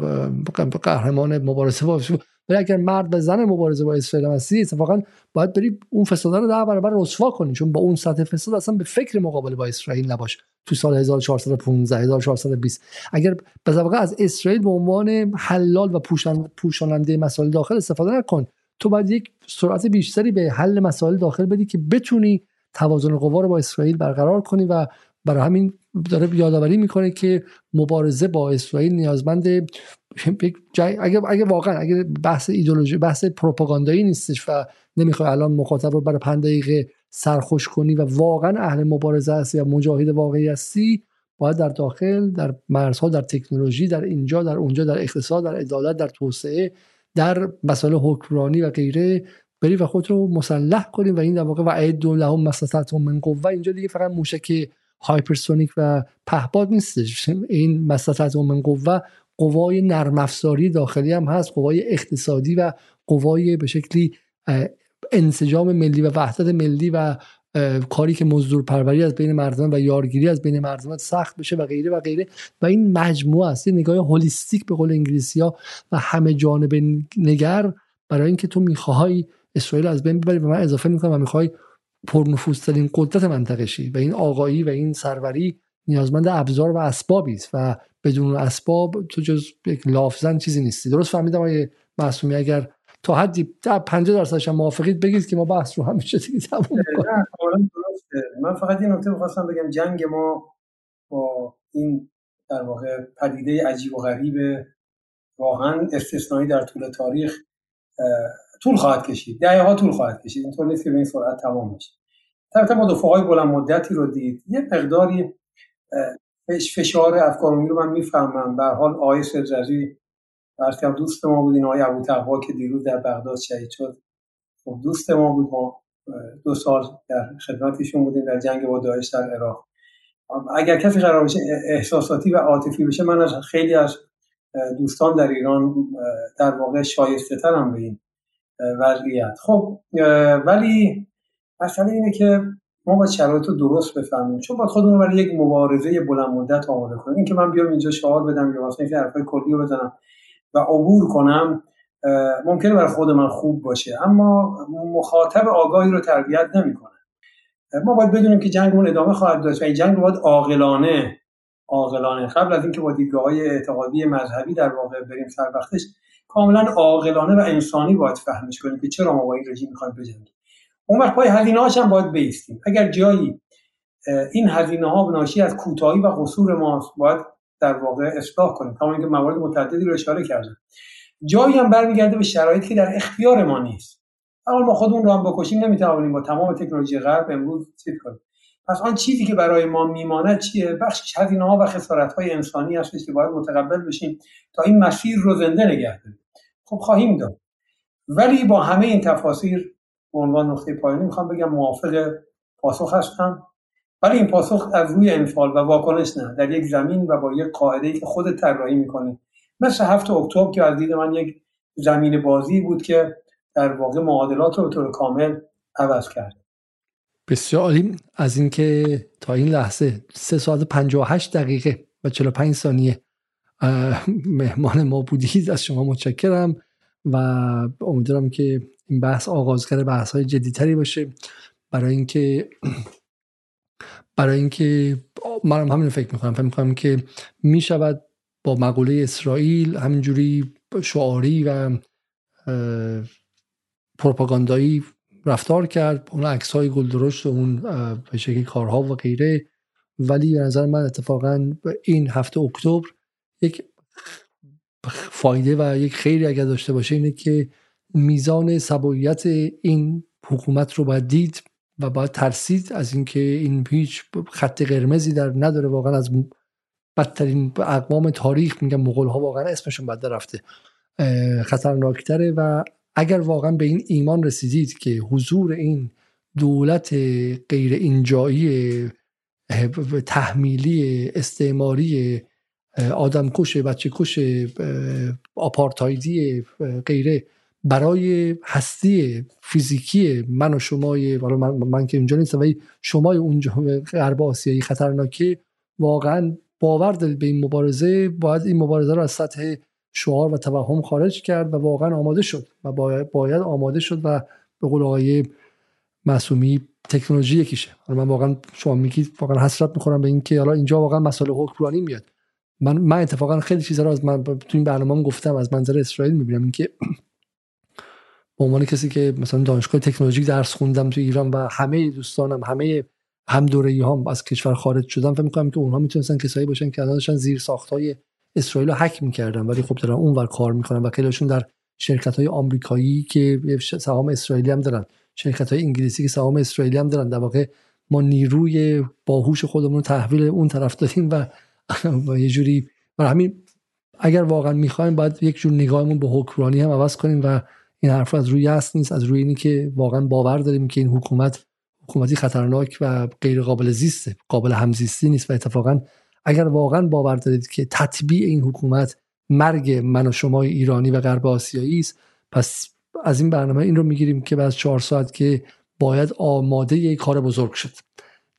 قهرمان مبارزه با ولی اگر مرد و زن مبارزه با اسرائیل هستی اتفاقا باید بری اون فساد رو ده برابر رسوا کنی چون با اون سطح فساد اصلا به فکر مقابله با اسرائیل نباش. تو سال 1415 1420 اگر به از اسرائیل به عنوان حلال و پوشاننده مسائل داخل استفاده نکن تو باید یک سرعت بیشتری به حل مسائل داخل بدی که بتونی توازن قوا رو با اسرائیل برقرار کنی و برای همین داره یادآوری می‌کنه که مبارزه با اسرائیل نیازمند اگه اگه واقعا اگه بحث ایدولوژی بحث پروپاگاندایی نیستش و نمی‌خوای الان مخاطب رو برای 5 دقیقه سرخوش کنی و واقعا اهل مبارزه هستی یا مجاهد واقعی هستی باید در داخل در مرزها در تکنولوژی در اینجا در اونجا در اقتصاد در عدالت در توسعه در مسائل حکمرانی و غیره بری و خود رو مسلح کنی و این در واقع و عید لهم مسلطتهم من قوه. اینجا دیگه فقط موشک هایپرسونیک و پهباد نیستش. این مسلطت من قوه قوای نرم افزاری داخلی هم هست قوای اقتصادی و قوای به شکلی انسجام ملی و وحدت ملی و کاری که مزدور پروری از بین مردم و یارگیری از بین مردم سخت بشه و غیره و غیره. و این مجموعه است. نگاه هولیستیک به قول انگلیسی ها و همه جانب نگر برای اینکه تو می‌خوای اسرائیل از بین ببری و من اضافه می‌کنم و می‌خوای پرنفوذترین قدرت منطقه شی و این آقایی و این سروری نیازمند ابزار و اسبابی است و بدون اسباب تو جز یک لافزن چیزی نیستی. درست فهمیدم آیه معصومی؟ اگر تا حدی 50 درصدش موافقید بگید که ما بحث رو همیشه دیگه تموم من فقط این نکته می‌خواستم بگم. جنگ ما با این در واقع پدیده عجیب و غریب واقعا استثنایی در طول تاریخ طول خواهد کشید. دهه ها طول خواهد کشید. اینطور نیست که به این سرعت تمام بشه. طبعا ما دفعه بلند مدتی رو دید. یه مقداری فشار افکار رو من می‌فهمم. به حال آقای سرزری هم دوست ما بود این آقای ابو تقوا که دیروز در بغداد شهید شد. خب دوست ما بود. ما دو سال در خدمتشون بودیم در جنگ با داعش در عراق. اگر کسی قرار بشه احساساتی و عاطفی بشه من از خیلی از دوستان در ایران در واقع شایسته ترم به این. وضعیت. خب ولی مسئله اینه که ما باید شرایط رو درست بفهمیم. چون باید خودمون برای یک مبارزه بلند مدت آماده کنیم. اینکه من بیام اینجا شعار بدم یا واسه اینکه حرفای کلی رو بزنم و عبور کنم ممکنه برای خود من خوب باشه. اما مخاطب آگاهی رو تربیت نمی‌کنه. ما باید بدونیم که جنگ اون ادامه خواهد داشت و این جنگ رو باید عاقلانه عاقلانه. قبل از اینکه با دیدگاه های اعتقادی مذهبی در واقع بریم سر وقتش کاملا عاقلانه و انسانی باید فهمش کنیم که چرا ما با این رژیم می‌خوایم بجنگیم. اون وقت پای هزینه هم باید بیستیم. اگر جایی این هزینه ها ناشی از کوتاهی و قصور ماست باید در واقع اصلاح کنیم. کما اینکه موارد متعددی رو اشاره کردم. جایی هم برمیگرده به شرایطی که در اختیار ما نیست. اول ما خودمون رو هم بکشیم نمی‌توانیم با تمام تکنولوژی غرب امروز چیز کنیم. پس آن چیزی که برای ما میماند چیه؟ بخشش هزینه ها و خسارت های انسانی هست که باید متقبل بشیم تا این مسیر رو زنده نگه داریم. خب خواهیم داد. ولی با همه این تفاصیل به عنوان نقطه پایانی می‌خوام بگم موافق پاسخ هستم. ولی این پاسخ از روی انفال و واکنش نه. در یک زمین و با یک قاعده که خود طراحی می‌کنی. مثل هفته اکتبر که از دید من یک زمین بازی بود که در واقع معادلات رو به طور کامل عوض کرد. بسیار عالی. از اینکه تا این لحظه 3 ساعت 58 دقیقه و 45 ثانیه مهمان ما بودید از شما متشکرم و امیدوارم که این بحث آغازگر بحث های جدیتری باشه. برای اینکه برای اینکه من همین فکر می‌کنم. فکر می‌کنم که می‌شود با مقوله اسرائیل همینجوری شعاری و پروپاگاندایی رفتار کرد. اون عکس های گلدرشت و اون به شکلی کارها و غیره. ولی به نظر من اتفاقا این هفته اکتبر یک فایده و یک خیلی اگر داشته باشه اینه که میزان سبویت این حکومت رو باید دید و باید ترسید از اینکه این هیچ خط قرمزی در نداره. واقعا از بدترین اقوام تاریخ میگم مغول ها واقعا اسمشون بد رفته خطرناکتره و اگر واقعا به این ایمان رسیدید که حضور این دولت غیر اینجایی تحمیلی استعماری آدمکش بچه کش آپارتایدی غیره برای هستی فیزیکی من و شمای من, من که اونجا نیستم ولی شمای اونجا غرب آسیایی خطرناکه واقعا باور دارید به این مبارزه باید این مبارزه رو از سطح شعار و توهم خارج کرد و واقعا آماده شد و باید آماده شد و به قول آقای معصومی تکنولوژی یکیشه. من واقعا شما میگید واقعا حسرت می‌خورم به اینکه حالا اینجا واقعا مسئله حکمرانی میاد. من من اتفاقا خیلی چیزا رو از من تو این برنامه گفتم از منظر اسرائیل می‌بینم. اینکه به عنوان کسی که مثلا دانشگاه تکنولوژیک درس خوندم تو ایران و همه دوستانم همه هم دوره هم از کشور خارج شدن فکر می‌کنم که اونها می‌تونستن کسایی باشن که داشتن زیر ساختای اسرائیل رو حک می‌کردن. ولی خب دارن اونور کار می‌کنن و خیلیشون در شرکت های آمریکایی که سهام اسرائیلی هم دارن. شرکت های انگلیسی که سهام اسرائیلی هم دارن. در واقع ما نیروی باهوش خودمون رو تحویل اون طرف دادیم و, و یه جوری و همین اگر واقعا می‌خوایم باید یک جور نگاهمون به حکمرانی هم عوض کنیم و این حرف از روی است نیست از روی اینی که واقعا باور داریم که این حکومت حکومتی خطرناک و غیر قابل زیسته قابل همزیستی نیست و اتفاقا اگر واقعا باور دارید که تطبیع این حکومت مرگ من و شما ایرانی و غرب آسیایی است پس از این برنامه این رو می‌گیریم که بعد چهار ساعت که باید آماده یک کار بزرگ شد.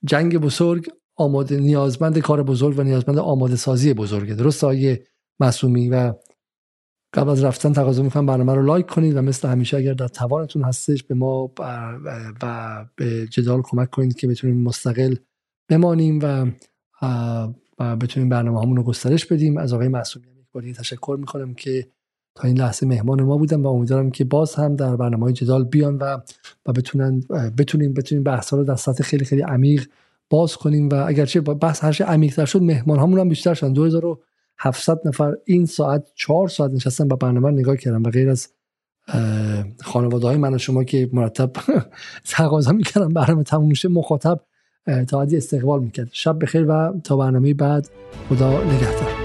جنگ بزرگ آماده نیازمند کار بزرگ و نیازمند آماده سازی بزرگه. درست آیه مسومی و قبل از رفتن تقاضا می‌کنم برنامه رو لایک کنید و مثل همیشه اگر در توانتون هستش به ما و به جدال کمک کنید که بتونیم مستقل بمانیم و و بتونیم برنامه همون رو گسترش بدیم. از آقای معصومی یک باری تشکر می‌کنم که تا این لحظه مهمان ما بودن و امیدوارم که باز هم در برنامه های جدال بیان و و بتونن بتونیم بتونیم بحث رو در سطح خیلی خیلی عمیق باز کنیم و اگرچه بحث هرچه عمیق شد مهمان همون هم بیشتر شدن. 2700 نفر این ساعت 4 ساعت نشستن با برنامه نگاه کردم و غیر از خانواده های من و شما که مرتب تقاضا می‌کردم برنامه تموم شه مخاطب تا استقبال می‌کرد. شب بخیر و تا برنامه بعد. خدا نگهدار.